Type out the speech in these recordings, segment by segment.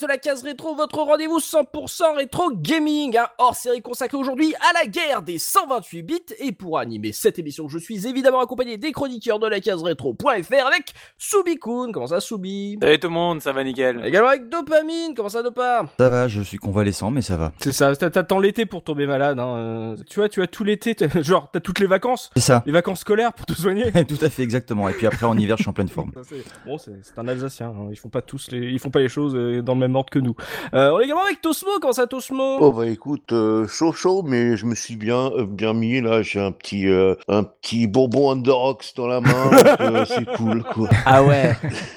De la case rétro, votre rendez-vous 100% rétro gaming, un hors-série consacré aujourd'hui à la guerre des 128 bits. Et pour animer cette émission, je suis évidemment accompagné des chroniqueurs de la case rétro.fr avec Soubikoun. Comment ça, Soubi? Salut tout le monde, ça va nickel. Également avec Dopamine. Comment ça, Dopa? Ça va, je suis convalescent, mais ça va. C'est ça, t'as- t'attends l'été pour tomber malade. Hein. euh, Tu vois, tu as tout l'été, genre t'as toutes les vacances, C'est ça. les vacances scolaires pour te soigner? Tout à fait, exactement. Et puis après, en hiver, je suis en pleine forme. Bon, c'est c'est un Alsacien. hein. Ils font pas tous les, ils font pas les choses euh, dans le même ordre que nous. Euh, on est également avec Tosmo. Comment ça, Tosmo? Oh bah écoute, euh, chaud chaud, mais je me suis bien euh, bien mis là. J'ai un petit euh, un petit bonbon Underox dans la main, euh, c'est cool quoi. Ah ouais,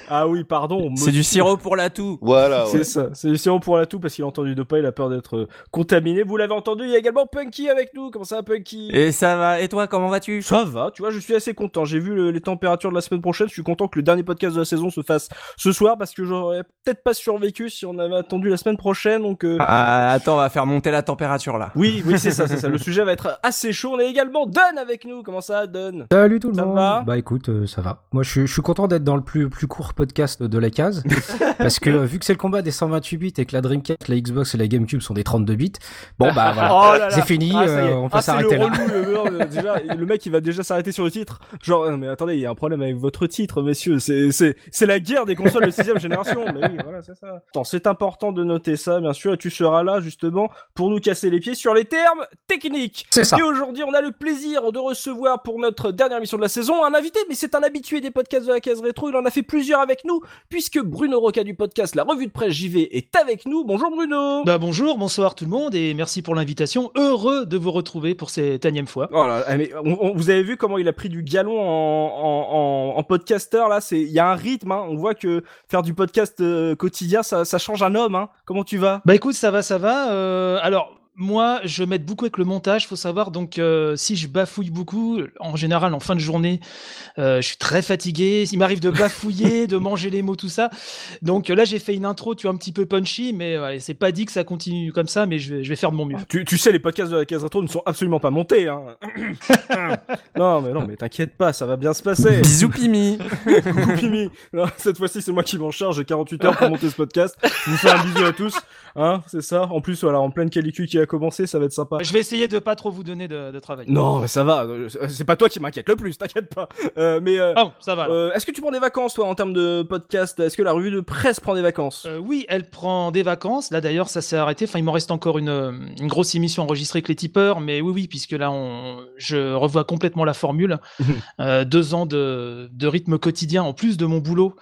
Ah oui, pardon. c'est du sirop pour la toux. Voilà. C'est ça. C'est du sirop pour la toux parce qu'il a entendu Dopa. Il a peur d'être contaminé. Vous l'avez entendu. Il y a également Punky avec nous. Comment ça, Punky? Et ça va, et toi, comment vas-tu? Ça va, tu vois, je suis assez content. J'ai vu le- les températures de la semaine prochaine. Je suis content que le dernier podcast de la saison se fasse ce soir parce que j'aurais peut-être pas survécu si on avait attendu la semaine prochaine. Donc, euh, Ah, attends, on va faire monter la température là. oui, oui, c'est ça, c'est ça. Le sujet va être assez chaud. On a également Don avec nous. Comment ça, Don Salut tout le Ça monde. va? Bah écoute, euh, ça va. Moi, je, suis- je suis content d'être dans le plus plus court podcast de la case parce que vu que c'est le combat des 128 bits et que la Dreamcast, la Xbox et la GameCube sont des 32 bits, bon bah voilà, Oh c'est fini. Ah, est. euh, on peut Ah, s'arrêter le là. relou, le, meur, euh, déjà, le mec, il va déjà s'arrêter sur le titre. Genre, euh, mais attendez, il y a un problème avec votre titre, messieurs. C'est, c'est, c'est la guerre des consoles de sixième génération. Mais oui, voilà, c'est ça. Attends, c'est important de noter ça, bien sûr, et tu seras là, justement, pour nous casser les pieds sur les termes techniques. C'est ça. Et aujourd'hui, on a le plaisir de recevoir pour notre dernière émission de la saison un invité, mais c'est un habitué des podcasts de la case rétro. Il en a fait plusieurs avec nous, puisque Bruno Roca du podcast La Revue de Presse JV est avec nous. Bonjour Bruno. Bah bonjour, bonsoir tout le monde et merci pour l'invitation. Heureux de vous retrouver pour cette énième fois. Oh là, mais on- on- vous avez vu comment il a pris du galon en, en, en, en podcasteur là C'est il y a un rythme. Hein. On voit que faire du podcast euh, quotidien, ça, ça change un homme. Hein. Comment tu vas? Bah écoute, ça va, ça va. Euh, alors moi, je m'aide beaucoup avec le montage, faut savoir. Donc euh, si je bafouille beaucoup, en général en fin de journée, euh, je suis très fatigué. Il m'arrive de bafouiller, de manger les mots, tout ça. Donc là, j'ai fait une intro, tu vois, un petit peu punchy, mais ouais, c'est pas dit que ça continue comme ça, mais je vais, je vais faire de mon mieux. tu, tu sais, les podcasts de la case rétro ne sont absolument pas montés. Hein. non, mais non, mais t'inquiète pas, ça va bien se passer. Bisous Pimi. Coucou Pimi. Non, cette fois-ci, c'est moi qui m'en charge. J'ai 48 heures pour monter ce podcast. Je vous fais un bisou à tous. Hein, c'est ça. En plus, voilà, en pleine calicule qui a commencé, ça va être sympa. Je vais essayer de pas trop vous donner de, de travail. Non, mais ça va. C'est pas toi qui m'inquiète le plus, t'inquiète pas. Euh, mais euh, Oh, ça va. Euh, Est-ce que tu prends des vacances, toi, en termes de podcast? Est-ce que la revue de presse prend des vacances? Euh, oui, elle prend des vacances. Là, d'ailleurs, ça s'est arrêté. Enfin, il m'en reste encore une, euh, une grosse émission enregistrée avec les tipeurs. Mais oui, oui, puisque là, on, je revois complètement la formule. Euh, deux ans de, de rythme quotidien en plus de mon boulot.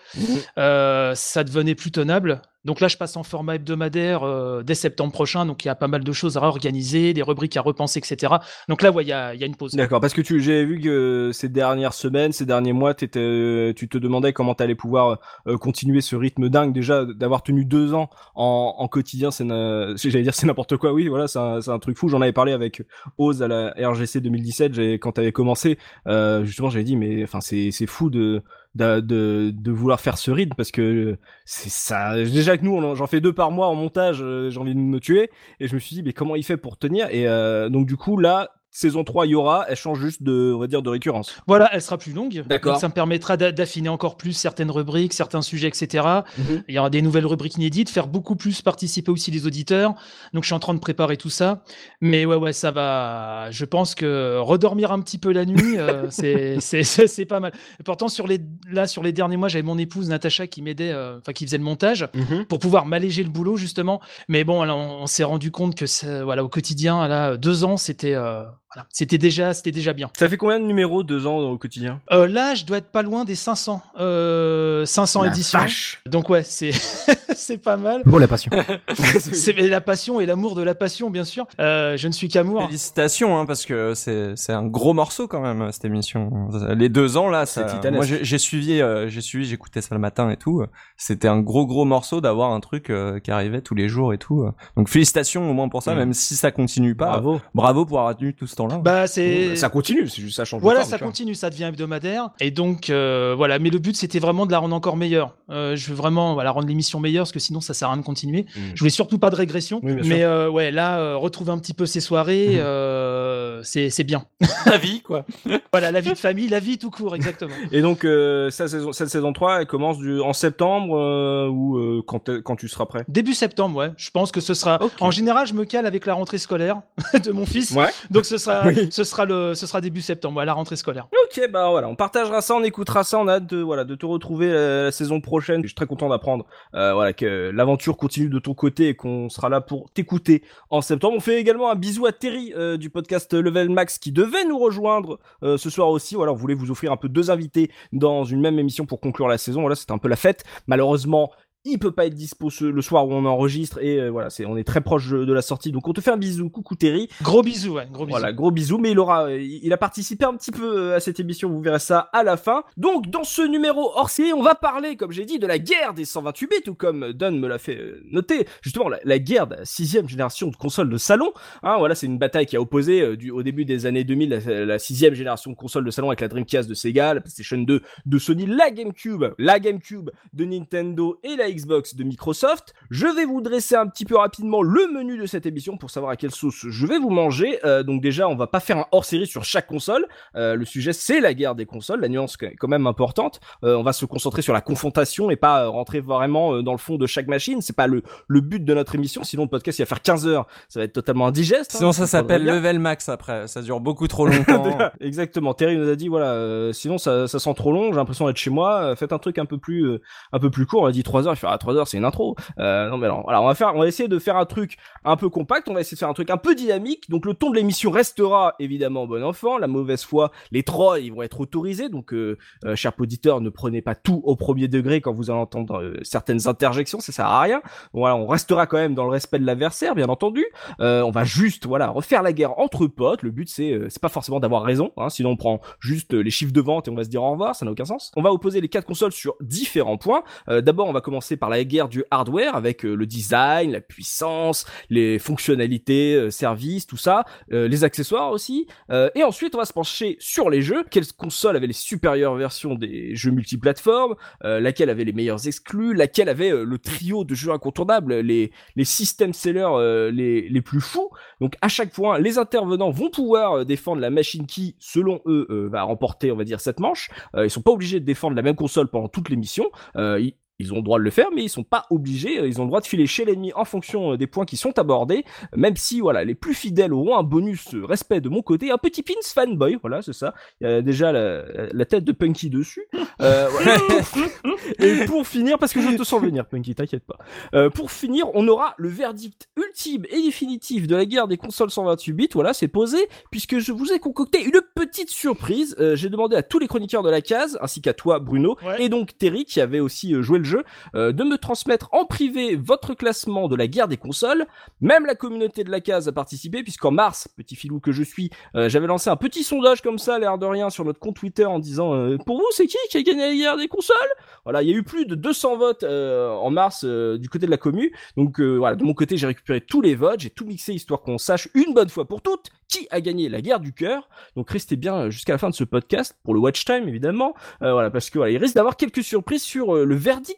Euh, ça devenait plus tenable. Donc là, je passe en format hebdomadaire euh, dès septembre prochain. Donc il y a pas mal de choses à organiser, des rubriques à repenser, etc. Donc là, il y a, y a une pause. D'accord, parce que tu, j'ai vu que ces dernières semaines, ces derniers mois, euh, tu te demandais comment t'allais pouvoir euh, continuer ce rythme dingue. Déjà, d'avoir tenu deux ans en, en quotidien, c'est, j'allais dire c'est n'importe quoi. Oui, voilà, c'est un, un truc fou. J'en avais parlé avec Oz à la RGC 2017. J'ai, quand t'avais commencé, euh, justement, j'avais dit, mais enfin, c'est fou de, de, de, de vouloir faire ce rythme parce que c'est ça. Déjà que nous, j'en fais deux par mois en montage, euh, j'ai envie de me tuer. Et je me suis dit, mais comment il fait pour tenir? Et euh, donc, du coup, là, saison 3, il y aura, elle change juste de, on va dire, de récurrence. Voilà, elle sera plus longue. D'accord. Ça me permettra d'a- d'affiner encore plus certaines rubriques, certains sujets, etc. Mhm. Il y aura des nouvelles rubriques inédites, faire beaucoup plus participer aussi les auditeurs. Donc je suis en train de préparer tout ça. Mais ouais, ouais, ça va. Je pense que redormir un petit peu la nuit, euh, c'est c'est- c'est c'est pas mal. Et pourtant, sur les, là, sur les derniers mois, j'avais mon épouse Natacha qui m'aidait, euh, enfin qui faisait le montage pour pouvoir m'alléger le boulot justement. Mais bon, alors, on, on s'est rendu compte que voilà au quotidien, là, deux ans, c'était euh, Voilà. C'était déjà, c'était déjà bien. Ça fait combien de numéros, deux ans au quotidien? Euh, là, je dois être pas loin des 500, euh, 500 La éditions. vache. Donc ouais, c'est c'est pas mal. Bon, la passion. C'est la passion et l'amour de la passion, bien sûr. Euh, je ne suis qu'amour. Félicitations, hein, parce que c'est c'est un gros morceau quand même cette émission. Les deux ans là, ça, C'est titanesque. moi j'ai suivi, euh, j'ai suivi, j'écoutais ça le matin et tout. C'était un gros gros morceau d'avoir un truc euh, qui arrivait tous les jours et tout. Donc félicitations au moins pour ça, même si ça continue pas. Bravo. Bravo pour avoir tenu tout ce temps-là. Bah c'est Ça continue, c'est juste ça change. de Voilà, forme, ça continue, ça devient hebdomadaire. Et donc, euh, voilà. Mais le but, c'était vraiment de la rendre encore meilleure. Euh, je veux vraiment voilà, rendre l'émission meilleure, parce que sinon, ça sert à rien de continuer. Mm. Je voulais surtout pas de régression. Oui, mais euh, ouais, là, euh, retrouver un petit peu ces soirées, euh, c'est c'est bien. la vie quoi. voilà, la vie de famille, la vie tout court, exactement. Et donc, euh, cette, saison, cette saison 3, elle commence du, en septembre euh, ou euh, quand, quand tu seras prêt? Début septembre, ouais. Je pense que ce sera. En général, je me cale avec la rentrée scolaire de mon fils. Ouais. Donc, ce sera, Oui. ce sera le, ce sera début septembre, ouais, la rentrée scolaire. Ok, bah voilà, on partagera ça, on écoutera ça, on a hâte de, voilà, de te retrouver euh, la saison prochaine. Je suis très content d'apprendre euh, voilà, que l'aventure continue de ton côté et qu'on sera là pour t'écouter en septembre. On fait également un bisou à Terry euh, du podcast Level Max qui devait nous rejoindre euh, ce soir aussi. Voilà, on voulait vous offrir un peu deux invités dans une même émission pour conclure la saison. Voilà, c'était un peu la fête. Malheureusement, il peut pas être dispo ce- le soir où on enregistre et euh, voilà, c'est on est très proche de la sortie. Donc on te fait un bisou. Coucou Terry. Gros bisous, ouais, gros bisous. Voilà, gros bisous, mais il aura, il a participé un petit peu euh, à cette émission, vous verrez ça à la fin. Donc, dans ce numéro hors série, on va parler, comme j'ai dit, de la guerre des 128 bits, ou comme Don me l'a fait euh, noter, justement, la, la guerre de la sixième génération de consoles de salon. Hein, voilà, c'est une bataille qui a opposé euh, du, au début des années 2000 la, la sixième génération de consoles de salon avec la Dreamcast de Sega, la PlayStation 2 de Sony, la GameCube, la GameCube de Nintendo et la Xbox de Microsoft. Je vais vous dresser un petit peu rapidement le menu de cette émission pour savoir à quelle sauce je vais vous manger. Euh, donc déjà, on va pas faire un hors-série sur chaque console. Euh, le sujet, c'est la guerre des consoles. La nuance est quand même importante. Euh, on va se concentrer sur la confrontation et pas rentrer vraiment dans le fond de chaque machine. C'est pas le, le but de notre émission. Sinon, le podcast, il va faire 15 heures. Ça va être totalement indigeste. hein. Sinon ça s'appelle level max après. Ça dure beaucoup trop longtemps. Exactement. Terry nous a dit voilà, sinon ça, ça sent trop long. J'ai l'impression d'être chez moi. Faites un truc un peu plus, un peu plus court. On a dit 3 heures. Fait ah 3 heures, c'est une intro. Euh, non mais alors, voilà, on va faire, on va essayer de faire un truc un peu compact. On va essayer de faire un truc un peu dynamique. Donc le ton de l'émission restera évidemment bon enfant. La mauvaise foi, les trolls, ils vont être autorisés. Donc, euh, euh, chers auditeurs, ne prenez pas tout au premier degré quand vous allez entendre euh, certaines interjections. Ça sert à rien. Voilà, on restera quand même dans le respect de l'adversaire, bien entendu. Euh, on va juste, voilà, refaire la guerre entre potes. Le but, c'est, euh, c'est pas forcément d'avoir raison. Hein, sinon, on prend juste les chiffres de vente et on va se dire au revoir. Ça n'a aucun sens. On va opposer les quatre consoles sur différents points. D'abord, on va commencer par la guerre du hardware avec euh, le design, la puissance, les fonctionnalités, euh, services, tout ça, euh, les accessoires aussi. Et ensuite, on va se pencher sur les jeux. Quelle console avait les supérieures versions des jeux multiplateformes Laquelle avait les meilleurs exclus Laquelle avait le trio de jeux incontournables Les, les system sellers les, les plus fous Donc à chaque point, les intervenants vont pouvoir défendre la machine qui, selon eux, va remporter, on va dire, cette manche. Ils sont pas obligés de défendre la même console pendant toute l'émission. Euh, ils- ont le droit de le faire, mais ils sont pas obligés. euh, Ils ont le droit de filer chez l'ennemi en fonction euh, des points qui sont abordés. Même si, voilà, les plus fidèles auront un bonus euh, respect de mon côté. Un petit pins fanboy, voilà, c'est ça. Il y a déjà la, la tête de Punky dessus. Euh, voilà. Et pour finir, parce que je te sens venir, Punky, t'inquiète pas. Euh, pour finir, on aura le verdict ultime et définitif de la guerre des consoles 128 bits. Voilà, c'est posé, puisque je vous ai concocté une petite surprise. Euh, J'ai demandé à tous les chroniqueurs de la case, ainsi qu'à toi, Bruno, Ouais. et donc Terry, qui avait aussi joué le jeu, euh, de me transmettre en privé votre classement de la guerre des consoles. Même la communauté de la case a participé, puisqu'en mars, petit filou que je suis, euh, j'avais lancé un petit sondage comme ça, l'air de rien, sur notre compte Twitter en disant euh, Pour vous, c'est qui qui a gagné la guerre des consoles? Voilà, il y a eu plus de 200 votes en mars du côté de la commu. Donc voilà, de mon côté, j'ai récupéré tous les votes, j'ai tout mixé histoire qu'on sache une bonne fois pour toutes qui a gagné la guerre du cœur. Donc restez bien jusqu'à la fin de ce podcast pour le watch time évidemment. Voilà, parce que il risque d'avoir quelques surprises sur le verdict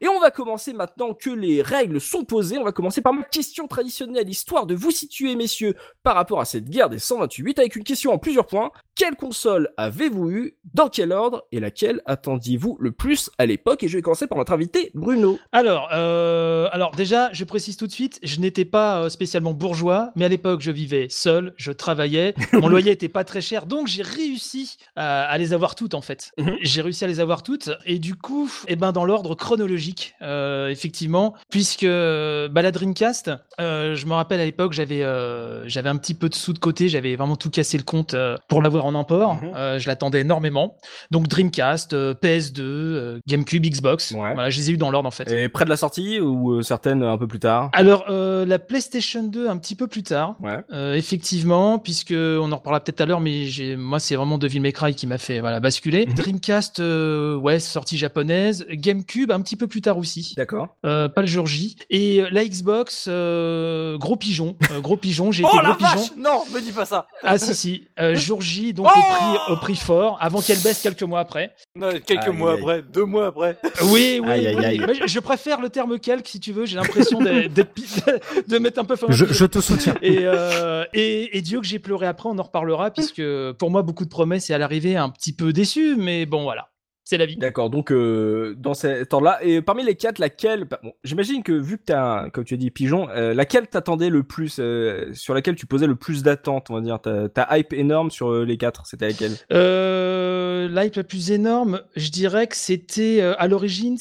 Et on va commencer maintenant que les règles sont posées. On va commencer par ma question traditionnelle, histoire de vous situer, messieurs, par rapport à cette guerre des 128 avec une question en plusieurs points. Quelle console avez-vous eu Dans quel ordre Et laquelle attendiez-vous le plus à l'époque? Et je vais commencer par notre invité Bruno. Alors, euh, alors déjà, je précise tout de suite, je n'étais pas euh, spécialement bourgeois, mais à l'époque, je vivais seul, je travaillais, mon loyer était pas très cher, donc j'ai réussi à, à les avoir toutes en fait. Mhm. J'ai réussi à les avoir toutes, et du coup, eh ben dans l'ordre chronologique, euh, effectivement, puisque bah, la Dreamcast, euh, je me rappelle à l'époque, j'avais j'avais un petit peu de sous de côté, j'avais vraiment tout cassé le compte pour l'avoir en import. Mhm. Euh, je l'attendais énormément. Donc Dreamcast, euh, PS2, euh, GameCube, Xbox. Ouais. Voilà, je les ai eu dans l'ordre en fait. Et près de la sortie ou certaines un peu plus tard? Alors la PlayStation 2 un petit peu plus tard, Ouais. effectivement, puisque on en reparlera peut-être à l'heure, mais moi c'est vraiment Devil May Cry qui m'a fait voilà basculer. Mhm. Dreamcast, ouais, sortie japonaise. GameCube un petit peu plus tard aussi, D'accord. pas le jour J. Et la Xbox, gros pigeon, gros pigeon. J'ai Oh été la gros pigeon. vache Non, me dis pas ça. Ah si si, jour J donc Oh au prix au prix fort, avant qu'elle baisse quelques mois après. Non, quelques Aïe, mois aïe. après, deux mois après. Oui, oui, Aïe, aïe, oui. aïe. Mais je- je préfère le terme calque si tu veux. J'ai l'impression de mettre un peu fin. Je, je te soutiens. Et, euh, et, et Dieu que j'ai pleuré après, on en reparlera, puisque pour moi, beaucoup de promesses et à l'arrivée, un petit peu déçu, mais bon, voilà. C'est la vie. D'accord, donc euh, dans cet ordre-là, et parmi les quatre, laquelle, bah, bon, j'imagine que vu que t'as, un- comme tu as dit, pigeon, euh, laquelle t'attendais le plus, euh, sur laquelle tu posais le plus d'attentes, on va dire, ta, ta hype énorme sur euh, les quatre, c'était laquelle? Euh, L'hype la plus énorme, je dirais que c'était euh, à l'origine,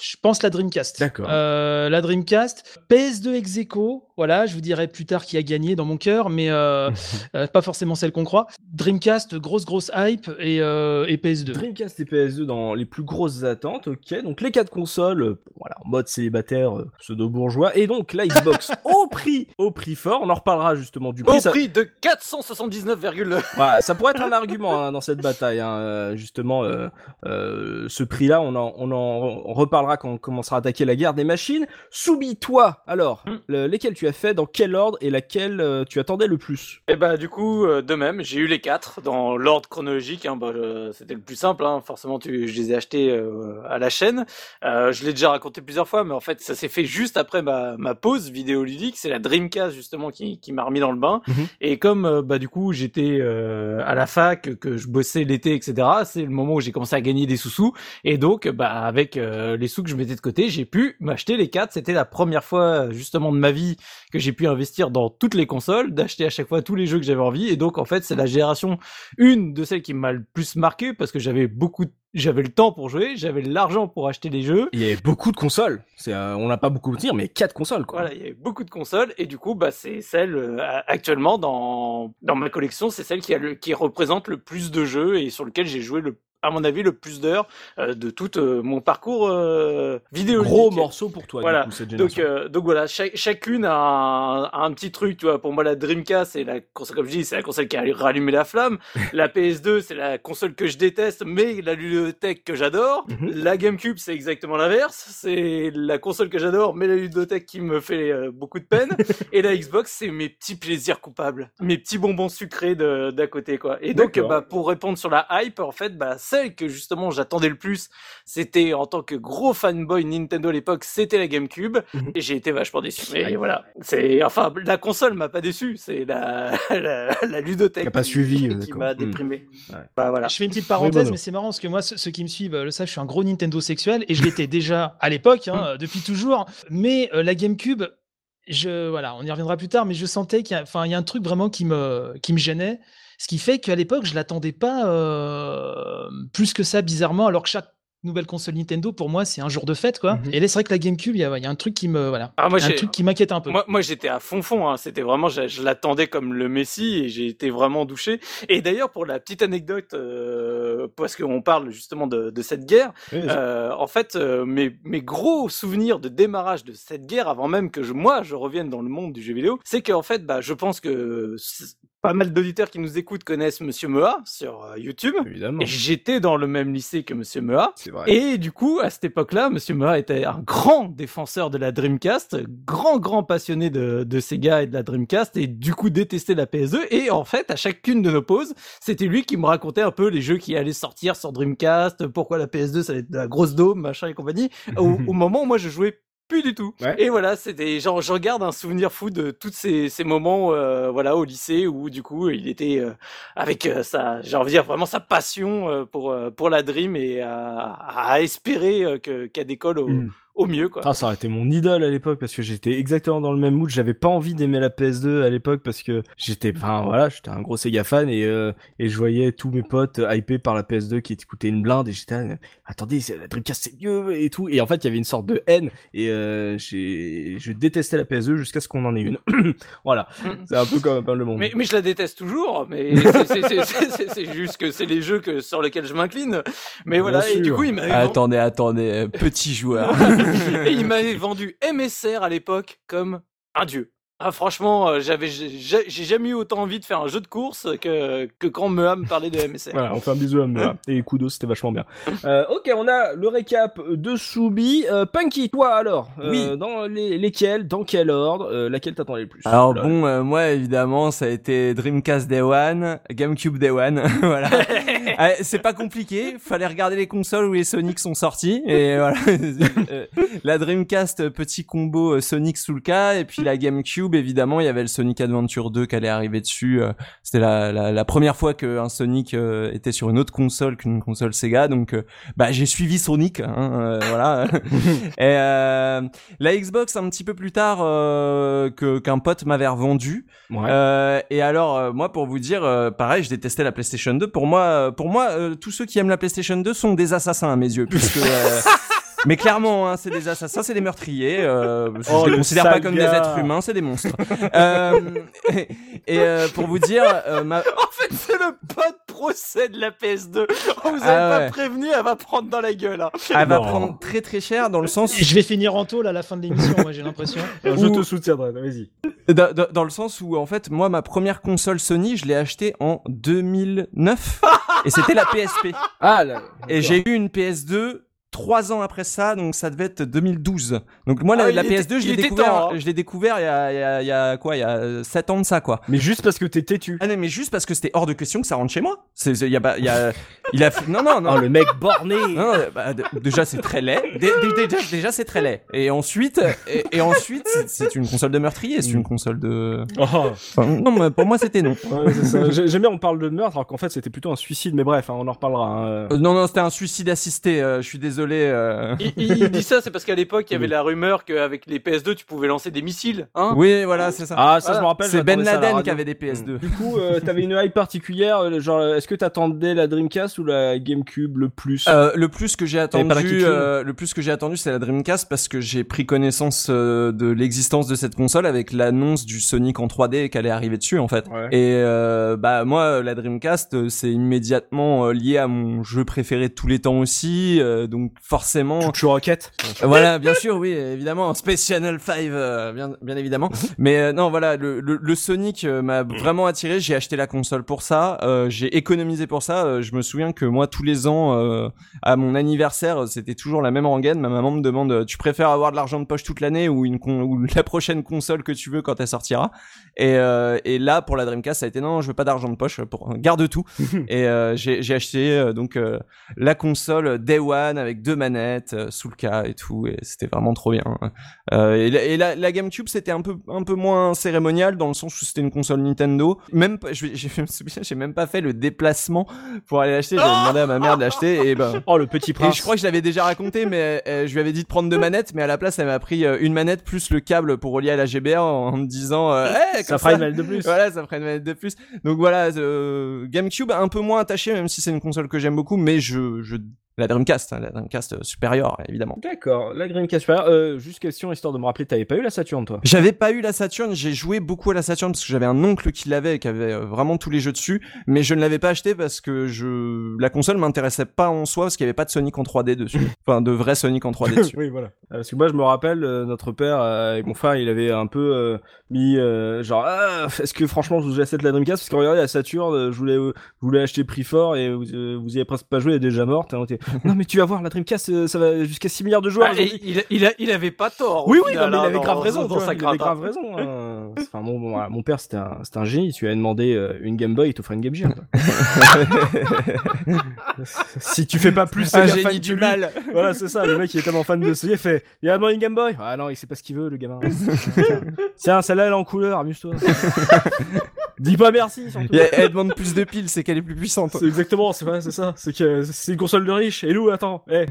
je pense la Dreamcast. D'accord. Euh, la Dreamcast, PS2 ex aequo, voilà, je vous dirai plus tard qui a gagné dans mon cœur, mais euh, euh, pas forcément celle qu'on croit. Dreamcast, grosse grosse hype et, euh, et PS2. Dreamcast et PS2 dans les plus grosses attentes, ok, donc les quatre consoles, voilà, en mode célibataire, pseudo-bourgeois, et donc la Xbox au prix, au prix fort, on en reparlera justement du prix. Au ça- prix de 479, Voilà, ça pourrait être un argument hein, dans cette bataille, hein, justement, euh, euh, ce prix-là, on en, on en reparlera quand on commencera à attaquer la guerre des machines. Soubi, toi, alors, le- lesquels tu as fait, dans quel ordre et laquelle euh, tu attendais le plus? Et bah du coup, euh, de même, j'ai eu les quatre dans l'ordre chronologique. Hein, bah, euh, C'était le plus simple. Hein, forcément, tu, je les ai achetés à la chaîne. Je l'ai déjà raconté plusieurs fois, mais en fait, ça s'est fait juste après ma, ma pause vidéoludique. C'est la Dreamcast justement qui, qui m'a remis dans le bain. Mhm. Et comme bah du coup j'étais à la fac, que je bossais l'été, etc. C'est le moment où j'ai commencé à gagner des sous-sous. Et donc, bah avec euh, les sous que je mettais de côté, j'ai pu m'acheter les quatre. C'était la première fois justement de ma vie que j'ai pu investir dans toutes les consoles, d'acheter à chaque fois tous les jeux que j'avais envie. Et donc, en fait, c'est la génération, une de celles qui m'a le plus marqué parce que j'avais beaucoup, de- j'avais le temps pour jouer, j'avais l'argent pour acheter les jeux. Il y avait beaucoup de consoles, c'est, euh, on n'a pas beaucoup de dire, mais quatre consoles, quoi. Voilà, il y avait beaucoup de consoles et du coup, bah, c'est celle euh, actuellement dans dans ma collection, c'est celle qui a le, qui représente le plus de jeux et sur lequel j'ai joué le, à mon avis, le plus d'heures euh, de tout euh, mon parcours euh, vidéo. Gros morceau pour toi, Voilà. du coup, cette Donc, voilà, chaque- chacune a un, a un petit truc, tu vois. Pour moi, la Dreamcast, c'est la console, comme je dis, c'est la console qui a rallumé la flamme. la PS2, c'est la console que je déteste, mais la ludothèque que j'adore. Mhm. La GameCube, c'est exactement l'inverse. C'est la console que j'adore, mais la ludothèque qui me fait beaucoup de peine. Et la Xbox, c'est mes petits plaisirs coupables, mes petits bonbons sucrés de d'à côté, quoi. Et donc, bah, pour répondre sur la hype, en fait, bah, celle que justement j'attendais le plus, c'était en tant que gros fanboy Nintendo à l'époque, c'était la GameCube. Mhm. Et j'ai été vachement déçu. Mais voilà, c'est enfin la console m'a pas déçu, c'est la la, la ludothèque Qui a pas suivi, euh, qui m'a Hmm. déprimé. Ouais. Bah voilà. Je fais une petite parenthèse, mais c'est marrant parce que moi, ceux, ceux qui me suivent euh, le savent, je suis un gros Nintendo sexuel et je l'étais déjà à l'époque, hein, euh, depuis toujours. Mais euh, la GameCube, je voilà, on y reviendra plus tard, mais je sentais qu'il y a, y a un truc vraiment qui me qui me gênait, ce qui fait qu'à l'époque, je l'attendais pas euh, plus que ça bizarrement, alors que chaque nouvelle console Nintendo pour moi c'est un jour de fête quoi. Mhm. Et là c'est vrai que la GameCube, il y a, il y a un truc qui me voilà, Ah, moi, un truc qui m'inquiète un peu. Moi, moi j'étais à fond fond, hein. c'était vraiment, je, je l'attendais comme le Messi et j'ai été vraiment douché. Et d'ailleurs, pour la petite anecdote, euh, parce qu'on parle justement de, de cette guerre, Oui, euh, en fait, euh, mes, mes gros souvenirs de démarrage de cette guerre, avant même que je, moi je revienne dans le monde du jeu vidéo, c'est qu'en fait, bah, je pense que pas mal d'auditeurs qui nous écoutent connaissent Monsieur Mea sur euh, YouTube. Évidemment. Et j'étais dans le même lycée que Monsieur Mea. C'est vrai. Et du coup, à cette époque-là, Monsieur Mea était un grand défenseur de la Dreamcast, grand, grand passionné de, de Sega et de la Dreamcast, et du coup détestait la PS2. Et en fait, à chacune de nos pauses, c'était lui qui me racontait un peu les jeux qui allaient sortir sur Dreamcast, pourquoi la PS2 ça allait être de la grosse dôme, machin et compagnie. Au, au moment où moi je jouais plus du tout. Ouais. Et voilà, c'était genre je regarde un souvenir fou de tous ces, ces moments euh, voilà au lycée où du coup il était euh, avec euh, sa j'ai envie de dire vraiment sa passion euh, pour euh, pour la dream et à, à espérer euh, que qu'elle décolle au, Mm. Au mieux quoi. Ah, ça aurait été mon idole à l'époque parce que j'étais exactement dans le même mood. J'avais pas envie d'aimer la PS2 à l'époque parce que j'étais, enfin voilà, j'étais un gros Sega fan et euh, et je voyais tous mes potes hypés par la PS2 qui coûtait une blinde et j'étais, là, attendez, c'est- la Dreamcast c'est mieux et tout. Et en fait, il y avait une sorte de haine et euh, j'ai, je détestais la PS2 jusqu'à ce qu'on en ait une. voilà, c'est un peu comme pas le monde. Mais, mais je la déteste toujours, mais c'est- c'est- c'est- c'est c'est- c'est juste que c'est les jeux que, sur lesquels je m'incline. Mais voilà, et du coup, il m'avait Attendez, attendez, euh, petit joueur. et il m'avait vendu MSR à l'époque comme un dieu. Ah, franchement, euh, j'avais, j'ai jamais eu autant envie de faire un jeu de course que, que quand Mea me parlait de MSR. Voilà, on fait un bisou à Mea. Et Kudo, c'était vachement bien. Euh, ok, on a le récap de Soubi. Euh, Punky, toi alors euh, Oui. Dans les, lesquels Dans quel ordre euh, Laquelle t'attendais le plus Alors Là. bon, euh, moi évidemment, ça a été Dreamcast Day One, GameCube Day One, voilà. Ah, c'est pas compliqué, fallait regarder les consoles où les Sonic sont sortis et voilà. La Dreamcast petit combo Sonic sous le cas et puis la GameCube évidemment, il y avait le Sonic Adventure 2 qui allait arriver dessus. euh, C'était la, la, la première fois qu'un Sonic euh, était sur une autre console qu'une console Sega, donc euh, bah j'ai suivi Sonic, hein, voilà. et la Xbox un petit peu plus tard que qu'un pote m'avait revendu. Ouais. Et alors moi pour vous dire, pareil, je détestais la PlayStation 2. Pour moi, pour moi, tous ceux qui aiment la PlayStation 2 sont des assassins à mes yeux, puisque. Mais clairement, hein, c'est des assassins, c'est des meurtriers. Euh, je Oh, les le considère pas comme des êtres humains, c'est des monstres. euh, et et, euh, pour vous dire, euh, ma... En fait, c'est le pote procès de la PS2. On vous Ah avait ouais. pas prévenu, elle va prendre dans la gueule. Hein. elle va prendre très très cher dans le sens Et je vais finir en tôle à la fin de l'émission, moi j'ai l'impression. je te soutiendrai, vas-y. Dans, dans- dans le sens où en fait moi ma première console Sony je l'ai achetée en 2009 et c'était la PSP Ah, là, et j'ai eu une PS2 trois ans après ça donc ça devait être 2012 donc moi la, Ah, il la était- PS2 je l'ai découvert temps, hein. je l'ai découvert il y a, il y a- il y a quoi il y a sept ans de ça quoi Mais juste parce que t'es têtu. ah non mais juste parce que c'était hors de question que ça rentre chez moi c'est il y a pas il y a il a non non non Oh, le mec borné non, non, bah, déjà c'est très laid. Dé- dé- Déjà, déjà c'est très laid. Et ensuite, et, et ensuite, c'est- une console de meurtrier, c'est une console de. Oh, Enfin, non, mais pour moi c'était non. ouais, J'aime bien, on parle de meurtre, alors qu'en fait c'était plutôt un suicide, mais bref, hein, on en reparlera. hein. Euh, non, non, c'était un suicide assisté. euh, je suis désolé. Euh. Il, il- il dit ça, c'est parce qu'à l'époque, il y avait la rumeur qu'avec les PS2, tu pouvais lancer des missiles. Hein Oui, voilà, c'est ça. Ah, ça Voilà. je me rappelle. c'est Ben Laden qui avait des PS2. Du coup, euh, t'avais une hype particulière, euh, genre, est-ce que t'attendais la Dreamcast ou la GameCube le plus? Euh, le plus que j'ai attendu, euh, le plus que j'ai attendu, c'est la Dreamcast parce que j'ai pris connaissance euh, de l'existence de cette console avec l'annonce du Sonic en 3D qui allait arriver dessus en fait. Ouais. Et euh, bah moi, la Dreamcast, c'est immédiatement euh, lié à mon jeu préféré de tous les temps aussi, euh, donc forcément. Chuchu Rocket voilà, bien sûr, oui, évidemment, Space Channel 5, euh, bien, bien évidemment. Mais euh, non, voilà, le, le, le Sonic euh, m'a vraiment attiré. J'ai acheté la console pour ça. euh, j'ai économisé pour ça. euh, je me souviens que moi, tous les ans, euh, à mon anniversaire, c'était toujours la même rengaine. Ma maman me demande, tu préfères avoir de l'argent de poche toute l'année ou une con- ou la prochaine console que tu veux quand elle sortira? Et, euh, et là, pour la Dreamcast, ça a été non, je veux pas d'argent de poche. Pour garde tout. et euh, j'ai j'ai acheté euh, donc euh, la console Day One avec deux manettes euh, sous le cas et tout et c'était vraiment trop bien euh, et la, et la, la GameCube c'était un peu un peu moins cérémonial dans le sens où c'était une console Nintendo même j'ai même pas fait le déplacement pour aller l'acheter j'avais demandé à ma mère de l'acheter et ben Oh, le petit et prince. je crois que je l'avais déjà raconté, mais euh, je lui avais dit de prendre deux manettes, mais à la place, elle m'a pris euh, une manette plus le câble pour relier à la GBA en, me disant, euh, Hey, ça fera une manette de plus. voilà, ça ferait une manette de plus. Donc voilà, euh, GameCube un peu moins attaché, même si c'est une console que j'aime beaucoup, mais je, je, la Dreamcast, hein, la Dreamcast euh, supérieure, évidemment. D'accord, la Dreamcast supérieure. Euh, juste question, histoire de me rappeler, t'avais pas eu la Saturn, toi? J'avais pas eu la Saturn, j'ai joué beaucoup à la Saturn parce que j'avais un oncle qui l'avait et qui avait euh, vraiment tous les jeux dessus, mais je ne l'avais pas acheté parce que je la console m'intéressait pas en soi parce qu'il y avait pas de Sonic en 3D dessus. enfin de vrai Sonic en 3D dessus. oui, voilà. Parce que moi, je me rappelle, euh, notre père avec mon frère, il avait un peu mis euh, genre, ah, est-ce que franchement, je vous achète la Dreamcast? Parce que regardez, la Saturn, euh, je voulais, euh, je voulais acheter prix fort et vous, euh, vous y avez presque pas joué, elle est déjà morte. Était, non, mais tu vas voir, la Dreamcast, ça va jusqu'à 6 milliards de joueurs. Ah, et il, il, a, il avait pas tort. oui, oui, final, non, mais il hein, avait dans- grave raison. dans sa il avait hein. grave raison. hein. enfin mon, mon, mon père c'était un, c'était un génie. Tu lui as demandé une Game Boy, il t'offrait une Game Gear. si tu fais pas plus, Un fan génie du lui- mal. Voilà, c'est ça. Le mec, il est tellement fan de Sega, il fait, il a demandé une Game Boy. Ah non, il sait pas ce qu'il veut, le gamin. Tiens, celle-là, elle est en couleur, amuse-toi. Dis pas merci, surtout. Et elle, demande plus de piles, c'est qu'elle est plus puissante. C'est exactement, c'est c'est ça. C'est que c'est une console de riche. Et nous, attends, eh,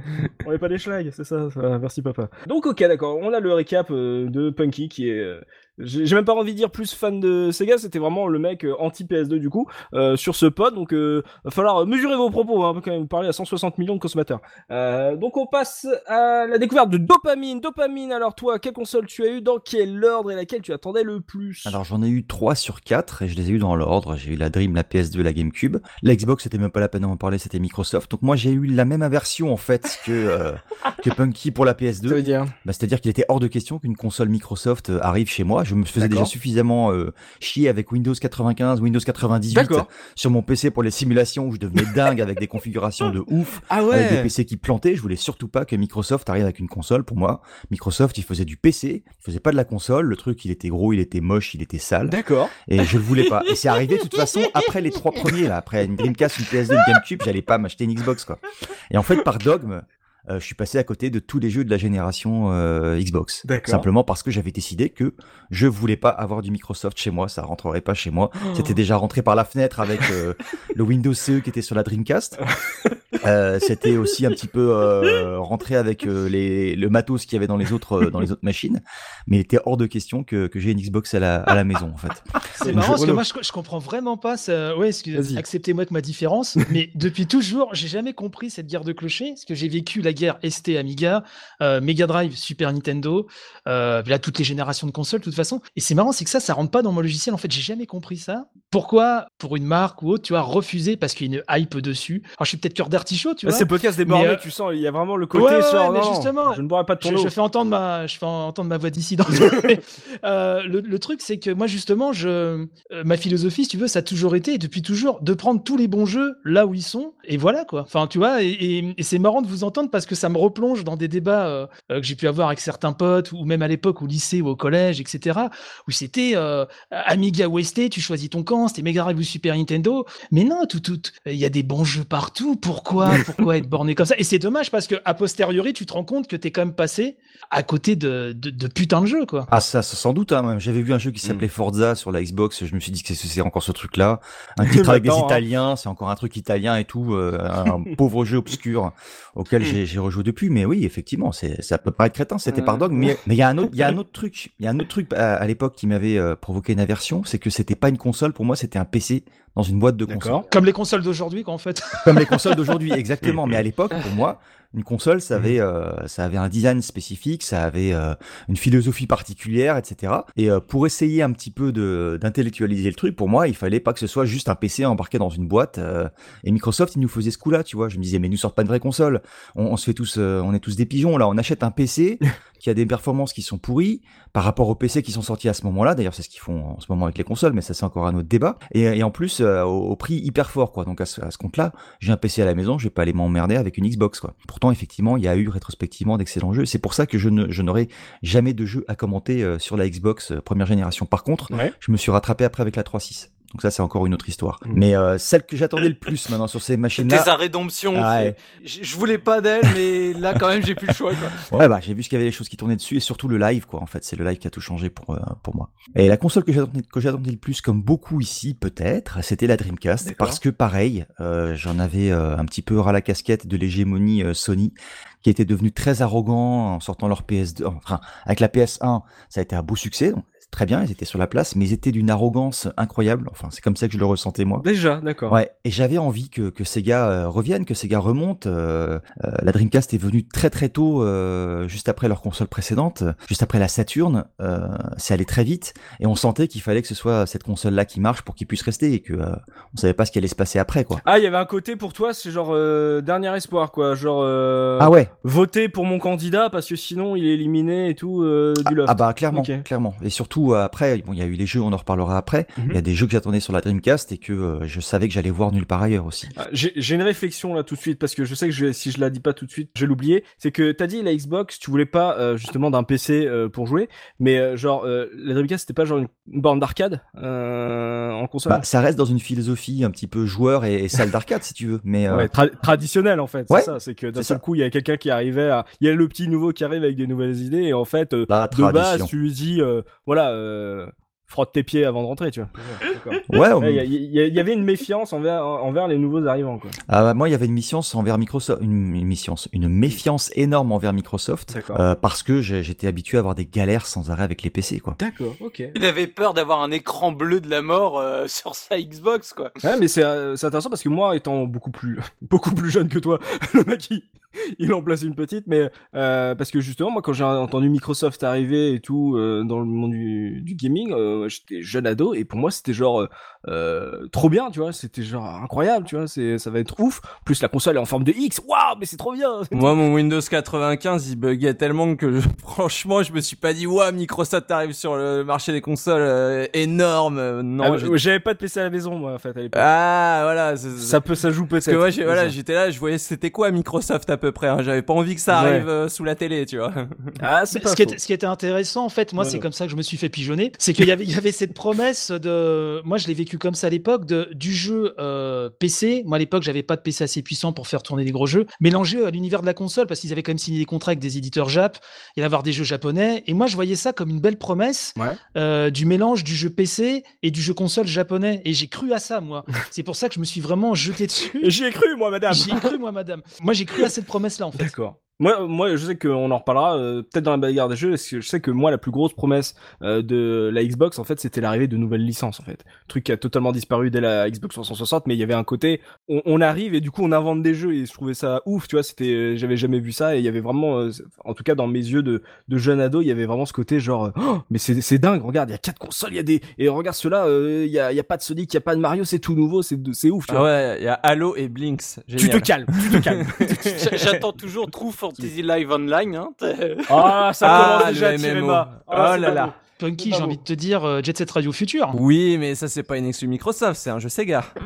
on est pas des schlags, c'est ça, Merci papa. Donc ok, d'accord. On a le récap euh, de Punky qui est. euh, j'ai même pas envie de dire plus fan de Sega, c'était vraiment le mec euh, anti PS2 du coup euh, sur ce pod. Donc euh, va falloir mesurer vos propos. Hein, quand même parler à 160 millions de consommateurs. Euh, donc on passe à la découverte de dopamine. Dopamine. Alors toi, quelle console tu as eu Dans quel ordre et laquelle tu attendais le plus? Alors j'en ai eu 3 sur 4 et je les ai eu dans l'ordre. J'ai eu la Dream, la PS2, la GameCube. La Xbox, c'était même pas la peine d'en parler, c'était Microsoft. Donc moi j'ai eu la même aversion en fait que, euh, que Punky pour la PS2. dire? Bah, C'est-à-dire qu'il était hors de question qu'une console Microsoft euh, arrive chez moi. Je me faisais déjà suffisamment euh, chier avec Windows 95, Windows 98 D'accord. sur mon PC pour les simulations où je devenais dingue avec des configurations de ouf, Ah avec des PC qui plantaient. Je voulais surtout pas que Microsoft arrive avec une console. Pour moi, Microsoft, il faisait du PC, il faisait pas de la console. Le truc, il était gros, il était moche, il était sale. D'accord. Et je le voulais pas. Et c'est arrivé de toute façon après les trois premiers, là, après une Dreamcast, une PS2, une GameCube, j'allais pas m'acheter une Xbox, quoi. Et en fait, par dogme, je suis passé à côté de tous les jeux de la génération euh, Xbox. Simplement parce que j'avais décidé que je voulais pas avoir du Microsoft chez moi, ça rentrerait pas chez moi. C'était déjà rentré par la fenêtre avec euh, le Windows CE qui était sur la Dreamcast. Euh, c'était aussi un petit peu euh, rentré avec euh, les, le matos qu'il y avait dans les autres euh, dans les autres machines, mais il était hors de question que, que j'ai une Xbox à la, à la maison en fait. C'est marrant parce que moi je, je comprends vraiment pas ça. Ouais, acceptez-moi que ma différence, mais depuis toujours, j'ai jamais compris cette guerre de clochers parce que j'ai vécu la guerre ST Amiga, euh, Mega Drive, Super Nintendo, euh, là toutes les générations de consoles de toute façon. Et c'est marrant, c'est que ça, ça rentre pas dans mon logiciel. En fait, j'ai jamais compris ça. Pourquoi pour une marque ou autre, tu vois, refuser parce qu'il y a une hype dessus? Alors je suis peut-être cœur d'artichaut, tu Là, vois. c'est podcast Mais, euh, tu sens, il y a vraiment le côté Ouais, ouais, genre, ouais, mais non, justement, je ne boirai pas de ton je, je fais entendre ma, je fais entendre ma voix dissidente. Euh, le, le truc, c'est que moi, justement, je, euh, ma philosophie, si tu veux, ça a toujours été, et depuis toujours, de prendre tous les bons jeux là où ils sont, et voilà quoi. Enfin, tu vois, et, et- et c'est marrant de vous entendre parce que ça me replonge dans des débats euh, euh, que j'ai pu avoir avec certains potes, ou même à l'époque au lycée ou au collège, etc., où c'était euh, Amiga ou ST, tu choisis ton camp, c'était Mega Drive ou Super Nintendo. Mais non, tout, tout, il y a des bons jeux partout. Pourquoi, pourquoi être borné comme ça? Et c'est dommage parce que a posteriori, tu te rends compte que t'es quand même passé à côté de, de, de putain de jeux, quoi. Ah ça, ça, sans doute. Hein. J'avais vu un jeu qui s'appelait Forza sur la Xbox. Je me suis dit que c'est- encore ce truc-là. Un titre avec des hein. Italiens, c'est encore un truc italien et tout. euh, un pauvre jeu obscur auquel j'ai j'ai rejoué depuis. Mais oui, effectivement, c'est ça peut paraître crétin. C'était par dogme. Mais mais il y a un autre, il y a un autre truc. Il y a un autre truc à, à l'époque qui m'avait euh, provoqué une aversion, c'est que c'était pas une console. Pour moi, c'était un PC dans une boîte de console. D'accord. Comme les consoles d'aujourd'hui, quoi, en fait. Comme les consoles d'aujourd'hui, exactement. Mais à l'époque, pour moi, une console, ça avait, euh, ça avait un design spécifique, ça avait euh, une philosophie particulière, etc. Et euh, pour essayer un petit peu de d'intellectualiser le truc, pour moi, il fallait pas que ce soit juste un PC embarqué dans une boîte. et Microsoft, ils nous faisait ce coup-là, tu vois. Je me disais, mais nous sortent pas une vraie console. On, on se fait tous, on est tous des pigeons là. On achète un PC qui a des performances qui sont pourries par rapport aux PC qui sont sortis à ce moment-là. D'ailleurs, c'est ce qu'ils font en ce moment avec les consoles, mais ça c'est encore un autre débat. Et, et en plus, euh, au, au prix hyper fort, quoi. Donc à ce, compte-là, j'ai un PC à la maison, je vais pas aller m'emmerder avec une Xbox, quoi. Pourtant, effectivement, il y a eu rétrospectivement d'excellents jeux. C'est pour ça que je ne, je n'aurai jamais de jeu à commenter euh, sur la Xbox euh, première génération. Par contre, Ouais. je me suis rattrapé après avec la 3.6. Donc ça, c'est encore une autre histoire. Mm. Mais euh, celle que j'attendais le plus maintenant sur ces machines-là. C'était sa rédemption. Ah ouais. Je voulais pas d'elle, mais là quand même j'ai plus le choix. Quoi. Ouais, bah j'ai vu qu'il y avait des choses qui tournaient dessus et surtout le live, quoi. En fait, c'est le live qui a tout changé pour euh, pour moi. Et la console que j'attendais que j'attendais le plus, comme beaucoup ici peut-être, c'était la Dreamcast, parce que pareil, euh, j'en avais euh, un petit peu ras la casquette de l'hégémonie euh, Sony, qui était devenu très arrogant en sortant leur PS2. Enfin, avec la PS1, ça a été un beau succès. Donc, très bien, ils étaient sur la place, mais ils étaient d'une arrogance incroyable. Enfin, c'est comme ça que je le ressentais moi. Déjà, d'accord. Ouais, et j'avais envie que, que Sega euh, revienne, que Sega remonte. euh, euh, la Dreamcast est venue très très tôt, euh, juste après leur console précédente, juste après la Saturn. C'est allé très vite, et on sentait qu'il fallait que ce soit cette console-là qui marche pour qu'il puisse rester, et que on savait pas ce qui allait se passer après, quoi. Ah, il y avait un côté pour toi, c'est genre dernier espoir, quoi. Genre Ah ouais. voter pour mon candidat parce que sinon il est éliminé et tout du loft. Ah bah clairement, clairement. Et surtout surtout euh, après, bon, il y a eu les jeux, on en reparlera après. Il Mhm. y a des jeux que j'attendais sur la Dreamcast et que euh, je savais que j'allais voir nulle part ailleurs aussi. Ah, J'ai une réflexion là tout de suite parce que je sais que je, si je la dis pas tout de suite, je vais l'oublier. C'est que t'as dit la Xbox, tu voulais pas euh, justement d'un PC euh, pour jouer, mais genre la Dreamcast c'était pas genre une, borne d'arcade en console? Bah, ça reste dans une philosophie un petit peu joueur et, et salle d'arcade si tu veux, mais Ouais, tra- traditionnel en fait, Ouais, c'est ça. C'est que d'un seul ça. coup, il y a quelqu'un qui arrivait à, il y a le petit nouveau qui arrive avec des nouvelles idées et en fait, la de base, tu lui dis, euh, euh, frotte tes pieds avant de rentrer, tu vois. Ouais, on- Ouais, Il y, a- il y avait une méfiance envers, envers les nouveaux arrivants, quoi. Ah, bah, moi, il y avait une méfiance envers Microsoft, une, une méfiance, une méfiance énorme envers Microsoft, D'accord. euh, parce que j'étais habitué à avoir des galères sans arrêt avec les PC, quoi. D'accord, ok. Il avait peur d'avoir un écran bleu de la mort euh, sur sa Xbox, quoi. Ouais, mais c'est euh, c'est intéressant parce que moi, étant beaucoup plus beaucoup plus jeune que toi, le mec il, il en place une petite, mais euh, parce que justement moi quand j'ai entendu Microsoft arriver et tout euh, dans le monde du, du gaming, euh, j'étais jeune ado et pour moi c'était genre euh, euh, trop bien, tu vois, c'était genre incroyable, tu vois, c'est ça va être ouf. Plus la console est en forme de X, waouh, mais c'est trop bien. Moi, mon Windows 95, il buguait tellement que je- franchement, je me suis pas dit, ouah, Microsoft arrive sur le marché des consoles euh, énorme. Non, Ah, j'avais pas de PC à la maison moi en fait à ah, voilà. ça peut ça joue peut-être. Parce que moi, voilà, j'étais là, je voyais c'était quoi Microsoft à peu près. Hein. J'avais pas envie que ça Ouais. arrive euh, sous la télé, tu vois. Ah, c'est Mais pas ce, qui était, ce qui était intéressant, en fait, moi, Ouais, c'est comme ça que je me suis fait pigeonner. C'est qu'il y avait, il y avait cette promesse de. Moi, je l'ai vécu comme ça à l'époque, de, du jeu euh, PC. Moi, à l'époque, j'avais pas de PC assez puissant pour faire tourner des gros jeux, mélangé à l'univers de la console, parce qu'ils avaient quand même signé des contrats avec des éditeurs Jap, et d'avoir des jeux japonais. Et moi, je voyais ça comme une belle promesse Ouais. euh, du mélange du jeu PC et du jeu console japonais. Et j'ai cru à ça, moi. C'est pour ça que je me suis vraiment jeté dessus. J'y ai cru moi, madame. J'y ai cru, moi, madame. Moi, j'ai cru à cette promesse-là, en fait. D'accord. Moi, moi, je sais qu'on en reparlera euh, peut-être dans la bagarre des jeux. Parce que je sais que moi, la plus grosse promesse euh, de la Xbox, en fait, c'était l'arrivée de nouvelles licences, en fait. Truc qui a totalement disparu dès la Xbox 360, mais il y avait un côté, on, on arrive et du coup, on invente des jeux et je trouvais ça ouf, tu vois. C'était, euh, j'avais jamais vu ça et il y avait vraiment, euh, en tout cas, dans mes yeux de, de jeune ado, il y avait vraiment ce côté genre, Oh, mais c'est, c'est dingue. Regarde, il y a quatre consoles, il y a des, et regarde ceux-là, euh, il y a, il y a pas de Sonic, il y a pas de Mario, c'est tout nouveau, c'est, c'est ouf. Tu, Ah vois. ouais, il y a Halo et Blinks. tu te calmes, tu te calmes. J'attends toujours True Fantasy Live Online. Hein. Ah, ça Ah, commence déjà à le tirer MMO. Oh Ah, là là. Punky, j'ai envie de te dire euh, Jet Set Radio Future. Oui, mais ça c'est pas une exclu Microsoft, c'est un jeu Sega.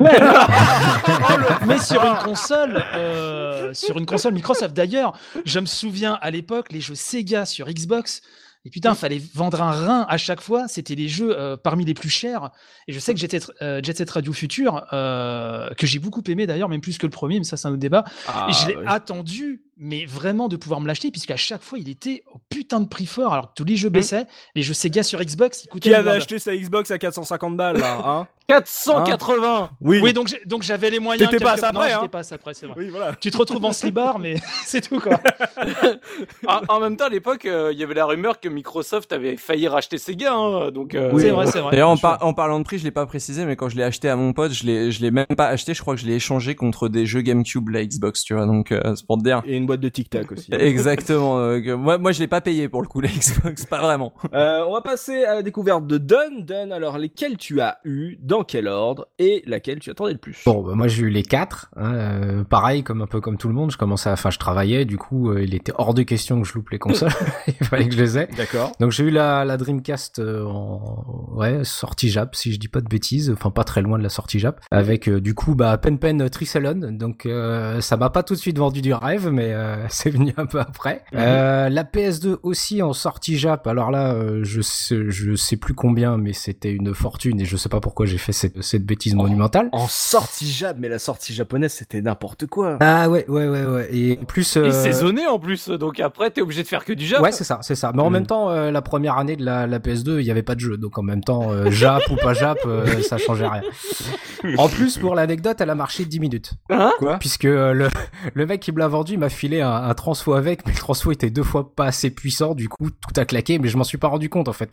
mais sur une console, euh, sur une console Microsoft. D'ailleurs, je me souviens à l'époque, les jeux Sega sur Xbox. Et putain, fallait vendre un rein à chaque fois. C'était les jeux euh, parmi les plus chers. Et je sais que Jet Set, euh, Jet Set Radio Future, euh, que j'ai beaucoup aimé d'ailleurs, même plus que le premier, mais ça c'est un autre débat. Ah, et je l'ai attendu, mais vraiment de pouvoir me l'acheter, puisqu'à chaque fois il était au putain de prix fort. Alors que tous les jeux baissaient, les jeux Sega sur Xbox, ils coûtaient. Qui avait acheté sa Xbox à 450 balles là, hein 480 Oui. Oui, donc j'avais les moyens. T'étais pas quelque- assez Non, après, j'étais hein. pas c'est vrai. Oui, voilà. Tu te retrouves en slibard, mais c'est tout quoi. en, en même temps, à l'époque, euh, il y avait la rumeur que Microsoft avait failli racheter Sega. Hein, donc, euh, c'est vrai, c'est vrai. D'ailleurs, en, par- en parlant de prix, je l'ai pas précisé, mais quand je l'ai acheté à mon pote, je l'ai, je l'ai même pas acheté. Je crois que je l'ai échangé contre des jeux GameCube, la Xbox, tu vois. Donc, euh, c'est pour te dire. Et une boîte de Tic Tac aussi. Exactement. euh, moi, moi, je l'ai pas payé pour le coup la Xbox, pas vraiment. Euh, on va passer à la découverte de Dun. Dun, alors lesquels tu as eu, dans quel ordre et laquelle tu attendais le plus? Bon, bah, moi j'ai eu les quatre. hein, euh, pareil, comme un peu comme tout le monde, je commençais, à... enfin, je travaillais, du coup, euh, il était hors de question que je loupe les consoles. il fallait que je les ai. D'accord. Donc j'ai eu la, la Dreamcast euh, en ouais sortie Jap, si je dis pas de bêtises, enfin pas très loin de la sortie Jap, avec euh, du coup bah Pen Pen Tricelon. Donc euh, ça m'a pas tout de suite vendu du rêve, mais euh, c'est venu un peu après. Euh, la PS2 aussi en sortie Jap. Alors là, euh, je sais, je sais plus combien, mais c'était une fortune et je sais pas pourquoi j'ai fait cette, cette bêtise monumentale. En sortie Jap, mais la sortie japonaise c'était n'importe quoi. Ah ouais ouais ouais ouais et en plus Et saisonné en plus, donc après t'es obligé de faire que du Jap. Ouais, c'est ça, c'est ça. Mais en Mm. même temps, euh, la première année de la, la PS2, il y avait pas de jeu, donc en même temps, euh, Jap ou pas Jap, euh, ça changeait rien. En plus, pour l'anecdote, elle a marché 10 minutes, Quoi? Puisque euh, le, le mec qui me l'a vendu il m'a filé un, un transfo avec, mais le transfo était deux fois pas assez puissant, du coup tout a claqué, mais je m'en suis pas rendu compte en fait.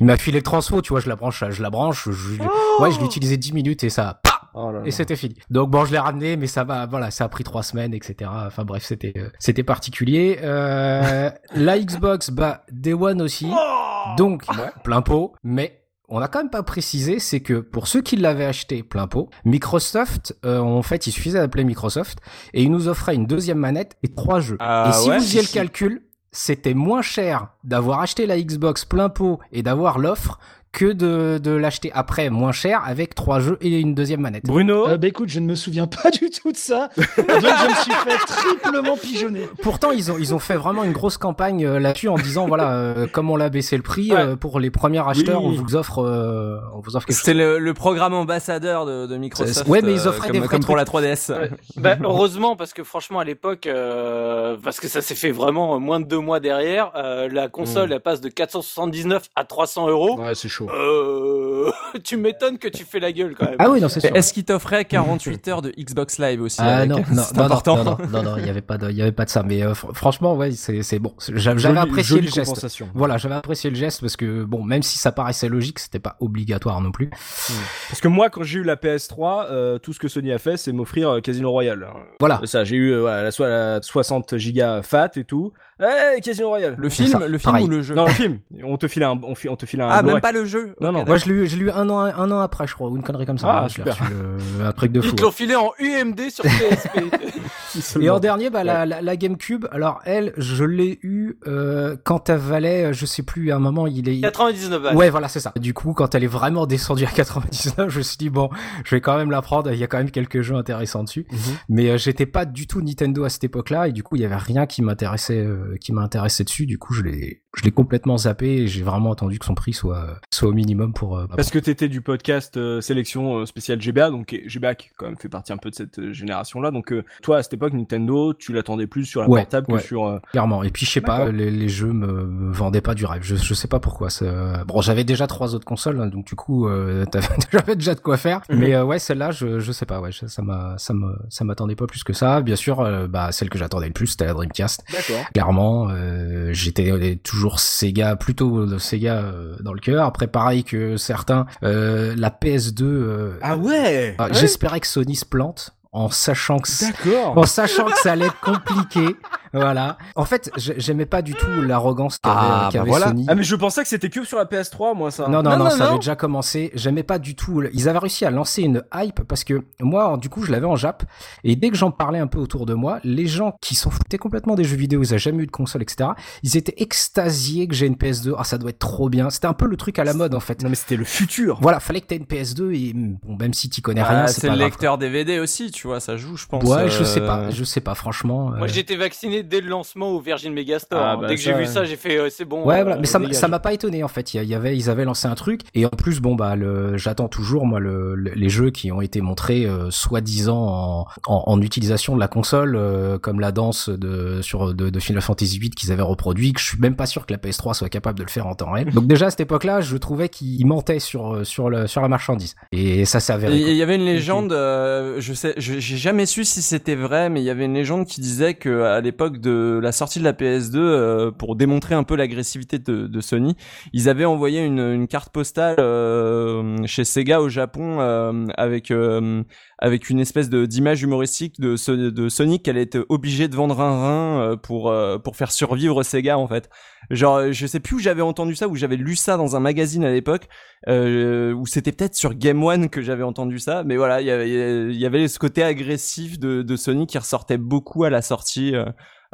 Il m'a filé le transfo, tu vois, je la branche, je la branche, je, ouais, je utilisé 10 minutes et ça, pa Oh là là. et c'était fini. Donc bon, je l'ai ramené, mais ça va, voilà, ça a pris trois semaines, etc. Enfin bref, c'était euh, c'était particulier. Euh, la Xbox, bah Day One aussi, donc plein pot, mais on a quand même pas précisé, c'est que pour ceux qui l'avaient acheté plein pot, Microsoft, euh, en fait, il suffisait d'appeler Microsoft et il nous offrait une deuxième manette et trois jeux. Ah et si ouais vous faisiez le calcul, c'était moins cher d'avoir acheté la Xbox plein pot et d'avoir l'offre que de, de l'acheter après moins cher avec trois jeux et une deuxième manette. Bruno Euh, bah écoute, je ne me souviens pas du tout de ça. Donc je me suis fait triplement pigeonner. Pourtant, ils ont, ils ont fait vraiment une grosse campagne euh, là-dessus en disant voilà, euh, comme on l'a baissé le prix, Ouais. euh, pour les premiers acheteurs, Oui. on vous offre, euh, on vous offre quelque chose. C'était le, le programme ambassadeur de, de Microsoft. Ouais, mais ils euh, offraient comme, des comme pour la trucs. 3DS. Bah, heureusement, parce que franchement, à l'époque, euh, parce que ça s'est fait vraiment moins de deux mois derrière, euh, la console, elle passe de 479 à 300 euros. Ouais, c'est chaud. Euh, tu m'étonnes que tu fais la gueule quand même. Ah oui, non, c'est sûr. Est-ce qu'il t'offrait 48 heures de Xbox Live aussi Ah avec non, non, non, non, important. non, non, non, non, il y avait pas de, il y avait pas de ça. Mais euh, fr- franchement, ouais, c'est, c'est bon. J'avais apprécié jolie le geste. compensation. Voilà, j'avais apprécié le geste parce que bon, même si ça paraissait logique, c'était pas obligatoire non plus. Parce que moi, quand j'ai eu la PS3, euh, tout ce que Sony a fait, c'est m'offrir euh, Casino Royale. Voilà. Ça, j'ai eu euh, voilà, la, so- la 60 gigas fat et tout. Eh, Casino Royale. Le film, ça, le film pareil. ou le jeu? Non, le film. On te file un, on, fi- on te file un. Ah, même pas le jeu. Non, non. Moi, je l'ai eu, eu un an, un an après, je crois, ou une connerie comme ça. Ah, Ouais, je l'ai super. reçu, le- un truc de Ils fou. te l'ont filé en UMD sur PSP. Et en dernier, bah, la, la, la GameCube. Alors elle, je l'ai eu euh, quand elle valait, euh, je sais plus, à un moment, il est. 99 balles. Ouais, voilà, c'est ça. Du coup, quand elle est vraiment descendue à 99, je me suis dit bon, je vais quand même la prendre. Il y a quand même quelques jeux intéressants dessus. Mhm. Mais euh, j'étais pas du tout Nintendo à cette époque-là, et du coup, il y avait rien qui m'intéressait, euh, qui m'intéressait dessus. Du coup, je l'ai, je l'ai complètement zappé. Et j'ai vraiment attendu que son prix soit, soit au minimum pour. euh, Parce que t'étais du podcast euh, sélection euh, spéciale GBA, donc GBA qui quand même fait partie un peu de cette euh, génération-là. Donc euh, toi, à cette époque, Nintendo, tu l'attendais plus sur la Ouais, portable ouais. que sur. euh, Clairement. Et puis je sais pas, les, les jeux me, me vendaient pas du rêve. Je, je sais pas pourquoi. Bon, j'avais déjà trois autres consoles, hein, donc du coup, euh, t'avais- j'avais déjà de quoi faire. Mhm. Mais ouais, celle-là, je, je sais pas. Ouais, ça m'a, ça me, ça m'attendait pas plus que ça. Bien sûr, bah celle que j'attendais le plus, c'était la Dreamcast. D'accord. Clairement, euh, j'étais euh, toujours Sega, plutôt de Sega euh, dans le cœur. Après, pareil que certains, euh, la PS2. euh, Ah ouais. ah, J'espérais que Sony se plante en sachant que en sachant que ça allait être compliqué. Voilà. En fait, j'ai- j'aimais pas du tout l'arrogance qu'avait Ah, qu'avait bah voilà. Sony. Ah mais je pensais que c'était que sur la PS3, moi ça. Non, non, Non, non, non, ça non. avait déjà commencé. J'aimais pas du tout. Ils avaient réussi à lancer une hype parce que moi, du coup, je l'avais en Jap. Et dès que j'en parlais un peu autour de moi, les gens qui s'en foutaient complètement des jeux vidéo, ils n'avaient jamais eu de console, etc., ils étaient extasiés que j'ai une PS2. Ah, ça doit être trop bien. C'était un peu le truc à la mode, en fait. Non mais c'était le futur. Voilà, fallait que t'aies une PS2 et bon, même si t'y connais Ah, rien, c'est c'est le grave. lecteur DVD aussi, tu vois, ça joue, je pense. Ouais, je euh, sais pas, je sais pas, franchement. Moi, euh, été vacciné dès le lancement au Virgin Megastore. Ah, hein. bah, Dès que ça, j'ai vu ça, j'ai fait euh, c'est bon. Ouais, euh, voilà, mais ça, m'a pas étonné en fait. Il y, avait, ils avaient lancé un truc et en plus, bon bah, le, j'attends toujours moi le, le- les jeux qui ont été montrés euh, soi-disant en, en, en utilisation de la console, euh, comme la danse de sur de, de Final Fantasy VIII qu'ils avaient reproduit. Que je suis même pas sûr que la PS3 soit capable de le faire en temps réel. Donc déjà à cette époque-là, je trouvais qu'ils mentaient sur sur le sur la marchandise et ça avéré. Il y avait une légende, euh, je sais, j'ai jamais su si c'était vrai, mais il y avait une légende qui disait que à l'époque de la sortie de la PS2, euh, pour démontrer un peu l'agressivité de, de Sony, ils avaient envoyé une, une carte postale euh, chez Sega au Japon euh, avec euh, avec une espèce de d'image humoristique de, de Sonic qu'elle était obligée de vendre un rein euh, pour pour faire survivre Sega en fait. Genre, je sais plus où j'avais entendu ça, où j'avais lu ça dans un magazine à l'époque, euh, ou c'était peut-être sur Game One que j'avais entendu ça, mais voilà, il y avait, y avait ce côté agressif de, de Sony qui ressortait beaucoup à la sortie. euh,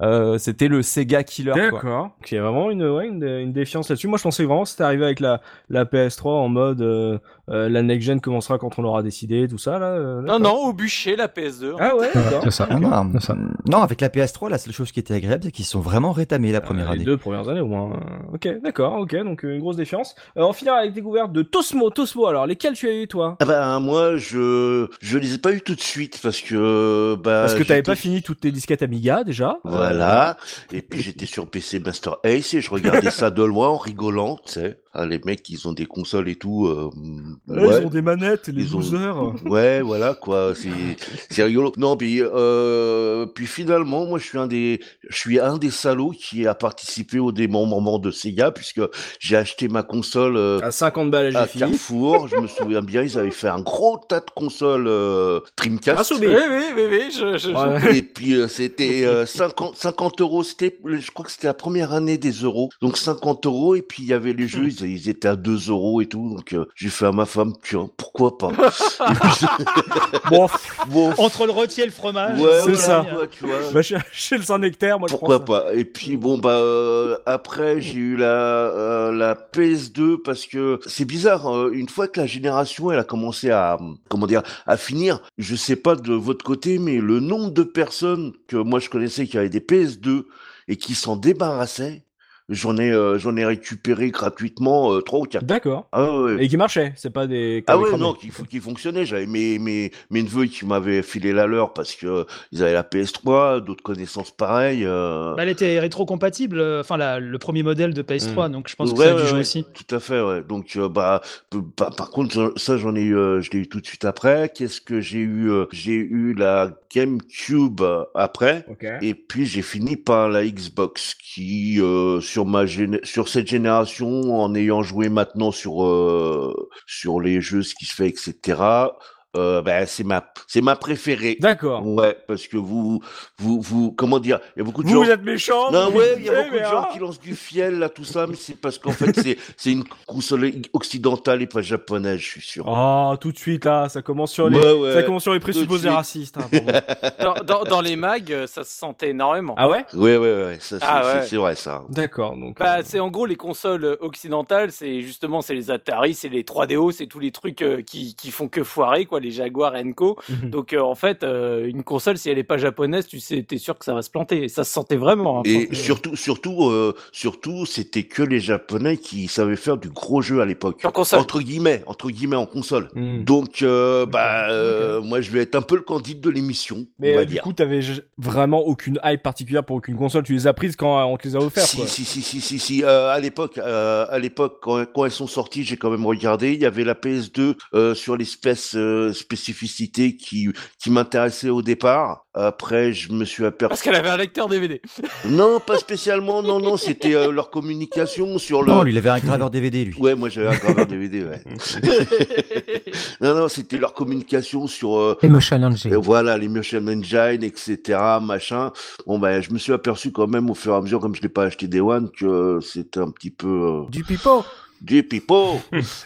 euh, c'était le Sega Killer. Quoi. D'accord. Donc il y a vraiment une, ouais, une, une défiance là-dessus. Moi je pensais vraiment que c'était arrivé avec la, la PS3 en mode euh, euh, la next gen commencera quand on l'aura décidé, tout ça là. euh, Non, non, au bûcher, la PS2. Ah ouais. C'est ça. Non, C'est ça. non, avec la PS3, la seule chose qui était agréable, c'est qu'ils sont vraiment rétamés la première Euh, les année. deux premières années au moins. Ok, d'accord, ok, donc une grosse défiance. Euh, on finira avec découverte de Tosmo. Tosmo, alors lesquels tu as eu toi? Ah ben moi je je les ai pas eu tout de suite parce que bah Parce que t'avais pas fini toutes tes disquettes Amiga déjà. Voilà. Et puis j'étais sur PC Master Ace et je regardais ça de loin en rigolant, tu sais. Ah, les mecs, ils ont des consoles et tout. euh, Là, ouais. Ils ont des manettes, les Ils ont- losers. Ouais, voilà quoi, c'est c'est rigolo. Non, puis euh, puis finalement, moi je suis un des je suis un des salauds qui a participé au démembrement de Sega puisque j'ai acheté ma console euh, À 50 balles à à. Carrefour. je me souviens bien, ils avaient fait un gros tas de consoles euh, Dreamcast. Ah, Oui, oui, oui, oui, je, je, je- Ouais. Et puis euh, c'était euh, 50 50 euros. C'était, je crois que c'était la première année des euros. Donc 50 euros. Et puis il y avait les jeux. Ils ils, étaient à 2 euros et tout. Donc euh, j'ai fait à ma femme, tiens, pourquoi pas? Bon, Bon, Entre le rôti et le fromage. ouais, c'est ça. quoi, tu vois. bah, chez, chez le Saint-Nectaire, moi je Pourquoi ça. pas? Et puis bon bah euh, après j'ai eu la euh, la PS2 parce que c'est bizarre euh, une fois que la génération elle a commencé à comment dire à finir je sais pas de votre côté mais le nombre de personnes que moi je connaissais qui avaient des PS2 et qui s'en débarrassaient j'en ai euh, j'en ai récupéré gratuitement euh, trois ou quatre D'accord. ah ouais Et qui marchait, c'est pas des. ah ouais, non, qui, qui fonctionnait. J'avais mes, mes, mes neveux qui m'avaient filé la leur parce que ils avaient la PS3, d'autres connaissances pareilles. euh, Bah, elle était rétro-compatible, euh, enfin le premier modèle de PS3, donc je pense que ça a dû jouer aussi. Tout à fait, ouais. Donc, euh, bah, bah, par contre, ça, j'en ai eu, euh, je l'ai eu tout de suite après. Qu'est-ce que j'ai eu euh, J'ai eu la GameCube euh, après. Et puis j'ai fini par la Xbox qui euh, sur ma cette génération en ayant joué maintenant sur euh, sur les jeux ce qui se fait etc. Euh, ben c'est ma c'est ma préférée. D'accord. Ouais parce que vous vous vous comment dire il y a beaucoup de Vous, gens vous êtes méchants. non, ouais, il y a dites, beaucoup de gens qui lancent du fiel, là, tout ça, mais c'est parce qu'en fait, c'est, c'est une console occidentale et pas japonaise, je suis sûr. Oh, tout de suite là, ça commence sur les, Ouais, ouais. ça commence sur les présupposés racistes. hein, pour moi. Dans, dans, dans les mags, euh, ça se sentait énormément. ah ouais? Ouais, ouais, ouais, ça, c'est, Ah ouais. c'est- vrai, ça. D'accord. Donc. Bah, euh, c'est en gros les consoles occidentales, c'est justement c'est les Atari, c'est les 3DO, c'est tous les trucs euh, qui, qui font que foirer quoi, les Jaguar et Co. mhm. Donc euh, en fait, euh, une console si elle est pas japonaise, tu sais, t'es sûr que ça va se planter. Et ça se sentait vraiment. hein, Et franchement. surtout, surtout, euh, surtout, c'était que les Japonais qui savaient faire du gros jeu à l'époque. Sur console. Entre guillemets, entre guillemets, en console. Mhm. Donc, euh, bah, moi, je vais être un peu le candidat de l'émission, Mais on va euh, du dire. coup, t'avais vraiment aucune hype particulière pour aucune console. Tu les as prises quand on te les a offertes. Si, si, si, si, si, si. Euh, à l'époque, euh, à l'époque, quand, quand elles sont sorties, j'ai quand même regardé. Il y avait la PS2 euh, sur l'espèce euh, spécificité qui qui m'intéressait au départ. Après, je me suis Parce aperçu. qu'elle avait un lecteur DVD. Non, pas spécialement. Non, non, c'était euh, leur communication sur le. Non, lui, il avait un graveur DVD, lui. Ouais, moi j'avais un graveur DVD. Ouais. non, non, c'était leur communication sur. euh, Emotion Engine. et voilà, les motion engine, etc., machin. Bon, ben, je me suis aperçu quand même au fur et à mesure, comme je l'ai pas acheté Day One, que c'était un petit peu euh, Du pipeau. Du pipeau.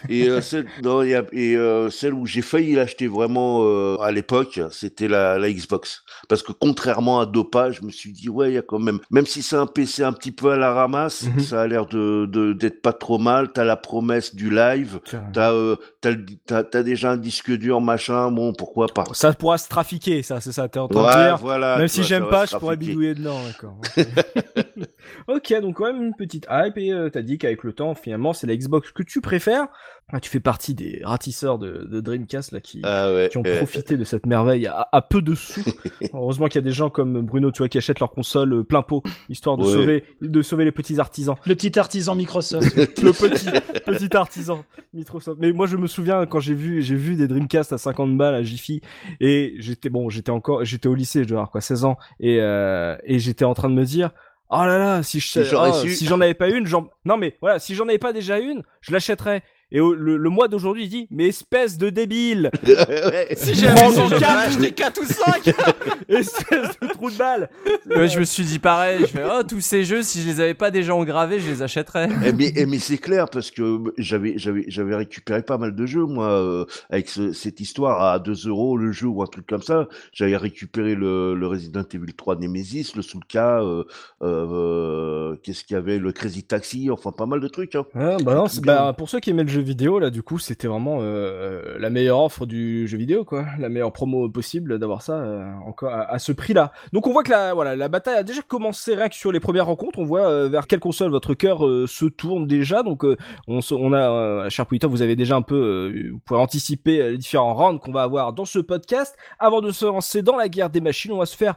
et euh, celle, non, et euh, celle où j'ai failli l'acheter vraiment euh, à l'époque, c'était la, la Xbox. Parce que contrairement à Dopa, je me suis dit, ouais, il y a quand même, même si c'est un PC un petit peu à la ramasse, Mhm. ça a l'air de de- d'être pas trop mal. T'as la promesse du live. T'as t'as déjà un disque dur, machin. Bon, pourquoi pas. Ça pourra se trafiquer, ça, c'est ça, t'es en train de Ouais, dire. voilà. Même si j'aime pas, je pourrais bidouiller dedans, d'accord. ok, donc quand même une petite hype et t'as dit qu'avec le temps, finalement, c'est la Xbox que tu préfères. Ah, tu fais partie des ratisseurs de, de Dreamcast là qui, Ah ouais. qui ont euh, profité de cette merveille à, à peu de sous. Heureusement qu'il y a des gens comme Bruno, tu vois, qui achètent leur console euh, plein pot, histoire de Ouais. sauver, de sauver les petits artisans. Le petit artisan Microsoft. Le petit, petit artisan Microsoft. Mais moi, je me souviens quand j'ai vu, j'ai vu des Dreamcast à 50 balles à Jiffy et j'étais bon, j'étais encore, j'étais au lycée, je devais avoir quoi, 16 ans et euh, et j'étais en train de me dire. Oh là là, si je Si oh, su. si j'en avais pas une, j'en non mais voilà, si j'en avais pas déjà une, je l'achèterais. Et le, le mois d'aujourd'hui, il dit mais espèce de débile. Si j'avais aurais aurais acheté 4 ou 5 espèce de trou de balle. Ouais, je me suis dit pareil. Je fais, oh, tous ces jeux, si je les avais pas déjà engravés, je les achèterais. Eh, mais, eh, mais c'est clair parce que j'avais j'avais j'avais récupéré pas mal de jeux moi euh, avec ce- cette histoire à 2 euros le jeu ou un truc comme ça. J'avais récupéré le, le Resident Evil 3 Nemesis, le Soulka, euh, euh, qu'est-ce qu'il y avait, le Crazy Taxi, enfin pas mal de trucs. Hein. Ah, bah non, bah, pour ceux qui aimaient le jeu vidéo, là, du coup, c'était vraiment euh, la meilleure offre du jeu vidéo, quoi. La meilleure promo possible d'avoir ça euh, encore à, ce prix-là. Donc on voit que la, voilà, la bataille a déjà commencé rien que sur les premières rencontres. On voit euh, vers quelle console votre cœur euh, se tourne déjà. Donc euh, on, on a, euh, cher Pouita, vous avez déjà un peu, euh, vous anticiper euh, les différents rounds qu'on va avoir dans ce podcast. Avant de se lancer dans la guerre des machines, on va se faire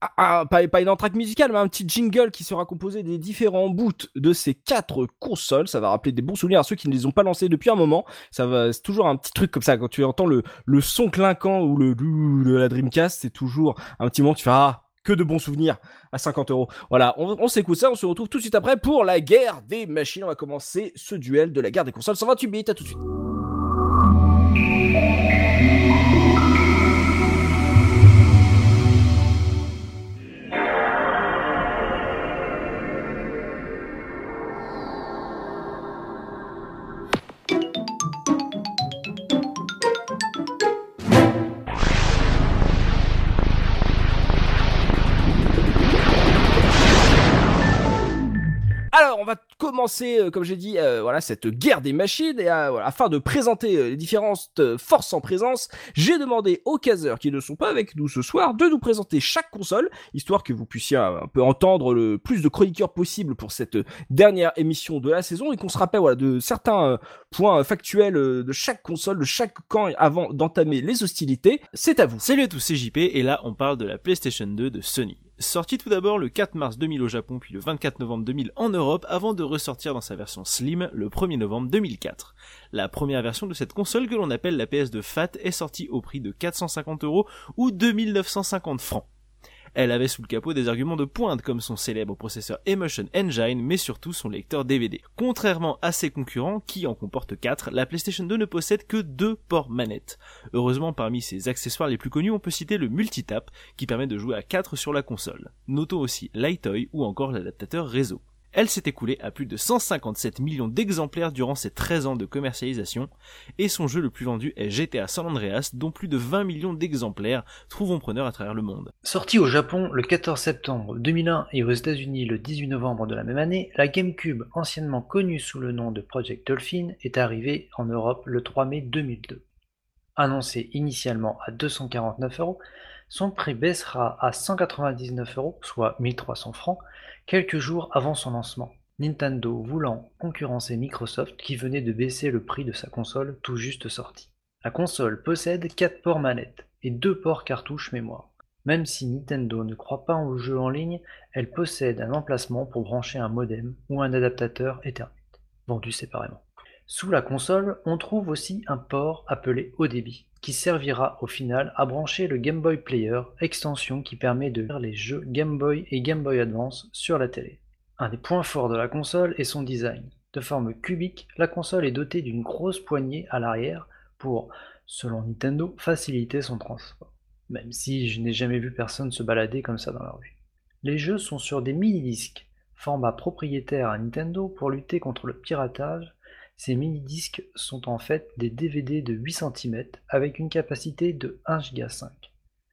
ah, ah, pas, une entraque musicale, mais un petit jingle qui sera composé des différents bouts de ces quatre consoles. Ça va rappeler des bons souvenirs à ceux qui ne les ont pas lancés depuis un moment. Ça va, c'est toujours un petit truc comme ça. Quand tu entends le, le son clinquant ou le de la Dreamcast, c'est toujours un petit moment, tu fais, ah, que de bons souvenirs à 50 euros. Voilà, on, on s'écoute ça, on se retrouve tout de suite après pour la guerre des machines. On va commencer ce duel de la guerre des consoles. 128 bits, à tout de suite. Commencer, euh, comme j'ai dit, euh, voilà, cette guerre des machines. Et afin de présenter euh, les différentes forces en présence, j'ai demandé aux caseurs qui ne sont pas avec nous ce soir de nous présenter chaque console, histoire que vous puissiez un peu entendre le plus de chroniqueurs possible pour cette dernière émission de la saison et qu'on se rappelle de certains points factuels de chaque console, de chaque camp avant d'entamer les hostilités. C'est à vous. Salut à tous, c'est JP et là on parle de la PlayStation 2 de Sony. Sorti tout d'abord le 4 mars 2000 au Japon puis le 24 novembre 2000 en Europe avant de ressortir dans sa version Slim le 1er novembre 2004. La première version de cette console que l'on appelle la PS2 Fat est sortie au prix de 450 euros ou 2950 francs. Elle avait sous le capot des arguments de pointe comme son célèbre processeur Emotion Engine, mais surtout son lecteur DVD. Contrairement à ses concurrents, qui en comportent 4, la PlayStation 2 ne possède que deux ports manettes. Heureusement, parmi ses accessoires les plus connus, on peut citer le multitap, qui permet de jouer à 4 sur la console. Notons aussi l'iToy ou encore l'adaptateur réseau. Elle s'est écoulée à plus de 157 millions d'exemplaires durant ses 13 ans de commercialisation, et son jeu le plus vendu est GTA San Andreas, dont plus de 20 millions d'exemplaires trouvent preneur à travers le monde. Sortie au Japon le 14 septembre 2001 et aux États-Unis le 18 novembre de la même année, la GameCube, anciennement connue sous le nom de Project Dolphin, est arrivée en Europe le 3 mai 2002. Annoncée initialement à 249 euros, son prix baissera à 199 euros, soit 1300 francs, quelques jours avant son lancement. Nintendo voulant concurrencer Microsoft qui venait de baisser le prix de sa console tout juste sortie. La console possède 4 ports manettes et 2 ports cartouches mémoire. Même si Nintendo ne croit pas aux jeux en ligne, elle possède un emplacement pour brancher un modem ou un adaptateur Ethernet, vendus séparément. Sous la console, on trouve aussi un port appelé haut débit, qui servira au final à brancher le Game Boy Player, extension qui permet de lire les jeux Game Boy et Game Boy Advance sur la télé. Un des points forts de la console est son design. De forme cubique, la console est dotée d'une grosse poignée à l'arrière pour, selon Nintendo, faciliter son transport. Même si je n'ai jamais vu personne se balader comme ça dans la rue. Les jeux sont sur des mini-disques, format propriétaire à Nintendo pour lutter contre le piratage. Ces mini-disques sont en fait des DVD de 8 cm avec une capacité de 1 Go 5.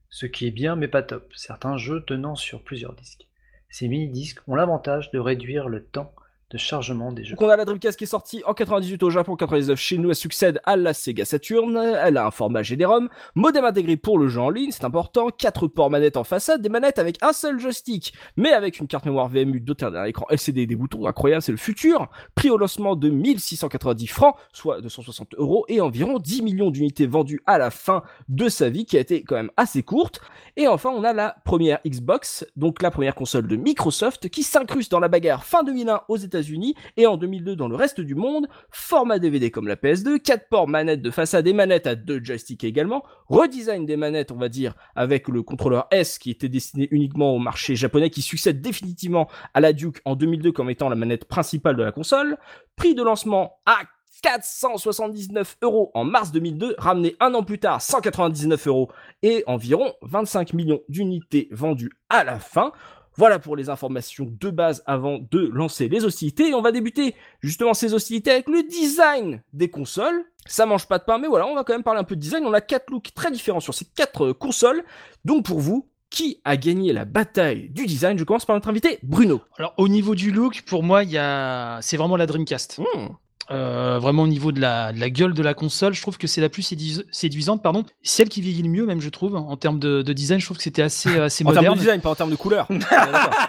Ce qui est bien mais pas top, certains jeux tenant sur plusieurs disques. Ces mini-disques ont l'avantage de réduire le temps de chargement des jeux. Donc on a la Dreamcast qui est sortie en 98 au Japon, 99 chez nous, elle succède à la Sega Saturn, elle a un format GD-ROM, modem intégré pour le jeu en ligne, c'est important, 4 ports manettes en façade, des manettes avec un seul joystick, mais avec une carte mémoire VMU dotée d'un écran LCD des boutons incroyables, c'est le futur, prix au lancement de 1690 francs, soit 260 euros, et environ 10 millions d'unités vendues à la fin de sa vie, qui a été quand même assez courte. Et enfin, on a la première Xbox, donc la première console de Microsoft, qui s'incruste dans la bagarre fin 2001 aux États-Unis et en 2002 dans le reste du monde. Format DVD comme la PS2, 4 ports manettes de façade et manettes à deux joysticks également. Redesign des manettes, on va dire, avec le contrôleur S qui était destiné uniquement au marché japonais, qui succède définitivement à la Duke en 2002 comme étant la manette principale de la console. Prix de lancement à 479 euros en mars 2002, ramené un an plus tard 199 euros et environ 25 millions d'unités vendues à la fin. Voilà pour les informations de base avant de lancer les hostilités. Et on va débuter justement ces hostilités avec le design des consoles. Ça mange pas de pain, mais voilà, on va quand même parler un peu de design. On a quatre looks très différents sur ces quatre euh, consoles. Donc pour vous, qui a gagné la bataille du design? Je commence par notre invité, Bruno. Alors au niveau du look, pour moi, il y a, c'est vraiment la Dreamcast. Hmm. Euh, vraiment au niveau de la, de la gueule de la console, je trouve que c'est la plus séduis- séduisante, pardon. Celle qui vieillit le mieux, même je trouve, en termes de, de design. Je trouve que c'était assez, euh, assez En termes moderne. de design, pas en termes de couleur.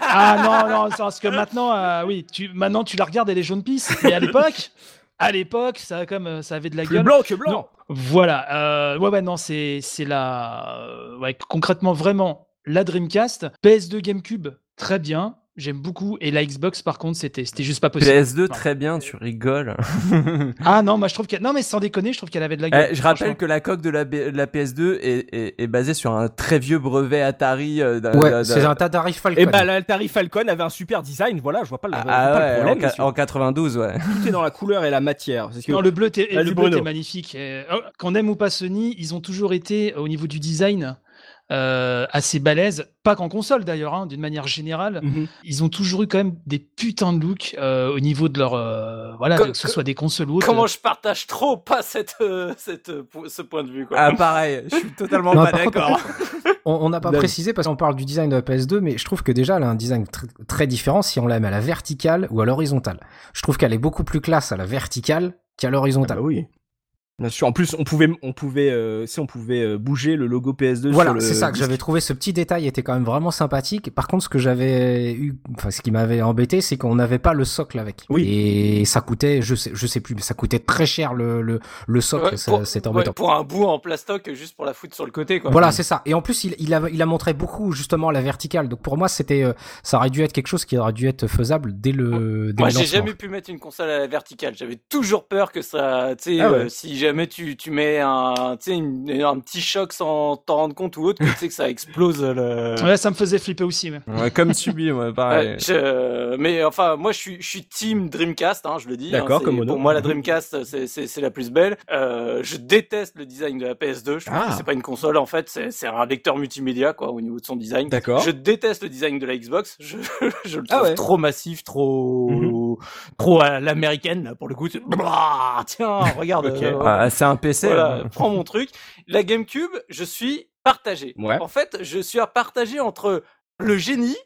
Ah non, non, parce que maintenant, euh, oui, tu, maintenant tu la regardes, elle est jaune pisse. Mais à l'époque, à l'époque, ça, comme, ça avait de la Plus gueule. blanc que blanc. Non. Voilà. Euh, ouais, ouais, non, c'est, c'est la, ouais, concrètement vraiment la Dreamcast, PS2, GameCube, très bien. J'aime beaucoup. Et la Xbox, par contre, c'était, c'était juste pas possible. PS2, très bien, tu rigoles. Ah non, moi je trouve qu'elle, non mais sans déconner, je trouve qu'elle avait de la gueule. Eh, je rappelle que la coque de la, B- de la PS2 est, est, est basée sur un très vieux brevet Atari. euh, Ouais, c'est un Atari Falcon. Et bah l'Atari Falcon avait un super design, voilà, je vois pas, le- vois Ah pas le ouais, problème. en, qua- messieurs. en 92, ouais. Tout est dans la couleur et la matière. Que- Non, le bleu, t'es- le du bleu Bruno. t'es magnifique. Et, oh, Qu'on aime ou pas Sony, ils ont toujours été euh, au niveau du design euh, assez balèze, pas qu'en console d'ailleurs, hein, d'une manière générale. Mhm. Ils ont toujours eu quand même des putains de looks euh, au niveau de leur, euh, voilà, que ce soit des consoles ou autres. Comment je partage trop pas cette, euh, cette, euh, ce point de vue, quoi. Ah pareil, je suis totalement Non, pas d'accord. On n'a pas précisé parce qu'on parle du design de la PS2, mais je trouve que déjà elle a un design tr- très différent si on la met à la verticale ou à l'horizontale. Je trouve qu'elle est beaucoup plus classe à la verticale qu'à Ah l'horizontale. bah oui. Bien sûr. En plus, on pouvait, on pouvait, euh, si on pouvait euh, bouger le logo PS2 Voilà, c'est ça que j'avais trouvé. Ce petit détail était quand même vraiment sympathique. Par contre, ce que j'avais eu, enfin, ce qui m'avait embêté, c'est qu'on n'avait pas le socle avec. Oui. Et ça coûtait, je sais, je sais plus, mais ça coûtait très cher le le, le socle. Ouais, ouais, embêtant. pour un bout en plastoc juste pour la foutre sur le côté, quoi. Voilà, c'est ça. Et en plus, il, il, a, il a montré beaucoup justement la verticale. Donc pour moi, c'était, euh, ça aurait dû être quelque chose qui aurait dû être faisable dès le. Dès Moi, j'ai jamais pu mettre une console à la verticale. J'avais toujours peur que ça, tu sais, Ah ouais. euh, si jamais tu, tu mets un, tu sais, une- un petit choc sans t'en rendre compte ou autre, que tu sais que ça explose le. Ouais, ça me faisait flipper aussi. mais. Ouais, comme subi, ouais, pareil. Ouais, je- mais enfin, moi, je suis, je suis team Dreamcast, hein, je le dis. hein, D'accord, c'est- comme. Pour moi, la Dreamcast, c'est- c'est c'est la plus belle. Euh, je déteste le design de la PS2. Je Ah. que c'est pas une console, en fait, c'est c'est un lecteur multimédia, quoi, au niveau de son design. D'accord. Je déteste le design de la Xbox. Je, je le Ah trouve ouais. trop massif, trop, Mhm. Trop à l'américaine, là, pour le coup. c'est- Blah, tiens, regarde. Euh, Ah, c'est un PC. voilà, hein. prends mon truc. La GameCube, je suis partagé. Ouais. En fait, je suis à partager entre le génie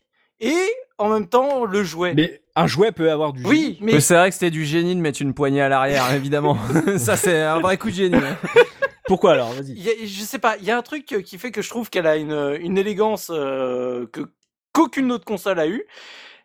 et en même temps le jouet. Mais un jouet peut avoir du. oui, mais Mais c'est vrai que c'était du génie de mettre une poignée à l'arrière, évidemment. ça, c'est un vrai coup de génie. hein. Pourquoi alors? Vas-y. je sais pas, il y a un truc qui fait que je trouve qu'elle a une, une élégance euh, que qu'aucune autre console a eu.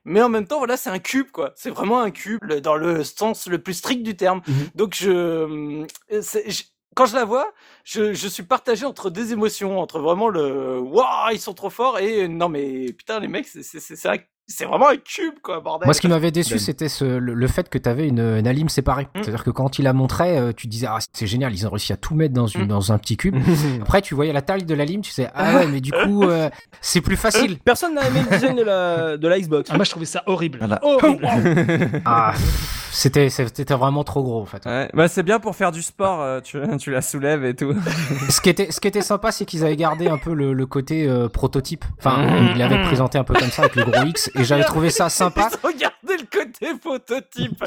Mais en même temps, voilà, c'est un cube, quoi. C'est vraiment un cube dans le sens le plus strict du terme. Mhm. Donc, je, euh, je- quand je la vois, je, je suis partagé entre deux émotions, entre vraiment le waouh, ils sont trop forts et non mais putain les mecs, c'est c'est c'est c'est un- c'est vraiment un cube, quoi, bordel. Moi, ce qui m'avait déçu, Ben. c'était ce, le, le fait que tu avais une, une alim séparée. Mm. C'est-à-dire que quand il la montrait, euh, tu disais, ah, c'est génial, ils ont réussi à tout mettre dans, une, Mm. dans un petit cube. Après, tu voyais la taille de la lime, tu sais, ah ouais, mais du coup, euh, c'est plus facile. Personne n'a aimé le design de la, de la Xbox. Ah, moi, je trouvais ça horrible. Voilà. Horrible. Ah, c'était, c'était vraiment trop gros, en fait. Ouais. Bah, c'est bien pour faire du sport, euh, tu, tu la soulèves et tout. Ce qui était, ce qui était sympa, c'est qu'ils avaient gardé un peu le, le côté euh, prototype. Enfin, ils l'avaient présenté un peu comme ça avec le gros X, et j'avais trouvé ça sympa. Regardez le côté prototype.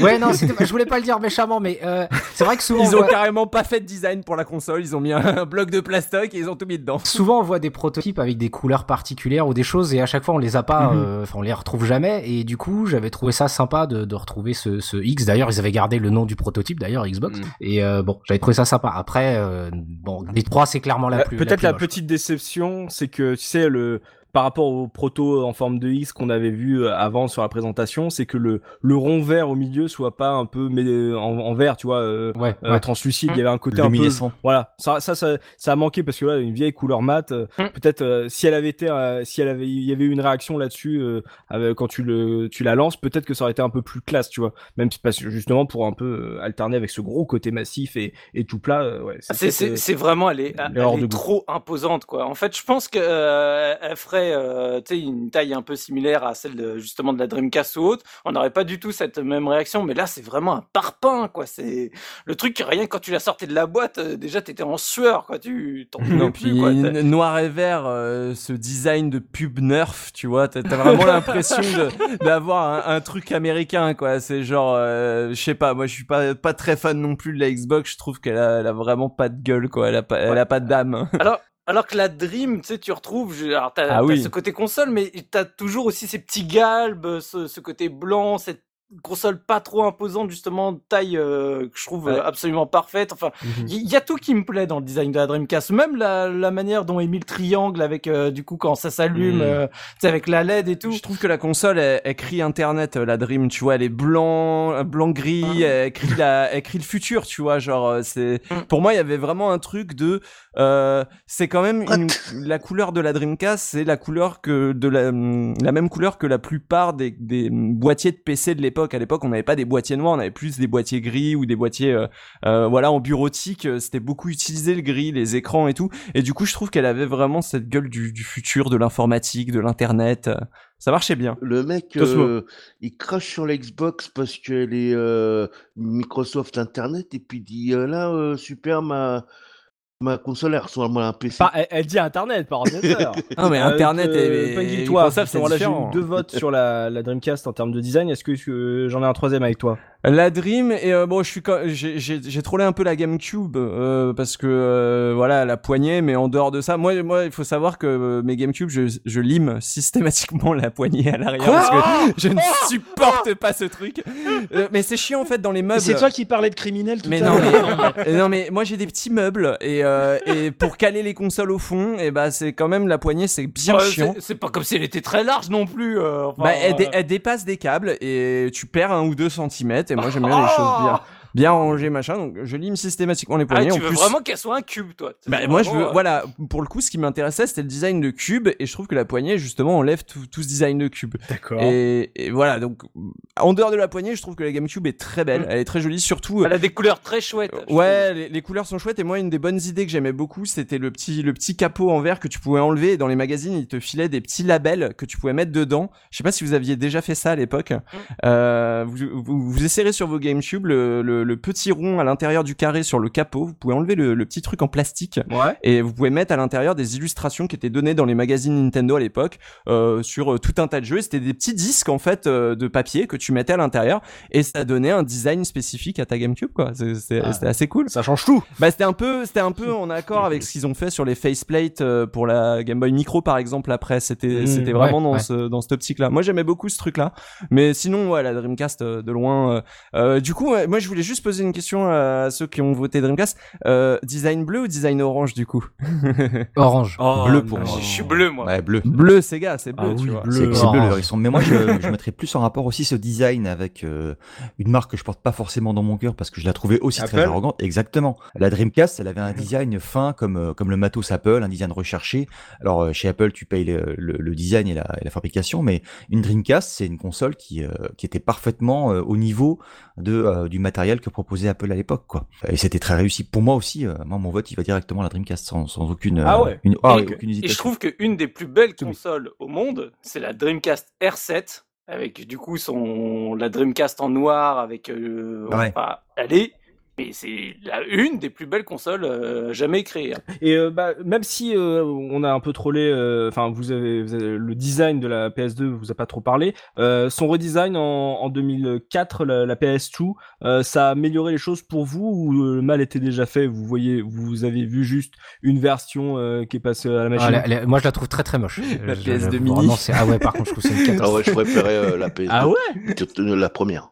Ouais, non, je voulais pas le dire méchamment, mais euh, c'est vrai que souvent, Ils on ont voit- carrément pas fait de design pour la console, ils ont mis un bloc de plastoc et ils ont tout mis dedans. Souvent, on voit des prototypes avec des couleurs particulières ou des choses, et à chaque fois, on les a pas, Mhm. euh, enfin, on les retrouve jamais. Et du coup, j'avais trouvé ça sympa de, de retrouver ce, ce X. D'ailleurs, ils avaient gardé le nom du prototype, d'ailleurs, Xbox. Mhm. Et euh, bon, j'avais trouvé ça sympa. Après, euh, bon, les trois, c'est clairement la Euh, plus. Peut-être plus la, moche. petite déception, c'est que tu sais le par rapport au proto en forme de X qu'on avait vu euh, avant sur la présentation, c'est que le le rond vert au milieu soit pas un peu mais en, en vert, tu vois, euh, Ouais, euh, ouais. translucide. Il y avait un côté un peu voilà. Ça, ça ça ça a manqué parce que là une vieille couleur mat. euh, Mm. Peut-être euh, si elle avait été euh, si elle avait il y avait eu une réaction là-dessus euh, quand tu le tu la lances, peut-être que ça aurait été un peu plus classe, tu vois. Même si parce justement pour un peu alterner avec ce gros côté massif et et tout plat. euh, ouais. C'est, peut-être, c'est, c'est vraiment, elle est, elle est trop imposante, quoi. En fait, je pense que euh, elle ferait, euh, tu sais, une taille un peu similaire à celle de justement de la Dreamcast ou autre. On n'aurait pas du tout cette même réaction, mais là, c'est vraiment un parpaing, quoi. C'est le truc rien que quand tu la sortais de la boîte, euh, déjà t'étais en sueur, quoi. Tu t'en plus, quoi. Noir et vert, euh, ce design de pub nerf, tu vois, t'as vraiment l'impression d'avoir un, un truc américain, quoi. C'est genre, je sais pas, moi je suis pas pas très fan non plus de la Xbox. Je trouve qu'elle a, elle a vraiment pas de gueule, quoi. Elle a pas, elle a pas d'âme. Alors, alors que la Dream, tu sais, tu retrouves, je- alors t'as, Ah oui. ce côté console, mais t'as toujours aussi ces petits galbes, ce, ce côté blanc, cette console pas trop imposante, justement, de taille euh, que je trouve Ouais. euh, absolument parfaite. Enfin, il y, a tout qui me plaît dans le design de la Dreamcast, même la, la manière dont est mis le triangle avec, euh, du coup, quand ça s'allume, Mhm. euh, tu sais, avec la LED et tout. Je trouve que la console, elle, elle crie Internet, euh, la Dream, tu vois, elle est blanc, blanc gris, elle crie la, elle crie le futur, tu vois, genre euh, c'est. Mm. Pour moi, il y avait vraiment un truc de, euh, c'est quand même une, la couleur de la Dreamcast, c'est la couleur que de la, la même couleur que la plupart des, des boîtiers de PC de l'époque. À l'époque, on n'avait pas des boîtiers noirs, on avait plus des boîtiers gris ou des boîtiers, euh, euh, voilà, en bureautique. euh, C'était beaucoup utilisé le gris, les écrans et tout. Et du coup, je trouve qu'elle avait vraiment cette gueule du, du futur, de l'informatique, de l'internet. Ça marchait bien. Le mec, euh, il crache sur la Xbox parce qu'elle est euh, Microsoft Internet et puis il dit euh, là, euh, super, ma, Ma console, à un PC. Pas- elle, elle dit internet, pas ordinateur. Non, mais Euh, Internet euh, et- et toi, Microsoft, c'est j'ai eu deux votes sur la, la Dreamcast en termes de design. Est-ce que j'en ai un troisième avec toi? La Dream et euh, bon, je suis j'ai j'ai j'ai trollé un peu la GameCube euh, parce que euh, voilà la poignée, mais en dehors de ça, moi moi il faut savoir que euh, mes GameCube, je je lime systématiquement la poignée à l'arrière parce que je ne supporte pas ce truc. Euh, mais c'est chiant en fait dans les meubles. C'est toi qui parlais de criminel tout Mais à l'heure. mais, euh, non, mais moi j'ai des petits meubles et, euh, et pour caler les consoles au fond, et bah c'est quand même la poignée, c'est bien Ouais, chiant. c'est- pas comme si elle était très large non plus. euh, enfin, Bah, elle, dé- elle dépasse des câbles et tu perds un ou deux centimètres. Et moi j'aime bien les choses bien, bien rangées, machin. Donc je lime systématiquement les ah, poignées. tu en veux plus, vraiment qu'elle soit un cube, toi bah, moi je veux, euh, voilà, pour le coup, ce qui m'intéressait, c'était le design de cube, et je trouve que la poignée, justement, enlève tout, tout ce design de cube. D'accord. Et, et voilà, donc, en dehors de la poignée, je trouve que la GameCube est très belle, elle est très jolie, surtout, Elle a des couleurs très chouettes. je Ouais, les, les couleurs sont chouettes et moi une des bonnes idées que j'aimais beaucoup, c'était le petit le petit capot en verre que tu pouvais enlever et dans les magazines, ils te filaient des petits labels que tu pouvais mettre dedans. Je sais pas si vous aviez déjà fait ça à l'époque. Euh, vous, vous vous essayerez sur vos GameCube le, le, le petit rond à l'intérieur du carré sur le capot, vous pouvez enlever le, le petit truc en plastique Ouais. et vous pouvez mettre à l'intérieur des illustrations qui étaient données dans les magazines Nintendo à l'époque euh, sur euh, tout un tas de jeux. C'était des petits disques en fait euh, de papier que tu mettais à l'intérieur et ça donnait un design spécifique à ta GameCube quoi. Ah. C'était assez cool. Ça change tout. Bah c'était un peu c'était un peu en accord avec ce qu'ils ont fait sur les faceplates pour la Game Boy Micro par exemple après c'était Mmh, c'était vraiment ouais, dans ouais. ce dans cette optique là. Moi j'aimais beaucoup ce truc là. Mais sinon ouais la Dreamcast de loin euh, du coup moi je voulais juste poser une question à ceux qui ont voté Dreamcast euh, design bleu ou design orange du coup Orange. bleu pour moi. je suis bleu, moi. Ouais, bleu. Bleu Sega c'est bleu Ah tu oui, vois. bleu. C'est c'est bleu le hérisson. Mais moi, je, je mettrais plus en rapport aussi ce design avec euh, une marque que je porte pas forcément dans mon cœur parce que je la trouvais aussi très arrogante. Exactement. La Dreamcast, elle avait un design fin comme euh, comme le matos Apple, un design recherché. Alors chez Apple, tu payes le, le- le design et la, et la fabrication, mais une Dreamcast, c'est une console qui euh, qui était parfaitement euh, au niveau de euh, du matériel que proposait Apple à l'époque, quoi. Et c'était très réussi. Pour moi aussi, euh, moi mon vote, il va directement à la Dreamcast sans, sans aucune euh, Ah ouais. une, ah Et aucune Et je hésitation. trouve qu'une des plus belles consoles au monde, c'est la Dreamcast R7, avec du coup son la Dreamcast en noir, avec euh, Ouais. enfin, elle est, mais c'est la une des plus belles consoles euh, jamais créées. hein. Et euh, bah, même si euh, on a un peu trollé, euh, enfin vous, avez, vous avez- le design de la PS2 vous a pas trop parlé. Euh, son redesign en, en 2004, la, la PS2, euh, ça a amélioré les choses pour vous ou le mal était déjà fait? Vous voyez, vous avez vu juste une version euh, qui est passée à la Ah, machine? la- la- moi, je la trouve très très moche. La Je- PS2 j'avoue, mini. vraiment, ah ouais, par contre, je trouve c'est une Ah catastrophe. ouais, je préférais euh, la PS2. Ah ouais? que- La première.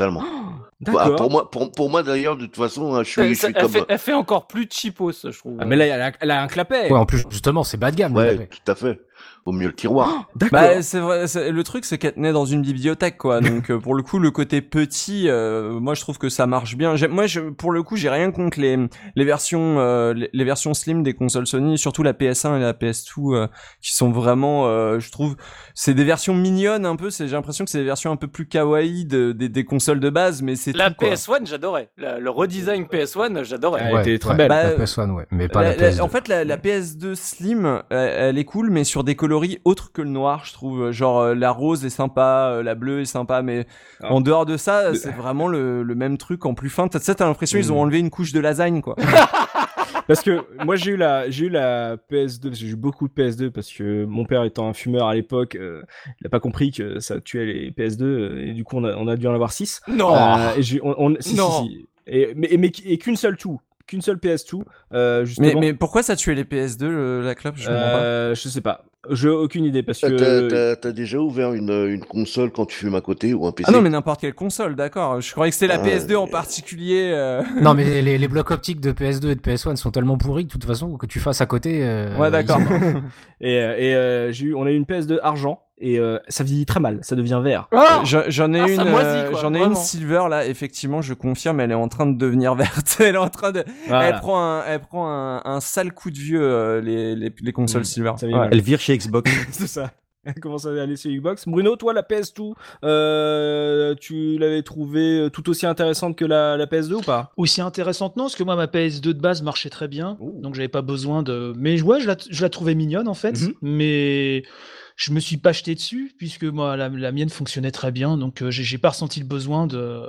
Totalement. Bah, D'accord. pour moi, pour, pour moi d'ailleurs, de toute façon, hein, je suis, Ça- je ça- suis elle, comme. fait, elle fait encore plus cheapos, je trouve. Ah, mais là, elle a, elle a un clapet. Ouais, en plus, justement, c'est bas de gamme. Ouais, tout à fait. Au mieux le tiroir. D'accord. Bah c'est vrai, c'est- le truc c'est qu'elle tenait dans une bibliothèque quoi. Donc euh, pour le coup le côté petit, euh, moi je trouve que ça marche bien. Moi je, pour le coup j'ai rien contre les les versions euh, les, les versions slim des consoles Sony, surtout la PS1 et la PS2 euh, qui sont vraiment, euh, je trouve, c'est des versions mignonnes un peu. C'est j'ai l'impression que c'est des versions un peu plus kawaii de- des, des consoles de base, mais c'est La tout, quoi. PS1, j'adorais. La- le redesign PS1, j'adorais. Elle était très belle. Bah, La PS1, ouais, mais pas La- la, la- PS2. en fait, la, la PS2 Slim, elle est cool, mais sur des coloris autres que le noir, je trouve. Genre, euh, la rose est sympa, euh, la bleue est sympa, mais Ah. en dehors de ça, c'est vraiment le, le même truc en plus fin. T'as, sais, t'as l'impression qu'ils ont Mm. enlevé une couche de lasagne, quoi. Parce que moi j'ai eu la j'ai eu la PS2 parce que j'ai eu beaucoup de PS2 parce que mon père étant un fumeur à l'époque, euh, il a pas compris que ça tuait les PS2 euh, et du coup on a on a dû en avoir 6 Non. et j'ai on, on- si, Non. si, si. Et mais mais et qu'une seule tout, qu'une seule PS2 euh, mais, justement. mais pourquoi ça tuait les PS2, le- la clope? Je euh, je sais pas. J'ai aucune idée parce T'as- que T'as déjà ouvert une, une console quand tu fumes à côté ou un PC Ah non, mais n'importe quelle console, d'accord. Je croyais que c'était la Ah, PS2 en particulier. euh. Non, mais les, les blocs optiques de PS2 et de PS1 sont tellement pourris que de toute façon, que tu fasses à côté. euh, Ouais, d'accord. et, euh, et euh, j'ai eu on a eu une PS2 argent et euh, ça vieillit très mal, ça devient vert. J'en ai Ah, une, euh, j'en ai une silver là. Effectivement, je confirme, elle est en train de devenir verte. elle est en train de, Voilà. elle prend un, elle prend un, un sale coup de vieux euh, les, les, les consoles Mm, silver. Ouais. Elle vire chez Xbox. C'est ça. Elle commence à aller sur Xbox. Bruno, toi, la PS2, euh, tu l'avais trouvée tout aussi intéressante que la, la PS2 ou pas? Aussi intéressante, non, parce que moi, ma PS2 de base marchait très bien, Oh. donc j'avais pas besoin de. Mais ouais, je la, je la trouvais mignonne en fait, Mhm. mais je me suis pas jeté dessus, puisque moi, la, la mienne fonctionnait très bien, donc euh, j'ai pas ressenti le besoin de.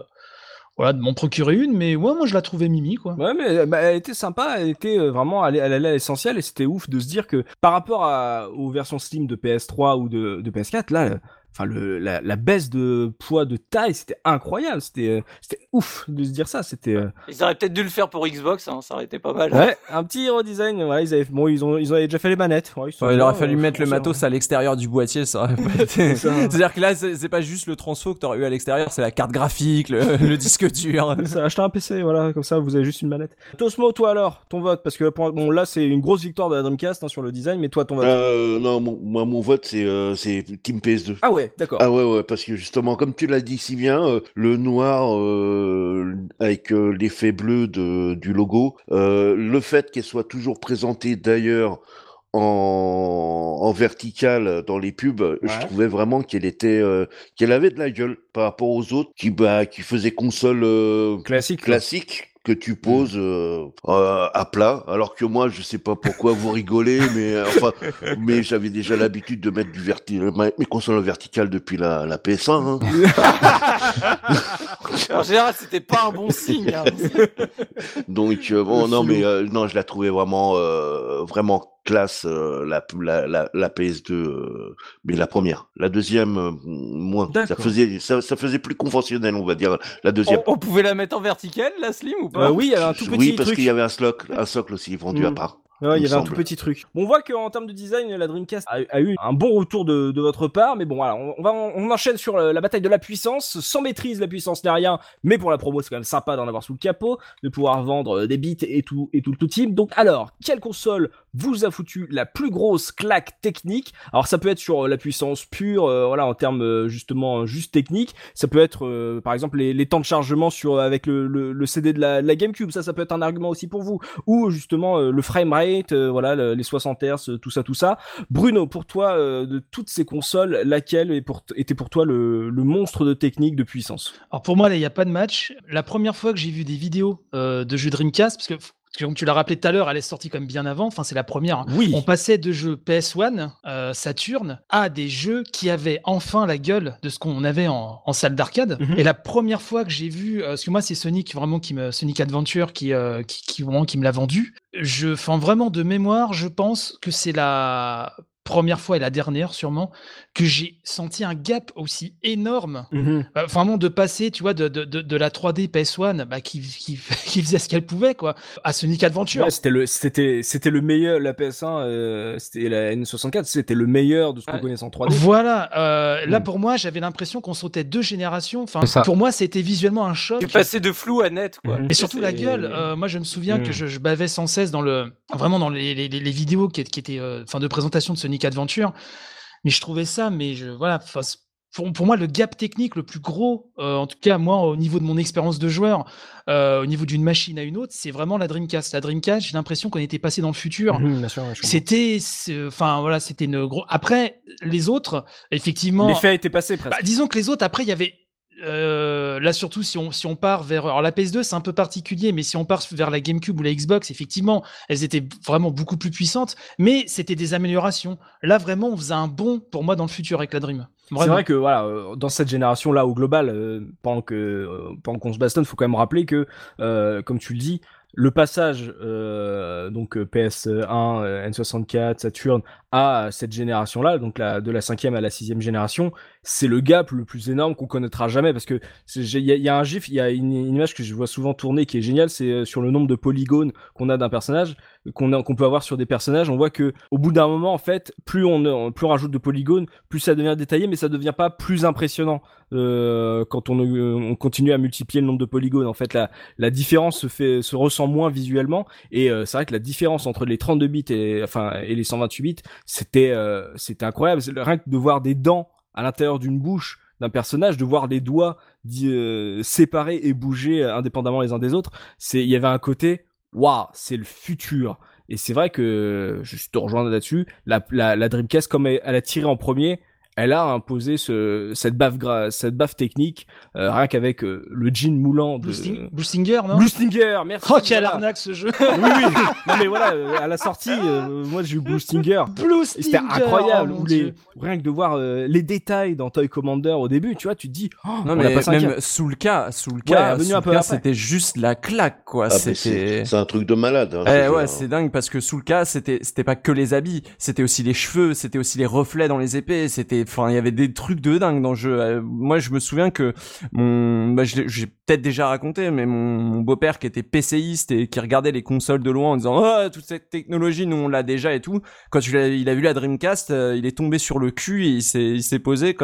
voilà, de m'en procurer une, mais ouais, moi je la trouvais mimi, quoi. Ouais, mais bah, elle était sympa, elle était euh, vraiment, elle, elle allait à l'essentiel et c'était ouf de se dire que par rapport à, aux versions Slim de PS3 ou de, de PS4, là, enfin le la, la, baisse de poids de taille c'était incroyable. C'était euh, c'était ouf de se dire ça. C'était euh... ils auraient peut-être dû le faire pour Xbox hein, ça aurait été pas mal. Ouais un petit redesign ouais ils avaient bon ils ont ils ont déjà fait les manettes. Ouais, ouais, il aurait fallu euh, mettre le matos à l'extérieur du boîtier ça aurait pas été c'est à dire que là c'est pas juste le transfo que t'aurais eu à l'extérieur c'est la carte graphique le, le disque dur. Ça acheter un PC voilà comme ça vous avez juste une manette. Tosmo toi alors ton vote parce que bon là c'est une grosse victoire de la Dreamcast hein, sur le design mais toi ton vote. Euh, non mon, moi mon vote c'est euh, c'est Team PS2 ah ouais d'accord ah ouais ouais parce que justement, comme tu l'as dit si bien, euh, le noir euh, avec euh, l'effet bleu de, du logo, le fait qu'elle soit toujours présentée d'ailleurs en, en vertical dans les pubs, ouais. je trouvais vraiment qu'elle était, qu'elle avait de la gueule par rapport aux autres qui, bah, qui faisaient console classique, classique que tu poses euh, euh, à plat, alors que moi, je sais pas pourquoi vous rigolez, mais euh, enfin, mais j'avais déjà l'habitude de mettre du verti mes consoles verticales depuis la, la PS1. Hein. en général, c'était pas un bon signe. Hein. Donc bon, non, mais non, je la trouvais vraiment, vraiment classe la, la, la, la, PS2 mais la première. La deuxième moins. Ça faisait ça, ça, faisait plus conventionnel on va dire la deuxième. On, on pouvait la mettre en verticale la slim ou pas? Euh, oui il y avait un tout petit oui parce qu'il y avait un socle un socle aussi vendu à part Ouais, il y avait un tout petit truc. Bon, on voit qu'en termes de design, la Dreamcast a, a eu un bon retour de, de votre part, mais bon, voilà, on, on va, on enchaîne sur la, la bataille de la puissance, sans maîtrise, la puissance n'est rien, mais pour la promo, c'est quand même sympa d'en avoir sous le capot, de pouvoir vendre euh, des bits et tout, et tout le tout team. Donc, alors, quelle console vous a foutu la plus grosse claque technique? Alors, ça peut être sur euh, la puissance pure, euh, voilà, en termes justement juste techniques. Ça peut être, euh, par exemple, les, les temps de chargement sur avec le, le, le CD de la, de la GameCube. Ça, ça peut être un argument aussi pour vous. Ou justement euh, le framerate, euh, voilà, le- les 60 Hz, tout ça, tout ça. Bruno, pour toi, euh, de toutes ces consoles, laquelle était pour toi le, monstre de technique, de puissance? Alors pour moi, il n'y a pas de match. La première fois que j'ai vu des vidéos euh, de jeux Dreamcast, parce que, parce que comme tu l'as rappelé tout à l'heure, elle est sortie comme bien avant, enfin c'est la première. hein. Oui. On passait de jeux PS1, euh, Saturn, à des jeux qui avaient enfin la gueule de ce qu'on avait en, en salle d'arcade. Mhm. Et la première fois que j'ai vu, euh, parce que moi c'est Sonic vraiment qui me, Sonic Adventure qui, euh, qui, qui, vraiment, qui me l'a vendu. Je, enfin vraiment de mémoire, je pense que c'est la première fois et la dernière sûrement que j'ai senti un gap aussi énorme bah, vraiment de passer, tu vois, de, de, de, de la 3D PS1 bah, qui, qui, qui faisait ce qu'elle pouvait, quoi, à Sonic Adventure. Ouais, c'était le c'était c'était le meilleur la PS1 euh, c'était la N64 c'était le meilleur de ce qu'on Ouais. connaissait en 3D Voilà, euh, là Mm. pour moi j'avais l'impression qu'on sautait deux générations. Enfin, C'est ça. pour moi c'était visuellement un choc. tu passais de flou à net quoi Mhm. Et surtout la gueule. Euh, moi je me souviens Mm. que je, je bavais sans cesse dans le, vraiment dans les, les, les- les vidéos qui, qui étaient, euh, enfin de présentation de Sonic Adventure. Mais je trouvais ça, mais je, voilà, pour, pour moi le gap technique le plus gros, euh, en tout cas moi au niveau de mon expérience de joueur, euh, au niveau d'une machine à une autre, c'est vraiment la Dreamcast. La Dreamcast, j'ai l'impression qu'on était passé dans le futur. Bien sûr, ouais. C'était, enfin voilà, c'était une gros. Après, les autres, effectivement. l'effet a été passé presque Bah, disons que les autres, après, il y avait. Euh, là surtout si on si on part vers alors la PS2 c'est un peu particulier mais si on part vers la GameCube ou la Xbox effectivement elles étaient vraiment beaucoup plus puissantes mais c'était des améliorations. Là vraiment on faisait un bond pour moi dans le futur avec la Dream. C'est vrai que voilà, euh, dans cette génération là au global, euh, pendant que euh, pendant qu'on se bastonne, faut quand même rappeler que, euh, comme tu le dis, le passage euh, donc euh, PS1, euh, N64, Saturn à cette génération là, donc la, de la cinquième à la sixième génération, c'est le gap le plus énorme qu'on connaîtra jamais parce que il y, y a un gif, il y a une, une image que je vois souvent tourner qui est géniale, c'est euh, sur le nombre de polygones qu'on a d'un personnage, qu'on qu'on peut avoir sur des personnages. On voit que au bout d'un moment en fait, plus on plus on rajoute de polygones, plus ça devient détaillé, mais ça devient pas plus impressionnant euh, quand on, euh, on continue à multiplier le nombre de polygones. En fait, la, la différence se fait se ressent moins visuellement et euh, c'est vrai que la différence entre les 32 bits et enfin et les 128 bits, c'était euh, c'était incroyable. Rien que de voir des dents à l'intérieur d'une bouche d'un personnage, de voir les doigts euh, séparés et bouger euh, indépendamment les uns des autres, c'est il y avait un côté waouh, c'est le futur. Et c'est vrai que je te rejoins là-dessus. La, la, la Dreamcast, comme elle a tiré en premier, elle a imposé ce, cette baffe cette baffe technique euh, rien qu'avavec euh, le jean moulant de Blue, Sting- Blue Stinger, non? Blue Stinger, merci. Oh, quelle voilà. arnaque ce jeu oui, oui. Non mais voilà, euh, à la sortie, euh, moi j'ai eu Blue Stinger. Blue Et Stinger C'était incroyable. oh les, Dieu. rien que de voir euh, les détails dans Toy Commander au début, tu vois, tu te dis, oh, Non on mais un même sous le cas, sous le cas, c'était juste la claque quoi. Ah, c'était. c'est un truc de malade. hein, Eh ouais, hein. c'est dingue parce que sous le cas, c'était c'était pas que les habits, c'était aussi les cheveux, c'était aussi les reflets dans les épées, c'était il y avait des trucs de dingue dans le jeu. Euh, moi, je me souviens que mon bah, j'ai peut-être déjà raconté mais mon, beau-père qui était PCiste et qui regardait les consoles de loin en disant "Oh, toute cette technologie, nous on l'a déjà et tout." Quand il a, vu la Dreamcast, euh, il est tombé sur le cul et il s'est posé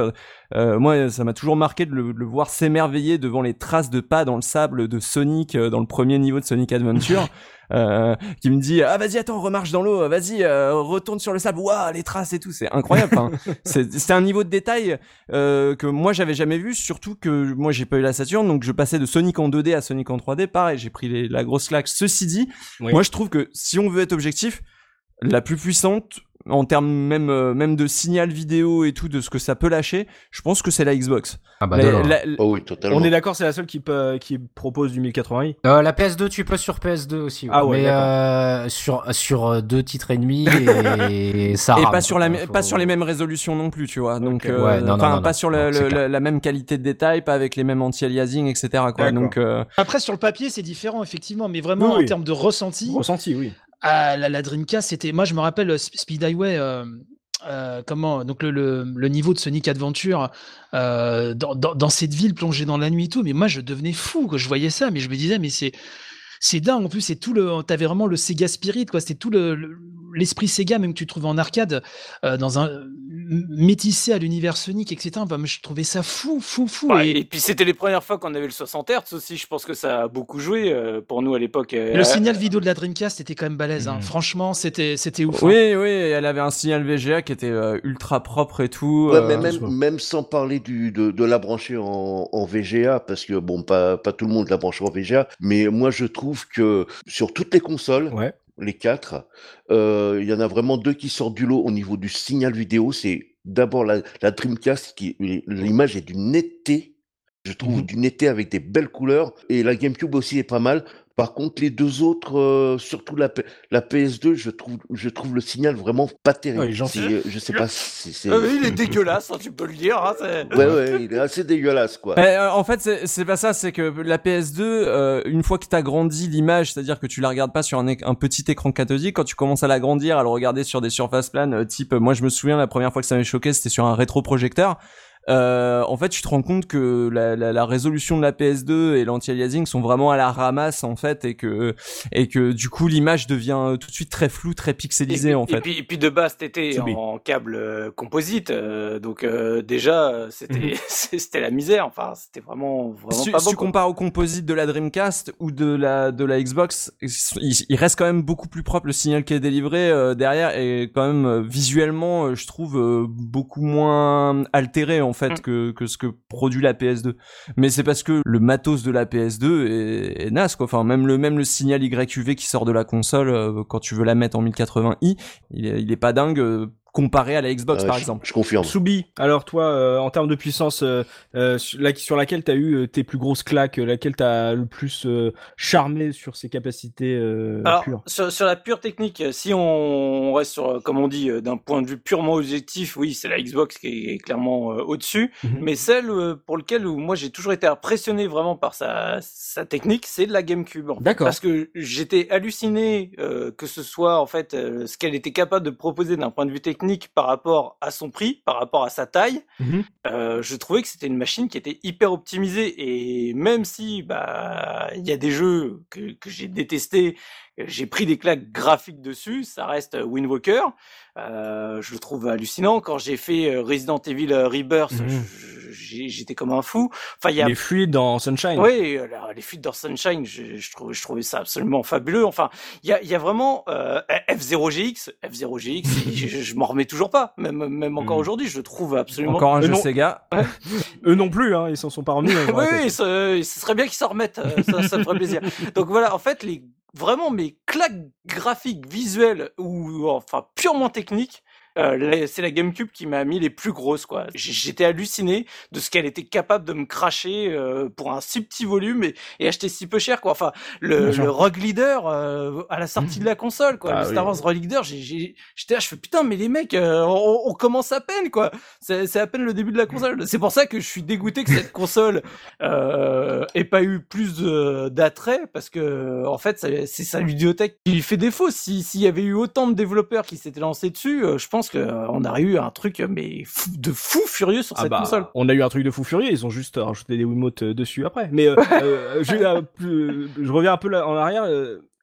euh, moi, ça m'a toujours marqué de le, voir s'émerveiller devant les traces de pas dans le sable de Sonic dans le premier niveau de Sonic Adventure. Euh, qui me dit ah vas-y attends remarche dans l'eau vas-y euh, retourne sur le sable waouh les traces et tout c'est incroyable enfin, c'est c'est un niveau de détail euh, que moi j'avais jamais vu surtout que moi j'ai pas eu la Saturn donc je passais de Sonic en 2D à Sonic en 3D pareil j'ai pris les- la grosse claque ceci dit Oui. moi je trouve que si on veut être objectif la plus puissante en termes même euh, même de signal vidéo et tout de ce que ça peut lâcher je pense que c'est la Xbox Ah bah, la- la- Oh oui, totalement. On est d'accord, c'est la seule qui, peut, qui propose du 1080i. Euh, la PS2, tu peux sur PS2 aussi. ouais. Ah ouais, mais euh, sur sur euh, deux titres et demi et ça. et rame, pas sur la Faut- pas sur les mêmes résolutions non plus tu vois donc euh, Ouais, non, non, enfin non, pas non. sur le- le- la, la même qualité de détail pas avec les mêmes anti-aliasing etc quoi donc euh, Après, sur le papier, c'est différent, effectivement, mais vraiment, Oui, oui. en termes de ressenti, Ressenti, oui. Ah, la, Dreamcast, c'était. Moi, je me rappelle euh, Sp- Speed Highway. euh, euh, comment donc le, niveau de Sonic Adventure dans, cette ville plongée dans la nuit et tout mais moi je devenais fou quand je voyais ça mais je me disais mais c'est c'est dingue en plus c'est tout le t'avais vraiment le Sega Spirit quoi c'était tout le le- l'esprit Sega même que tu trouvais en arcade dans un métissé à l'univers Sonic etc Enfin, je trouvais ça fou fou fou Ouais, et, et puis c'était les premières fois qu'on avait le 60 Hz aussi. Je pense que ça a beaucoup joué euh, pour nous à l'époque. euh, le signal vidéo de la Dreamcast était quand même balèze hein. Mhm. franchement c'était c'était ouf hein. oui oui elle avait un signal VGA qui était euh, ultra propre et tout Ouais, euh, mais même, même sans parler du, de, de la brancher en, en VGA, parce que bon, pas, pas tout le monde la branche en VGA, mais moi je trouve que sur toutes les consoles, Ouais. Les quatre, euh, il y en a vraiment deux qui sortent du lot au niveau du signal vidéo. C'est d'abord la, la Dreamcast, qui l'image est d'une netteté, je trouve Mhm. d'une netteté avec des belles couleurs, et la GameCube aussi est pas mal. Par contre, les deux autres, euh, surtout la, P- la PS2, je trouve, je trouve le signal vraiment pas terrible. Ouais, euh, je sais pas si c'est. euh, il est dégueulasse, hein, tu peux le dire. Hein, Ouais, ouais, il est assez dégueulasse, quoi. Eh, euh, en fait, c'est pas ça, c'est que la PS2, euh, une fois que t'as grandi l'image, c'est-à-dire que tu la regardes pas sur un, petit écran cathodique, quand tu commences à l'agrandir, à le regarder sur des surfaces planes, euh, type, moi je me souviens la première fois que ça m'avait choqué, c'était sur un rétroprojecteur. Euh, en fait, tu te rends compte que la, la, la résolution de la PS2 et l'anti-aliasing sont vraiment à la ramasse en fait, et que et que du coup l'image devient euh, tout de suite très floue, très pixelisée et, en et fait. puis, et puis de base, t'étais en câble euh, composite, euh, donc euh, déjà euh, c'était c'était la misère. Enfin, c'était vraiment vraiment si, pas si bon. tu quoi. compares au composite de la Dreamcast ou de la de la Xbox, il, il reste quand même beaucoup plus propre le signal qui est délivré euh, derrière et quand même visuellement, je trouve euh, beaucoup moins altéré en fait Mm. que que ce que produit la PS2. Mais c'est parce que le matos de la PS2 est, est naze quoi. Enfin même le même le signal YUV qui sort de la console euh, quand tu veux la mettre en 1080i, il est, il est pas dingue euh, comparé à la Xbox ouais, par je- exemple. Je confirme. Soubi, alors toi, euh, en termes de puissance, euh, euh, sur, la- sur laquelle t'as eu euh, tes plus grosses claques, euh, laquelle t'as le plus euh, charmé sur ses capacités euh, Alors, pures sur, sur la pure technique, si on reste sur, euh, comme on dit, euh, d'un point de vue purement objectif, oui, c'est la Xbox qui est clairement euh, au-dessus. Mhm. Mais celle euh, pour laquelle où moi j'ai toujours été impressionné vraiment par sa, sa technique, c'est de la GameCube. D'accord. Parce que j'étais halluciné euh, que ce soit en fait euh, ce qu'elle était capable de proposer d'un point de vue technique par rapport à son prix, par rapport à sa taille. Mhm. Euh, je trouvais que c'était une machine qui était hyper optimisée et même si bah il y a des jeux que, que j'ai détestés, j'ai pris des claques graphiques dessus, ça reste euh, Wind Walker. Euh, je le trouve hallucinant. Quand j'ai fait euh, Resident Evil euh, Rebirth, Mhm. j'étais comme un fou. Enfin, il y a Les fluides dans Sunshine. oui, les fuites dans Sunshine, je, je, trouvais, je trouvais ça absolument fabuleux. Enfin, il y a, il y a vraiment euh, F0GX, F0GX, je, je m'en remets toujours pas, même, même encore Mm. aujourd'hui, je le trouve absolument. Encore un jeu non. Sega. Eux non plus, hein, ils s'en sont pas remis. hein, oui, ce, serait bien qu'ils s'en remettent, ça, ça me ferait plaisir. Donc voilà, en fait, les vraiment mes claques graphiques, visuelles ou enfin purement techniques, euh, c'est la GameCube qui m'a mis les plus grosses quoi. J'étais halluciné de ce qu'elle était capable de me cracher euh, pour un si petit volume et, et acheter si peu cher quoi. Enfin le, le Rogue Leader euh, à la sortie de la console quoi. Ah le Star oui. Wars Rogue Leader, j'étais là, je fais putain mais les mecs, on, on commence à peine quoi. C'est à peine le début de la console. C'est pour ça que je suis dégoûté que cette console ait pas eu plus d'attrait parce que en fait c'est sa ludothèque qui lui fait défaut. Si s'il y avait eu autant de développeurs qui s'étaient lancés dessus, je pense que euh, on aurait eu un truc euh, mais fou- de fou furieux sur Ah cette bah, console. on a eu un truc de fou furieux, ils ont juste rajouté des Wiimotes euh, dessus après. Mais euh, euh, je, euh, reviens un peu en arrière.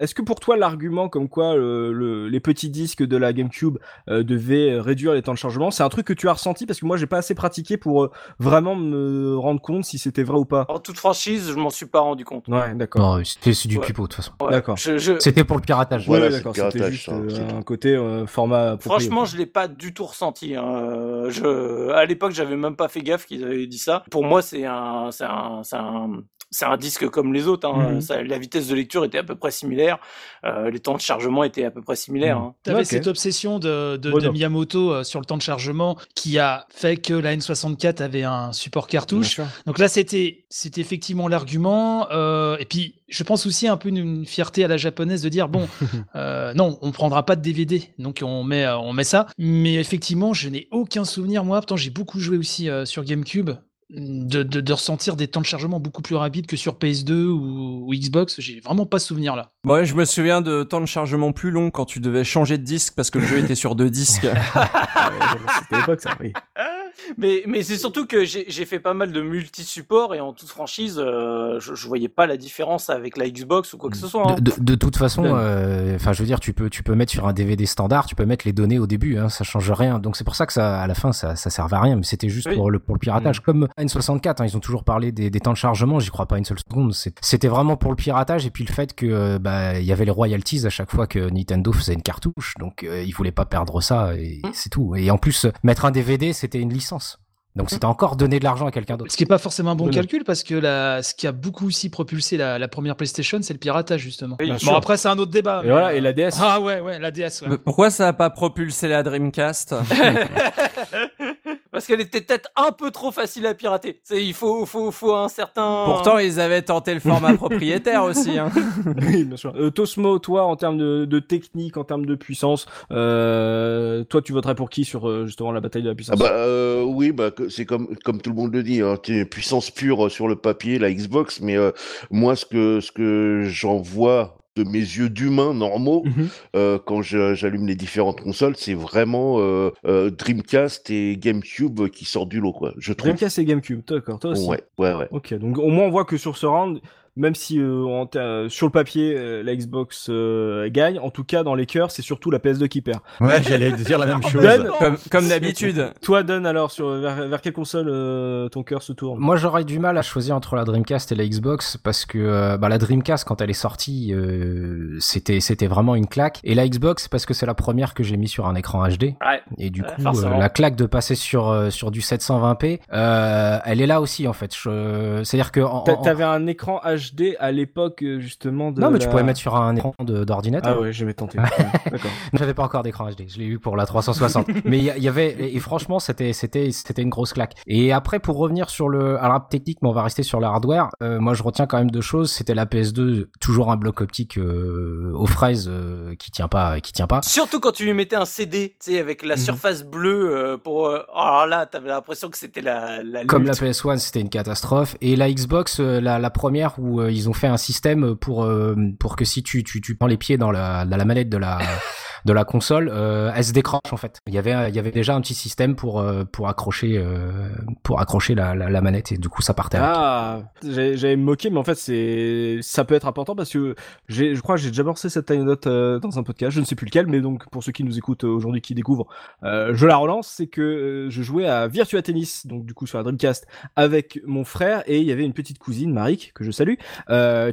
Est-ce que pour toi l'argument comme quoi euh, le- les petits disques de la GameCube euh, devaient réduire les temps de chargement, c'est un truc que tu as ressenti? Parce que moi j'ai pas assez pratiqué pour euh, vraiment me rendre compte si c'était vrai ou pas. En toute franchise, je m'en suis pas rendu compte. Ouais, d'accord. Non, c'était c'est du Ouais. pipeau de toute façon. Ouais. D'accord. Je, je- C'était pour le piratage. Voilà, Ouais, d'accord, c'était juste ça, euh, un côté euh, format. Franchement, je l'ai pas du tout ressenti. Hein. Euh, Je, à l'époque, j'avais même pas fait gaffe qu'ils avaient dit ça. Pour moi, c'est un, c'est un, c'est un, c'est un disque comme les autres. Hein. Mhm. Ça- la vitesse de lecture était à peu près similaire. Euh, les temps de chargement étaient à peu près similaires. Mhm. hein. T'avais Ok. cette obsession de. Miyamoto euh, sur le temps de chargement qui a fait que la N64 avait un support cartouche. Donc là, c'était, effectivement l'argument. euh, et puis, je pense aussi un peu une, une fierté à la japonaise de dire bon, euh, non, on prendra pas de DVD, donc on met, euh, on met ça. Mais effectivement, je n'ai aucun souvenir. Moi, pourtant, j'ai beaucoup joué aussi euh, sur GameCube. De, de, de ressentir des temps de chargement beaucoup plus rapides que sur PS2 ou, ou Xbox, j'ai vraiment pas ce souvenir là. Ouais, je me souviens de temps de chargement plus long quand tu devais changer de disque parce que le jeu était sur deux disques. C'était l'époque ça. Oui. Mais, mais c'est surtout que j'ai fait pas mal de multi-supports et en toute franchise, euh, je, je voyais pas la différence avec la Xbox ou quoi que ce soit. hein. De, de- de toute façon, euh, enfin, je veux dire, tu peux, tu peux mettre sur un DVD standard, tu peux mettre les données au début, hein, ça change rien. Donc c'est pour ça que ça, à la fin, ça, ça servait à rien. Mais c'était juste Oui. pour le, pour le piratage. Comme N64, hein, ils ont toujours parlé des, des temps de chargement. J'y crois pas une seule seconde. C'était vraiment pour le piratage et puis le fait que, euh, bah, il y avait les royalties à chaque fois que Nintendo faisait une cartouche. Donc euh, ils voulaient pas perdre ça et Mm. c'est tout. Et en plus, mettre un DVD, c'était une licence. Donc c'était encore donner de l'argent à quelqu'un d'autre. Ce qui est pas forcément un bon Oui, calcul parce que la, ce qui a beaucoup aussi propulsé la, la première PlayStation, c'est le piratage justement. Oui, bon sûr. après c'est un autre débat. Et mais, voilà, euh, et la DS. Ah ouais ouais la DS. Ouais. Mais Pourquoi ça a pas propulsé la Dreamcast? Parce qu'elle était peut-être un peu trop facile à pirater. C'est, il faut, faut, faut un certain. Pourtant, ils avaient tenté le format propriétaire aussi. Hein. oui, bien sûr. Euh, Tosmo, toi, en termes de, de technique, en termes de puissance, euh, toi, tu voterais pour qui sur euh, justement la bataille de la Ah puissance bah euh, oui, bah c'est comme comme tout le monde le dit, hein, t'es puissance pure sur le papier, la Xbox, mais euh, moi ce que ce que j'en vois de mes yeux d'humain normaux Mhm. euh, quand j'allume les différentes consoles, c'est vraiment euh, euh, Dreamcast et GameCube qui sortent du lot quoi. Je trouve. Dreamcast et GameCube, d'accord. Toi aussi. Ouais, ouais, ouais. Ok, donc au moins on voit que sur ce round, même si euh, en euh, sur le papier euh, la Xbox euh, gagne, en tout cas dans les cœurs, c'est surtout la PS2 qui perd. Ouais, j'allais dire la même chose. Dan, Comme, comme d'habitude. toi, Don, alors sur vers, vers quelle console euh, ton cœur se tourne? Moi, j'aurais du mal à choisir entre la Dreamcast et la Xbox parce que euh, bah, la Dreamcast, quand elle est sortie, euh, c'était c'était vraiment une claque. Et la Xbox, parce que c'est la première que j'ai mis sur un écran HD. Ouais. Et du coup, euh, la claque de passer sur euh, sur du 720p, euh, elle est là aussi en fait. Je- C'est-à-dire que en- T'a- en- T'avais un écran HD à l'époque euh, justement de. non, mais tu la- pouvais mettre sur un écran de- d'ordinateur. Ah ouais, je vais tenter. D'accord. J'avais pas encore d'écran HD, je l'ai eu pour la 360. Mais il y, avait et, franchement c'était c'était c'était une grosse claque. Et après pour revenir sur le alors techniquement on va rester sur le hardware. Euh, moi je retiens quand même deux choses. C'était la PS2 toujours un bloc optique euh, aux fraises euh, qui tient pas qui tient pas. Surtout quand tu lui mettais un CD, tu sais, avec la Mhm. surface bleue euh, pour. euh, oh, alors là, t'avais l'impression que c'était la. la Comme la lutte. PS1 c'était une catastrophe et la Xbox la, la première où euh, ils ont fait un système pour euh, pour que si tu tu tu prends les pieds dans la dans la manette de la de la console, euh, elle se décroche en fait. Il y avait déjà un petit système pour euh, accrocher euh, la, manette et du coup ça partait. Ah, me moquer, mais en fait, c'est, ça peut être important parce que je crois que j'ai déjà amorcé cette anecdote dans un podcast, je ne sais plus lequel, mais donc pour ceux qui nous écoutent aujourd'hui, qui découvrent, je la relance, c'est que je jouais à Virtua Tennis, donc du coup sur la Dreamcast, avec mon frère et il y avait une petite cousine, Marik, que je salue,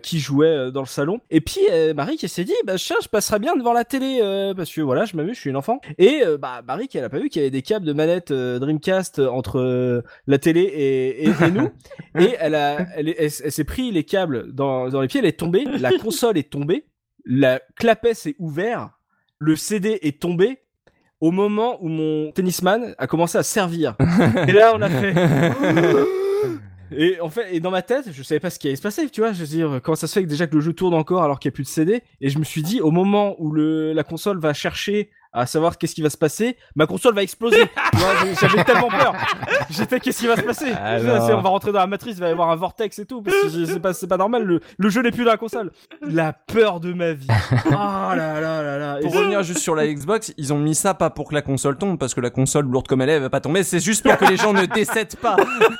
qui jouait dans le salon. Et puis Marik, elle s'est dit, bah tiens, je passerai bien devant la télé parce que voilà, je m'amuse, je suis une enfant. Et euh, bah Marik, elle a pas vu qu'il y avait des câbles de manette euh, Dreamcast euh, entre la télé et, et, et nous. Et elle a, elle, elle, elle s'est pris les câbles dans, dans les pieds, elle est tombée, la console est tombée, la clapet s'est ouvert, le CD est tombé. au moment où mon tennisman a commencé à servir. et là, on a fait. Et en fait, et dans ma tête, je savais pas ce qui allait se passer, tu vois. Je veux dire, comment ça se fait que déjà que le jeu tourne encore alors qu'il n'y a plus de CD. Et je me suis dit, au moment où le, la console va chercher à savoir qu'est-ce qui va se passer, ma console va exploser. J'avais tellement peur. J'étais, qu'est-ce qui va se passer? Ah On va rentrer dans la matrice, il va y avoir un vortex et tout. C'est pas, pas normal. Le, le jeu n'est plus dans la console. La peur de ma vie. Oh là là là là. Pour revenir juste sur la Xbox, ils ont mis ça pas pour que la console tombe, parce que la console lourde comme elle est, elle va pas tomber. C'est juste pour que les gens ne décèdent pas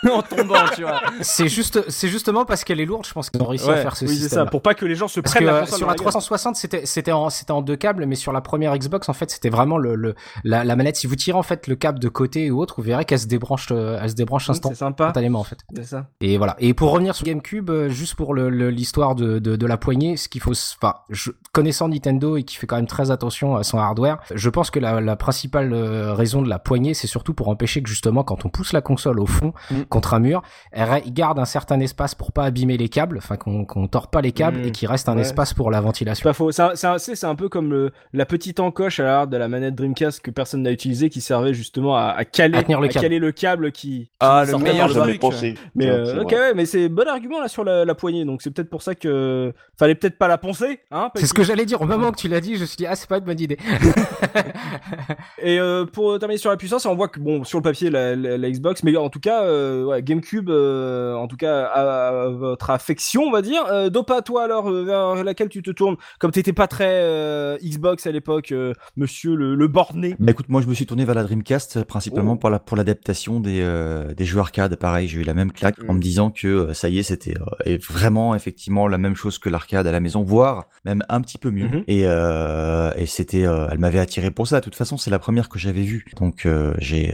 en tombant, tu vois. C'est juste, c'est justement parce qu'elle est lourde, je pense qu'ils ont réussi à faire ce oui, système. ça. Pour pas que les gens se Parce prennent que la euh, console sur la gueule. 360, c'était c'était en c'était en deux câbles, mais sur la première Xbox, en fait, c'était vraiment le, le la, la manette. Si vous tirez en fait le câble de côté ou autre, vous verrez qu'elle se débranche, euh, elle se débranche instant- C'est sympa. instantanément en fait. C'est ça. Et voilà. Et pour revenir sur GameCube, euh, juste pour l'histoire de, de, de la poignée, ce qu'il faut, enfin, je, connaissant Nintendo et qui fait quand même très attention à son hardware, je pense que la, la principale euh, raison de la poignée, c'est surtout pour empêcher que justement, quand on pousse la console au fond Mm. contre un mur, elle garde un certain espace pour pas abîmer les câbles, enfin qu'on qu'on tord pas les câbles Mm. et qu'il reste un Ouais. espace pour la ventilation. pas faux. C'est un, peu comme le, la petite encoche à l'arrière de la manette Dreamcast que personne n'a utilisé qui servait justement à, à caler, À tenir le à câble. caler le câble qui. Ah, le meilleur J'avais pensé. Mais euh, c'est ok, ouais, mais c'est bon argument là sur la, la poignée. Donc c'est peut-être pour ça que fallait peut-être pas la poncer, hein. C'est ce que j'allais dire. Au moment que tu l'as dit, je me suis dit, ah, c'est pas une bonne idée. Et euh, pour terminer sur la puissance, on voit que bon sur le papier la, la- la Xbox, mais en tout cas euh, ouais, GameCube, euh, en tout cas à, à votre affection, on va dire. Euh, Dopa, toi alors vers laquelle tu te tournes, comme t'étais pas très euh, Xbox à l'époque, euh, Monsieur le, le borné. Bah écoute, moi je me suis tourné vers la Dreamcast euh, principalement Oh. pour la pour l'adaptation des euh, des jeux arcade. Pareil, j'ai eu la même claque en Mm. me disant que euh, ça y est, c'était euh, vraiment effectivement la même chose que l'arcade à la maison, voire même un petit peu mieux. Mhm. Et euh, et c'était, elle m'avait attiré pour ça. De toute façon, c'est la première que j'avais vue. Donc j'ai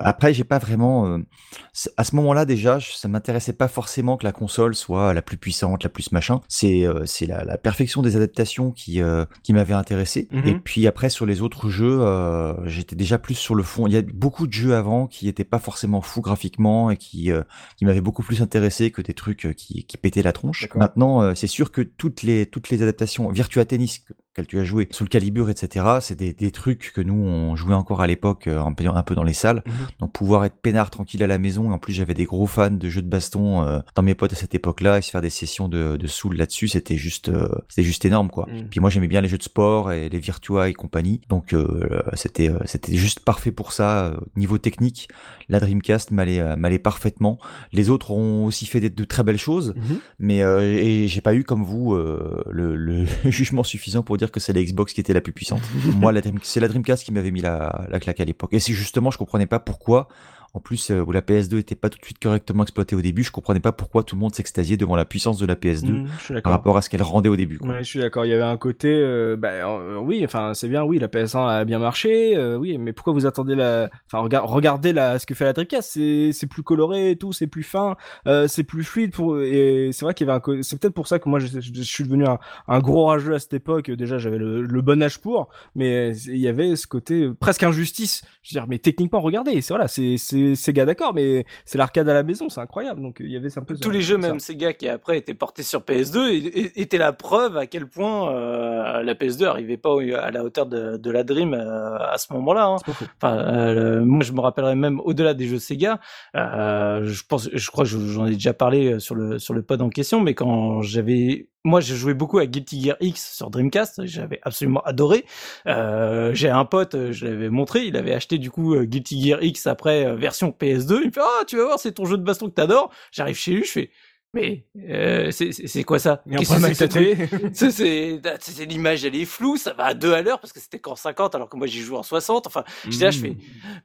après j'ai pas vraiment à ce moment-là déjà, ça m'intéressait pas forcément que la console soit la plus puissante, la plus machin. C'est c'est la, la perfection des adaptations qui qui m'avait intéressé. Mhm. Et puis après sur les autres jeux, euh, j'étais déjà plus sur le fond. Il y a beaucoup de jeux avant qui étaient pas forcément fous graphiquement et qui euh, qui m'avaient beaucoup plus intéressé que des trucs euh, qui qui pétaient la tronche. Maintenant, c'est sûr que toutes les toutes les adaptations Virtua Tennis tu as joué, sous le calibre, etc. C'est des, des trucs que nous on jouait encore à l'époque euh, un peu un peu dans les salles. Mhm. Donc pouvoir être peinard tranquille à la maison. Et en plus j'avais des gros fans de jeux de baston euh, dans mes potes à cette époque-là et se faire des sessions de de soul là-dessus, c'était juste euh, c'était juste énorme quoi. Mhm. Puis moi j'aimais bien les jeux de sport et les Virtua et compagnie. Donc euh, c'était c'était juste parfait pour ça niveau technique. La Dreamcast m'allait m'allait parfaitement. Les autres ont aussi fait de très belles choses, Mhm. mais j'ai pas eu comme vous le, le jugement suffisant pour dire que c'est la Xbox qui était la plus puissante. Moi, c'est la Dreamcast qui m'avait mis la, la claque à l'époque. Et c'est justement, je comprenais pas pourquoi. En plus, euh, où la PS2 était pas tout de suite correctement exploitée au début, je comprenais pas pourquoi tout le monde s'extasiait devant la puissance de la PS2 Mhm, je suis par rapport à ce qu'elle rendait au début. Quoi. Ouais, je suis d'accord. Il y avait un côté, euh, bah, euh, oui, enfin, c'est bien, oui, la PS1 a bien marché, euh, oui, mais pourquoi vous attendez la, enfin, rega- regardez la, ce que fait la Dreamcast, c'est, plus coloré et tout, c'est plus fin, c'est plus fluide pour, et c'est vrai qu'il y avait un, c'est peut-être pour ça que moi, je, je- je suis devenu un, un gros rageux à cette époque. Déjà, j'avais le, le bon âge pour, mais il y avait ce côté presque injustice. Je veux dire, mais techniquement, regardez, c'est voilà, c'est, c'est, gars d'accord, mais c'est l'arcade à la maison, c'est incroyable. Donc, il y avait un peu Tous les jeux, ça. même Sega, qui après étaient portés sur PS2, et- et- étaient la preuve à quel point euh, la PS2 arrivait pas à la hauteur de, de la Dream euh, à ce moment-là. hein. Enfin, euh, moi, je me rappellerai même au-delà des jeux Sega. euh, je pense, je crois j'en ai déjà parlé euh, sur le sur le pod en question, mais quand j'avais moi, j'ai joué beaucoup à Guilty Gear X sur Dreamcast. J'avais absolument adoré. Euh, j'ai un pote, euh, je l'avais montré, il avait acheté du coup euh, Guilty Gear X après version PS2. Il me fait ah tu vas voir, c'est ton jeu de baston que t'adores. J'arrive chez lui, je fais mais euh, c'est quoi ça? Il y a un Qu'est-ce que problème c'est l'image elle est floue, ça va à deux à l'heure parce que c'était qu'en 50 alors que moi j'y joue en 60. Enfin, j'étais là, je fais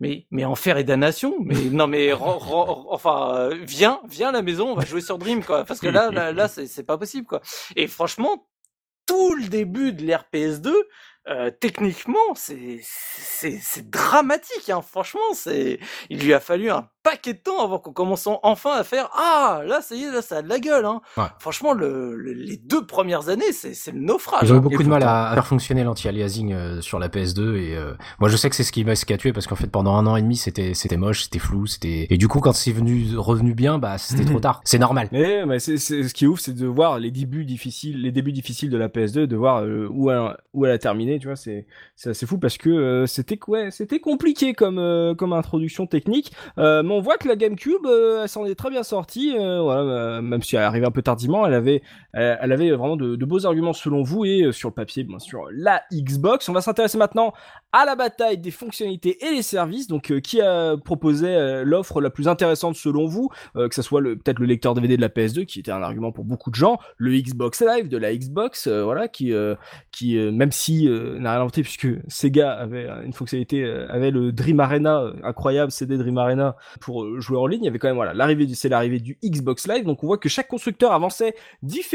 mais mais enfer et damnation, mais non mais enfin euh, viens viens à la maison, on va jouer sur Dream quoi parce que là là, là c'est pas possible quoi. Et franchement tout le début de l'ère PS2 euh, techniquement c'est c'est c'est dramatique hein. franchement c'est il lui a fallu un paquet de temps avant qu'on commence enfin à faire ah là ça y est là ça a de la gueule hein. Ouais. Franchement le, le- les deux premières années c'est c'est le naufrage. Ils ont eu beaucoup de mal à, à faire fonctionner l'anti-aliasing euh, sur la PS2 et euh, moi je sais que c'est ce qui m'a ce qui a tué parce qu'en fait pendant un an et demi c'était c'était moche, c'était flou, c'était et du coup quand c'est venu revenu bien bah c'était trop tard. C'est normal. Mais, mais c'est, c'est- ce qui est ouf, c'est de voir les débuts difficiles, les débuts difficiles de la PS2, de voir euh, où elle, où elle a terminé, tu vois, c'est, c'est assez fou parce que euh, c'était ouais, c'était compliqué comme euh, comme introduction technique. Euh, on voit que la GameCube, euh, elle s'en est très bien sortie. euh, euh, même si elle arrivait un peu tardivement, elle avait, elle, elle avait vraiment de, beaux arguments selon vous et euh, sur le papier, bien sûr, la Xbox. On va s'intéresser maintenant à la bataille des fonctionnalités et les services. Donc, euh, qui a proposé euh, l'offre la plus intéressante selon vous euh, que ce soit peut-être le lecteur DVD de la PS2 qui était un argument pour beaucoup de gens, le Xbox Live de la Xbox, euh, voilà, qui euh, qui euh, même si euh, n'a rien inventé puisque Sega avait euh, une fonctionnalité, euh, avait le Dream Arena euh, incroyable CD Dream Arena pour euh, jouer en ligne, il y avait quand même voilà l'arrivée c'est l'arrivée du Xbox Live, donc on voit que chaque constructeur avançait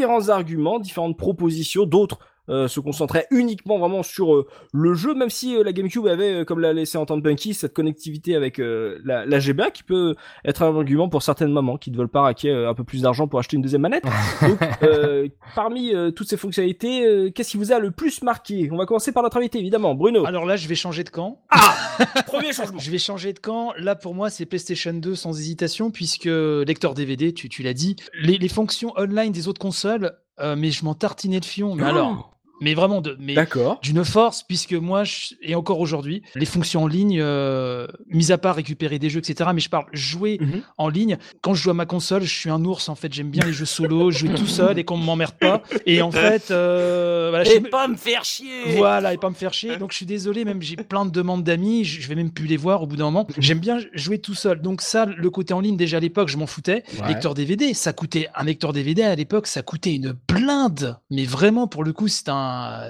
différents arguments, différentes propositions, d'autres se concentraient uniquement vraiment sur euh, le jeu, même si euh, la GameCube avait, euh, comme l'a laissé entendre Punky, cette connectivité avec euh, la, la GBA qui peut être un argument pour certaines mamans qui ne veulent pas raquer euh, un peu plus d'argent pour acheter une deuxième manette. Donc, euh, parmi euh, toutes ces fonctionnalités, euh, qu'est-ce qui vous a le plus marqué? On va commencer par notre invité, évidemment, Bruno. Alors là, je vais changer de camp. Premier changement. Je vais changer de camp. Là, pour moi, c'est PlayStation 2 sans hésitation, puisque lecteur DVD, tu, tu l'as dit, les, les fonctions online des autres consoles, euh, mais je m'en tartinais de fion. Mais alors, mais vraiment, de, mais D'accord. d'une force, puisque moi, je- et encore aujourd'hui, les fonctions en ligne, euh, mis à part récupérer des jeux, etc., mais je parle jouer Mhm. en ligne. Quand je joue à ma console, je suis un ours, en fait, j'aime bien les jeux solo, jouer tout seul et qu'on ne m'emmerde pas. Et en fait, euh, voilà, je Et pas me faire chier. voilà, et pas me faire chier. Donc je suis désolé, même j'ai plein de demandes d'amis, je je vais même plus les voir au bout d'un moment. J'aime bien jouer tout seul. Donc ça, le côté en ligne, déjà à l'époque, je m'en foutais. Ouais. Lecteur DVD, ça coûtait un lecteur DVD à l'époque, ça coûtait une blinde. Mais vraiment, pour le coup, c'est un,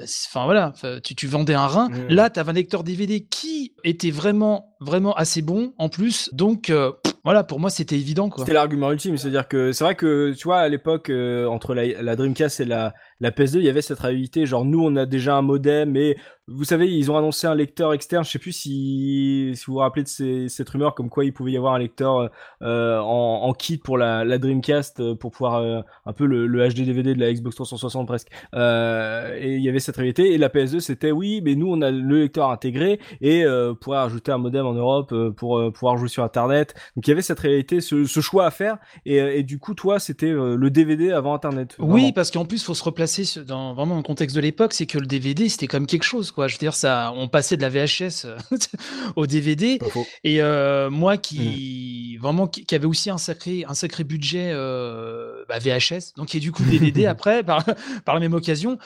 enfin voilà, tu, tu vendais un rein. Là, tu avais un lecteur DVD qui était vraiment, vraiment assez bon en plus. Donc euh, pff, voilà, pour moi, c'était évident. C'était l'argument ultime, c'est-à-dire que c'est vrai que tu vois à l'époque euh, entre la, Dreamcast et la, la PS2, il y avait cette réalité genre nous on a déjà un modem mais vous savez ils ont annoncé un lecteur externe, je sais plus si si vous vous rappelez de cette rumeur comme quoi il pouvait y avoir un lecteur euh, en, kit pour la, la Dreamcast euh, pour pouvoir un peu le, HD DVD de la Xbox 360 presque. Et il y avait cette réalité et la PS2 c'était oui mais nous on a le lecteur intégré et pourrait rajouter un modem en Europe pour pouvoir jouer sur internet. Donc il y avait cette réalité, ce, ce choix à faire et, euh, et du coup toi c'était euh, le DVD avant internet. Oui, parce qu'en plus, faut se replacer dans vraiment le contexte de l'époque, c'est que le DVD, c'était quand même quelque chose, quoi. Je veux dire, ça, on passait de la VHS euh, au DVD. Et euh, moi, qui vraiment qui, qui avait aussi un sacré, un sacré budget euh, bah, VHS, donc et du coup DVD après, par, par la même occasion,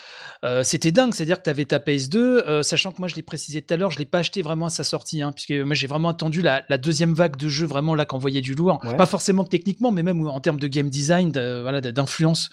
euh, c'était dingue. C'est-à-dire que tu avais ta PS2, euh, sachant que moi, je l'ai précisé tout à l'heure, je l'ai pas acheté vraiment à sa sortie, hein, puisque moi, j'ai vraiment attendu la, la deuxième vague de jeux vraiment là qu'envoyait du lourd. Ouais. Pas forcément techniquement, mais même en termes de game design, de- voilà, d'influence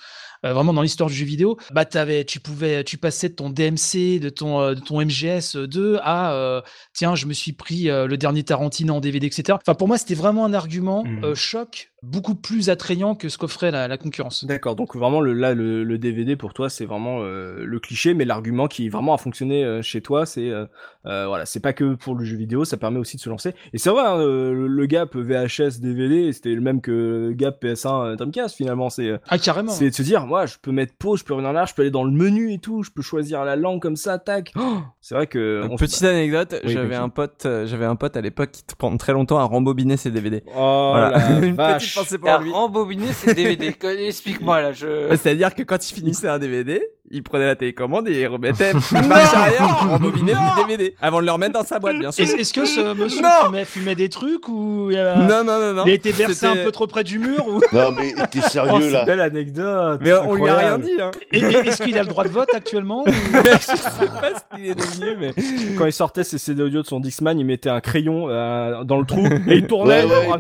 euh, vraiment dans l'histoire du jeu vidéo, bah tu pouvais, tu passais de ton DMC, de ton, euh, de ton MGS 2 à, euh, tiens, je me suis pris le dernier Tarantino en DVD, etc. Enfin, pour moi, c'était vraiment un argument euh, choc beaucoup plus attrayant que ce qu'offrait la, la concurrence. D'accord, donc vraiment le, là le, le DVD pour toi c'est vraiment euh, le cliché, mais l'argument qui vraiment a fonctionné euh, chez toi c'est euh, euh, voilà c'est pas que pour le jeu vidéo, ça permet aussi de se lancer. Et c'est vrai hein, le, le gap VHS DVD c'était le même que le gap PS1 euh, Dreamcast finalement c'est Ah, carrément. c'est de se dire moi je peux mettre pause, je peux revenir en arrière, je peux aller dans le menu et tout, je peux choisir la langue comme ça, tac. Oh, c'est vrai que on se- Petite anecdote, Oui, j'avais un pote, j'avais un pote à l'époque qui pendant très longtemps a rembobiner ses DVD. Oh voilà, la vache. Pensée pour lui. rembobiné DVD. Explique-moi là, je. C'est-à-dire que quand il finissait un DVD, il prenait la télécommande et il remettait une marche arrière, rembobinait le DVD avant de le remettre dans sa boîte, bien sûr. Est-ce est-ce que ce monsieur Non fumait, fumait des trucs ou il, a- Non, non, non, non. il a été versé un peu trop près du mur ou... Non, mais t'es Oh, sérieux c'est là belle anecdote. Mais on lui a rien dit, hein. Et- et Est-ce qu'il a le droit de vote actuellement ou- je sais pas ce qu'il est devenu, mais. Quand il sortait ses CD audio de son Dixman, il mettait un crayon euh, dans le trou et il tournait Ouais, ouais.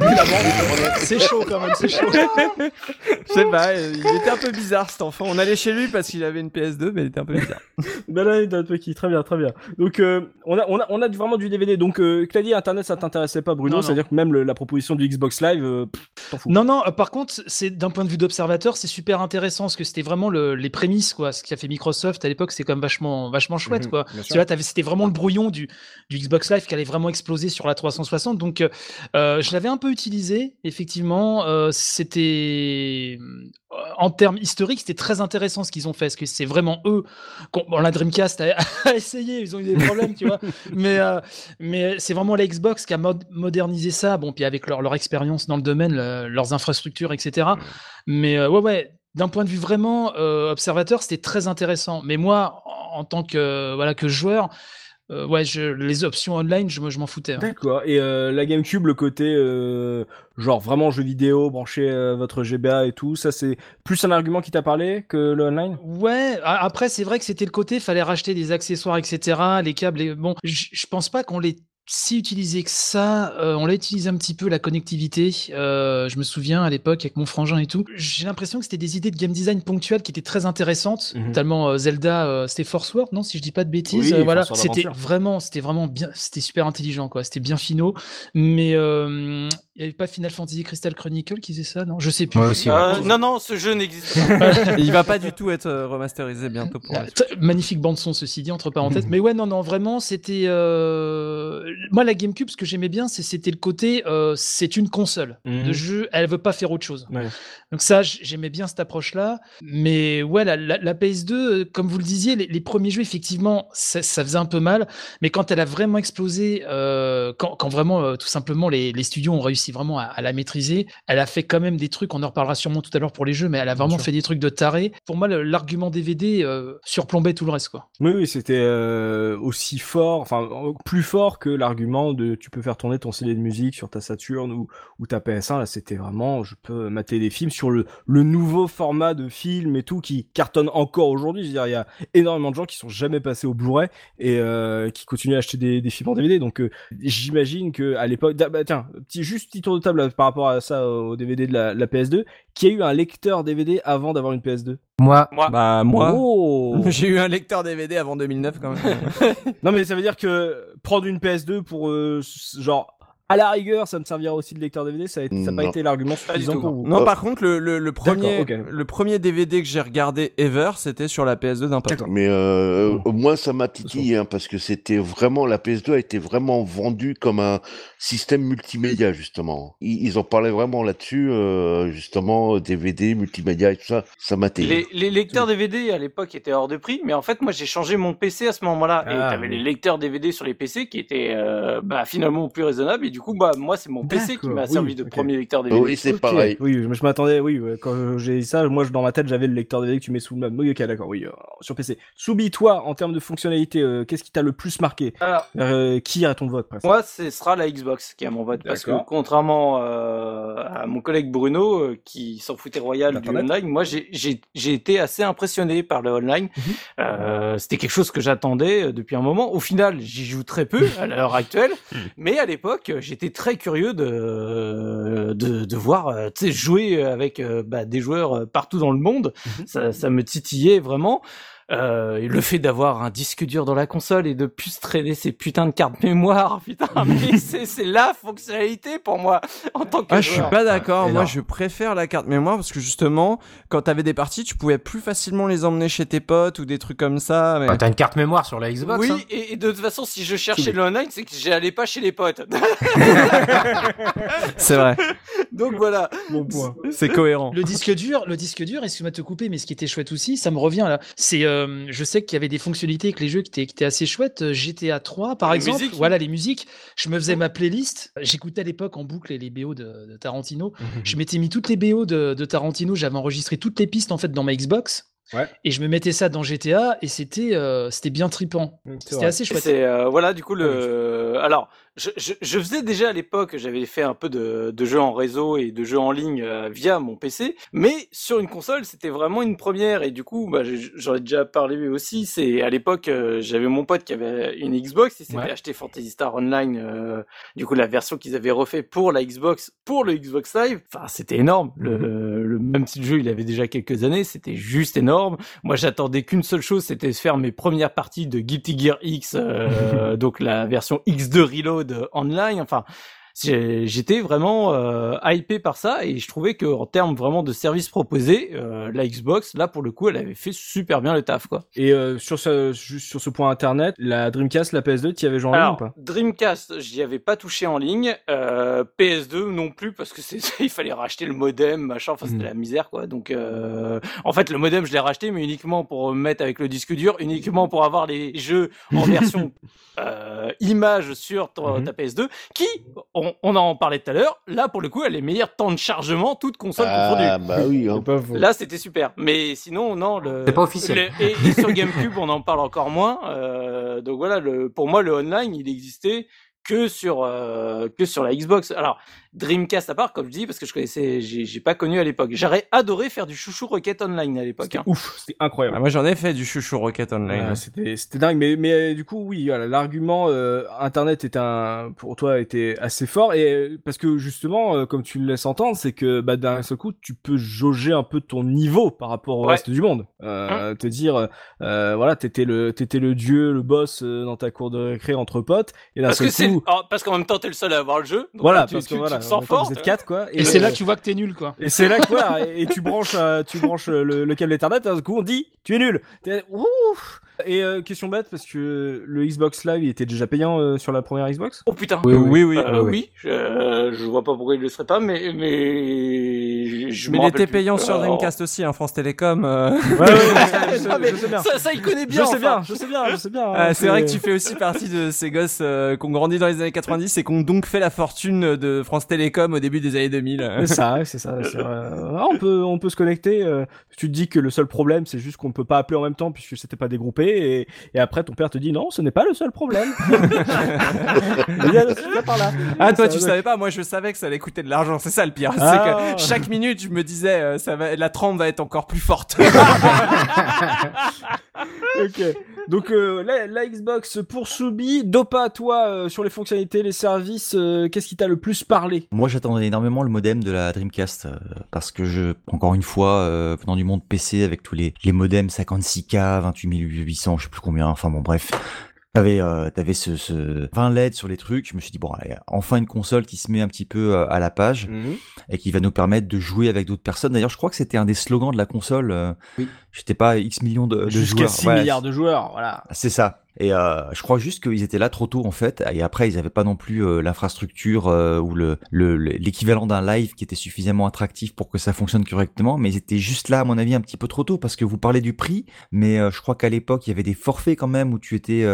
C'est chaud quand même, c'est chaud. Je sais pas, il était un peu bizarre cet enfant. On allait chez lui parce qu'il avait une PS2, mais elle était un peu bizarre. Belle anecdote, Peki, très bien, très bien. Donc, euh, on, a, on, a, on a vraiment du DVD. Donc, euh, Claudie, Internet, ça t'intéressait pas, Bruno. C'est-à-dire que même le- la proposition du Xbox Live, euh, t'en fous. Non, non, euh, par contre, c'est d'un point de vue d'observateur, c'est super intéressant parce que c'était vraiment le- les prémices, quoi. Ce qu'a fait Microsoft à l'époque, c'est quand même vachement, vachement chouette, Mhm, quoi. Tu vois, c'était vraiment le brouillon du, du Xbox Live qui allait vraiment exploser sur la 360. Donc, je l'avais un peu utilisé, effectivement. Euh, c'était en termes historiques, c'était très intéressant ce qu'ils ont fait, parce que c'est vraiment eux. Bon, la Dreamcast a, a essayé, ils ont eu des problèmes, tu vois. Mais, euh, mais c'est vraiment la Xbox qui a mod- modernisé ça. Bon, puis avec leur, leur expérience dans le domaine, le- leurs infrastructures, etc. Mais euh, ouais, ouais. D'un point de vue vraiment euh, observateur, c'était très intéressant. Mais moi, en, en tant que voilà que joueur, euh, ouais, je, les options online, je, je m'en foutais. hein. D'accord. Et euh, la GameCube, le côté euh, genre vraiment jeu vidéo, brancher euh, votre GBA et tout, ça c'est plus un argument qui t'a parlé que le online? Ouais, après c'est vrai que c'était le côté, fallait racheter des accessoires, etc. Les câbles, les... bon, je pense pas qu'on les si utilisé que ça. Euh, on l'a utilisé un petit peu la connectivité. Euh, je me souviens à l'époque avec mon frangin et tout. J'ai l'impression que c'était des idées de game design ponctuelles qui étaient très intéressantes. Mhm. Tellement euh, Zelda, euh, c'était Force World, non Si je dis pas de bêtises, Oui, euh, voilà. C'était vraiment, c'était vraiment bien, c'était super intelligent quoi. C'était bien finaux. Mais euh, il y avait pas Final Fantasy Crystal Chronicle qui faisait ça, non? Je sais plus. Ouais, aussi, ouais. Euh, non, non, ce jeu n'existe pas. Il va pas du tout être euh, remasterisé bientôt pour Ah, t- Magnifique bande son, ceci dit, entre parenthèses. Mais ouais, non, non, vraiment, c'était. Moi, la GameCube, ce que j'aimais bien, c'était le côté. euh, c'est une console Mhm. de jeu, elle veut pas faire autre chose. Ouais. Donc, ça, j'aimais bien cette approche-là. Mais ouais, la, la- la PS2, euh, comme vous le disiez, les, les premiers jeux, effectivement, ça, ça faisait un peu mal. Mais quand elle a vraiment explosé, euh, quand, quand vraiment, euh, tout simplement, les, les studios ont réussi vraiment à, à la maîtriser, elle a fait quand même des trucs, on en reparlera sûrement tout à l'heure pour les jeux, mais elle a vraiment fait des trucs de taré. Pour moi, l'argument DVD surplombait tout le reste, quoi. Oui, oui, c'était aussi fort, enfin plus fort que l'argument de tu peux faire tourner ton CD de musique sur ta Saturn ou, ta PS1. Là, c'était vraiment, je peux mater des films sur le, nouveau format de film et tout qui cartonne encore aujourd'hui. Je veux dire, il y a énormément de gens qui sont jamais passés au Blu-ray et euh, qui continuent à acheter des, films en DVD. Donc, euh, j'imagine que à l'époque, bah, tiens, petit juste petit tour de table euh, par rapport à ça au DVD de la, la PS2, qui a eu un lecteur DVD avant d'avoir une PS2. Moi, Moi, Bah moi, Oh. J'ai eu un lecteur DVD avant 2009 quand même. Non mais ça veut dire que prendre une PS2 pour euh, genre à la rigueur ça me servira aussi de lecteur DVD ça n'a pas été l'argument Pas du suffisant tout. pour vous. non, Oh. par contre, le, le, le premier, le premier DVD que j'ai regardé ever, c'était sur la PS2 d'un. D'accord. Mais euh, moi, ça m'a titillé hein, parce que c'était vraiment la PS2 a été vraiment vendue comme un système multimédia justement. Ils, ils en parlaient vraiment là-dessus, euh, justement DVD, multimédia et tout ça. Ça m'a les, les lecteurs DVD à l'époque étaient hors de prix, mais en fait, moi, j'ai changé mon PC à ce moment-là. et Ah, t'avais oui. les lecteurs DVD sur les PC qui étaient euh, bah, finalement plus raisonnables. Et du coup, bah, moi, c'est mon PC qui m'a oui, servi de premier lecteur DVD. Oui, c'est Ok. pareil. Oui, je m'attendais, oui, quand j'ai dit ça, moi dans ma tête j'avais le lecteur DVD que tu mets sous le même. Oui, ok, d'accord, oui, euh, sur PC. Soubi, toi, en termes de fonctionnalité, euh, qu'est-ce qui t'a le plus marqué? Alors, Euh, Qui a ton vote presque Moi, ce sera la Xbox qui a mon vote. Parce que contrairement euh, à mon collègue Bruno, euh, qui s'en foutait royal du D'Internet. online, moi, j'ai- été assez impressionné par le online. Mhm. Euh, C'était quelque chose que j'attendais depuis un moment. Au final, j'y joue très peu à l'heure actuelle. Mais à l'époque, j'étais très curieux de, de, de voir euh, tu sais, jouer avec euh, bah, des joueurs euh, partout dans le monde. Ça, ça me titillait vraiment. Euh, et le fait d'avoir un disque dur dans la console et de plus traîner ces putains de cartes mémoire, putain, mais c'est c'est la fonctionnalité pour moi en tant que Ah, je suis pas d'accord. Moi, je préfère la carte mémoire parce que justement, quand t'avais des parties, tu pouvais plus facilement les emmener chez tes potes ou des trucs comme ça. Mais... bah, t'as une carte mémoire sur la Xbox. Oui, hein. et, et de toute façon, si je cherchais le online, c'est que j'allais pas chez les potes. C'est vrai. Donc voilà. Bon point. C'est cohérent. Le disque dur, le disque dur, excuse-moi de te couper, mais ce qui était chouette aussi, ça me revient là. C'est, euh, je sais qu'il y avait des fonctionnalités avec les jeux qui étaient, qui étaient assez chouettes. Euh, GTA 3, par Les exemple. musiques. Voilà les musiques. Je me faisais ma playlist. J'écoutais à l'époque en boucle les BO de, de Tarantino. Je m'étais mis toutes les BO de, de Tarantino. J'avais enregistré toutes les pistes en fait dans ma Xbox. Ouais. Et je me mettais ça dans GTA et c'était, euh, c'était bien tripant. C'était assez chouette. Euh, voilà du coup le alors je, je, je, faisais déjà à l'époque, j'avais fait un peu de, de jeux en réseau et de jeux en ligne euh, via mon PC, mais sur une console, c'était vraiment une première. Et du coup, bah, j'en ai déjà parlé aussi. C'est à l'époque, euh, j'avais mon pote qui avait une Xbox, il s'était acheté Fantasy Star Online, euh, du coup la version qu'ils avaient refait pour la Xbox, pour le Xbox Live. Enfin, c'était énorme. Le, le, même petit jeu, il avait déjà quelques années, c'était juste énorme. Moi, j'attendais qu'une seule chose, c'était de faire mes premières parties de Guilty Gear X, donc la version X2 Reload online. Enfin, j'étais vraiment euh, hypé par ça et je trouvais que en termes vraiment de services proposés, euh, la Xbox là pour le coup elle avait fait super bien le taf quoi. Et euh, sur ce sur ce point internet, la Dreamcast, la PS2, tu y avais joué en ligne ou pas? Dreamcast, j'y avais pas touché en ligne, euh, PS2 non plus parce que c'est il fallait racheter le modem machin, enfin c'était hmm. la misère quoi. Donc euh, en fait le modem je l'ai racheté mais uniquement pour mettre avec le disque dur, uniquement pour avoir les jeux en version image sur ta, hmm. ta PS2 qui ont on, en parlait tout à l'heure. Là, pour le coup, elle est meilleure temps de chargement, toute console ah, bah oui. Hein. Là, c'était super. Mais sinon, non. Le, c'est pas officiel. et, sur GameCube, on en parle encore moins. Euh, donc voilà, le, pour moi, le online, il existait que sur euh, que sur la Xbox. Alors Dreamcast à part, comme je dis, parce que je connaissais, j'ai pas connu à l'époque. J'aurais adoré faire du chouchou Rocket Online à l'époque. Hein. Ouf, c'était incroyable. Ah, moi j'en ai fait du chouchou Rocket Online. c'était c'était dingue, mais mais du coup oui, l'argument euh, Internet était un pour toi était assez fort et parce que justement, euh, comme tu le laisses entendre, c'est que bah d'un seul coup tu peux jauger un peu ton niveau par rapport au reste du monde. Euh, hein te dire, euh, voilà, t'étais le t'étais le dieu, le boss dans ta cour de récré entre potes et d'un seul coup. Oh, parce qu'en même temps t'es le seul à avoir le jeu. voilà, parce que voilà vous êtes quatre quoi. Et, c'est là que tu vois que t'es nul quoi. Et c'est là que quoi et, tu branches, euh, tu branches le, le câble Ethernet, et du coup on dit tu es nul. Ouf et euh, question bête parce que le Xbox Live il était déjà payant euh, sur la première Xbox? Oh putain. Oui oui oui. Euh, oui. Je, je, vois pas pourquoi il le serait pas, mais mais je. Mais il était payant sur Dreamcast aussi, hein, France Télécom. Ouais, ouais, je, sais, bien. Ça, ça il connaît bien. Je sais bien, je sais bien, je sais bien. Ah, c'est vrai que tu fais aussi partie de ces gosses qui ont grandi dans les années 90 et qui ont donc fait la fortune de France Télécom au début des années 2000. C'est ça, c'est ça. Ah, on peut on peut se connecter. tu te dis que le seul problème c'est juste qu'on peut pas appeler en même temps puisque c'était pas dégroupé et, après ton père te dit non, ce n'est pas le seul problème. Ah toi tu savais pas, moi je savais que ça allait coûter de l'argent, c'est ça le pire. C'est que ah. chaque minute je me disais euh, ça va, la trempe va être encore plus forte. ok. Donc euh, la, Xbox pour Soubi, Dopa toi euh, sur les fonctionnalités, les services, qu'est-ce qui t'a le plus parlé? Moi j'attendais énormément le modem de la Dreamcast parce que je encore une fois venant du monde PC avec tous les les modems 56K, 28800 je sais plus combien, enfin bon bref. T'avais euh, t'avais ce, ce 20 LED sur les trucs. Je me suis dit bon, allez, enfin une console qui se met un petit peu euh, à la page mhm. et qui va nous permettre de jouer avec d'autres personnes. D'ailleurs, je crois que c'était un des slogans de la console. Euh, oui. J'étais pas X millions de, de Jusqu'à 6 milliards de joueurs, voilà. C'est ça. Et euh, je crois juste qu'ils étaient là trop tôt en fait. Et après, ils n'avaient pas non plus euh, l'infrastructure euh, ou le l'équivalent d'un live qui était suffisamment attractif pour que ça fonctionne correctement. Mais ils étaient juste là, à mon avis, un petit peu trop tôt parce que vous parlez du prix, mais je crois qu'à l'époque, il y avait des forfaits quand même où tu étais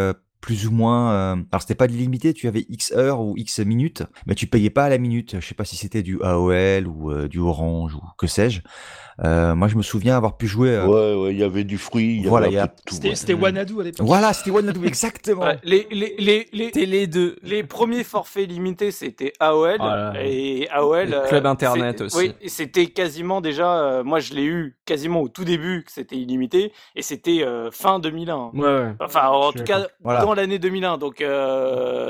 plus ou moins. Euh... Alors c'était pas limité, tu avais X heures ou X minutes, mais tu payais pas à la minute. Je sais pas si c'était du AOL ou du Orange ou que sais-je. Euh, moi, je me souviens avoir pu jouer. Euh... Ouais, ouais, il y avait du fruit. Y voilà, il y a tout. C'était ouais. Wanadu à l'époque. Voilà, c'était Wanadu, exactement. Ouais, les les les les télé les premiers forfaits limités, c'était AOL et AOL. Euh, club internet aussi. Oui, c'était quasiment déjà. Euh, moi, je l'ai eu quasiment au tout début que c'était illimité et c'était euh, fin 2001. Ouais. ouais. Enfin, en tout cas, voilà. dans l'année 2001. Donc.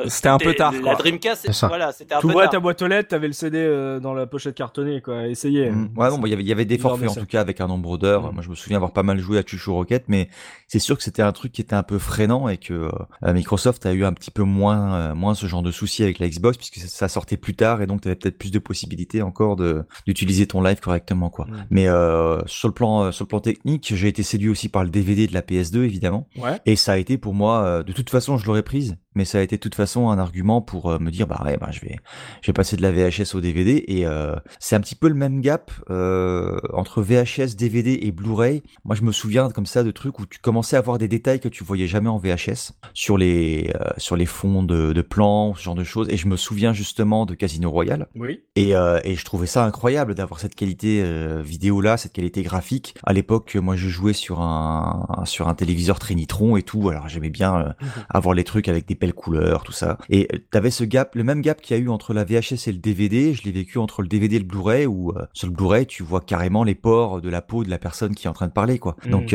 c'était un peu tard. La Dreamcast, voilà, c'était un peu tard. ta boîte aux lettres, t'avais le CD dans la pochette cartonnée, quoi. Essayez. Mmh. Ouais, non, il y avait il y avait des forfaits en tout cas avec un nombre d'heures. Mm. Moi, je me souviens avoir pas mal joué à Chuchu Rocket, mais c'est sûr que c'était un truc qui était un peu freinant et que euh, Microsoft a eu un petit peu moins euh, moins ce genre de soucis avec la Xbox puisque ça sortait plus tard et donc tu avais peut-être plus de possibilités encore de d'utiliser ton live correctement quoi. Mm. Mais euh, sur le plan sur le plan technique, j'ai été séduit aussi par le DVD de la PS2 évidemment. Ouais. Et ça a été pour moi de toute façon, je l'aurais prise mais ça a été de toute façon un argument pour euh, me dire bah ouais bah je vais je vais passer de la VHS au DVD et euh, c'est un petit peu le même gap euh, entre VHS, DVD et Blu-ray. Moi je me souviens comme ça de trucs où tu commençais à voir des détails que tu voyais jamais en VHS sur les sur les fonds de, de plans, ce genre de choses et je me souviens justement de Casino Royale. Oui. Et et je trouvais ça incroyable d'avoir cette qualité vidéo là, cette qualité graphique. À l'époque, moi je jouais sur un sur un téléviseur Trinitron et tout, alors j'aimais bien mhm. avoir les trucs avec des belle couleur, tout ça. Et t'avais ce gap, le même gap qu'il y a eu entre la VHS et le DVD. Je l'ai vécu entre le DVD et le Blu-ray, où sur le Blu-ray, tu vois carrément les pores de la peau de la personne qui est en train de parler, quoi. Mhm. Donc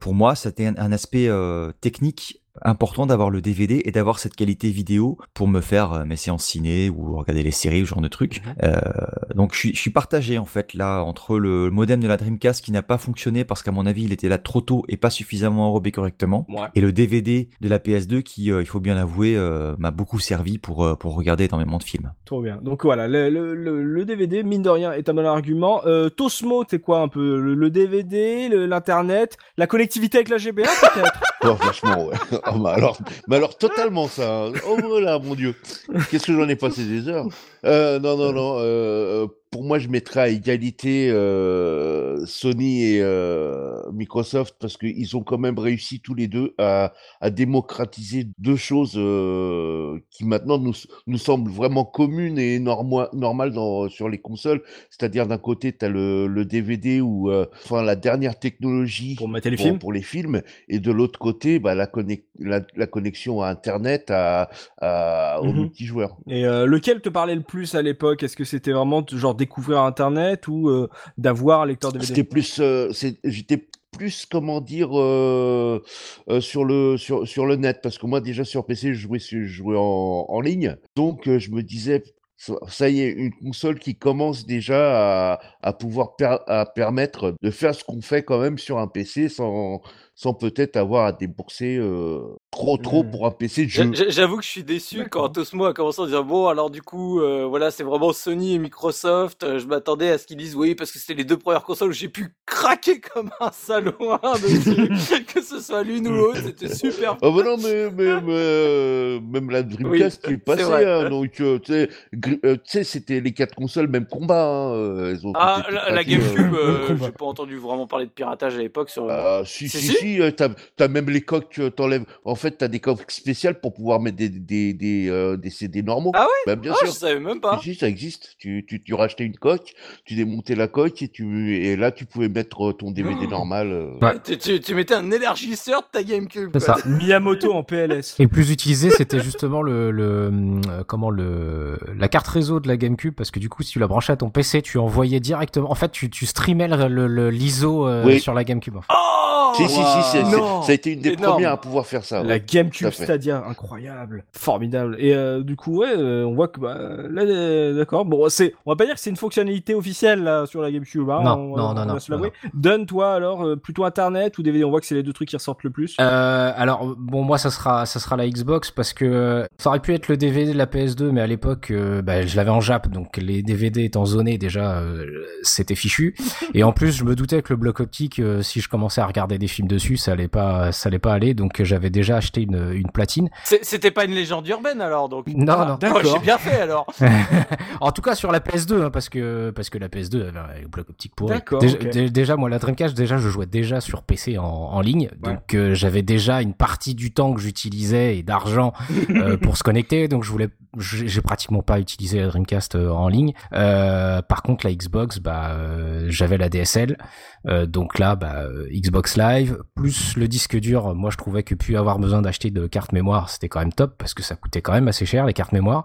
pour moi, c'était un, un aspect technique important d'avoir le DVD et d'avoir cette qualité vidéo pour me faire euh, mes séances ciné ou regarder les séries ou ce genre de trucs. Mhm. Euh, donc je suis, je suis partagé en fait là entre le modem de la Dreamcast qui n'a pas fonctionné parce qu'à mon avis il était là trop tôt et pas suffisamment enrobé correctement Ouais. et le DVD de la PS2 qui, euh, il faut bien l'avouer, euh, m'a beaucoup servi pour, pour regarder énormément de films. Trop bien. Donc voilà, le, le, le, DVD, mine de rien, est un bon argument. Euh, Tosmo, c'est quoi un peu? Le, le DVD, l'internet, la connectivité avec la GBA peut-être? Oh, franchement, ouais. Oh, alors, mais alors totalement ça. hein. Oh voilà, mon Dieu. Qu'est-ce que j'en ai passé des heures? Euh, non, non, non. euh, pour moi, je mettrais à égalité euh, Sony et euh, Microsoft parce qu'ils ont quand même réussi tous les deux à, à démocratiser deux choses euh, qui maintenant nous, nous semblent vraiment communes et normo- normales dans, sur les consoles. C'est-à-dire d'un côté, tu as le, le DVD ou enfin la dernière technologie Pour mater les films? pour les films, et de l'autre côté, bah, la, la, la connexion à Internet, à, à, au Mhm. multijoueur. Et lequel te parlait le plus à l'époque? Est-ce que c'était vraiment genre découvrir Internet ou euh, d'avoir lecteur DVD C'était plus, euh, j'étais plus, comment dire, euh, euh, sur le sur sur le net, parce que moi déjà sur PC, je jouais je jouais en, en ligne, donc je me disais. Ça y est, une console qui commence déjà à, pouvoir à permettre de faire ce qu'on fait quand même sur un PC sans, sans peut-être avoir à débourser euh, trop trop Mhm. pour un PC de jeu. j'a- J'avoue que je suis déçu quand Tosmo a commencé en disant bon alors du coup euh, voilà c'est vraiment Sony et Microsoft. Euh, Je m'attendais à ce qu'ils disent oui parce que c'était les deux premières consoles où j'ai pu craquer comme un salaud hein, dessus. que ce soit l'une ou l'autre c'était super. Ah bah non, mais, mais, mais, euh, même la Dreamcast Oui, est passée, hein, donc euh, tu sais, gr- euh, tu sais, c'était les quatre consoles, même combat, hein, elles ont Ah la, la euh. GameCube euh, j'ai pas entendu vraiment parler de piratage à l'époque sur. Ah, si, Si, si, si. Euh, t'as, même les coques, t'enlèves. En fait, t'as des coques spéciales pour pouvoir mettre des, des, des, euh, des CD normaux. Ah Bah, bien Ah, sûr. je savais même pas. Si, ça existe. Tu, tu, tu rachetais une coque, tu démontais la coque et tu, et là, tu pouvais mettre euh, ton DVD Oh. normal. euh. Ouais. Tu, tu- tu mettais un élargisseur de ta GameCube. Ça. Miyamoto en PLS. Et le plus utilisé, c'était justement le, le euh, comment le la carte réseau de la GameCube parce que du coup, si tu la branchais à ton PC, tu envoyais directement. En fait, tu, tu streamais le, le, le- l'ISO euh, Oui. sur la GameCube. en fait. Oh Si, si, si, c'est- c'est- non. ça a été une des Énorme. premières à pouvoir faire ça. ouais. La GameCube. Stadia, incroyable, formidable. Et euh, du coup, ouais, euh, on voit que bah, là, euh, d'accord. Bon, c'est, on va pas dire que c'est une fonctionnalité officielle là sur la GameCube. Hein, Non, on, non, on non, va non, non, Donne toi alors euh, plutôt Internet ou DVD. On voit que c'est les deux trucs qui ressortent le plus. Euh, alors bon, moi ça sera ça sera la Xbox parce que euh, ça aurait pu être le DVD de la PS2, mais à l'époque, euh, bah, je l'avais en Jap, donc les DVD étant zonés déjà, euh, c'était fichu. Et en plus, je me doutais que le bloc optique, euh, si je commençais à regarder des films dessus, ça allait pas ça allait pas aller. Donc j'avais déjà acheté une une platine. C'était pas une légende urbaine alors donc. Non, Ah, non. oh, D'accord. J'ai bien fait alors. en tout cas sur la PS2 hein, parce que parce que la PS2 avait un bloc optique pour D'accord, déjà, moi la Dreamcast déjà je jouais déjà sur PC en, en ligne donc euh, j'avais déjà une partie du temps que j'utilisais et d'argent euh, pour se connecter donc je voulais j'ai pratiquement pas utilisé la Dreamcast euh, en ligne Euh, par contre la Xbox bah euh, j'avais la DSL euh, donc là bah Xbox Live plus le disque dur moi je trouvais que plus avoir besoin d'acheter de carte mémoire c'était quand même top parce que ça coûtait quand même assez cher les cartes mémoire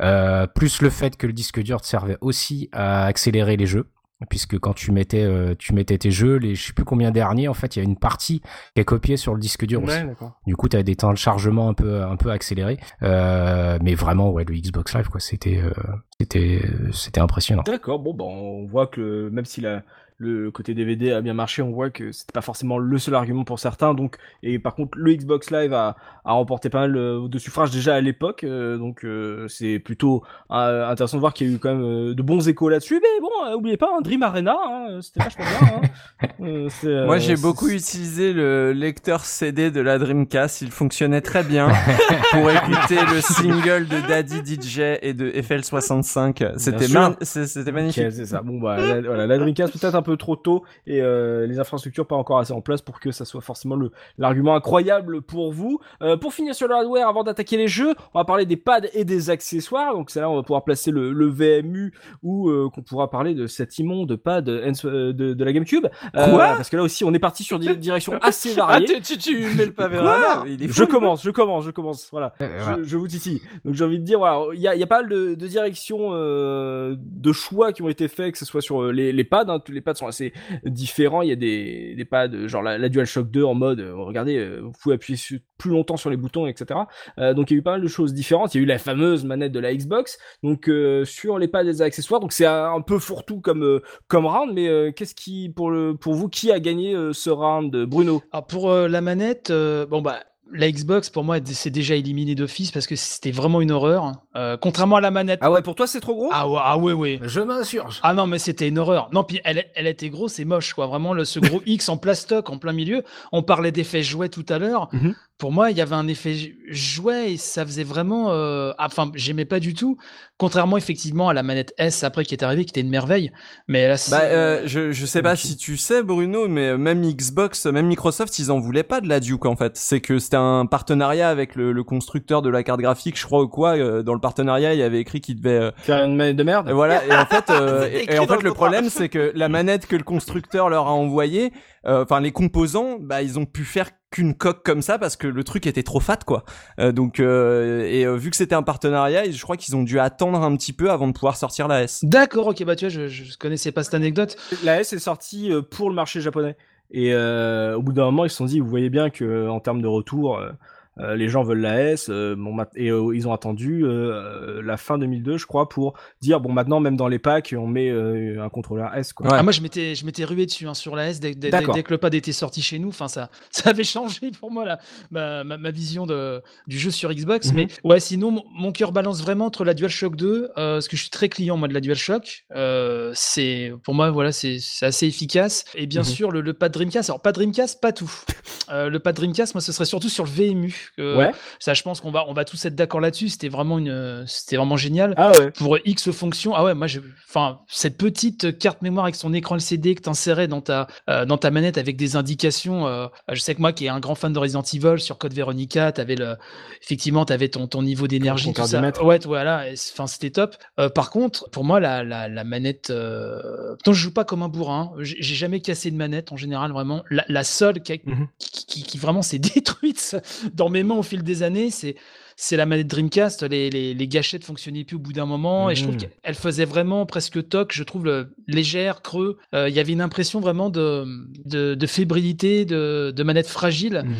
euh, plus le fait que le disque dur te servait aussi à accélérer les jeux puisque quand tu mettais euh, tu mettais tes jeux les je sais plus combien derniers en fait il y a une partie qui est copiée sur le disque dur aussi d'accord. du coup tu as des temps de chargement un peu un peu accélérés euh, mais vraiment ouais le Xbox Live quoi c'était euh, c'était c'était impressionnant D'accord. Bon, bah, on voit que même si la, le côté DVD a bien marché, on voit que c'était pas forcément le seul argument pour certains. Donc, et par contre, le Xbox Live a, a remporté pas mal euh, de suffrages déjà à l'époque. euh, donc, euh, c'est plutôt euh, intéressant de voir qu'il y a eu quand même euh, de bons échos là-dessus. Mais bon, euh, oubliez pas, hein, Dream Arena, hein, c'était vachement bien. Hein. Euh, c'est, euh, Moi, j'ai beaucoup utilisé le lecteur CD de la Dreamcast. Il fonctionnait très bien pour écouter le single de Daddy DJ et de FL65. C'était ma- magnifique. C'est ça. Bon, bah, la, voilà, la Dreamcast peut-être un peu trop tôt et euh, les infrastructures pas encore assez en place pour que ça soit forcément le l'argument incroyable pour vous. Euh, pour finir sur le hardware, avant d'attaquer les jeux, on va parler des pads et des accessoires. Donc c'est là on va pouvoir placer le, le VMU ou euh, qu'on pourra parler de cet immonde pad de, de, de la GameCube. Quoi Parce que là aussi on est parti sur des directions assez variées. Ah, tu, tu, mets le pavé il est je commence, je commence, je commence. Voilà, je, je vous titille. Donc j'ai envie de dire, voilà, il y a, il y a pas mal de, de directions, de choix qui ont été faits, que ce soit sur les, les pads. Hein, les pads sont assez différents. Il y a des, des pads, genre la, DualShock 2 en mode, euh, regardez, euh, vous pouvez appuyer plus longtemps sur les boutons, etc. Euh, donc il y a eu pas mal de choses différentes. Il y a eu la fameuse manette de la Xbox. Donc sur les pads les accessoires. Donc c'est un, peu fourre-tout comme comme round. Mais qu'est-ce qui pour le pour vous qui a gagné ce round, Bruno? Alors pour la manette, bon bah la Xbox pour moi c'est déjà éliminé d'office parce que c'était vraiment une horreur. Euh, contrairement à la manette. Ah ouais, pour toi c'est trop gros? Ah ouais, ah ouais, ouais. Je m'insurge. Ah non, mais c'était une horreur. Non, puis elle, elle était grosse et moche, quoi. Vraiment, le, ce gros X en plastoc en plein milieu. On parlait d'effet jouet tout à l'heure. Mhm. Pour moi, il y avait un effet jouet et ça faisait vraiment. euh, ah, Enfin, j'aimais pas du tout. Contrairement, effectivement, à la manette S après qui est arrivée, qui était une merveille. Mais là, c'est- Bah, euh, je, je sais pas si tu sais, Bruno, mais euh, même Xbox, même Microsoft, ils en voulaient pas de la Duke en fait. C'est que c'était un partenariat avec le, le constructeur de la carte graphique, je crois ou quoi. euh, Dans le partenariat, il y avait écrit qu'il devait. euh, Faire une manette de merde et voilà. Et en fait, euh, et, et en fait, le le problème, c'est que la manette que le constructeur leur a envoyée, euh, enfin les composants, bah ils ont pu faire qu'une coque comme ça parce que le truc était trop fat quoi. Euh, donc euh, et euh, vu que c'était un partenariat, je crois qu'ils ont dû attendre un petit peu avant de pouvoir sortir la S. D'accord, ok, bah tu vois, je, je connaissais pas cette anecdote. La S est sortie euh, pour le marché japonais. Et euh, au bout d'un moment, ils se sont dit, vous voyez bien que en termes de retour, euh, les gens veulent la S. euh, bon, et euh, ils ont attendu euh, la fin 2002, je crois, pour dire bon, maintenant même dans les packs, on met euh, un contrôleur S. Quoi. Ouais. Ah, moi, je m'étais, je m'étais rué dessus hein, sur la S dès, dès- dès- D'accord. dès que le pad était sorti chez nous. Enfin, ça, ça avait changé pour moi là, ma, ma, ma vision de, du jeu sur Xbox. Mhm. Mais ouais, sinon, mon, cœur balance vraiment entre la DualShock 2, euh, parce que je suis très client moi de la DualShock. Euh, c'est, pour moi, voilà, c'est, c'est assez efficace. Et bien Mhm. sûr, le, le pad Dreamcast. Alors, pas Dreamcast, pas tout. Euh, le pad Dreamcast, moi, ce serait surtout sur le VMU. Euh, Ouais. Ça, je pense qu'on va, on va tous être d'accord là-dessus. C'était vraiment une, c'était vraiment génial Ah ouais. pour X fonctions. Ah ouais, moi, enfin, cette petite carte mémoire avec son écran LCD que t'insérais dans ta, euh, dans ta manette avec des indications. euh, je sais que moi, qui est un grand fan de Resident Evil, sur Code Veronica, t'avais le, effectivement, t'avais ton, ton niveau d'énergie, tout ça. Ouais, voilà. Enfin, c'était top. Euh, par contre, pour moi, la, la, la manette, pourtant, je joue pas comme un bourrin. J'ai j'ai jamais cassé de manette en général, vraiment. La, la seule qui, a- Mhm. qui, qui, qui vraiment s'est détruite dans au fil des années, c'est c'est la manette Dreamcast. Les, les, les gâchettes fonctionnaient plus au bout d'un moment et je trouve Mhm. qu'elle faisait vraiment presque toc. Je trouve le, légère, creux. Euh, Il y avait une impression vraiment de, de, de fébrilité, de, de manette fragile Mhm.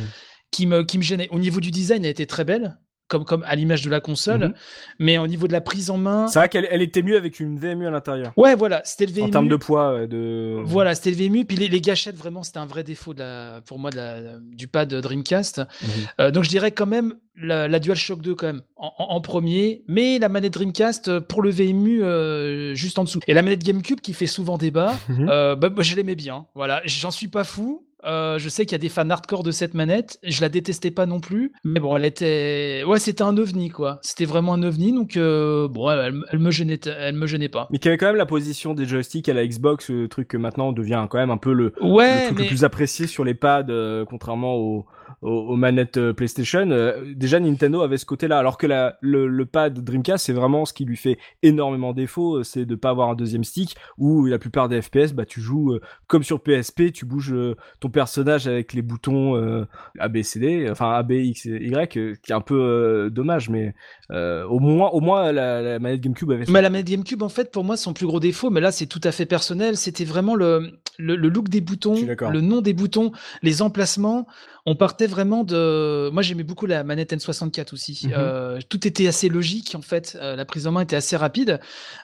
qui me, qui me gênait. Au niveau du design, elle était très belle. Comme, comme à l'image de la console, Mhm. mais au niveau de la prise en main, C'est vrai qu'elle elle était mieux avec une VMU à l'intérieur. ouais, voilà, c'était le VMU. En termes de poids, de. Voilà, c'était le VMU. Puis les, les gâchettes, vraiment, c'était un vrai défaut de la, pour moi de la, du pad Dreamcast. Mhm. Euh, donc je dirais quand même la, la DualShock 2 quand même en, premier, mais la manette Dreamcast euh, pour le VMU euh, juste en dessous. Et la manette GameCube qui fait souvent débat, Mhm. euh, bah, moi, je l'aimais bien. Voilà, j'en suis pas fou. Euh, je sais qu'il y a des fans hardcore de cette manette. Je la détestais pas non plus, mais bon, elle était, ouais, c'était un ovni quoi. C'était vraiment un ovni, donc euh, bon, elle, elle me gênait, elle me gênait pas. Mais qui avait quand même la position des joysticks à la Xbox, le truc que maintenant devient quand même un peu le, Ouais, le truc mais le plus apprécié sur les pads, euh, contrairement aux, aux, aux manettes euh, PlayStation. Euh, déjà, Nintendo avait ce côté-là, alors que la, le, le pad Dreamcast, c'est vraiment ce qui lui fait énormément défaut, euh, c'est de pas avoir un deuxième stick, où la plupart des FPS, bah, tu joues comme sur PSP, tu bouges ton personnage avec les boutons euh, A, B, C, D, enfin A, B, X, Y, qui est un peu euh, dommage, mais euh, au moins, au moins la, la manette GameCube avait. Mais la manette GameCube, en fait, pour moi, son plus gros défaut, mais là, c'est tout à fait personnel, c'était vraiment le, le, le look des boutons, le nom des boutons, les emplacements. On partait vraiment de. Moi, j'aimais beaucoup la manette N64 aussi. Mhm. Euh, tout était assez logique, en fait. Euh, la prise en main était assez rapide.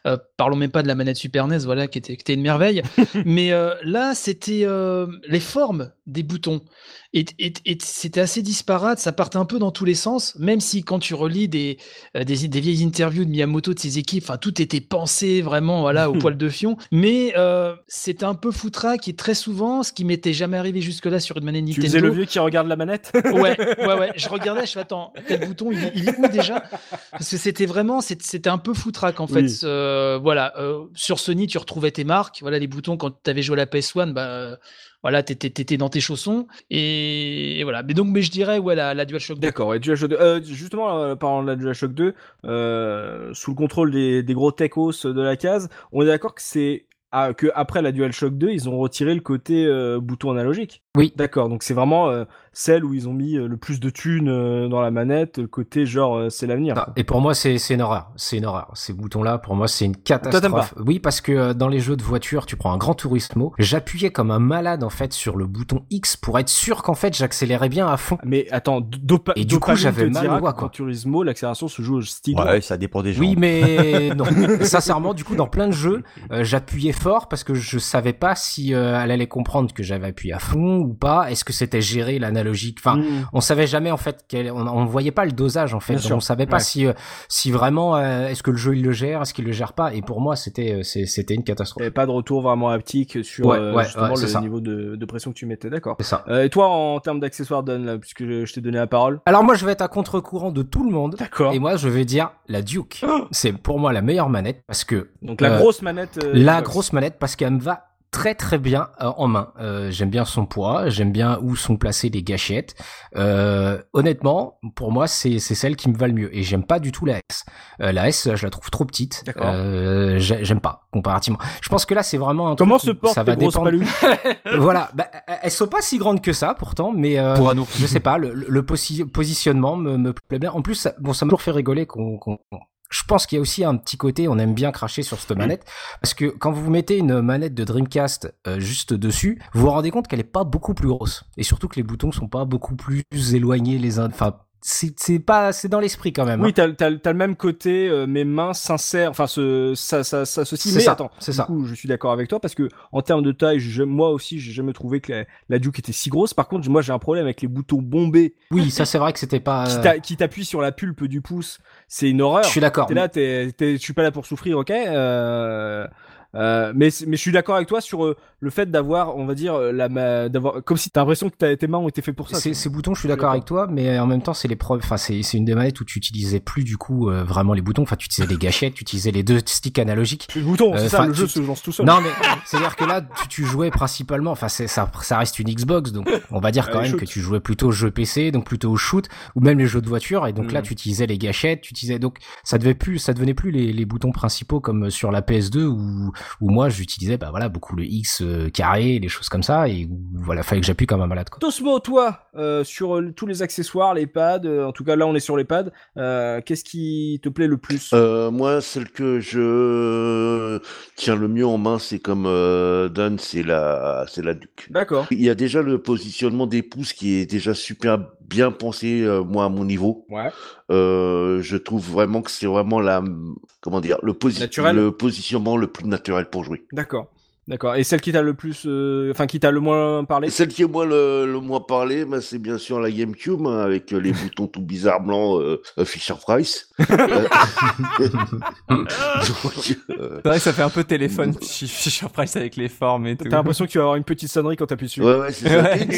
Euh, parlons même pas de la manette Super NES, voilà, qui était, qui était une merveille. mais là, c'était les formes des boutons. Et, et- et c'était assez disparate, ça partait un peu dans tous les sens, même si quand tu relis des, euh, des, des vieilles interviews de Miyamoto, de ses équipes, enfin tout était pensé vraiment voilà au poil de fion. Mais euh, c'était un peu foutraque et très souvent, ce qui m'était jamais arrivé jusque-là sur une manette Tu Nintendo. faisais le vieux qui regarde la manette? Ouais, ouais, ouais. Je regardais, je fais attends, quel bouton il, est- il est où déjà? Parce que c'était vraiment, c'était un peu foutraque en fait. Oui. Euh, voilà, euh, sur Sony, tu retrouvais tes marques. Voilà, les boutons quand tu avais joué à la PS1, bah voilà, t'étais t'étais dans tes chaussons et, et voilà. Mais donc, mais je dirais ouais la, la DualShock 2. D'accord, ouais, DualShock 2. Euh, justement, euh, parlant de la DualShock 2, euh, sous le contrôle des, des gros techos de la case, on est d'accord que c'est ah, que après la DualShock 2, ils ont retiré le côté euh, bouton analogique. Oui. D'accord, donc c'est vraiment euh, celle où ils ont mis euh, le plus de thunes euh, dans la manette, côté genre euh, c'est l'avenir. Ah, Et pour moi, c'est c'est une horreur. C'est une horreur. Ces boutons-là, pour moi, c'est une Toi, catastrophe. Oui, parce que dans les jeux de voiture, tu prends un Grand Turismo, j'appuyais comme un malade en fait sur le bouton X pour être sûr qu'en fait j'accélérais bien à fond. Mais attends, dopa Et du coup, j'avais mal au quoi. Turismo, l'accélération se joue au stick. Ouais, ça dépend des gens. Oui, mais non. Sincèrement, du coup, dans plein de jeux, euh, j'appuyais fort parce que je savais pas si euh, elle allait comprendre que j'avais appuyé à fond ou pas. Est-ce que c'était géré l'analogique Enfin, Mm. on savait jamais en fait qu'elle, on, on voyait pas le dosage en fait. Donc, on savait pas Ouais. si euh, si vraiment euh, est-ce que le jeu il le gère, est-ce qu'il le gère pas. Et pour moi, c'était euh, c'était une catastrophe. pas de retour vraiment haptique sur Ouais, euh, justement le ça. niveau de, de pression que tu mettais, d'accord. C'est ça. Euh, et toi, en termes d'accessoires, Don, là, puisque je, je t'ai donné la parole. Alors moi, je vais être à contre-courant de tout le monde. D'accord. Et moi, je vais dire la Duke. C'est pour moi la meilleure manette parce que Donc la grosse manette. la grosse manette parce qu'elle me va très très bien euh, en main. Euh, j'aime bien son poids, j'aime bien où sont placées les gâchettes. Euh, honnêtement, pour moi, c'est c'est celle qui me va le mieux. Et j'aime pas du tout la S. Euh, la S, je la trouve trop petite. D'accord. Euh, j'ai- j'aime pas comparativement. Je pense que là, c'est vraiment un Comment se où portent ça va dépendre. voilà, bah, elles sont pas si grandes que ça pourtant, mais euh, Pour je sais pas, le, le posi- positionnement me, me plaît bien. En plus, ça, bon, ça m'a toujours fait rigoler qu'on qu'on- je pense qu'il y a aussi un petit côté, on aime bien cracher sur cette manette, parce que quand vous mettez une manette de Dreamcast euh, juste dessus, vous vous rendez compte qu'elle est pas beaucoup plus grosse, et surtout que les boutons sont pas beaucoup plus éloignés les uns. Enfin, c'est pas, c'est dans l'esprit quand même. Oui, hein. t'as, t'as, t'as le même côté, euh, mes mains sincères, enfin, ce, ça, ça, ça, ceci. C'est Mais ça, attends, c'est du ça. coup, je suis d'accord avec toi parce que en termes de taille, j'ai- moi aussi, j'ai jamais trouvé que la, la Duke était si grosse. Par contre, moi, j'ai un problème avec les boutons bombés Oui, ça c'est vrai que c'était pas. qui, euh, qui t'appuient sur la pulpe du pouce. C'est une horreur. Je suis d'accord. T'es là, t'es, t'es, je suis pas là pour souffrir, ok. Euh, euh, mais mais je suis d'accord avec toi sur euh, le fait d'avoir, on va dire, euh, la d'avoir comme si t'as l'impression que tes mains ont été faites pour ça. Ces, boutons, je suis d'accord avec toi, mais en même temps, c'est les preuves. Enfin, c'est c'est une des manettes où tu utilisais plus du coup euh, vraiment les boutons. Enfin, tu utilisais les gâchettes, tu utilisais les deux sticks analogiques. Le bouton, c'est ça, le jeu se lance tout seul. Non, mais c'est à dire que là, tu, tu jouais principalement. Enfin, c'est ça, ça reste une Xbox, donc on va dire quand Allez, même shoot. que tu jouais plutôt aux jeux PC, donc plutôt au shoot ou même les jeux de voiture. Et donc Mm. là, tu utilisais les gâchettes, tu utilisais donc ça devait plus, ça devenait plus les, les boutons principaux comme sur la PS2 où où moi j'utilisais bah voilà beaucoup le X euh, carré, les choses comme ça et où, voilà, fallait que j'appuie comme un malade quoi. Tosmo, toi, euh, sur euh, tous les accessoires, les pads, euh, en tout cas là on est sur les pads, euh, qu'est-ce qui te plaît le plus? Euh, moi, celle que je tiens le mieux en main, c'est comme euh, Dan, c'est la, c'est la Duke. D'accord. Il y a déjà le positionnement des pouces qui est déjà super bien pensé, euh, moi à mon niveau. Ouais. Euh, je trouve vraiment que c'est vraiment la, comment dire, le, posi- Naturel. le positionnement le plus naturel pour jouer. D'accord. D'accord. Et celle qui t'a le plus, euh, enfin qui t'a le moins parlé? Celle qui est moi le, le moins parlé, bah, c'est bien sûr la GameCube hein, avec euh, les boutons tout bizarres blancs euh, euh, Fisher Price. C'est vrai que ça fait un peu téléphone Fisher Price avec les formes et tout. T'as l'impression que tu vas avoir une petite sonnerie quand t'appuies dessus. Ouais, ouais, c'est ça. Ouais.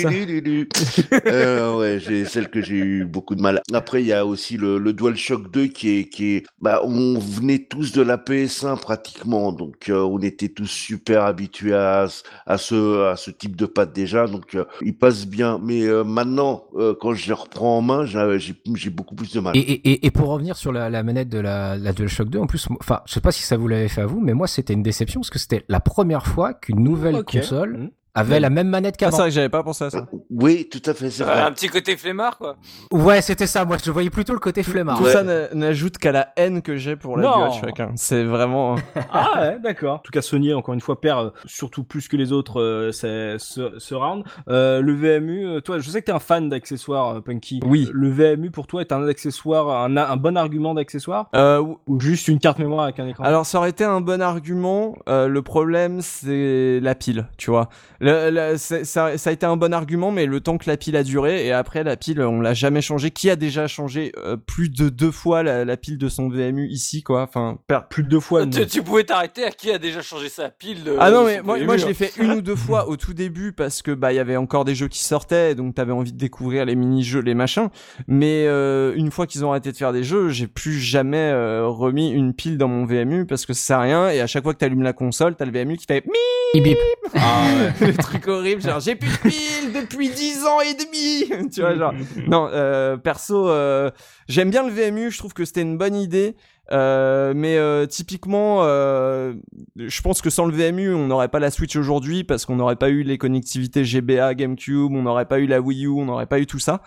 Euh, ouais, j'ai celle que j'ai eu beaucoup de mal. Après, il y a aussi le, le DualShock 2 qui est, qui est, bah, on venait tous de la PS1 pratiquement, donc euh, on était tous super habitués à, à ce, à ce type de pad déjà, donc euh, il passe bien. Mais euh, maintenant, euh, quand je les reprends en main, j'ai beaucoup plus de mal. Et, et, pour revenir sur la, la manette de la, la DualShock 2, en plus, enfin, je sais pas si ça vous l'avait fait à vous, mais moi, c'était une déception parce que c'était la première fois qu'une nouvelle console Avait la même manette Ah, c'est qu'avant. vrai que j'avais pas pensé à ça. Oui, tout à fait, c'est vrai. un petit côté flemmard, quoi. ouais, c'était ça. Moi, je voyais plutôt le côté flemmard. Tout Ouais. ça n'a- n'ajoute qu'à la haine que j'ai pour la Non. DualShock. hein. C'est vraiment. Ah ouais, d'accord. En tout cas, Sony, encore une fois, perd euh, surtout plus que les autres euh, ce, ce round. Euh, le VMU, euh, toi, je sais que t'es un fan d'accessoires, euh, Punky. Oui. Le VMU, pour toi, est un accessoire, un, un bon argument d'accessoire? Euh, ou juste une carte mémoire avec un écran? Alors ça aurait été un bon argument. Euh, le problème c'est la pile, tu vois. Le, ça, ça, a été un bon argument, mais le temps que la pile a duré et après la pile, on l'a jamais changé. Qui a déjà changé euh, plus de deux fois la, la, pile de son VMU ici, quoi? Enfin, plus de deux fois. Tu, tu, pouvais t'arrêter à qui a déjà changé sa pile de, Ah non, mais moi, moi je l'ai fait une ou deux fois au tout début parce que bah il y avait encore des jeux qui sortaient, donc t'avais envie de découvrir les mini-jeux, les machins. Mais euh, une fois qu'ils ont arrêté de faire des jeux, j'ai plus jamais euh, remis une pile dans mon VMU parce que ça sert à rien. Et à chaque fois que t'allumes la console, t'as le VMU qui fait bip bip. Ah ouais. Le truc horrible, genre j'ai plus de pile depuis 10 ans et demi. tu vois genre non, euh, perso euh, j'aime bien le VMU, je trouve que c'était une bonne idée. Euh, mais euh, typiquement, euh, je pense que sans le VMU, on n'aurait pas la Switch aujourd'hui parce qu'on n'aurait pas eu les connectivités GBA, GameCube, on n'aurait pas eu la Wii U, on n'aurait pas eu tout ça.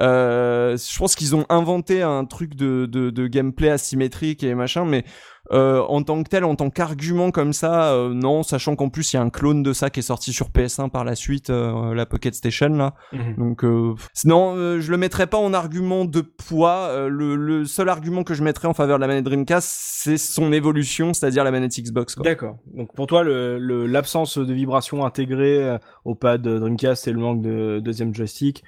Euh, je pense qu'ils ont inventé un truc de, de, de, gameplay asymétrique et machin, mais euh, en tant que tel, en tant qu'argument comme ça, euh, non, sachant qu'en plus il y a un clone de ça qui est sorti sur PS1 par la suite, euh, la Pocket Station là. Mhm. Donc non, je le mettrais pas en argument de poids. Le, le, seul argument que je mettrais en faveur de la manette Dreamcast, c'est son évolution, c'est-à-dire la manette Xbox. D'accord. Donc pour toi, l'absence le, de vibration intégrée au pad Dreamcast et le manque de deuxième joystick,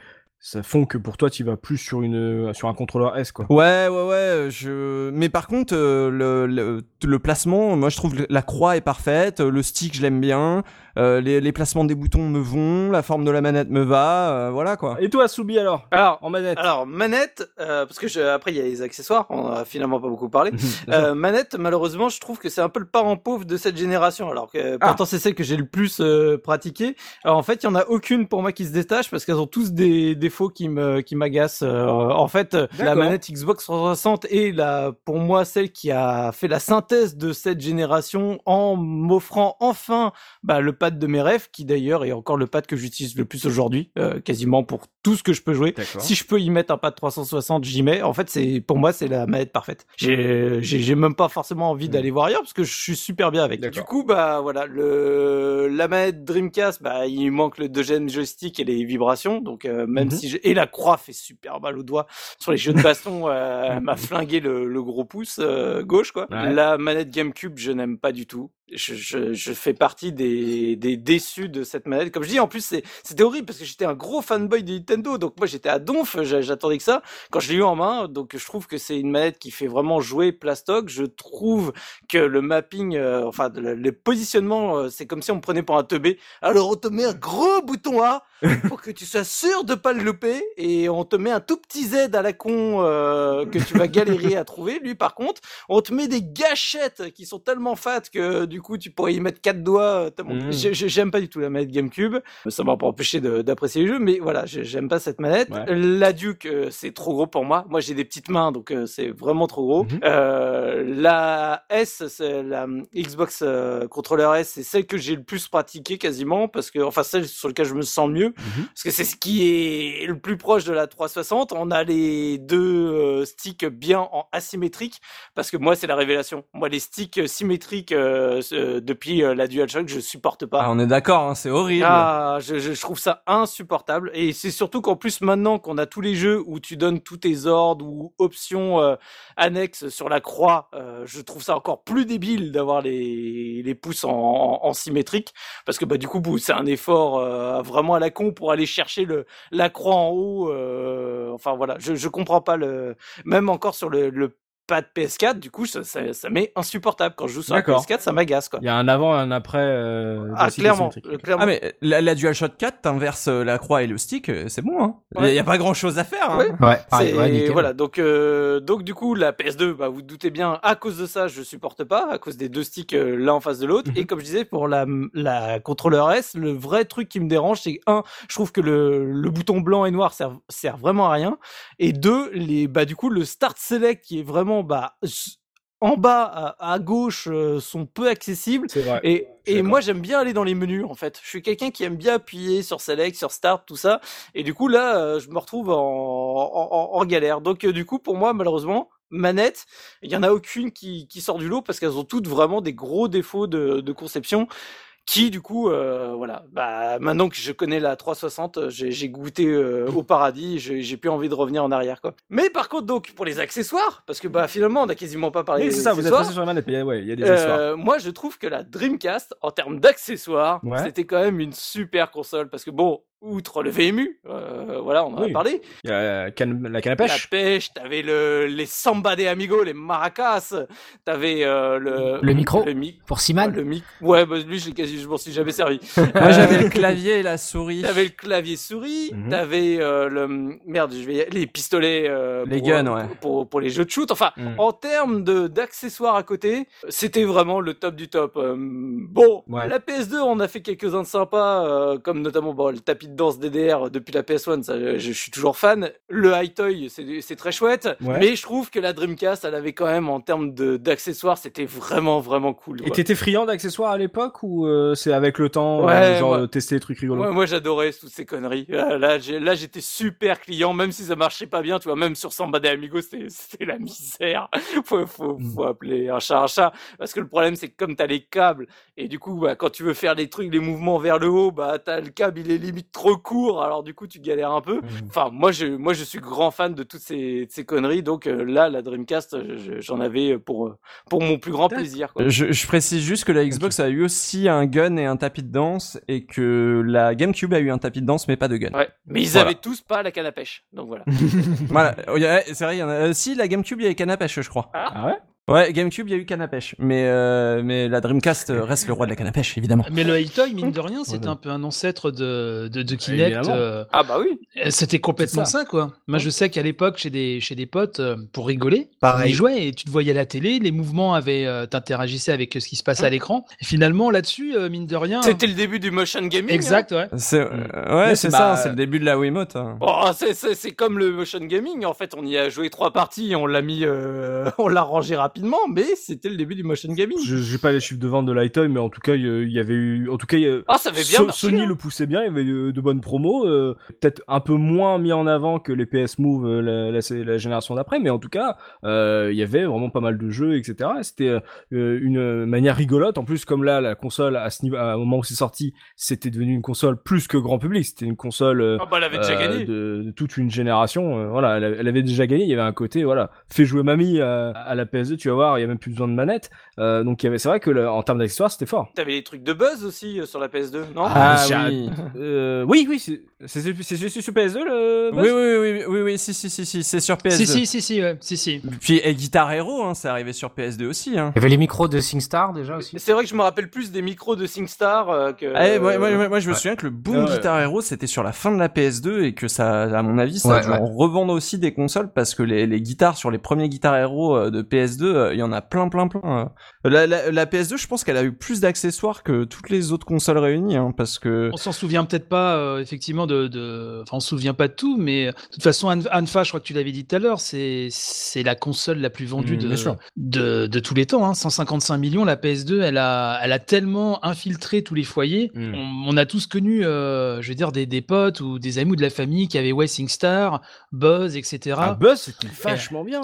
ça font que pour toi tu vas plus sur une sur un contrôleur S quoi. Ouais ouais ouais, je mais par contre euh, le, le, le placement, moi je trouve la croix est parfaite, le stick je l'aime bien, euh, les, les, placements des boutons me vont, la forme de la manette me va, euh, voilà quoi. Et toi, Soubi alors Alors en manette. Alors manette, euh, parce que je, après il y a les accessoires, on a finalement pas beaucoup parlé. euh, manette, malheureusement, je trouve que c'est un peu le parent pauvre de cette génération, alors que ah. pourtant c'est celle que j'ai le plus pratiqué. Alors en fait, il y en a aucune pour moi qui se détache parce qu'elles ont tous des défauts qui me qui m'agacent. en fait, la manette Xbox 360 est la pour moi celle qui a fait la synthèse de cette génération en m'offrant enfin bah, le pad de mes rêves, qui d'ailleurs est encore le pad que j'utilise le plus aujourd'hui, euh, quasiment pour tout ce que je peux jouer. Si je peux y mettre un pad 360, j'y mets. En fait, c'est pour moi c'est la manette parfaite. J'ai même pas forcément envie d'aller voir ailleurs parce que je suis super bien avec. Du coup, bah voilà, le la manette Dreamcast, bah il manque le deuxième joystick et les vibrations. Donc euh, même mhm. si je... et la croix fait super mal au doigt sur les jeux de baston, euh, m'a flingué le, le, gros pouce gauche quoi. La manette GameCube, je n'aime pas du tout je, fais partie des, des déçus de cette manette. Comme je dis, en plus, c'était horrible parce que j'étais un gros fanboy de Nintendo. Donc moi, j'étais à donf, j'attendais que ça. Quand je l'ai eu en main, donc je trouve que c'est une manette qui fait vraiment jouer plastoc. Je trouve que le mapping, euh, enfin, le, positionnement, euh, c'est comme si on me prenait pour un teubé. Alors on te met un gros bouton A pour que tu sois sûr de pas le louper et on te met un tout petit Z à la con euh, que tu vas galérer à trouver. Lui, par contre, on te met des gâchettes qui sont tellement fat que du coup, tu pourrais y mettre quatre doigts. Euh, mmh. J'aime pas du tout la manette GameCube. Ça m'a pas empêché d'apprécier les jeux, mais voilà, j'aime pas cette manette. La Duke, euh, c'est trop gros pour moi. Moi, j'ai des petites mains, donc euh, c'est vraiment trop gros. Mmh. la S, la Xbox controller S, c'est celle que j'ai le plus pratiquée quasiment, parce que, enfin, celle sur laquelle je me sens le mieux, mmh. parce que c'est ce qui est le plus proche de la 360. On a les deux sticks bien en asymétrique, parce que moi, c'est la révélation. Moi, les sticks symétriques euh, depuis euh, la DualShock, je supporte pas. Ah, on est d'accord, hein, c'est horrible. Ah, je, je, trouve ça insupportable. Et c'est surtout qu'en plus maintenant qu'on a tous les jeux où tu donnes tous tes ordres ou options euh, annexes sur la croix, je trouve ça encore plus débile d'avoir les, les pouces en, en, symétrique parce que bah du coup c'est un effort vraiment à la con pour aller chercher le la croix en haut. enfin voilà, je je comprends pas le même encore sur le, le pas de PS4, du coup, ça, ça, ça m'est insupportable. Quand je joue sur la PS4, ça m'agace, quoi. Il y a un avant et un après. Euh, ah, clairement, clairement, Ah, mais la, la DualShock 4, t'inverses euh, la croix et le stick, euh, c'est bon, hein. Il y, a pas grand chose à faire, hein. Ouais, ouais, voilà. Donc, euh, donc, du coup, la PS2, bah, vous, doutez bien, à cause de ça, je supporte pas, à cause des deux sticks euh, l'un en face de l'autre. Mhm. Et comme je disais, pour la, la contrôleur S, le vrai truc qui me dérange, c'est un, je trouve que le, le bouton blanc et noir sert, sert vraiment à rien. Et deux, les, bah, du coup, le Start Select qui est vraiment, bah, en bas à, gauche euh, sont peu accessibles. Vrai. Et, et moi j'aime bien aller dans les menus en fait. Je suis quelqu'un qui aime bien appuyer sur Select, sur Start, tout ça. Et du coup là, euh, je me retrouve en, en, en galère. Donc euh, du coup pour moi malheureusement manette, il y en a aucune qui, qui sort du lot parce qu'elles ont toutes vraiment des gros défauts de, de conception qui du coup, euh, voilà, bah maintenant que je connais la 360, j'ai goûté euh, au paradis, j'ai plus envie de revenir en arrière quoi. Mais par contre donc pour les accessoires, parce que bah finalement on a quasiment pas parlé. Oui, c'est ça, vous êtes passé sur la mais ouais, il y a des accessoires. Euh, moi je trouve que la Dreamcast en termes d'accessoires, c'était quand même une super console parce que bon, outre le VMU, euh, voilà, on en a parlé. Il y a la canne à pêche. La pêche, t'avais le, les samba des amigos, les maracas, t'avais euh, le... Le micro le mi Pour Siman Le mic. Ouais, bah, lui, je, quasi, je m'en suis jamais servi. Moi, j'avais le clavier et la souris. T'avais le clavier souris, mm -hmm. t'avais euh, le... Merde, je vais... les pistolets... Euh, les pour, guns, ouais. Pour, pour, les jeux de shoot. Enfin, mm. en termes d'accessoires à côté, c'était vraiment le top du top. Euh, bon, ouais. la PS2, on a fait quelques-uns de sympas, euh, comme notamment bon, le tapis de danse DDR depuis la PS1, ça, je, je, suis toujours fan. Le High Toy, c'est très chouette, ouais. mais je trouve que la Dreamcast, elle avait quand même en termes d'accessoires, c'était vraiment vraiment cool. Et t'étais friand d'accessoires à l'époque ou euh, c'est avec le temps, ouais, genre moi, tester des trucs rigolos? Moi, j'adorais toutes ces conneries. Là, là j'étais super client, même si ça marchait pas bien, tu vois, même sur Samba de Amigo, c'était la misère. faut, faut, Mm. faut appeler un chat un chat, parce que le problème, c'est que comme t'as les câbles, et du coup, bah, quand tu veux faire les trucs, les mouvements vers le haut, bah, t'as le câble, il est limite trop court, alors du coup, tu galères un peu. Enfin, moi, je, moi, je suis grand fan de toutes ces, ces conneries, donc euh, là, la Dreamcast, j'en avais pour, pour mon plus grand plaisir. Quoi. Je, je, précise juste que la Xbox a eu aussi un gun et un tapis de danse, et que la GameCube a eu un tapis de danse, mais pas de gun. Ouais, mais ils voilà. avaient tous pas la canne à pêche, donc voilà. voilà, c'est vrai, il y en a. Si, la GameCube, il y avait canne à pêche, je crois. Ah ouais? Ouais, GameCube, il y a eu canne à pêche, mais euh, mais la Dreamcast reste le roi de la canne à pêche, évidemment. Mais le High mine de rien, c'était un peu un ancêtre de de, de Kinect. Euh, ah bah oui. C'était complètement ça. ça. quoi. Moi, je sais qu'à l'époque, chez des chez des potes, euh, pour rigoler, Pareil. on y jouait et tu te voyais à la télé, les mouvements avaient, euh, t'interagissais avec ce qui se passait à l'écran. Et finalement, là-dessus, euh, mine de rien. C'était le début du motion gaming. Exact, hein. ouais. C'est ouais, c'est ça, c'est le début de la Wiimote. Hein. Oh, c'est comme le motion gaming. En fait, on y a joué trois parties, on l'a mis, on l'a rangé rapidement, mais c'était le début du motion gaming. Je j'ai pas les chiffres de vente de Lightoy, mais en tout cas, il y avait eu, en tout cas, ah, ça avait bien so marché, Sony hein. le poussait bien, il y avait de, de bonnes promos, euh, peut-être un peu moins mis en avant que les PS Move euh, la, la, la, génération d'après, mais en tout cas, euh, il y avait vraiment pas mal de jeux, etc. C'était euh, une manière rigolote. En plus, comme là, la console à ce niveau, à un moment où c'est sorti, c'était devenu une console plus que grand public. C'était une console ah bah, elle avait déjà gagné. De, de, toute une génération. voilà, elle, elle, avait déjà gagné. Il y avait un côté, voilà, fais jouer mamie à, à la PS2, tu vas voir, il y a même plus besoin de manette. Euh, donc c'est vrai que le, en termes d'accessoires, c'était fort. T'avais des trucs de buzz aussi euh, sur la PS2, non? Ah, oui. Euh, oui, oui, c'est sur PS2 le buzz? Oui, oui, oui, oui, oui, oui, si, si, si, si, c'est sur PS2. Si, si, si, si, ouais, si, si. Puis et Guitar Hero, hein, c'est arrivé sur PS2 aussi. Hein. Il y avait les micros de SingStar déjà aussi. C'est vrai que je me rappelle plus des micros de SingStar euh, que. Eh, ouais, ouais, ouais, moi, je me ouais. souviens que le boom Guitar Hero, c'était sur la fin de la PS2 et que ça, à mon avis, ça ouais, revendre aussi des consoles parce que les, les guitares sur les premiers Guitar Hero euh, de PS2, il y en a plein, plein, plein. La, la, la PS2, je pense qu'elle a eu plus d'accessoires que toutes les autres consoles réunies, hein, parce que. On s'en souvient peut-être pas euh, effectivement de, de, enfin on se souvient pas de tout, mais de toute façon Anfa, je crois que tu l'avais dit tout à l'heure, c'est c'est la console la plus vendue mmh, de, de, de tous les temps, hein, 155 millions. La PS2, elle a elle a tellement infiltré tous les foyers. Mmh. On, on, a tous connu, euh, je veux dire des, des potes ou des amis ou de la famille qui avaient ouais SingStar, Buzz, etc. Ah, Buzz, c'était vachement bien.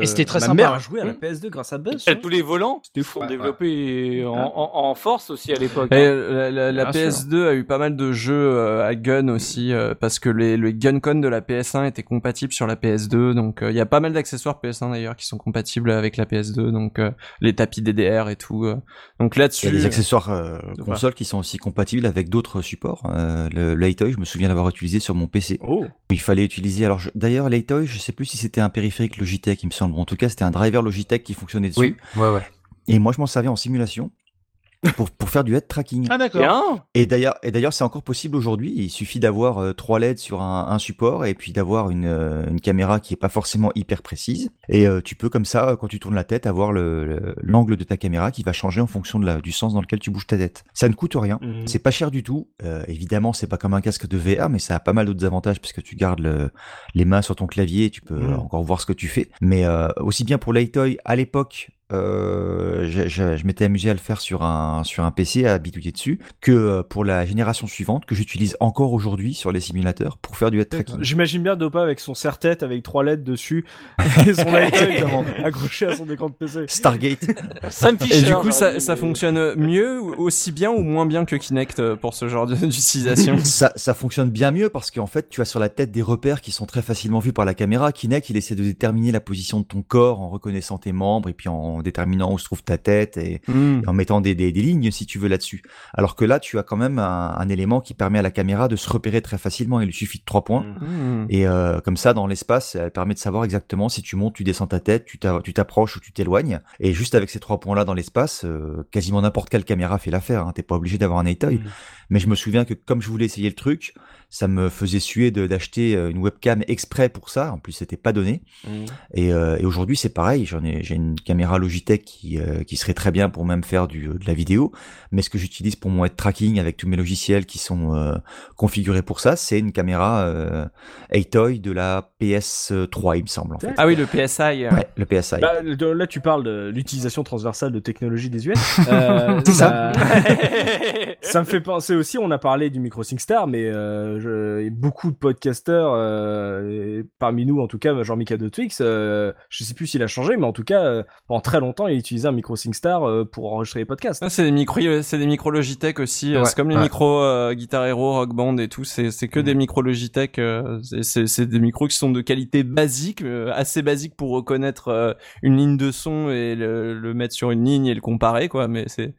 Et c'était très Ma sympa. mère a joué à la PS2 grâce à Buzz. Et tous les volants, c'était fou. Ouais, développé en, en, en, force aussi à l'époque. Hein. La, la, la PS2 sûr. a eu pas mal de jeux euh, à gun aussi euh, parce que les, les GunCon de la PS1 étaient compatibles sur la PS2, donc il euh, y a pas mal d'accessoires PS1 d'ailleurs qui sont compatibles avec la PS2, donc euh, les tapis DDR et tout. euh. donc là-dessus. Il y a des accessoires consoles voilà. qui sont aussi compatibles avec d'autres supports. le Laytoy, je me souviens l'avoir utilisé sur mon PC. Oh. Il fallait utiliser. Alors d'ailleurs, Laytoy, je sais plus si c'était un périphérique Logitech, il me semble. En tout cas, c'était un driver Logitech qui fonctionnait dessus. Oui, ouais, ouais. Et moi, je m'en servais en simulation pour, pour faire du head tracking. Ah d'accord. Et d'ailleurs, et d'ailleurs, c'est encore possible aujourd'hui. Il suffit d'avoir euh, trois LED sur un, un, support et puis d'avoir une, euh, une caméra qui est pas forcément hyper précise. Et euh, tu peux comme ça, quand tu tournes la tête, avoir l'angle le, de ta caméra qui va changer en fonction de la, du sens dans lequel tu bouges ta tête. Ça ne coûte rien. Mhm. Mmh. C'est pas cher du tout. évidemment, c'est pas comme un casque de VR, mais ça a pas mal d'autres avantages parce que tu gardes le, les mains sur ton clavier, et tu peux mmh. encore voir ce que tu fais. Mais aussi bien pour Laytoy à l'époque euh, je, je, je m'étais amusé à le faire sur un sur un PC à bidouiller dessus que euh, pour la génération suivante que j'utilise encore aujourd'hui sur les simulateurs pour faire du head tracking. J'imagine bien Dopa avec son serre-tête avec trois lettres dessus et son iPhone accroché à son écran de PC. Stargate. Sam Fisher, Et du coup, ça, ça fonctionne mieux, ou aussi bien ou moins bien que Kinect euh, pour ce genre de- d'utilisation? Ça, ça fonctionne bien mieux parce qu'en fait, tu as sur la tête des repères qui sont très facilement vus par la caméra. Kinect, il essaie de déterminer la position de ton corps en reconnaissant tes membres et puis en déterminant où se trouve ta tête et, et en mettant des, des, des lignes si tu veux là-dessus. Alors que là, tu as quand même un, un élément qui permet à la caméra de se repérer très facilement. Il lui suffit de trois points. Hmm. Et euh, comme ça, dans l'espace, elle permet de savoir exactement si tu montes, tu descends ta tête, tu t'a- tu t'approches ou tu t'éloignes. Et juste avec ces trois points-là dans l'espace, euh, quasiment n'importe quelle caméra fait l'affaire. Hein. T'es pas obligé d'avoir un night eye. Mais je me souviens que comme je voulais essayer le truc, ça me faisait suer d'acheter euh, une webcam exprès pour ça. En plus, c'était pas donné. Et, euh, et aujourd'hui, c'est pareil. J'en ai, j'ai une caméra Logitech qui, euh, qui serait très bien pour même faire du, de la vidéo. Mais ce que j'utilise pour mon head tracking avec tous mes logiciels qui sont euh, configurés pour ça, c'est une caméra euh, Atoy de la PS3, il me semble en fait. Ah oui, le PSI. euh. Ouais, le PSI. Bah, là, tu parles de l'utilisation transversale de technologies des US. Euh, C'est ça. ça me fait penser aussi, on a parlé du micro SingStar, mais euh, je, beaucoup de podcasteurs, euh, parmi nous en tout cas, Jean-Michel de Twix, euh, je sais plus s'il a changé, mais en tout cas, euh, pendant très longtemps, il utilisait un micro SingStar euh, pour enregistrer les podcasts. Ah, c'est des micros, c'est des micros Logitech aussi. Ouais, c'est comme les ouais. micros euh, Guitar Hero, Rock Band et tout. C'est c'est que des micros Logitech. euh, c'est- des micros qui sont de qualité basique, euh, assez basique pour reconnaître euh, une ligne de son et le, le mettre sur une ligne et le comparer quoi. Mais c'est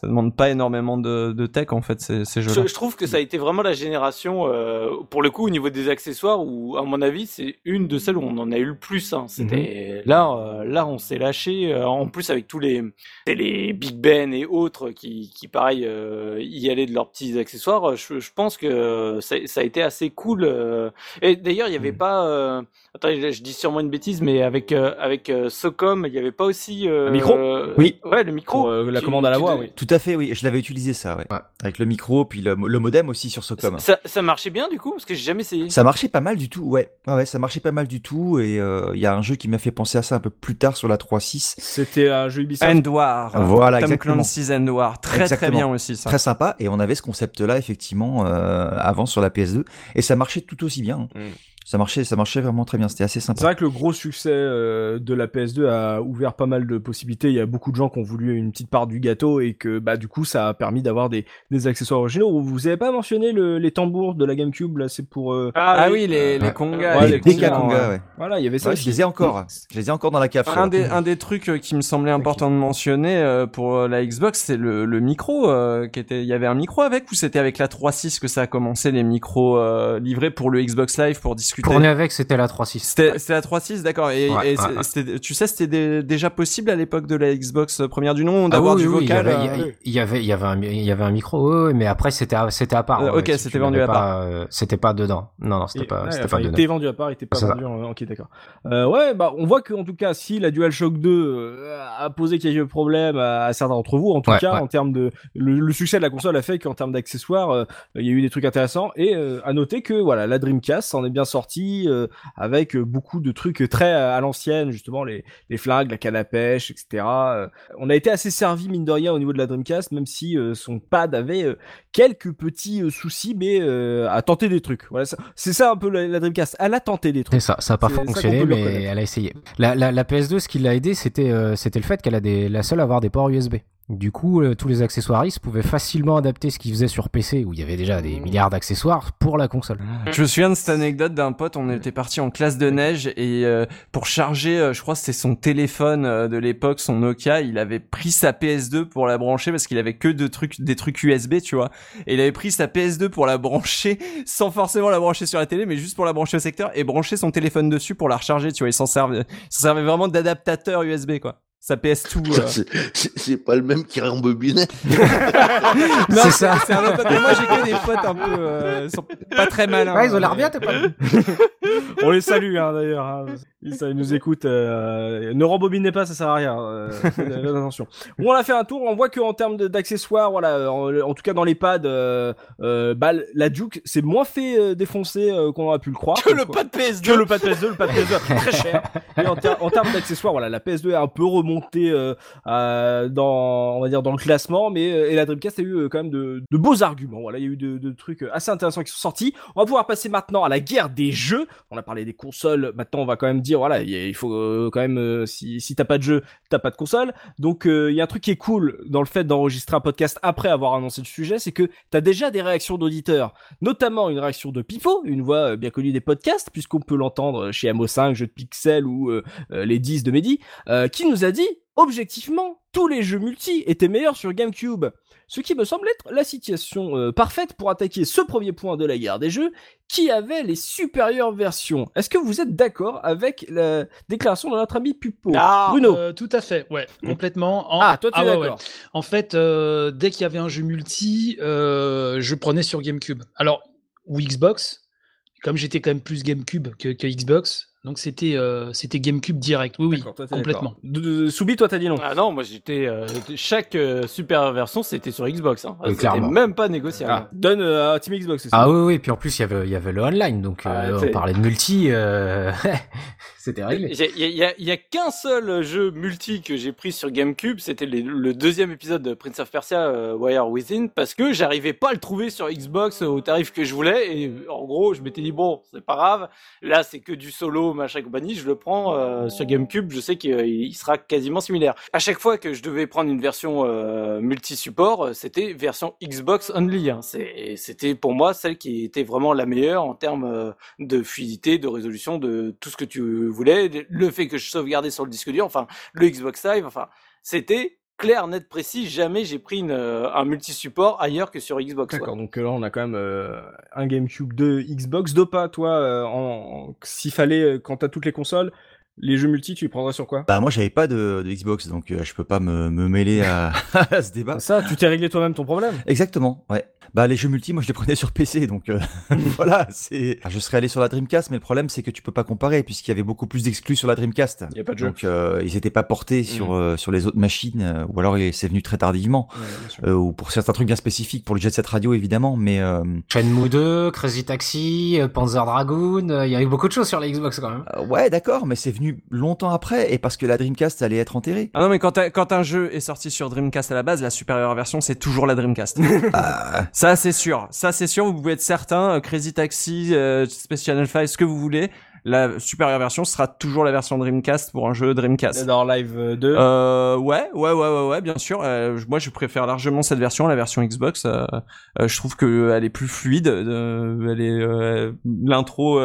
ça demande pas énormément de, de tech en fait ces, ces jeux-là. Je, je trouve que ça a été vraiment la génération, euh, pour le coup, au niveau des accessoires, où, à mon avis, c'est une de celles où on en a eu le plus. Hein. C'était là, euh, là, on s'est lâché. euh, en plus, avec tous les, les Big Ben et autres qui, qui pareil, y allaient de leurs petits accessoires. Je, je pense que ça, ça a été assez cool. Et d'ailleurs, il y avait pas. Attends, je, je dis sûrement une bêtise, mais avec euh, avec euh, Socom, il y avait pas aussi euh, Un micro euh, Oui. Ouais, le micro. Pour, euh, la commande à la voix, oui. Tout à fait, oui. Je l'avais utilisé ça, ouais. Ouais. Avec le micro, puis le, le modem aussi sur Socom. Ça, ça marchait bien du coup parce que j'ai jamais essayé. Ça marchait pas mal du tout, ouais. Ouais, ouais, ça marchait pas mal du tout. Et euh, il y a un jeu qui m'a fait penser à ça un peu plus tard sur la 3.6. C'était un jeu Ubisoft. End War. Voilà, Tom exactement. Clancy's End War. Très très bien aussi ça. Très sympa. Et on avait ce concept-là, effectivement, euh, avant sur la PS2. Et ça marchait tout aussi bien. Mm. Ça marchait, ça marchait vraiment très bien. C'était assez C'est sympa. vrai que le gros succès euh, de la PS2 a ouvert pas mal de possibilités. Il y a beaucoup de gens qui ont voulu une petite part du gâteau et que bah du coup ça a permis d'avoir des, des accessoires originaux. Vous avez pas mentionné le, les tambours de la GameCube là, c'est pour euh, Ah, oui, les, les congas. Ouais, les, les congas, ouais. voilà, il y avait ça Ouais, je les ai encore. Je les ai encore dans la cave. Un des, un des trucs euh, qui me semblait important de mentionner euh, pour la Xbox, c'est le, le micro euh, qui était. Il y avait un micro avec ou c'était avec la 3.6 que ça a commencé les micros euh, livrés pour le Xbox Live pour discuter. Tourner avec, c'était la 3.6. C'était c'était la 3.6, d'accord. Et, Ouais, ouais, ouais. tu sais, c'était dé- déjà possible à l'époque de la Xbox première du nom Ah d'avoir oui, du oui, vocal. Il y euh, avait, il y avait, il y avait un, il y avait un micro, mais après c'était, à- c'était à part. Euh, ouais, ok, si c'était vendu à pas, euh, c'était pas dedans. Non, non, c'était pas, ouais, c'était enfin, pas il dedans. était vendu à part, il était pas vendu. En... Ok, d'accord. Euh, ouais, bah on voit que en tout cas, si la DualShock 2 euh, a posé quelques problèmes à, à certains d'entre vous, en tout Ouais, cas ouais. en termes de le, le succès de la console a fait qu'en termes d'accessoires, euh, il y a eu des trucs intéressants et euh, à noter que voilà, la Dreamcast en est bien sortie euh, avec euh, beaucoup de trucs très à l'ancienne, justement les les flingues, la canne à pêche, etc. Euh, on a été assez servi mine de rien au niveau de la Dreamcast, même si euh, son pad avait euh, quelques petits euh, soucis, mais euh, a tenté des trucs. Voilà, c'est ça un peu la, la Dreamcast. Elle a tenté des C'est trucs. ça, ça a pas C'est fonctionné, mais elle a essayé. La, la, la PS2, ce qui l'a aidé, c'était euh, c'était le fait qu'elle a des, la seule à avoir des ports USB. Du coup, euh, tous les accessoiristes pouvaient facilement adapter ce qu'ils faisaient sur PC, où il y avait déjà des milliards d'accessoires, pour la console. Je me souviens de cette anecdote d'un pote, on était parti en classe de neige et euh, pour charger, euh, je crois que c'était son téléphone euh, de l'époque, son Nokia, il avait pris sa PS2 pour la brancher parce qu'il avait que de trucs, des trucs USB, tu vois. Et il avait pris sa PS2 pour la brancher sans forcément la brancher sur la télé, mais juste pour la brancher au secteur et brancher son téléphone dessus pour la recharger, tu vois. Il s'en servait, il s'en servait vraiment d'adaptateur USB, quoi. Sa PS2. euh. C'est- pas le même qui rembobinait. Non, C'est ça. Un autre moi, j'ai que des potes un peu, euh, sont pas très malins. Ouais, ils ont l'air bien, t'es pas. On les salue hein, d'ailleurs. Hein. Ils, nous écoutent. euh, ne rembobinez pas, ça sert à rien. Euh, attention. Bon, on a fait un tour. On voit que en termes d'accessoires, voilà, en, en tout cas dans les pads, bah, la Duke c'est moins fait euh, défoncer euh, qu'on aurait pu le croire. Que le pas de PS2. que le pad PS2, le pad PS2 très cher. Et en, ter- en termes d'accessoires, voilà, la PS2 est un peu remontée remonter dans, on va dire, dans le classement, mais et la Dreamcast a eu quand même de, beaux arguments. Voilà, il y a eu de, de, trucs assez intéressants qui sont sortis. On va pouvoir passer maintenant à la guerre des jeux. On a parlé des consoles. Maintenant, on va quand même dire, voilà, il faut quand même, si, si t'as pas de jeu, t'as pas de console. Donc, il y a un truc qui est cool dans le fait d'enregistrer un podcast après avoir annoncé le sujet, c'est que t'as déjà des réactions d'auditeurs, notamment une réaction de Pipo, une voix bien connue des podcasts, puisqu'on peut l'entendre chez MO5, Jeux de Pixel ou les 10 de Mehdi, qui nous a dit objectivement, tous les jeux multi étaient meilleurs sur GameCube. Ce qui me semble être la situation euh, parfaite pour attaquer ce premier point de la guerre des jeux, qui avait les supérieures versions. Est-ce que vous êtes d'accord avec la déclaration de notre ami Pupo ah, Bruno euh, Tout à fait, ouais, complètement. Ah, toi tu es ah, d'accord. En fait, euh, dès qu'il y avait un jeu multi, je prenais sur GameCube. Alors, ou Xbox, comme j'étais quand même plus GameCube que Xbox, donc c'était euh, c'était GameCube direct. Oui, oui, complètement. De, Soubi, toi, t'as dit non. Ah non, moi j'étais euh, chaque euh, super version, c'était sur Xbox. Hein. C'était même pas négociable. Ah, donne à Team Xbox. Ça. Ah oui, oui. Puis en plus, il y avait il y avait le online, donc ah, on parlait de multi. c'était réglé. Il y a, y a, qu'un seul jeu multi que j'ai pris sur GameCube, c'était le deuxième épisode de Prince of Persia Wire Within, parce que j'arrivais pas à le trouver sur Xbox au tarif que je voulais, et en gros, je m'étais dit bon, c'est pas grave. Là, c'est que du solo machin compagnie, je le prends euh, sur GameCube, je sais qu'il sera quasiment similaire. À chaque fois que je devais prendre une version euh, multi-support, euh, c'était version Xbox only. Hein. C'était pour moi celle qui était vraiment la meilleure en termes de fluidité, de résolution, de tout ce que tu voulais. Le fait que je sauvegardais sur le disque dur, enfin le Xbox Live, enfin c'était clair, net, précis. Jamais j'ai pris euh, un multi-support ailleurs que sur Xbox. D'accord, donc euh, là on a quand même euh, un GameCube de Xbox. Dopa, toi, en, s'il fallait, quand t'as toutes les consoles, les jeux multi, tu les prendrais sur quoi? Bah moi j'avais pas de, de, Xbox donc je peux pas me, me mêler à, à, ce débat. Ça, tu t'es réglé toi-même ton problème Exactement, ouais. Bah les jeux multi, moi je les prenais sur PC, donc euh, voilà, c'est. je serais allé sur la Dreamcast, mais le problème c'est que tu peux pas comparer puisqu'il y avait beaucoup plus d'exclus sur la Dreamcast. Il y a pas de jeu. Donc euh, ils étaient pas portés sur mm. euh, sur les autres machines, ou alors c'est venu très tardivement, ou pour certains trucs bien spécifiques, pour le Jet Set Radio évidemment, mais. Shenmue 2, Crazy Taxi, Panzer Dragoon, il y avait beaucoup de choses sur la Xbox quand même. ouais, d'accord, mais c'est venu longtemps après et parce que la Dreamcast allait être enterrée. Ah non, mais quand quand un jeu est sorti sur Dreamcast à la base, la supérieure version c'est toujours la Dreamcast. Ah. Ça c'est sûr. Ça, c'est sûr, vous pouvez être certain. Euh, Crazy Taxi, euh, Space Channel 5, ce que vous voulez. La supérieure version sera toujours la version Dreamcast pour un jeu Dreamcast. Dans Live 2 euh, ouais, ouais, ouais, ouais, ouais, bien sûr. Euh, moi, je préfère largement cette version, la version Xbox. Euh, je trouve que elle est plus fluide. elle est l'intro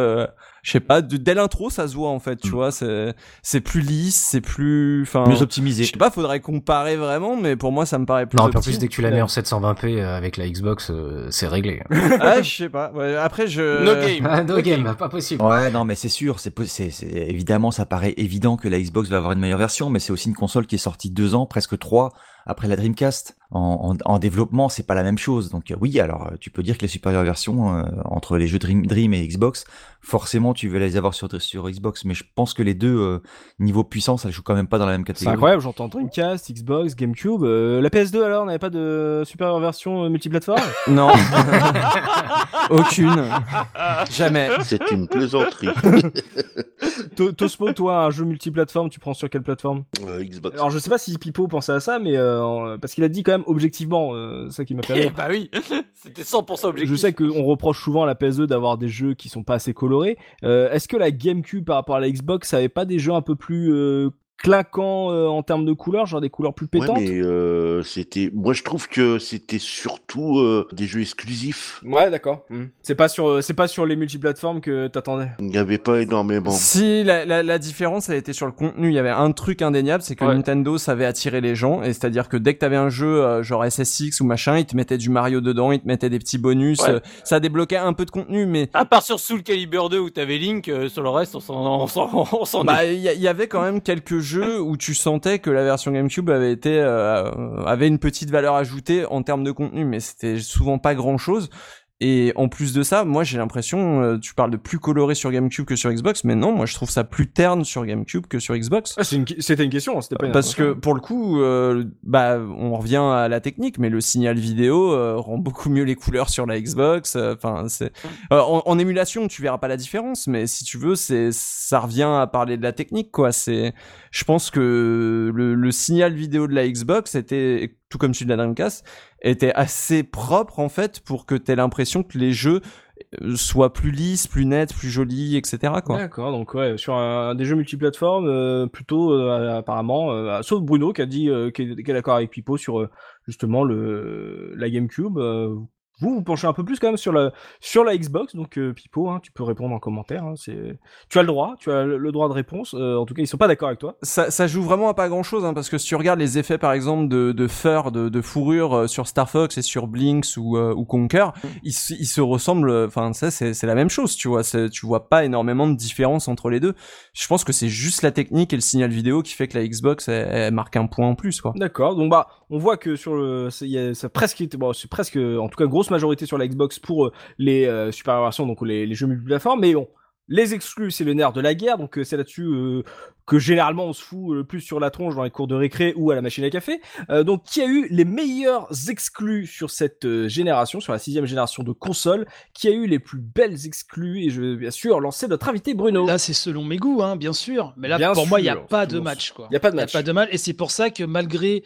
je sais pas, dès l'intro ça se voit en fait, tu mm. vois, c'est c'est plus lisse, c'est plus enfin mieux optimisé. Je sais pas, faudrait comparer vraiment, mais pour moi ça me paraît plus. Non, en plus dès que tu la mets en 720p euh, avec la Xbox, euh, c'est réglé. ah, je sais pas. Ouais, après je no game, ah, no, game, pas possible. Ouais, non, mais c'est sûr, c'est c'est évidemment ça paraît évident que la Xbox va avoir une meilleure version, mais c'est aussi une console qui est sortie deux ans, presque trois après la Dreamcast. En, en, en développement, c'est pas la même chose. Donc euh, oui, alors euh, tu peux dire que les supérieures versions euh, entre les jeux Dream, Dream et Xbox, forcément tu veux les avoir sur, sur Xbox, mais je pense que les deux niveau puissance, elles jouent quand même pas dans la même catégorie. C'est incroyable, j'entends Dreamcast, Xbox, GameCube. la PS2 alors, n'avait pas de supérieure version multiplateforme? Non, aucune, jamais. C'est une plaisanterie. Tosmo, toi, un jeu multiplateforme, tu prends sur quelle plateforme? Xbox. Alors je sais pas si Pipo pensait à ça, mais parce qu'il a dit quand même objectivement, euh, ça qui m'a fait Eh bah oui, c'était 100% objectif. Je sais qu'on reproche souvent à la PS2 d'avoir des jeux qui sont pas assez colorés. Euh, est-ce que la GameCube par rapport à la Xbox, avait pas des jeux un peu plus euh, claquant euh, en termes de couleurs, genre des couleurs plus pétantes. Ouais, mais euh, c'était, moi je trouve que c'était surtout euh, des jeux exclusifs. Ouais, d'accord. Hmm. C'est pas sur, c'est pas sur les multiplateformes que t'attendais. Il n'y avait pas énormément. Si la, la, la, différence, elle était sur le contenu. Il y avait un truc indéniable, c'est que Nintendo savait attirer les gens, et c'est-à-dire que dès que t'avais un jeu genre SSX ou machin, ils te mettaient du Mario dedans, ils te mettaient des petits bonus, ça débloquait un peu de contenu, mais à part sur Soul Calibur 2 où t'avais Link, sur le reste, on s'en, on s'en, Bah, il y, y, avait quand même quelques jeux où tu sentais que la version GameCube avait été euh, avait une petite valeur ajoutée en termes de contenu, mais c'était souvent pas grand chose. Et en plus de ça, moi j'ai l'impression, euh, tu parles de plus coloré sur GameCube que sur Xbox, mais non, moi je trouve ça plus terne sur GameCube que sur Xbox. Ah, c'était une, question, c'était pas une Parce que pour le coup, euh, bah on revient à la technique, mais le signal vidéo euh, rend beaucoup mieux les couleurs sur la Xbox. Enfin, c'est en, en, émulation, tu verras pas la différence, mais si tu veux, c'est ça revient à parler de la technique, quoi. C'est, je pense que le, le signal vidéo de la Xbox était tout comme celui de la Dreamcast, était assez propre en fait pour que tu aies l'impression que les jeux euh, soient plus lisses, plus nets, plus jolis, etc. D'accord, donc ouais, sur un, des jeux multiplateformes, euh, plutôt euh, apparemment, sauf Bruno qui a dit qu'il est, d'accord avec Pipo sur justement le la GameCube vous vous penchez un peu plus quand même sur la sur la Xbox donc euh, Pipo hein, tu peux répondre en commentaire hein, c'est tu as le droit tu as le droit de réponse euh, en tout cas ils sont pas d'accord avec toi ça, ça joue vraiment à pas grand chose hein, parce que si tu regardes les effets par exemple de, de fur de, de fourrure euh, sur Star Fox et sur Blinks ou, ou Conker mm. ils, ils, se ressemblent enfin ça c'est c'est la même chose tu vois tu vois pas énormément de différence entre les deux je pense que c'est juste la technique et le signal vidéo qui fait que la Xbox elle, marque un point en plus quoi d'accord donc bah on voit que sur le ça presque bon, c'est presque en tout cas grosse majorité sur la Xbox pour euh, les euh, supérieures versions, donc les, les jeux multiplateformes, mais bon, les exclus, c'est le nerf de la guerre, donc euh, c'est là-dessus que généralement on se fout le plus sur la tronche dans les cours de récré ou à la machine à café. donc qui a eu les meilleurs exclus sur cette génération, sur la sixième génération de consoles, qui a eu les plus belles exclus, et je vais bien sûr lancer notre invité Bruno. Là c'est selon mes goûts, hein, bien sûr, mais là pour moi il n'y a pas de match. Il n'y a pas de match. Y a pas de match, et c'est pour ça que malgré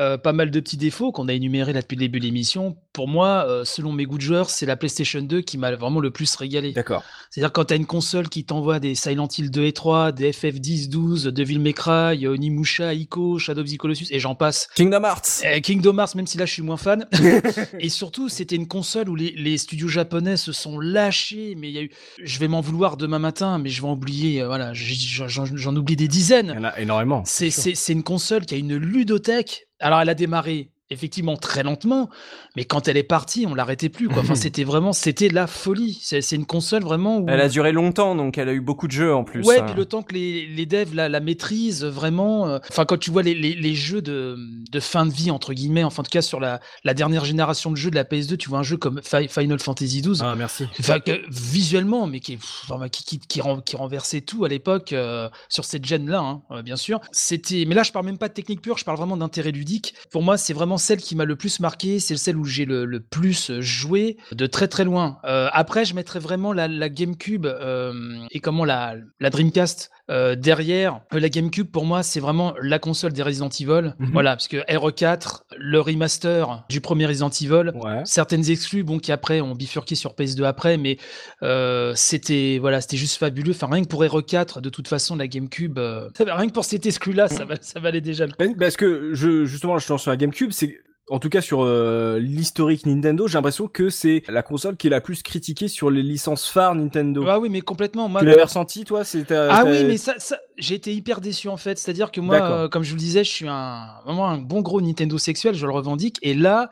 euh, pas mal de petits défauts qu'on a énumérés là depuis le début de l'émission. Pour moi, euh, selon mes goûts de joueur, c'est la PlayStation 2 qui m'a vraiment le plus régalé. D'accord. C'est-à-dire quand tu as une console qui t'envoie des Silent Hill 2 et 3, des FF10, 12, Devil May Cry, Onimusha, Ico, Shadow of the Colossus et j'en passe. Kingdom Hearts. Eh, Kingdom Hearts, même si là je suis moins fan. et surtout, c'était une console où les, les, studios japonais se sont lâchés. Mais il y a eu, je vais m'en vouloir demain matin, mais je vais en oublier. Euh, voilà, j'en oublie des dizaines. Il y en a énormément. C'est une console qui a une ludothèque alors, elle a démarré effectivement très lentement, mais quand elle est partie, on l'arrêtait plus. Quoi. Enfin, c'était vraiment, c'était la folie. C'est une console vraiment. Où... Elle a duré longtemps, donc elle a eu beaucoup de jeux en plus. Ouais, puis le temps que les, les devs la, la maîtrisent vraiment. Euh, enfin, quand tu vois les, les, les, jeux de, de fin de vie entre guillemets, enfin en tout cas sur la, la dernière génération de jeux de la PS2, tu vois un jeu comme Final Fantasy XII. Ah merci. Enfin, visuellement, mais qui, enfin, qui, qui, qui, qui, renversait tout à l'époque euh, sur cette gêne-là, hein, euh, bien sûr. C'était, mais là je parle même pas de technique pure, je parle vraiment d'intérêt ludique. Pour moi, c'est vraiment celle qui m'a le plus marqué, c'est celle où j'ai le, plus joué de très très loin. Euh, après, je mettrais vraiment la, la GameCube euh, et comment la, la Dreamcast euh, derrière, euh, la GameCube, pour moi, c'est vraiment la console des Resident Evil. Mhm. Voilà, parce que RE4, le remaster du premier Resident Evil, certaines exclus, bon, qui après ont bifurqué sur PS2 après, mais euh, c'était voilà, c'était juste fabuleux. Enfin, rien que pour RE4, de toute façon, la GameCube, rien que pour cet exclu-là, ça, ça valait déjà le coup. Parce que je, justement, je lance sur la GameCube, c'est en tout cas sur euh, l'historique Nintendo, j'ai l'impression que c'est la console qui est la plus critiquée sur les licences phares Nintendo. Ah oui, mais complètement. Moi, tu l'avais ressenti, toi Ah oui, mais ça, ça j'ai été hyper déçu en fait. C'est-à-dire que moi, euh, comme je vous le disais, je suis un vraiment un bon gros Nintendo sexuel, je le revendique. Et là,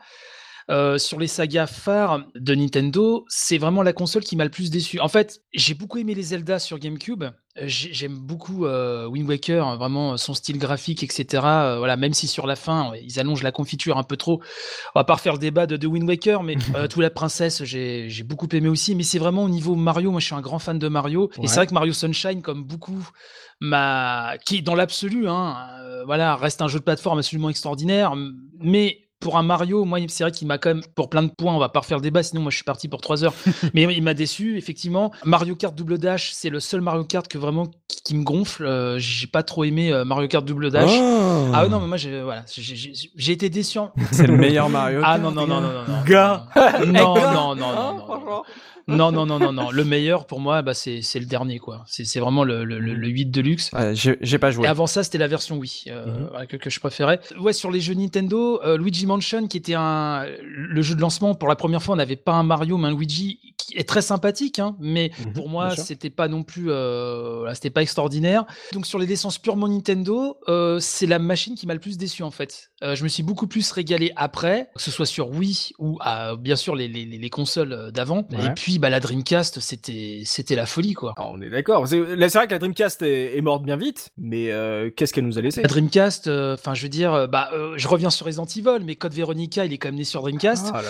euh, sur les sagas phares de Nintendo, c'est vraiment la console qui m'a le plus déçu. En fait, j'ai beaucoup aimé les Zelda sur GameCube. Euh, j'aime beaucoup euh, Wind Waker, hein, vraiment son style graphique, etc. voilà, même si sur la fin ils allongent la confiture un peu trop. On va pas refaire le débat de, de Wind Waker, mais tout la princesse, j'ai beaucoup aimé aussi. Mais c'est vraiment au niveau Mario. Moi, je suis un grand fan de Mario, et c'est vrai que Mario Sunshine, comme beaucoup, m'a qui dans l'absolu, hein, voilà, reste un jeu de plateforme absolument extraordinaire, mais pour un Mario, moi, c'est vrai qu'il m'a quand même, pour plein de points, on va pas refaire le débat, sinon moi je suis parti pour trois heures. mais il m'a déçu, effectivement. Mario Kart Double Dash, c'est le seul Mario Kart que vraiment qui, me gonfle. Euh, j'ai pas trop aimé euh, Mario Kart Double Dash. Oh. Ah non, mais moi, j'ai voilà, j'ai été déçu. C'est le meilleur Mario. Ah non, non, non, non, non, non. Gars. Non, non, non, non, non. Non, non, non, non, non. Le meilleur pour moi, bah, c'est, c'est le dernier, quoi. C'est, c'est vraiment le, le, le, 8 de luxe. j'ai, j'ai pas joué. Et avant ça, c'était la version Wii euh, mhm. que, que, je préférais. Ouais, sur les jeux Nintendo, euh, Luigi Mansion, qui était un, le jeu de lancement pour la première fois, on n'avait pas un Mario, mais un Luigi. est très sympathique, hein, mais Mhm, pour moi, c'était pas non plus, euh, c'était pas extraordinaire. Donc sur les licences purement Nintendo, euh, c'est la machine qui m'a le plus déçu en fait. Euh, je me suis beaucoup plus régalé après, que ce soit sur Wii ou à, bien sûr les, les, les consoles d'avant. Ouais. Et puis bah la Dreamcast, c'était c'était la folie quoi. Ah, on est d'accord. C'est c'est vrai que la Dreamcast est, est morte bien vite, mais euh, qu'est-ce qu'elle nous a laissé? La Dreamcast, euh, enfin je veux dire, euh, bah euh, je reviens sur Resident Evil, mais Code Veronica, il est quand même né sur Dreamcast. Ah là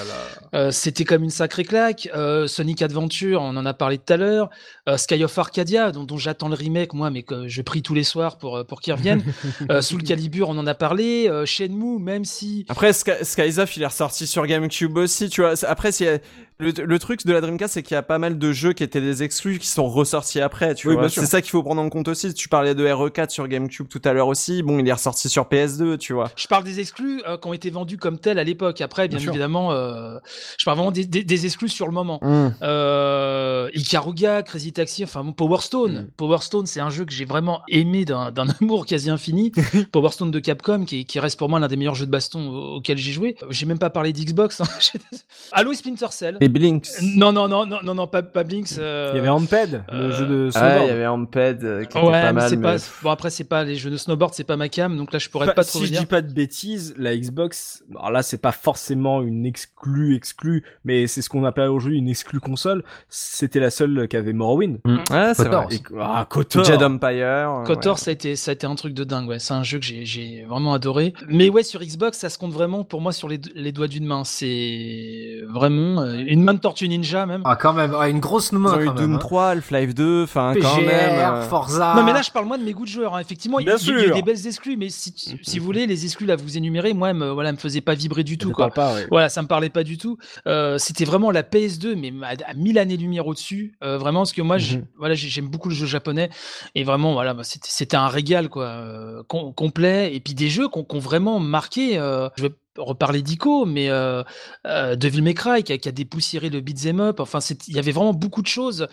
là. C'était comme une sacrée claque. Sonic Adventure, on en a parlé tout à l'heure. Sky of Arcadia, dont, dont j'attends le remake, moi, mais que je prie tous les soirs pour, pour qu'il revienne. Soul Calibur, on en a parlé. Shenmue, même si. Après, Sky- Off, il est ressorti sur GameCube aussi, tu vois. C'est- Après, a- le, le truc de la Dreamcast, c'est qu'il y a pas mal de jeux qui étaient des exclus qui sont ressortis après, tu Oui, vois. C'est ça qu'il faut prendre en compte aussi. Tu parlais de RE4 sur GameCube tout à l'heure aussi. Bon, il est ressorti sur PS2, tu vois. Je parle des exclus euh, qui ont été vendus comme tels à l'époque. Après, bien, Bien sûr. évidemment, euh, je parle vraiment des, des, des exclus sur le moment. Mm. Euh, Ikaruga, Crazy Taxi, enfin bon, Power Stone. Mm. Power Stone, c'est un jeu que j'ai vraiment aimé d'un amour quasi infini. Power Stone de Capcom, qui, qui reste pour moi l'un des meilleurs jeux de baston au- auxquels j'ai joué. J'ai même pas parlé d'Xbox. hein. Halo et Splinter Cell. Et Blinks. Non, non, non, non, non, non, pas, pas Blinks. euh, Il y avait Amped, le euh, jeu de Ah, il snowboard. y avait Amped euh, qui était Ouais, pas mais mal. c'est mais- pas. Bon, après, c'est pas les jeux de snowboard, c'est pas ma cam, donc là, je pourrais Pas- pas trop si je dire. dis pas de bêtises, la Xbox, alors là c'est pas forcément une exclue exclue, mais c'est ce qu'on appelle aujourd'hui une exclue console. C'était la seule qui avait Morrowind. Ouais, c'est Kotor vrai. Et- ah, Kotor. Jed Empire. euh, Kotor, ouais. ça a été, ça a été un truc de dingue. Ouais, c'est un jeu que j'ai, j'ai vraiment adoré. Mais ouais, sur Xbox, ça se compte vraiment pour moi sur les, les doigts d'une main. C'est vraiment euh, une main de Tortue Ninja même. Ah, quand même, ah, une grosse Ils main ont eu Doom même. hein. 3, Half-Life 2, enfin quand même. euh, Forza. Non mais là je parle moins de mes goûts de joueur. hein. Effectivement, il y, Bien a- il y a sûr. des belles exclus, mais si, si vous voulez les exclus là vous énumérez, moi me, voilà me faisait pas vibrer du tout quoi. parle pas, ouais. Voilà, ça me parlait pas du tout. Euh, c'était vraiment la PS2, mais à, à mille années lumière au-dessus. Euh, vraiment, parce que moi, Mhm. voilà, j'ai- j'aime beaucoup le jeu japonais et vraiment, voilà, bah, c'était un régal quoi, euh, com- complet. Et puis des jeux qui ont qui ont vraiment marqué. euh, je vais reparler d'Ico, mais euh, euh, Devil May Cry qui a, qui a dépoussiéré le beat'em up. Enfin, c'est- il y avait vraiment beaucoup de choses.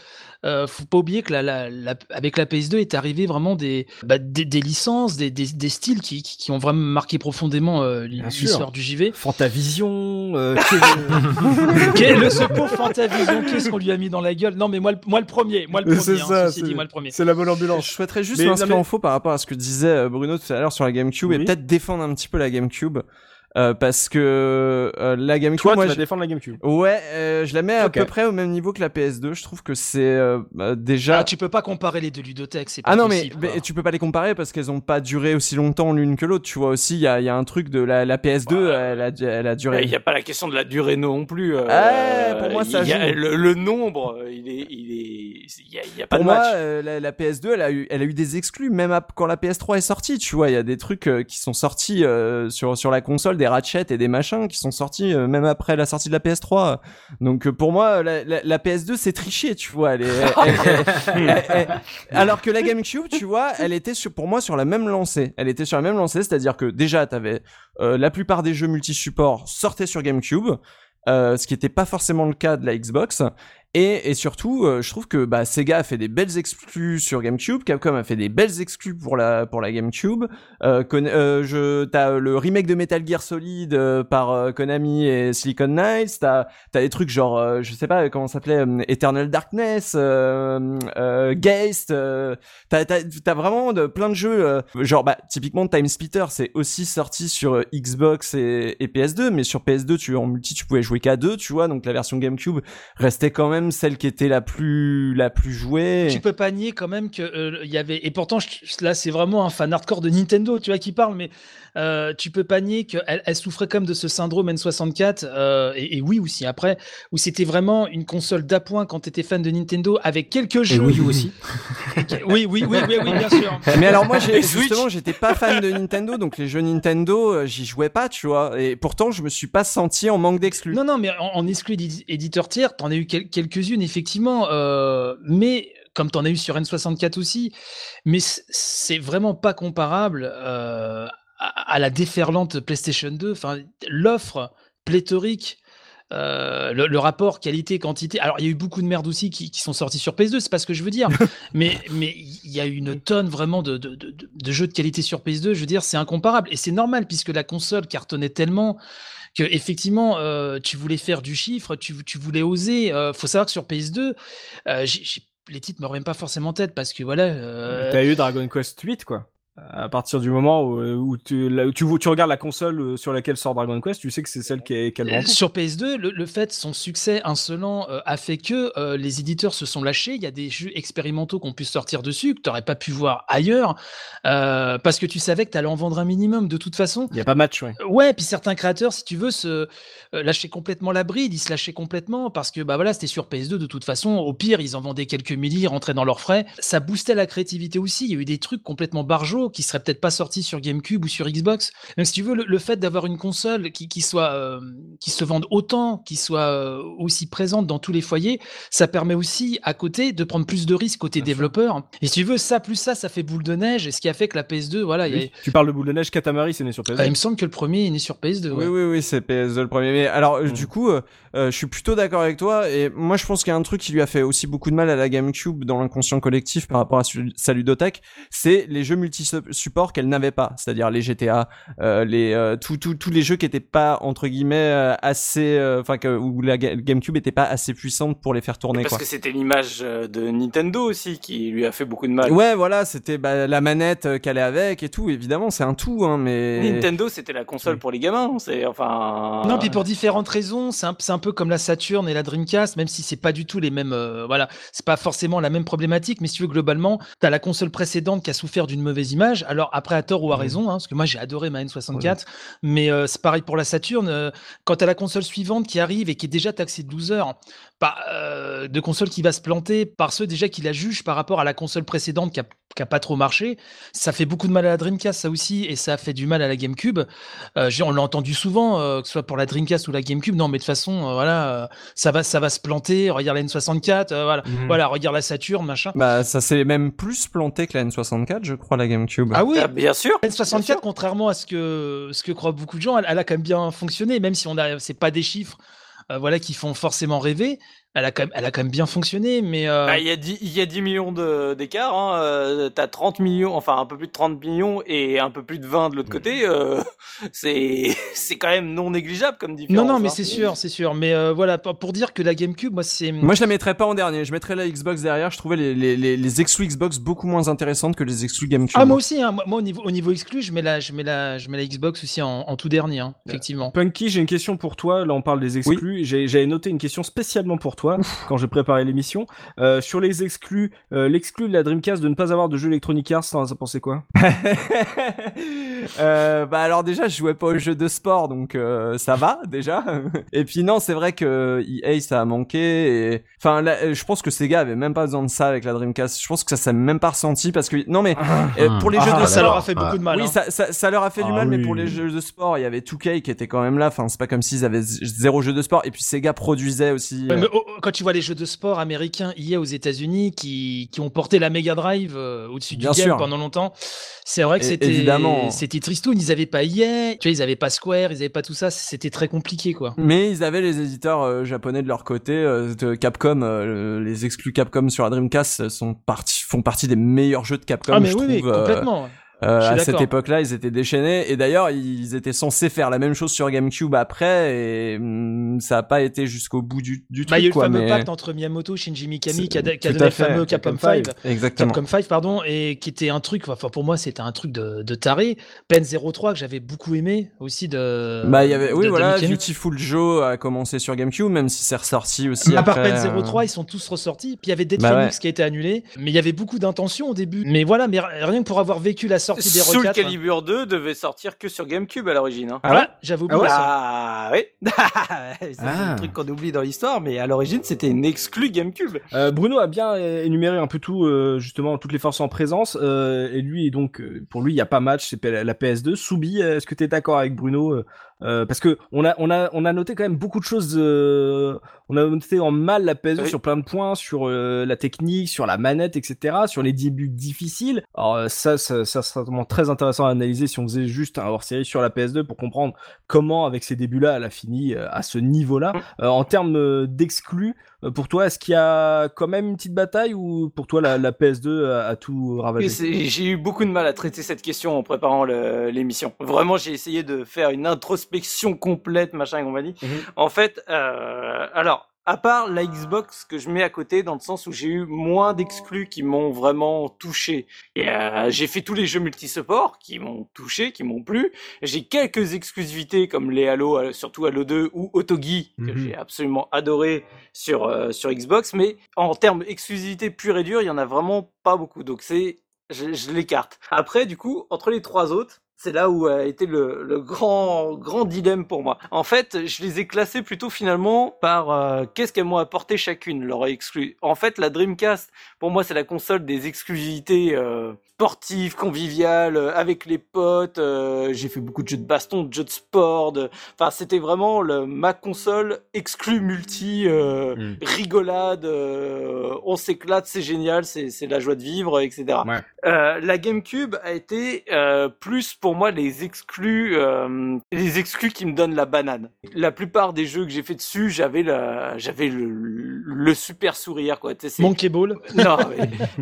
Euh, faut pas oublier que la, la, la- avec la PS2 est arrivé vraiment des, bah, des, des licences, des, des, des styles qui, qui, qui ont vraiment marqué profondément euh, l'histoire du JV. Fantavision, euh, que- Quel le ce pauvre Fantavision, qu'est-ce qu'on lui a mis dans la gueule? Non, mais moi, le- moi le premier, moi le premier, C'est hein, ça, ceci c'est- dit, moi le premier. c'est la bonne ambulance. Je souhaiterais juste Mais- m'inscrire non, mais- en faux par rapport à ce que disait euh, Bruno tout à l'heure sur la GameCube et peut-être défendre un petit peu la GameCube euh, parce que euh, la GameCube, Toi, moi, tu vas je- défendre la GameCube. ouais, euh, je la mets à peu près au même niveau que la PS2. Je trouve que c'est euh, bah, déjà. Ah, tu peux pas comparer les deux ludothèques, c'est pas Ah non mais, possible, quoi. mais tu peux pas les comparer parce qu'elles ont pas duré aussi longtemps l'une que l'autre. Tu vois aussi, il y a, il y a un truc de la, la PS2, elle, a, elle a duré. Il n'y a pas la question de la durée non plus. euh, Ouais, pour moi, ça y a le, le nombre, il est, il est, il y a, il y a pas Pour de moi, match. euh, la, la PS2, elle a eu, elle a eu des exclus même quand la PS3 est sortie. Tu vois, il y a des trucs euh, qui sont sortis euh, sur sur la console, des ratchets et des machins qui sont sortis euh, même après la sortie de la PS3. Donc euh, pour moi, la, la, la PS2 c'est triché, tu vois. Elle est, alors que la GameCube, tu vois, elle était sur, pour moi sur la même lancée. Elle était sur la même lancée, c'est-à-dire que déjà, t'avais euh, la plupart des jeux multi-supports sortaient sur GameCube. Euh, ce qui n'était pas forcément le cas de la Xbox. Et, et surtout, euh, je trouve que bah, Sega a fait des belles exclus sur GameCube, Capcom a fait des belles exclus pour la pour la GameCube. Euh, euh, je t'as le remake de Metal Gear Solid euh, par euh, Konami et Silicon Knights. T'as t'as des trucs genre euh, je sais pas comment s'appelait Eternal Darkness, Geist. t'as t'as t'as vraiment de, plein de jeux genre bah typiquement Time Splitter c'est aussi sorti sur Xbox et, et PS2, mais sur PS2 tu en multi tu pouvais jouer qu'à deux, tu vois. Donc la version GameCube restait quand même celle qui était la plus la plus jouée. Tu peux pas nier quand même que euh, il y avait et pourtant je- là c'est vraiment un fan hardcore de Nintendo tu vois qui parle mais euh, tu peux pas nier qu'elle elle souffrait comme de ce syndrome N64 euh, et, et oui aussi après où c'était vraiment une console d'appoint quand t'étais fan de Nintendo avec quelques Et jeux Wii U aussi. oui oui oui oui, oui bien sûr Mais alors moi Et justement j'étais pas fan de Nintendo donc les jeux Nintendo euh, j'y jouais pas tu vois et pourtant je me suis pas senti en manque d'exclus. Non, non, mais en, en exclu édi- éditeur tiers, t'en as eu quel- quelques-unes, effectivement. euh, mais comme t'en as eu sur N64 aussi. Mais c'est vraiment pas comparable euh, à, à la déferlante PlayStation 2. Enfin, l'offre pléthorique. euh, le, le rapport qualité-quantité. Alors, il y a eu beaucoup de merde aussi qui, qui sont sortis sur PS2, c'est pas ce que je veux dire. mais mais il y a eu une tonne vraiment de, de, de, de jeux de qualité sur PS2. Je veux dire, c'est incomparable. Et c'est normal puisque la console cartonnait tellement que effectivement, euh, tu voulais faire du chiffre, tu, tu voulais oser. Euh, faut savoir que sur PS2, euh, les titres me reviennent pas forcément en tête parce que voilà. Euh... T'as eu Dragon Quest 8 quoi à partir du moment où, où tu, tu, tu, regardes la console euh, sur laquelle sort Dragon Quest, tu sais que c'est celle qui est, qui Sur PS2, le, le, fait, son succès insolent euh, a fait que euh, les éditeurs se sont lâchés. Il y a des jeux expérimentaux qu'on pu sortir dessus, que tu n'aurais pas pu voir ailleurs, parce que tu savais que tu allais en vendre un minimum de toute façon. Il n'y a pas match, ouais. Ouais, puis certains créateurs, si tu veux, se lâcher complètement la bride, ils se lâchaient complètement, parce que bah voilà, c'était sur PS2 de toute façon. Au pire, ils en vendaient quelques milliers, rentraient dans leurs frais. Ça boostait la créativité aussi. Il y a eu des trucs complètement barjots qui seraient peut-être pas sortis sorti sur GameCube ou sur Xbox. Donc, si tu veux, le, fait d'avoir une console qui, qui soit, euh, qui se vende autant, qui soit euh, aussi présente dans tous les foyers, ça permet aussi à côté de prendre plus de risques côté développeur. Et si tu veux, ça plus ça, ça fait boule de neige. Et ce qui a fait que la PS2, voilà. Oui. Tu parles de boule de neige, Katamari, c'est né sur PS2. Ah, il me semble que le premier est né sur PS2. Ouais. Oui, oui, oui, c'est PS2 le premier. Mais alors, mmh. du coup, euh, je suis plutôt d'accord avec toi. Et moi, je pense qu'il y a un truc qui lui a fait aussi beaucoup de mal à la GameCube dans l'inconscient collectif par rapport à sa ludothèque, c'est les jeux multi-support qu'elle n'avait pas, c'est-à-dire les GTA, euh, les euh, tous tous les jeux qui étaient pas entre guillemets euh, assez, enfin que où la GameCube était pas assez puissante pour les faire tourner. parce quoi. que c'était l'image de Nintendo aussi qui lui a fait beaucoup de mal. Ouais, voilà, c'était bah, la manette qu'elle est avec et tout. Évidemment, c'est un tout, hein, mais Nintendo c'était la console pour les gamins. C'est enfin. Non, puis pour différentes raisons, c'est un, un peu comme la Saturn et la Dreamcast, même si c'est pas du tout les mêmes. voilà, c'est pas forcément la même problématique, mais si tu veux globalement, t'as la console précédente qui a souffert d'une mauvaise image. Alors après à tort ou à raison, hein, parce que moi j'ai adoré ma N64, ouais. mais euh, c'est pareil pour la Saturn. Euh, quand tu as la console suivante qui arrive et qui est déjà taxée de 12 heures, euh, de console qui va se planter par ceux déjà qui la jugent par rapport à la console précédente qui a, qui a, pas trop marché, ça fait beaucoup de mal à la Dreamcast, ça aussi, et ça a fait du mal à la GameCube. Euh, on l'a entendu souvent, euh, que ce soit pour la Dreamcast ou la GameCube. Non, mais de toute façon, voilà, ça va, ça va se planter. Regarde la N64, voilà, mmh. voilà, regarde la Saturn, machin. Bah, ça s'est même plus planté que la N64, je crois, la GameCube. Ah oui, ah, bien sûr. La N64, contrairement à ce que ce que croient beaucoup de gens, elle, elle, a quand même bien fonctionné, même si on a, c'est pas des chiffres, euh, voilà, qui font forcément rêver elle a quand même, elle a quand même bien fonctionné, mais euh... bah, il y a 10, il y a 10 millions d'écart. Hein. Euh, T'as 30 millions, enfin un peu plus de 30 millions et un peu plus de 20 de l'autre côté. Euh, c'est, c'est quand même non négligeable comme différence. Non, non, mais hein. c'est sûr, c'est sûr. Mais euh, voilà, pour dire que la GameCube, moi, c'est. Moi, je la mettrais pas en dernier. Je mettrais la Xbox derrière. Je trouvais les les les, les exclus Xbox beaucoup moins intéressantes que les exclus GameCube. Ah moi aussi. Hein. Moi, au niveau au niveau exclu, je mets la je mets la je mets la Xbox aussi en, en tout dernier, hein, effectivement. Punky, j'ai une question pour toi. Là, on parle des exclus. Oui. J'avais noté une question spécialement pour toi quand j'ai préparé l'émission. Euh, sur les exclus, euh, l'exclu de la Dreamcast de ne pas avoir de jeu Electronic Arts, ça, ça pensait quoi? Euh, Bah alors déjà, je jouais pas aux jeux de sport, donc euh, ça va déjà. et puis non, c'est vrai que EA ça a manqué. Et... Enfin, là, je pense que Sega avait même pas besoin de ça avec la Dreamcast. Je pense que ça s'est même pas ressenti parce que non mais pour les ah, jeux de ça sport, leur a fait beaucoup de mal. Oui, hein. ça, ça, ça, leur a fait ah, du mal, oui. mais pour les jeux de sport, il y avait 2K qui était quand même là. Enfin, c'est pas comme s'ils avaient zéro jeu de sport. Et puis Sega produisait aussi. Mais oh, quand tu vois les jeux de sport américains IA aux États-Unis qui, qui ont porté la Mega Drive euh, au-dessus du game pendant longtemps, c'est vrai que c'était c'était tristoun. Ils avaient pas IA, tu vois, ils avaient pas Square, ils avaient pas tout ça. C'était très compliqué, quoi. Mais ils avaient les éditeurs euh, japonais de leur côté, euh, de Capcom, les exclus Capcom sur la Dreamcast sont partis, font partie des meilleurs jeux de Capcom, ah mais je oui, trouve. complètement. Euh, à cette époque-là, ils étaient déchaînés et d'ailleurs, ils étaient censés faire la même chose sur GameCube après et hum, ça a pas été jusqu'au bout du, du Bah, il y a eu truc le fameux mais... pacte entre Miyamoto, Shinji Mikami, qui a, qui a donné le fameux Capcom Capcom 5. Exactement. Capcom 5, pardon, et qui était un truc, enfin pour moi c'était un truc de, de taré. Pen 03 que j'avais beaucoup aimé aussi de. Bah, il y avait, de- oui, de voilà, Mikami. Beautiful Joe a commencé sur GameCube, même si c'est ressorti aussi À part après. Pen euh, 03, ils sont tous ressortis. Puis il y avait Dead Bah Phoenix ouais. qui a été annulé. Mais il y avait beaucoup d'intentions au début. Mais voilà, mais rien que pour avoir vécu la sortie des Soul 4 Calibur 2 devait sortir que sur GameCube à l'origine. Hein. Ah ouais, j'avoue Ah ouais, ça. Ah oui, c'est Ah. un truc qu'on oublie dans l'histoire, mais à l'origine c'était une exclue GameCube. Euh, Bruno a bien euh, énuméré un peu tout, euh, justement, toutes les forces en présence. euh, et lui, donc, euh, pour lui, il n'y a pas match, c'est la PS2. Soubi, euh, est-ce que tu es d'accord avec Bruno euh, Parce que on a, on, a, on a noté quand même beaucoup de choses. euh, on a noté en mal la PS2 Oui. sur plein de points, sur euh, la technique, sur la manette, etc., sur les débuts difficiles. Alors euh, ça, ça, ça serait vraiment très intéressant à analyser si on faisait juste un hors-série sur la PS2 pour comprendre comment, avec ces débuts-là, elle a fini euh, à ce niveau-là. Euh, en termes d'exclus, pour toi, est-ce qu'il y a quand même une petite bataille ou pour toi la, PS2 a, tout ravagé? J'ai eu beaucoup de mal à traiter cette question en préparant l'émission. Vraiment, j'ai essayé de faire une introspection complète, machin et compagnie. Mhm. En fait, alors à part la Xbox que je mets à côté dans le sens où j'ai eu moins d'exclus qui m'ont vraiment touché. Et euh, j'ai fait tous les jeux multi-support qui m'ont touché, qui m'ont plu. J'ai quelques exclusivités comme les Halo, euh, surtout Halo 2 ou Otogi que mhm. j'ai absolument adoré sur euh, sur Xbox. Mais en termes d'exclusivité pure et dure, il y en a vraiment pas beaucoup. Donc c'est je, je l'écarte. Après, du coup, entre les trois autres, c'est là où a été le, grand grand dilemme pour moi. En fait, je les ai classés plutôt finalement par euh, qu'est-ce qu'elles m'ont apporté chacune, leur exclu. En fait, la Dreamcast, pour moi, c'est la console des exclusivités euh, sportives, conviviales, euh, avec les potes. J'ai fait beaucoup de jeux de baston, de jeux de sport. Enfin, c'était vraiment le, ma console exclue multi, mm. rigolade. on s'éclate, c'est génial, c'est la joie de vivre, etc. la GameCube a été plus pour moi les exclus, euh, les exclus qui me donnent la banane. La plupart des jeux que j'ai fait dessus, j'avais la, j'avais le, le, super sourire quoi. Monkey Ball. Non,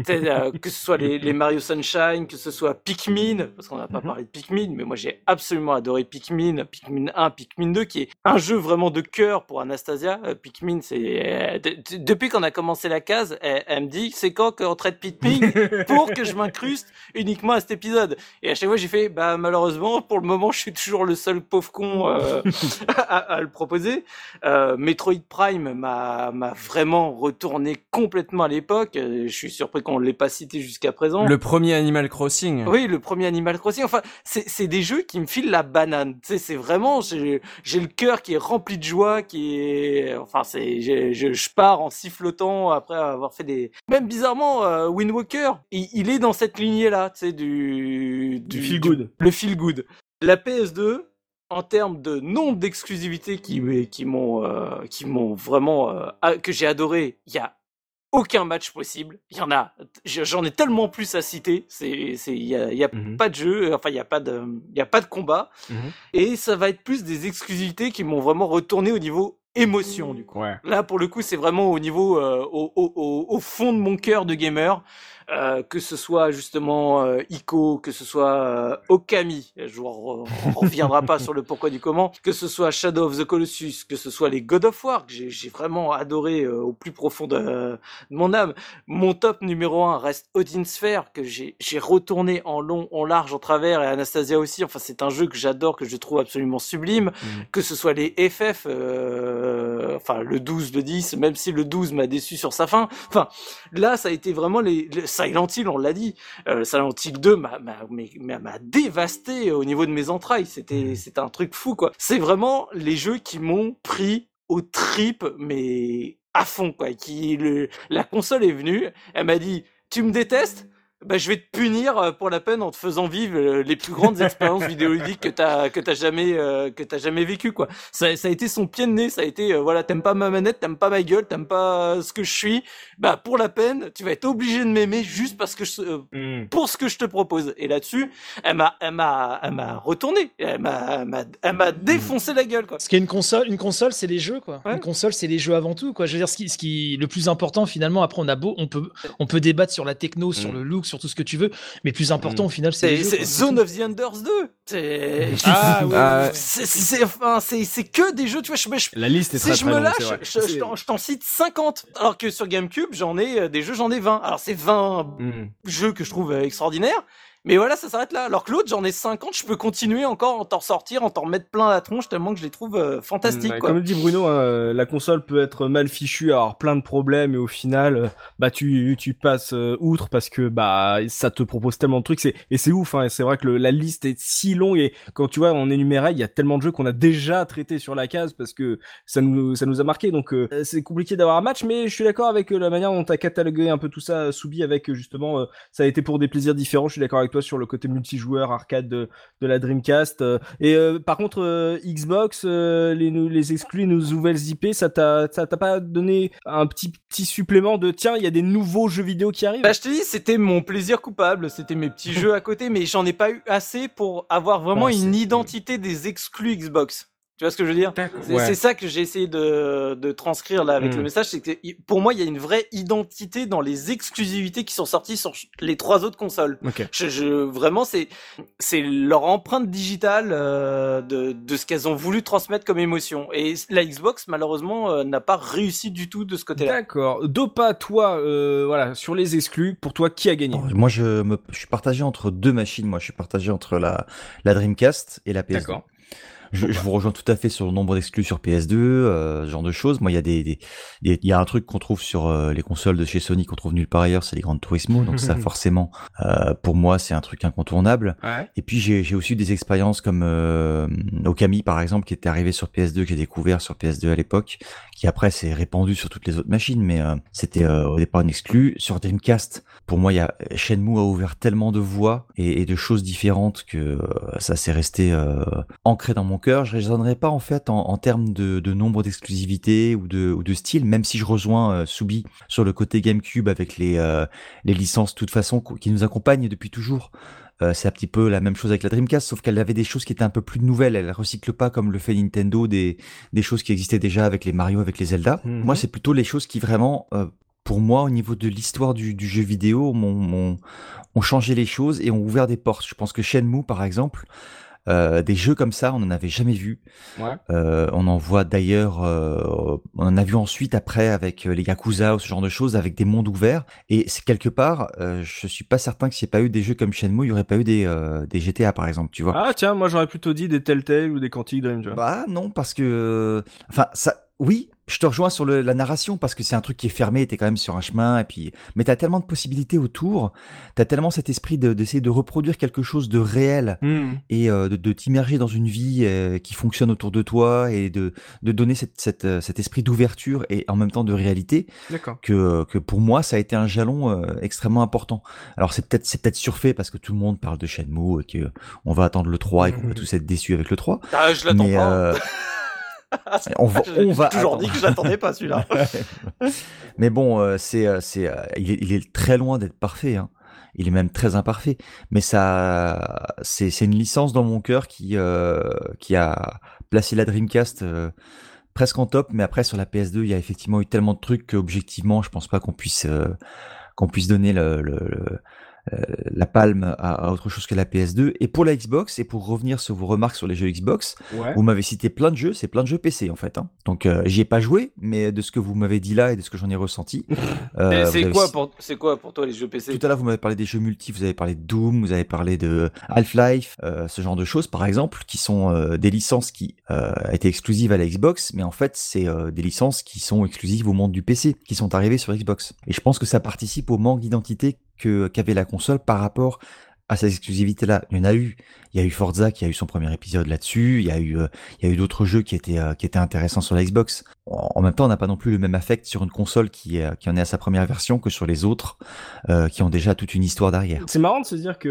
euh, que ce soit les, les, Mario Sunshine, que ce soit Pikmin, parce qu'on n'a pas mhm. parlé de Pikmin, mais moi j'ai absolument adoré Pikmin, Pikmin 1, Pikmin 2, qui est un jeu vraiment de cœur pour Anastasia. Euh, Pikmin, c'est depuis qu'on a commencé la case, elle, me dit c'est quand qu'on traite Pikmin pour que je m'incruste uniquement à cet épisode. Et à chaque fois j'ai fait bah malheureusement, pour le moment, je suis toujours le seul pauvre con euh, à, le proposer. Euh, Metroid Prime m'a vraiment retourné complètement à l'époque. Euh, je suis surpris qu'on ne l'ait pas cité jusqu'à présent. Le premier Animal Crossing. Oui, le premier Animal Crossing. Enfin, c'est des jeux qui me filent la banane. Tu sais, c'est vraiment, j'ai le cœur qui est rempli de joie, qui est, enfin, c'est, je, je, pars en sifflotant après avoir fait des, même bizarrement, euh, Wind Walker, il, il, est dans cette lignée là, tu sais, du, du, feel good le feel good. La PS2, en termes de nombre d'exclusivités qui, qui m'ont euh, qui m'ont vraiment euh, que j'ai adoré, il y a aucun match possible. Il y en a, j'en ai tellement plus à citer. C'est, c'est, il y a, y a mhm. pas de jeu, enfin il y a pas de, il y a pas de combat. Mhm. Et ça va être plus des exclusivités qui m'ont vraiment retourné au niveau émotion du coup. Là pour le coup c'est vraiment au niveau, euh, au, au, au, fond de mon cœur de gamer. Euh, que ce soit justement euh, Ico, que ce soit euh, Okami, je ne reviendra pas sur le pourquoi du comment, que ce soit Shadow of the Colossus, que ce soit les God of War, que j'ai vraiment adoré au plus profond de, mon âme. Mon top numéro un reste Odin Sphere, que j'ai retourné en long, en large, en travers, et Anastasia aussi. Enfin, c'est un jeu que j'adore, que je trouve absolument sublime. Mm. Que ce soit les FF, enfin le 12, le 10, même si le 12 m'a déçu sur sa fin. Enfin, là, ça a été vraiment les Silent Hill, on l'a dit. Euh, Silent Hill 2 m'a dévasté au niveau de mes entrailles. C'était mmh. c'était un truc fou quoi. C'est vraiment les jeux qui m'ont pris au trip mais à fond quoi. Qui le la console est venue, elle m'a dit tu me détestes? Bah, je vais te punir euh, pour la peine en te faisant vivre euh, les plus grandes expériences vidéoludiques que t'as que t'as jamais euh, que t'as jamais vécu quoi. Ça, ça a été son pied de nez, ça a été voilà t'aimes pas ma manette, t'aimes pas ma gueule, t'aimes pas ce que je suis, bah pour la peine tu vas être obligé de m'aimer juste parce que je, hmm. pour ce que je te propose. Et là-dessus elle m'a elle m'a elle m'a retourné, elle m'a elle m'a défoncé la gueule quoi. Ce qui est une console, une console c'est les jeux quoi. Une console c'est les jeux avant tout quoi. Je veux dire ce qui ce qui le plus important finalement après on a beau on peut on peut débattre sur la techno, sur hmm. le look sur tout ce que tu veux, mais plus important mm. au final, c'est Zone of the Enders 2. C'est ah, ouais, c'est enfin, c'est que des jeux, tu vois. Je, la liste est si très, je me lâche, je, t'en cite 50, alors que sur GameCube, j'en ai euh, des jeux, j'en ai 20. Alors c'est 20 mm. jeux que je trouve euh, extraordinaires, mais voilà, ça s'arrête là. Alors que l'autre, j'en ai 50, je peux continuer encore en t'en sortir, en t'en remettre plein la tronche, tellement que je les trouve euh, fantastiques. Comme le dit Bruno, hein, euh, la console peut être mal fichue, avoir plein de problèmes, et au final, euh, bah tu tu passes outre parce que bah ça te propose tellement de trucs. C'est et c'est ouf. Hein, c'est vrai que la liste est si longue et quand tu vois on énumérait, il y a tellement de jeux qu'on a déjà traités sur la case parce que ça nous ça nous a marqué. Donc c'est compliqué d'avoir un match, mais je suis d'accord avec la manière dont tu as catalogué un peu tout ça, Soubi, avec justement ça a été pour des plaisirs différents. Je suis d'accord avec toi sur le côté multijoueur arcade de, de la Dreamcast. Euh, et euh, par contre, euh, Xbox, les, les exclus, nos nouvelles IP, ça t'a, pas donné un petit petit supplément de tiens, il y a des nouveaux jeux vidéo qui arrivent? Bah, je te dis, c'était mon plaisir coupable, c'était mes petits jeux à côté, mais j'en ai pas eu assez pour avoir vraiment une identité des exclus Xbox. Tu vois ce que je veux dire C'est ça que j'ai essayé de, de transcrire là avec le hmm. message, c'est que pour moi il y a une vraie identité dans les exclusivités qui sont sorties sur les trois autres consoles. Je, je, vraiment c'est c'est leur empreinte digitale euh, de, de ce qu'elles ont voulu transmettre comme émotion. Et la Xbox malheureusement euh, n'a pas réussi du tout de ce côté-là. D'accord. Dopa, toi, euh, voilà, sur les exclus, pour toi, qui a gagné? Moi, je, me, je suis partagé entre deux machines. Moi, je suis partagé entre la, la Dreamcast et la PS2. D'accord. Je, je, vous rejoins tout à fait sur le nombre d'exclus sur PS2, euh, ce genre de choses. Moi, il y a des, il y a un truc qu'on trouve sur euh, les consoles de chez Sony qu'on trouve nulle part ailleurs, c'est les grandes Turismo. Donc ça, forcément, euh, pour moi, c'est un truc incontournable. Et puis j'ai aussi des expériences comme euh, Okami, par exemple, qui était arrivé sur PS2, que j'ai découvert sur PS2 à l'époque, qui après s'est répandu sur toutes les autres machines, mais euh, c'était euh, au départ une exclu. Sur Dreamcast, pour moi, il y a Shenmue a ouvert tellement de voies et, et de choses différentes que ça s'est resté ancré dans mon cœur. Je raisonnerai pas en fait en, en termes de, de nombre d'exclusivités ou de, ou de style, même si je rejoins euh, Soubi sur le côté GameCube avec les, euh, les licences de toute façon qui nous accompagnent depuis toujours. Euh, c'est un petit peu la même chose avec la Dreamcast, sauf qu'elle avait des choses qui étaient un peu plus nouvelles. Elle recycle pas comme le fait Nintendo des, des choses qui existaient déjà avec les Mario, avec les Zelda. Mhm. Moi, c'est plutôt les choses qui vraiment, euh, pour moi, au niveau de l'histoire du, du, jeu vidéo, ont, ont changé les choses et ont ouvert des portes. Je pense que Shenmue, par exemple, euh, des jeux comme ça, on n'en avait jamais vu. Ouais. Euh, on en voit d'ailleurs, euh, on en a vu ensuite après avec les Yakuza ou ce genre de choses, avec des mondes ouverts. Et c'est quelque part, je suis pas certain que s'il n'y ait pas eu des jeux comme Shenmue, il y aurait pas eu des, des GTA par exemple, tu vois. Ah tiens, moi j'aurais plutôt dit des Telltale ou des Quantic Dream. Bah non, parce que, enfin ça, oui, je te rejoins sur le, la narration parce que c'est un truc qui est fermé, t'es quand même sur un chemin et puis, mais t'as tellement de possibilités autour, t'as tellement cet esprit d'essayer de, reproduire quelque chose de réel hmm. et euh, de, de t'immerger dans une vie euh, qui fonctionne autour de toi et de, de donner cette, cette, euh, cet esprit d'ouverture et en même temps de réalité. Que, que pour moi ça a été un jalon extrêmement important. Alors c'est peut-être c'est peut-être surfait parce que tout le monde parle de Shenmue et que on va attendre le 3 et qu'on va tous être déçus avec le 3. Ah, je l'attends pas. on va, on va toujours dit que je l'attendais pas celui-là. Mais bon, euh, c'est, euh, c'est, euh, il, est, il est très loin d'être parfait. Hein. Il est même très imparfait. Mais ça, c'est, c'est une licence dans mon cœur qui, qui a placé la Dreamcast presque en top. Mais après sur la PS2, il y a effectivement eu tellement de trucs qu'objectivement, je pense pas qu'on puisse qu'on puisse donner le, le euh, la palme à, autre chose que la PS2. Et pour la Xbox, et pour revenir sur vos remarques sur les jeux Xbox, vous m'avez cité plein de jeux, c'est plein de jeux PC en fait. Hein. Donc euh, j'y ai pas joué, mais de ce que vous m'avez dit là et de ce que j'en ai ressenti. euh, c'est quoi quoi pour toi les jeux PC Tout à l'heure vous m'avez parlé des jeux multi, vous avez parlé de Doom, vous avez parlé de Half-Life, euh, ce genre de choses par exemple, qui sont des licences qui étaient exclusives à la Xbox, mais en fait c'est des licences qui sont exclusives au monde du PC, qui sont arrivées sur Xbox. Et je pense que ça participe au manque d'identité qu'avait la console par rapport à cette exclusivité là. Il y en a eu. Il y a eu Forza qui a eu son premier épisode là-dessus. Il y a eu, euh, il y a eu d'autres jeux qui étaient, euh, qui étaient intéressants sur la Xbox. En, même temps, on n'a pas non plus le même affect sur une console qui, qui en est à sa première version que sur les autres, euh, qui ont déjà toute une histoire derrière. C'est marrant de se dire que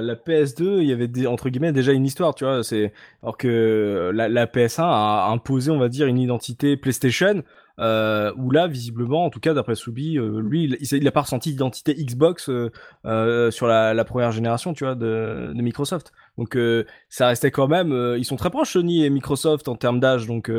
la PS2, il y avait entre guillemets déjà une histoire, tu vois. C'est alors que la, la PS1 a imposé, on va dire, une identité PlayStation euh, où là visiblement en tout cas d'après Soubi euh, lui il, il, a pas ressenti d'identité Xbox euh, euh, sur la, la, première génération tu vois de, de Microsoft. Donc euh, ça restait quand même euh, ils sont très proches Sony et Microsoft en termes d'âge donc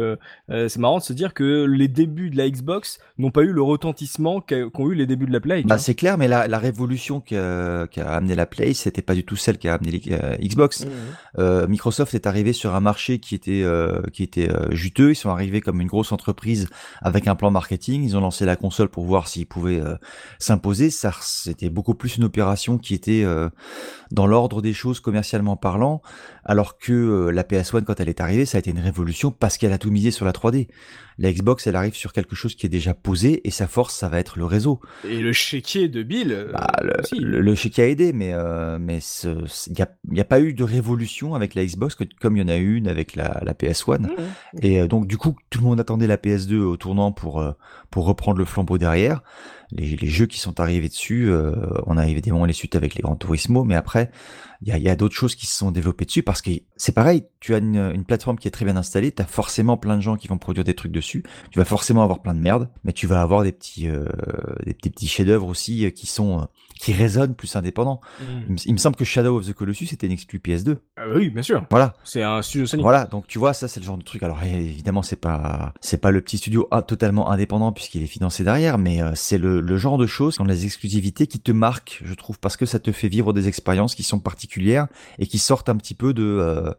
c'est marrant de se dire que les débuts de la Xbox n'ont pas eu le retentissement qu'ont eu les débuts de la Play bah c'est clair mais la, la révolution qui a, amené la Play c'était pas du tout celle qui a amené Xbox mmh. Microsoft est arrivé sur un marché qui était qui était juteux ils sont arrivés comme une grosse entreprise avec un plan marketing. Ils ont lancé la console pour voir s'ils pouvaient euh, s'imposer. Ça, c'était beaucoup plus une opération qui était euh, dans l'ordre des choses commercialement parlant, alors que euh, la PS1 quand elle est arrivée, ça a été une révolution parce qu'elle a tout misé sur la 3D. La Xbox, elle arrive sur quelque chose qui est déjà posé et sa force, ça va être le réseau. Et le chéquier de Bill. Bah, le, le, chéquier a aidé, mais mais il n'y a, y a, pas eu de révolution avec la Xbox comme il y en a eu une avec la, la PS1. Mmh. Et donc du coup, tout le monde attendait la PS2 autour pour, euh, pour reprendre le flambeau derrière. Les, jeux qui sont arrivés dessus, euh, on a évidemment les suites avec les grands Turismo, mais après, il y a, d'autres choses qui se sont développées dessus parce que c'est pareil, tu as une, plateforme qui est très bien installée, tu as forcément plein de gens qui vont produire des trucs dessus dessus. Tu vas forcément avoir plein de merde, mais tu vas avoir des petits, euh, des, petits, petits chefs-d'œuvre aussi euh, qui sont, euh, qui résonnent plus indépendants. Mm. Il, me- semble que Shadow of the Colossus était une exclu PS2. Ah bah oui, bien sûr. Voilà. C'est un studio Sony. Voilà, donc tu vois, ça c'est le genre de truc. Alors é- évidemment, c'est pas c'est pas le petit studio ah, totalement indépendant puisqu'il est financé derrière, mais euh, c'est le, le genre de choses, dans les exclusivités qui te marquent, je trouve, parce que ça te fait vivre des expériences qui sont particulières et qui sortent un petit peu de euh,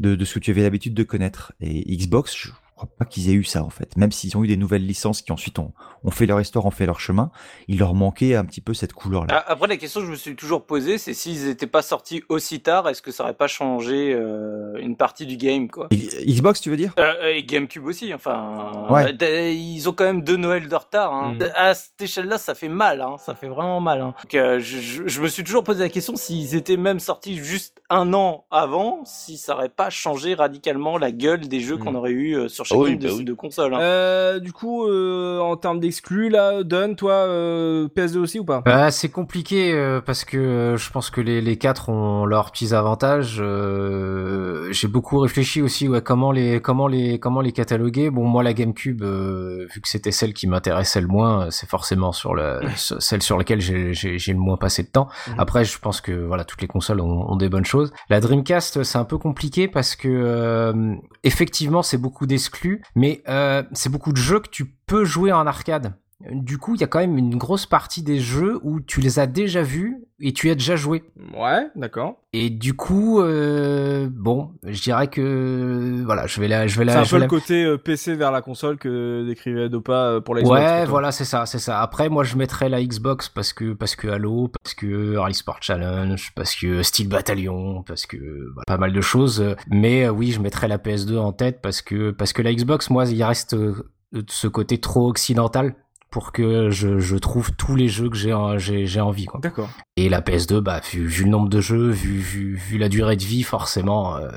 de, de ce que tu avais l'habitude de connaître. Et Xbox, je crois pas qu'ils aient eu ça en fait. Même s'ils ont eu des nouvelles licences qui ensuite ont, ont fait leur histoire, ont fait leur chemin, il leur manquait un petit peu cette couleur-là. Ah, Après, la question que je me suis toujours posée, c'est s'ils n'étaient pas sortis aussi tard, est-ce que ça aurait pas changé euh, une partie du game, quoi? Xbox, tu veux dire? Euh, et GameCube aussi, enfin, Ouais. euh, ils ont quand même deux Noëls de retard. Hein. Mm. À cette échelle-là, ça fait mal, hein. ça fait vraiment mal. Hein. Donc, euh, je, je- je me suis toujours posé la question s'ils étaient même sortis juste un an avant, si ça aurait pas changé radicalement la gueule des jeux Mm. qu'on aurait eu sur Ah chacune oui, de, bah oui. de consoles. Hein. Euh, du coup, euh, en termes d'exclus, là, Don, toi, euh, PS2 aussi ou pas? Bah, c'est compliqué euh, parce que euh, je pense que les, les quatre ont leurs petits avantages. J'ai beaucoup réfléchi aussi ouais, comment les comment les comment les cataloguer. Bon, moi la GameCube, vu que c'était celle qui m'intéressait le moins, c'est forcément sur la celle sur laquelle j'ai le moins passé de temps. Mhm. Après, je pense que voilà, toutes les consoles ont, ont des bonnes choses. La Dreamcast, c'est un peu compliqué parce que effectivement, c'est beaucoup d'exclus, mais c'est beaucoup de jeux que tu peux jouer en arcade. Du coup, il y a quand même une grosse partie des jeux où tu les as déjà vus et tu y as déjà joué. Ouais, d'accord. Et du coup, euh, bon, je dirais que voilà, je vais la, je vais la, C'est un peu le la- côté euh, PC vers la console que décrivait Dopa euh, pour la Xbox. Ouais, voilà, c'est ça, c'est ça. Après, moi, je mettrais la Xbox parce que parce que Halo, parce que Rally Sport Challenge, parce que Steel Battalion, parce que pas mal de choses. Mais euh, oui, je mettrais la PS2 en tête parce que parce que la Xbox, moi, il reste ce côté trop occidental pour que je, je trouve tous les jeux que j'ai j'ai j'ai envie quoi. D'accord. Et la PS2, bah vu, vu le nombre de jeux, vu vu, vu la durée de vie, forcément, euh,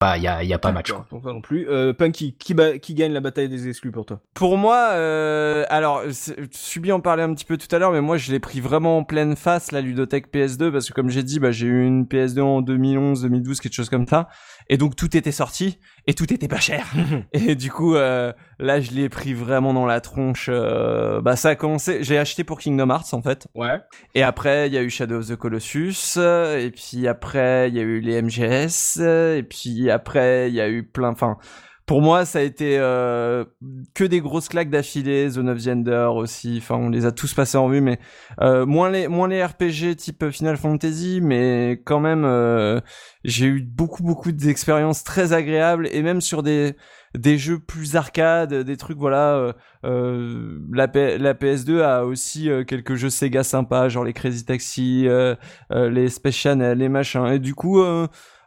bah il y a y a pas match. Quoi. pas non plus. Euh, Punky, qui, ba- qui gagne la bataille des exclus pour toi? Pour moi, euh, alors, Subi en parlait un petit peu tout à l'heure, mais moi je l'ai pris vraiment en pleine face, la ludothèque PS2, parce que comme j'ai dit, bah, j'ai eu une PS2 en 2011, 2012, quelque chose comme ça, et donc tout était sorti, et tout était pas cher. et du coup, euh, là je l'ai pris vraiment dans la tronche. euh, bah ça a commencé, j'ai acheté pour Kingdom Hearts en fait, Ouais. et après il y a eu Shadow of the Colossus, euh, et puis après il y a eu les MGS, euh, et puis après il y a eu plein, enfin pour moi, ça a été euh, que des grosses claques d'affilée. Zone of the Ender aussi. Enfin, on les a tous passés en vue, mais euh, moins les moins les RPG type Final Fantasy, mais quand même, euh, j'ai eu beaucoup beaucoup d'expériences très agréables et même sur des des jeux plus arcade, des trucs voilà. euh, euh, la, P- la PS2 a aussi euh, quelques jeux Sega sympas, genre les Crazy Taxi, les Space Channel, les machins. Et du coup.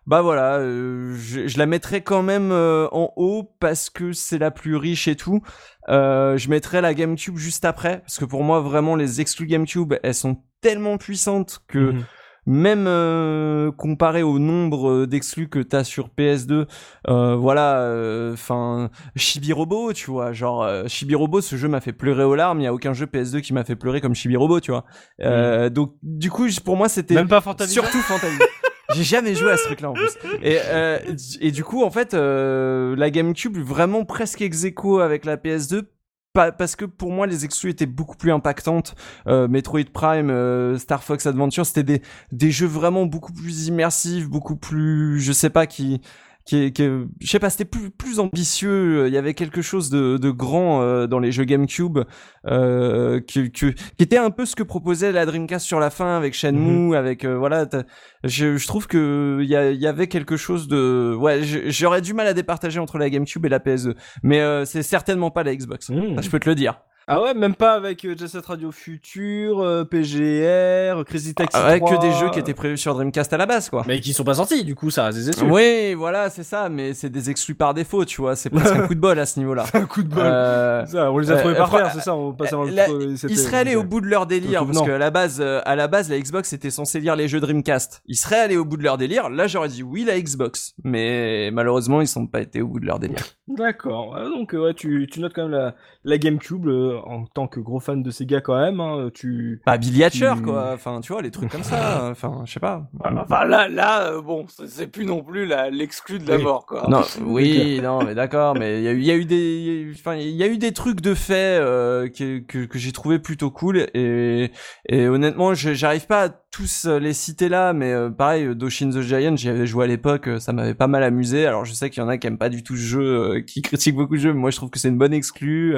Bah voilà, euh, je, je la mettrais quand même euh, en haut parce que c'est la plus riche et tout. Euh, je mettrais la GameCube juste après parce que pour moi vraiment les exclus GameCube elles sont tellement puissantes que Mhm. même euh, comparé au nombre euh, d'exclus que t'as sur PS2, euh, voilà, enfin Chibi-Robo, tu vois, genre euh, Chibi-Robo, ce jeu m'a fait pleurer aux larmes. Il y a aucun jeu PS2 qui m'a fait pleurer comme Chibi-Robo, tu vois. Euh, Donc du coup, pour moi, c'était Même pas Fantasia surtout Fantasia. J'ai jamais joué à ce truc-là en plus. Et, euh, et du coup, en fait, euh, la GameCube vraiment presque ex aequo avec la PS2. Pas, parce que pour moi les exclus étaient beaucoup plus impactantes. Euh, Metroid Prime, euh, Star Fox Adventure, c'était des des jeux vraiment beaucoup plus immersifs, beaucoup plus, je sais pas qui qui, qui je sais pas, c'était plus plus ambitieux. Il y avait quelque chose de de grand euh, dans les jeux GameCube euh, qui, qui qui était un peu ce que proposait la Dreamcast sur la fin avec Shenmue, avec euh, voilà. Je, je trouve que il y, a- y avait quelque chose de ouais. J'aurais du mal à départager entre la GameCube et la PS2, mais euh, c'est certainement pas la Xbox. Ça, je peux te le dire. Ah ouais, même pas avec euh, Jet Set Radio Future, euh, PGR, Crazy Taxi Ah ouais, 3, que des jeux qui étaient prévus sur Dreamcast à la base, quoi. Mais qui sont pas sortis, du coup, ça reste des exclus. Oui, voilà, c'est ça, mais c'est des exclus par défaut, tu vois. C'est presque un coup de bol à ce niveau-là. Un coup de bol. Euh, Ça, on les a trouvés euh, par euh, terre, c'est ça, on passe avant la- ils seraient allés au bout de leur délire parce qu'à la base, euh, à la base, la Xbox était censée lire les jeux Dreamcast. Ils seraient allés au bout de leur délire. Là, j'aurais dit oui la Xbox, mais malheureusement, ils sont pas été au bout de leur délire. D'accord. Ouais, donc, euh, ouais, tu, tu notes quand même la, la GameCube euh, en tant que gros fan de Sega quand même, hein, tu. Bah Billy Hatcher tu- quoi. Enfin tu vois les trucs comme ça. Enfin je sais pas. Enfin là, là, euh, bon, c'est- plus non plus la- l'exclu de la Oui. mort, quoi. Non, oui, non, mais d'accord, mais il y a eu, il y a eu des, il y a eu- enfin, il y a eu des trucs de fait euh, que, que, que j'ai trouvé plutôt cool et, et honnêtement, j'arrive pas à tous euh, les citer là, mais euh, pareil, euh, Doshin the Giant, j'y avais joué à l'époque, euh, ça m'avait pas mal amusé. Alors je sais qu'il y en a qui aiment pas du tout ce jeu, euh, qui critiquent beaucoup le jeu, mais moi je trouve que c'est une bonne exclue.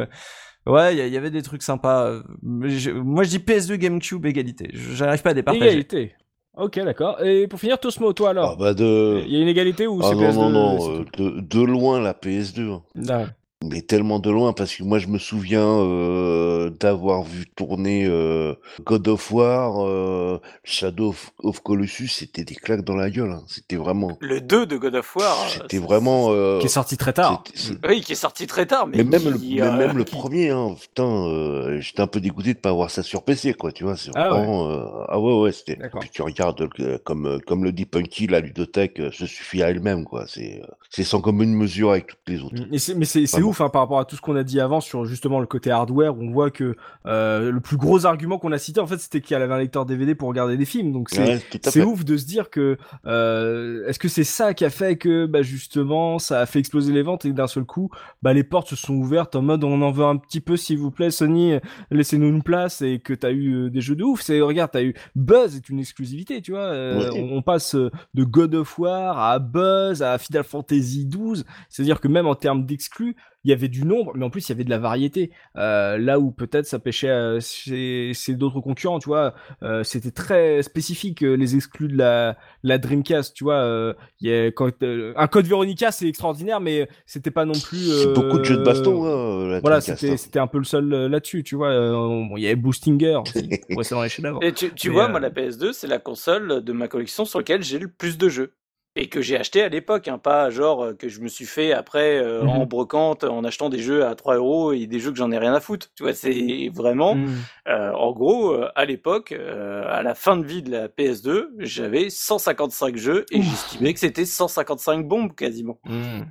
Euh, Ouais, il y, avait des trucs sympas. euh, mais je- moi je dis PS2 GameCube égalité. J'arrive pas à départager. Égalité. Ok, d'accord. Et pour finir, Tosmo, toi alors Ah bah de. Il y a une égalité ou Ah c'est non, PS2 non, non, c'est euh, de loin la PS2. hein. Ah, Mais tellement de loin, parce que moi je me souviens euh, d'avoir vu tourner euh, God of War, euh, Shadow of, of Colossus, c'était des claques dans la gueule. hein. C'était vraiment. Le 2 de God of War. C'était vraiment. euh, Qui est sorti très tard. Oui, qui est sorti très tard, mais, Mais même le, mais euh, même le premier, hein, putain, euh, j'étais un peu dégoûté de pas avoir ça sur PC, quoi, tu vois, c'est Ah ouais. vraiment, euh, ah ouais, ouais, c'était, D'accord. puis tu regardes, euh, comme, comme le dit Punky, la ludothèque euh, se suffit à elle-même, quoi, c'est, euh, c'est sans commune mesure avec toutes les autres. Mais c'est, mais c'est, c'est Vraiment. Ouf hein, par rapport à tout ce qu'on a dit avant sur justement le côté hardware. où On voit que euh, le plus gros argument qu'on a cité en fait c'était qu'il y avait un lecteur DVD pour regarder des films. Donc c'est, Ouais, ouf de se dire que euh, est-ce que c'est ça qui a fait que bah justement ça a fait exploser les ventes et d'un seul coup bah les portes se sont ouvertes en mode on en veut un petit peu s'il vous plaît Sony laissez-nous une place et que t'as eu euh, des jeux de ouf c'est regarde t'as eu Buzz est une exclusivité tu vois euh, Ouais. on, on passe euh, de God of War à Buzz à Final Fantasy 12 c'est à dire que même en termes d'exclus il y avait du nombre, mais en plus il y avait de la variété. Euh, là où peut-être ça pêchait euh, chez, chez d'autres concurrents, tu vois, euh, c'était très spécifique euh, les exclus de la, la Dreamcast, tu vois. euh, il y a, quand, euh, un code Veronica c'est extraordinaire, mais c'était pas non plus. C'est beaucoup de jeux de baston, hein, la Voilà, c'était hein. c'était un peu le seul euh, là-dessus, tu vois. euh, bon, il y avait Boostinger, aussi, dans les. Et tu, tu Mais, vois, euh, moi, la PS2, c'est la console de ma collection sur laquelle j'ai le plus de jeux. Et que j'ai acheté à l'époque, hein, pas genre euh, que je me suis fait après euh, Mhm. en brocante en achetant des jeux à 3 euros et des jeux que j'en ai rien à foutre. Tu vois, c'est vraiment, Mm. euh, en gros, euh, à l'époque, à la fin de vie de la PS2, j'avais 155 jeux et j'estimais que c'était 155 bombes quasiment. Mm.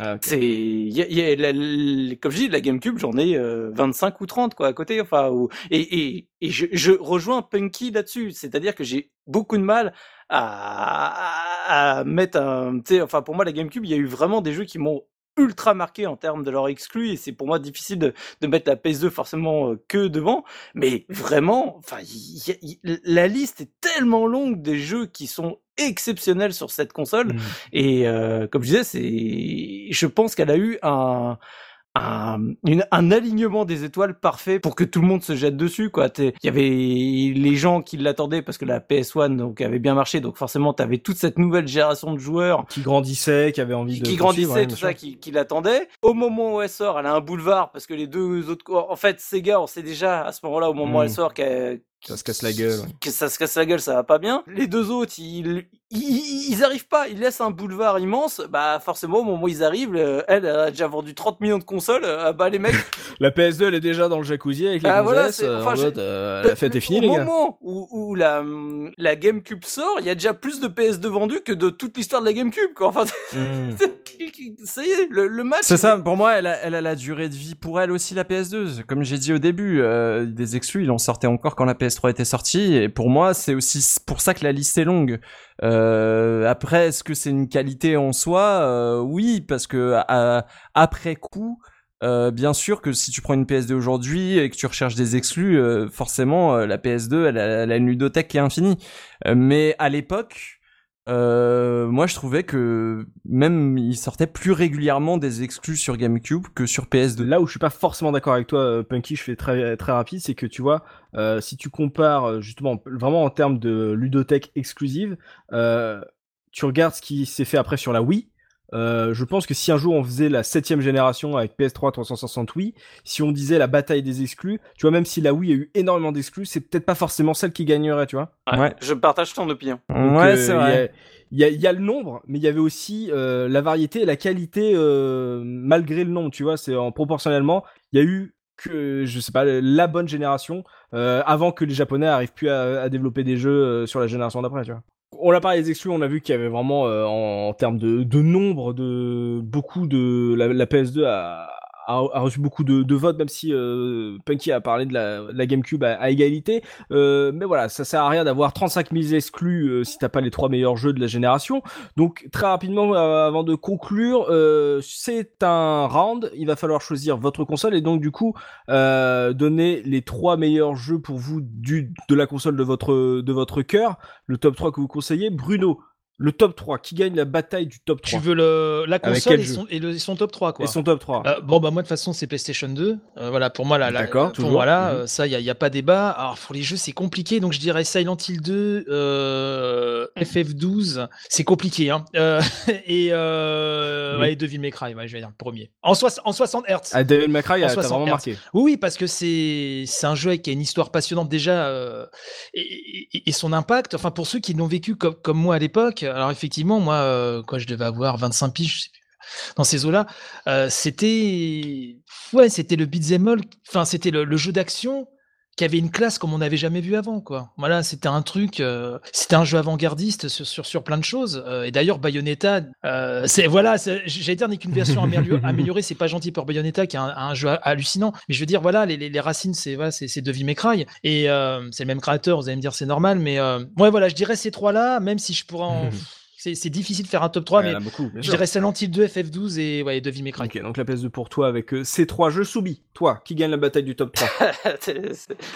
Ah. C'est, y a, y a la- la- comme je dis, la GameCube, j'en ai euh, 25 ou 30 quoi à côté. Enfin, ou- et et, et je, je rejoins Punky là-dessus, c'est-à-dire que j'ai beaucoup de mal à, à mettre un, enfin pour moi la GameCube, il y a eu vraiment des jeux qui m'ont ultra marqué en termes de leur exclus et c'est pour moi difficile de, de mettre la PS2 forcément euh, que devant mais vraiment enfin la liste est tellement longue des jeux qui sont exceptionnels sur cette console Mm. et euh, comme je disais, c'est, je pense qu'elle a eu un un, une- un alignement des étoiles parfait pour que tout le monde se jette dessus quoi. T'es- Il y avait les gens qui l'attendaient parce que la PS1 donc avait bien marché donc forcément t'avais toute cette nouvelle génération de joueurs Qui grandissait, qui avait envie de. qui grandissait ouais, tout ça qui, qui l'attendait. Au moment où elle sort, elle a un boulevard parce que les deux autres en fait Sega on sait déjà à ce moment-là au moment où Mm. elle sort qu'elle Ça se casse la gueule. ouais. que ça se casse la gueule, ça va pas bien. Les deux autres, ils, ils, ils arrivent pas, ils laissent un boulevard immense. Bah, forcément, au moment où ils arrivent, euh, elle, elle a déjà vendu 30 millions de consoles. euh, bah, les mecs, La PS2 elle est déjà dans le jacuzzi avec les Ah, voilà, gonzesses, c'est- euh, en enfin, je- mode, euh, la fête est finie au les gars. moment où, où la, la GameCube sort, il y a déjà plus de PS2 vendus que de toute l'histoire de la GameCube, quoi. Enfin, Mm. ça y est, le, le match. C'est ça, pour moi, elle a, elle a la durée de vie pour elle aussi, la PS2. Comme j'ai dit au début, euh, des exclus, il en sortait encore quand la PS3 était sortie. Et pour moi, c'est aussi pour ça que la liste est longue. Euh, après, est-ce que c'est une qualité en soi? Euh, Oui, parce que après coup, euh, bien sûr que si tu prends une PS2 aujourd'hui et que tu recherches des exclus, euh, forcément, euh, la PS2, elle a, elle a une ludothèque qui est infinie. Euh, mais à l'époque... Euh, moi, je trouvais que même il sortait plus régulièrement des exclus sur GameCube que sur PS2. Là où je suis pas forcément d'accord avec toi, euh, Punky, je fais très très rapide, c'est que tu vois, euh, si tu compares justement vraiment en termes de ludothèque exclusive, euh, tu regardes ce qui s'est fait après sur la Wii. Euh, je pense que si un jour on faisait la septième génération avec PS3 360 Wii, si on disait la bataille des exclus, tu vois, même si la Wii a eu énormément d'exclus, c'est peut-être pas forcément celle qui gagnerait, tu vois. Ouais, Ouais. Je partage ton opinion. Donc, ouais, euh, c'est il y a- vrai. Il y a, il y a le nombre, mais il y avait aussi euh, la variété et la qualité euh, malgré le nombre, tu vois. C'est en proportionnellement, il y a eu que je sais pas la bonne génération euh, avant que les Japonais arrivent plus à, à développer des jeux euh, sur la génération d'après, tu vois. On l'a parlé des exclus, on a vu qu'il y avait vraiment euh, en, termes de, de nombre de beaucoup de la, la PS2 a, a, reçu beaucoup de, de, votes, même si euh, Punky a parlé de la, la GameCube à, égalité. Euh, mais voilà, ça sert à rien d'avoir 35 000 exclus euh, si t'as pas les trois meilleurs jeux de la génération. Donc très rapidement, euh, avant de conclure, euh, c'est un round. Il va falloir choisir votre console et donc du coup donner les trois meilleurs jeux pour vous du de la console de votre de votre cœur, le top 3 que vous conseillez. Bruno, le top 3, qui gagne la bataille du top 3 Tu veux le, la console et son, et, le, son, top 3, quoi. Et son top 3. Euh, bon, bah, moi, de toute façon, c'est PlayStation 2. Euh, voilà, pour moi, là, D'accord, toujours. Voilà, mhm. euh, ça, il n'y a, a, pas débat. Alors, pour les jeux, c'est compliqué. Donc, je dirais Silent Hill 2, euh, FF12. C'est compliqué, hein. Euh, et, euh, oui. ouais, Devil May Cry, ouais, je vais dire le premier. En, so en 60 Hz. Ah, Devil May Cry, t'as vraiment marqué. Oui, oui, parce que c'est un jeu qui a une histoire passionnante déjà. Et, et, et, son impact, enfin, pour ceux qui l'ont vécu comme, comme moi à l'époque, alors effectivement, moi, euh, quand je devais avoir 25 piges, dans ces eaux-là, euh, c'était ouais, c'était le beat'em all, enfin c'était le, jeu d'action qui avait une classe comme on n'avait jamais vu avant, quoi. Voilà, c'était un truc, euh, c'était un jeu avant-gardiste sur, sur, sur plein de choses. Euh, et d'ailleurs, Bayonetta, euh, c'est voilà, j'allais dire n'est qu'une version améliorée, c'est pas gentil pour Bayonetta qui est un, un, jeu hallucinant, mais je veux dire voilà, les, les, les racines, c'est voilà, c'est Devil May Cry et c'est le même créateur, vous allez me dire c'est normal, mais ouais voilà, je dirais ces trois-là, même si je pourrais en c'est difficile de faire un top 3, ouais, mais beaucoup, je dirais Silent Hill 2, FF12 et ouais, Devil May Cry. Ok, donc la PS2 pour toi avec euh, ces trois jeux soumis. Toi, qui gagne la bataille du top 3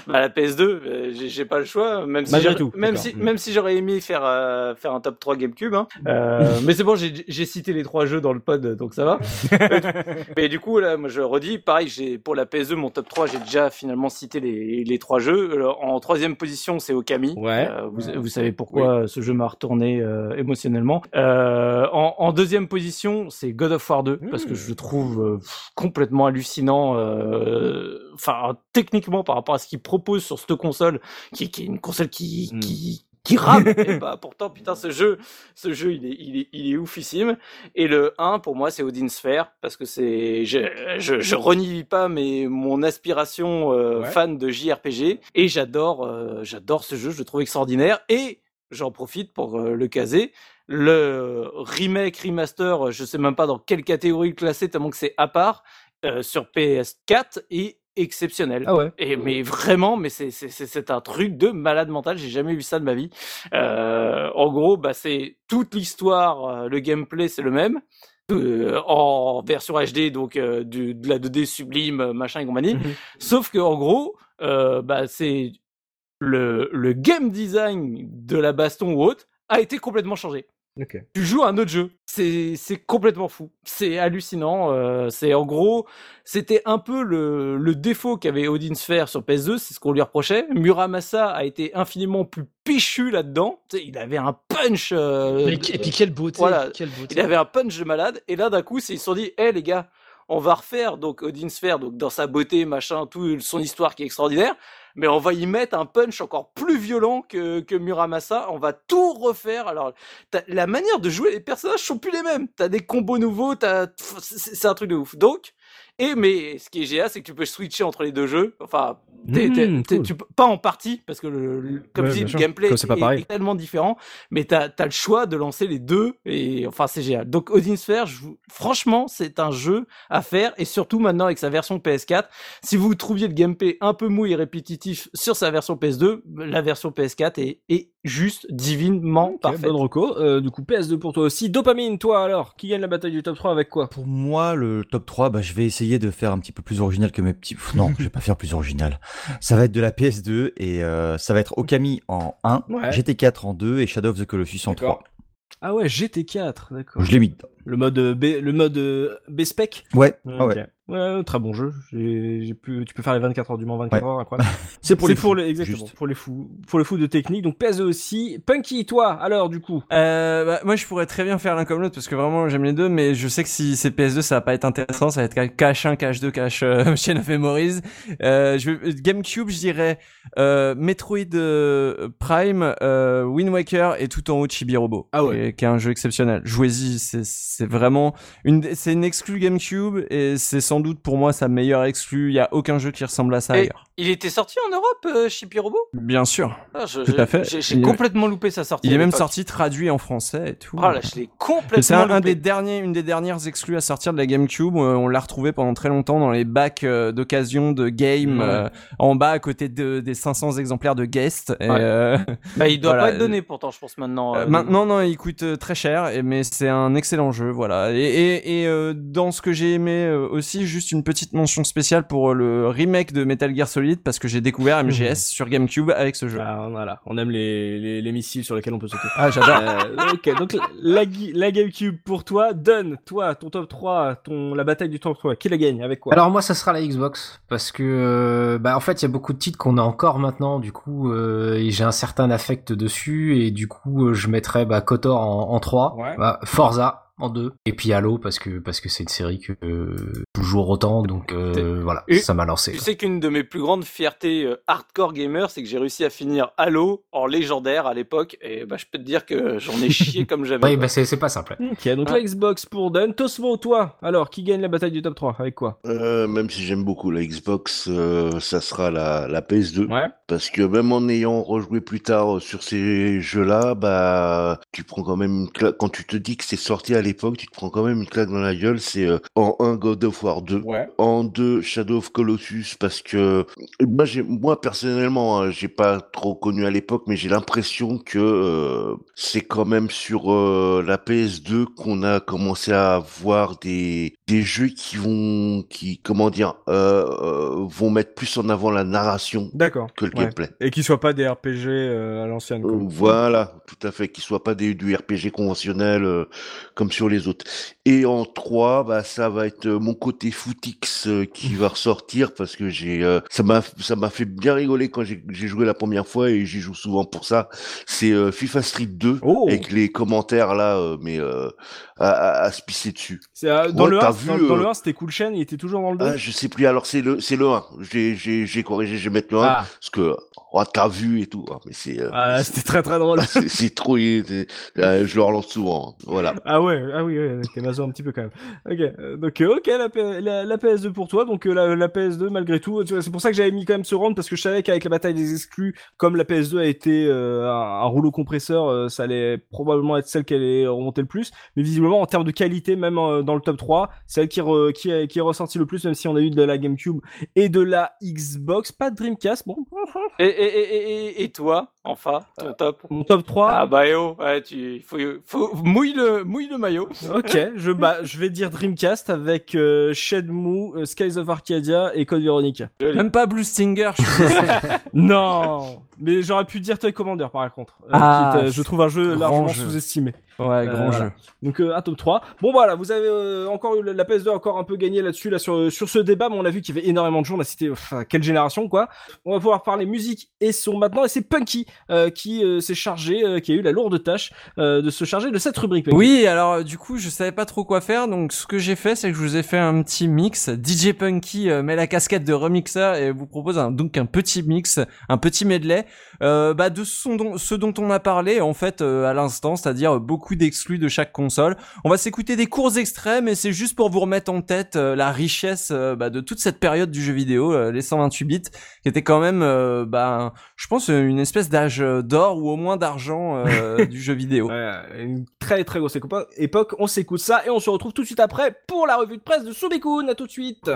bah, La PS2, euh, j'ai pas le choix, même si tout, même si, même si j'aurais aimé faire, euh, faire un top 3 GameCube. Hein. Euh, mais c'est bon, j'ai cité les trois jeux dans le pod, donc ça va. mais du coup, là, moi, je redis, pareil, j'ai pour la PS2, mon top 3, j'ai déjà finalement cité les, les trois jeux. En troisième position, c'est Okami. Ouais. vous, vous savez pourquoi oui. ce jeu m'a retourné émotionnellement euh, en, en, deuxième position, c'est God of War 2 mmh. parce que je le trouve euh, complètement hallucinant. Enfin, euh, techniquement par rapport à ce qu'il propose sur cette console, qui, qui est une console qui, mmh. qui qui rame. et bah, pourtant, putain, ce jeu, ce jeu, il est, il est, il est oufissime. Et le 1, pour moi, c'est Odin Sphere, parce que c'est, je, je, je renie pas, mais mon aspiration euh, ouais. fan de JRPG. Et j'adore, euh, j'adore ce jeu, je le trouve extraordinaire. Et j'en profite pour euh, le caser le remake, remaster, je sais même pas dans quelle catégorie le classer, tellement que c'est à part, euh, sur PS4 est exceptionnel. Ah ouais. Et mais vraiment, mais c'est c'est un truc de malade mental. J'ai jamais vu ça de ma vie. Euh, en gros, bah c'est toute l'histoire, euh, le gameplay c'est le même. Euh, en version HD, donc euh, du, de la 2D sublime, machin et compagnie. -hmm. Sauf que en gros, bah c'est le, le game design de la baston ou autre a été complètement changé. Okay. Tu joues à un autre jeu. C'est c'est complètement fou. C'est hallucinant. Euh, c'est en gros, c'était un peu le, le défaut qu'avait Odin Sphere sur PS2, c'est ce qu'on lui reprochait. Muramasa a été infiniment plus péchu là-dedans. Il avait un punch. Euh, et puis quelle beauté, voilà. quelle beauté. Il avait un punch de malade. Et là, d'un coup, ils se sont dit, hé hey, les gars, on va refaire donc Odin Sphere, donc dans sa beauté, machin, tout son histoire qui est extraordinaire mais on va y mettre un punch encore plus violent que, que Muramasa. On va tout refaire. Alors, la manière de jouer, les personnages sont plus les mêmes. T'as des combos nouveaux, c'est un truc de ouf. Donc, et mais ce qui est génial, c'est que tu peux switcher entre les deux jeux. Enfin, t'es, t'es, mmh, cool. tu, pas en partie parce que le, le comme ouais, je dis, le gameplay est, est, est, tellement différent, mais t'as as le choix de lancer les deux et enfin c'est génial. Donc Odin Sphere, je franchement, c'est un jeu à faire et surtout maintenant avec sa version PS4. Si vous trouviez le gameplay un peu mou et répétitif sur sa version PS2, la version PS4 est, est juste divinement okay, parfaite. Bonne reco. Euh, du coup PS2 pour toi aussi. Dopamine, toi alors, qui gagne la bataille du top 3 avec quoi? Pour moi, le top 3, bah je vais essayer de faire un petit peu plus original que mes petits. Non, je vais pas faire plus original. Ça va être de la PS2 et euh, ça va être Okami en 1, ouais. GT4 en 2 et Shadow of the Colossus en 3. Ah ouais, GT4, d'accord. Je l'ai mis dedans. Le mode B, le mode B-spec Ouais, ah ouais. Ouais, très bon jeu. J'ai pu, tu peux faire les 24 heures du Mans, 24 ouais. heures, incroyable. C'est pour les pour fous. Les, exactement. Juste. Pour les fous, pour les fous de technique. Donc PS2 aussi. Punky, toi, alors, du coup? Euh, bah, moi, je pourrais très bien faire l'un comme l'autre parce que vraiment, j'aime les deux, mais je sais que si c'est PS2, ça va pas être intéressant. Ça va être cache 1, cache 2, cache euh, Chain of Memories. Euh, je vais, GameCube, je dirais, euh, Metroid euh, Prime, euh, Wind Waker et tout en haut Chibi Robo. Ah ouais. Qui est, qui est un jeu exceptionnel. Jouez-y, c'est vraiment une, c'est une exclue GameCube et c'est sans doute pour moi sa meilleure exclue. Il y a aucun jeu qui ressemble à ça et, ailleurs. Il était sorti en Europe, euh, Chippy Robot? Bien sûr. Ah, je- Tout à fait. J'ai est- complètement loupé sa sortie. Il est même sorti traduit en français et tout. Ah là, je l'ai complètement C'est un, des derniers, une des dernières exclus à sortir de la GameCube. Euh, on l'a retrouvé pendant très longtemps dans les bacs euh, d'occasion de game Ouais. euh, en bas à côté de, des 500 exemplaires de Guest. Et, Ouais. Bah, il doit voilà. pas être donné pourtant, je pense maintenant. Maintenant, non, il coûte très cher, et, mais c'est un excellent jeu, voilà. Et, et, et dans ce que j'ai aimé aussi, juste une petite mention spéciale pour le remake de Metal Gear Solid, parce que j'ai découvert MGS sur GameCube avec ce jeu. Ah, voilà, on aime les, les, les missiles sur lesquels on peut sauter. Ah, j'adore. Euh, ok, donc la, GameCube pour toi, donne toi ton top 3, ton, la bataille du top 3, qui la gagne avec quoi? Alors moi, ça sera la Xbox parce que euh, bah en fait, il y a beaucoup de titres qu'on a encore maintenant. Du coup, euh, et j'ai un certain affect dessus et du coup, euh, je mettrais bah, Kotor en, en 3, Ouais. bah, Forza en 2 et puis Halo parce que parce que c'est une série que euh, toujours autant. Donc euh, voilà, Et- ça m'a lancé. Tu sais qu'une de mes plus grandes fiertés euh, hardcore gamer, c'est que j'ai réussi à finir Halo en légendaire à l'époque, et bah je peux te dire que j'en ai chié comme jamais. Oui, bah c'est c'est pas simple. Ok, donc la Xbox pour Don. Tosmo, toi, alors, qui gagne la bataille du top 3 avec quoi? Euh, même si j'aime beaucoup la Xbox, euh, ça sera la, la PS2. Ouais. Parce que même en ayant rejoué plus tard sur ces jeux-là, bah, tu prends quand même une. Quand tu te dis que c'est sorti à l'époque, tu te prends quand même une claque dans la gueule. C'est euh, en 1 God of War 2. Ouais. En 2 Shadow of Colossus parce que moi, j'ai, moi personnellement, hein, j'ai pas trop connu à l'époque, mais j'ai l'impression que euh, c'est quand même sur euh, la PS2 qu'on a commencé à voir des des jeux qui vont, qui comment dire, vont mettre plus en avant la narration D'accord. que le Ouais. gameplay. Et qui soit pas des RPG à l'ancienne. Voilà, tout à fait, qui soit pas des, du RPG conventionnel comme sur les autres. Et en 3, bah ça va être euh, mon côté footix euh, qui va ressortir parce que j'ai euh, ça m'a ça m'a fait bien rigoler quand j'ai joué la première fois et j'y joue souvent pour ça. C'est euh, FIFA Street 2 Oh. avec les commentaires là euh, mais à, à, à se pisser dessus. C'est, euh, dans, Ouais, le t'as 1, vu, dans, dans le 1, c'était Cool Chain, il était toujours dans le 2 Ah, je sais plus alors c'est le c'est le 1. J'ai j'ai j'ai corrigé, je vais mettre le 1 Ah. parce que oh, t'as vu et tout. Ah, mais c'est Ah, c'était très très drôle. c'est trop je le relance souvent. Voilà. Ah ouais, ah oui, ouais, t'es maso un petit peu quand même. Ok, euh, donc euh, ok, la, P- la, la PS2 pour toi, donc euh, la, la PS2 malgré tout, c'est pour ça que j'avais mis quand même ce round parce que je savais qu'avec la bataille des exclus, comme la PS2 a été euh, un, rouleau compresseur, euh, ça allait probablement être celle qui allait remonter le plus, mais visiblement en termes de qualité, même euh, dans le top 3, c'est elle qui, re- est- ressortie le plus, même si on a eu de la GameCube et de la Xbox, pas de Dreamcast, bon, et, et, et, et toi, enfin, ton top mon top 3, Ah bah eh oh, ouais, tu faut, faut mouille le mouille le maillot. Ok, je, bah, je vais dire Dreamcast avec euh, Shenmue, euh, Skies of Arcadia et Code Veronica. Même pas Blue Stinger. je. Non, mais j'aurais pu dire Toy Commander par contre. Euh, Ah, euh, je trouve un jeu largement jeu. sous-estimé. Ouais, grand Euh, voilà. jeu. Donc euh, un top 3. Bon voilà, vous avez euh, encore eu la- la PS2 a encore un peu gagné là-dessus là sur sur ce débat, mais on a vu qu'il y avait énormément de gens, on a cité enfin, quelle génération quoi. On va pouvoir parler musique et son maintenant et c'est Punky euh, qui euh, s'est chargé euh, qui a eu la lourde tâche euh, de se charger de cette rubrique. Punky. Oui, alors du coup, je savais pas trop quoi faire, donc ce que j'ai fait, c'est que je vous ai fait un petit mix. DJ Punky euh, met la casquette de remixer et vous propose un, donc un petit mix, un petit medley euh, bah, de ce dont, ce dont on a parlé en fait euh, à l'instant, c'est-à-dire beaucoup d'exclus de chaque console. On va s'écouter des courts extraits, mais c'est juste pour vous remettre en tête euh, la richesse euh, bah, de toute cette période du jeu vidéo, euh, les 128 bits, qui était quand même, euh, bah, je pense, une espèce d'âge d'or ou au moins d'argent euh, du jeu vidéo. Ouais, une très très grosse époque. On s'écoute ça et on se retrouve tout de suite après pour la revue de presse de Soubikoun. À tout de suite.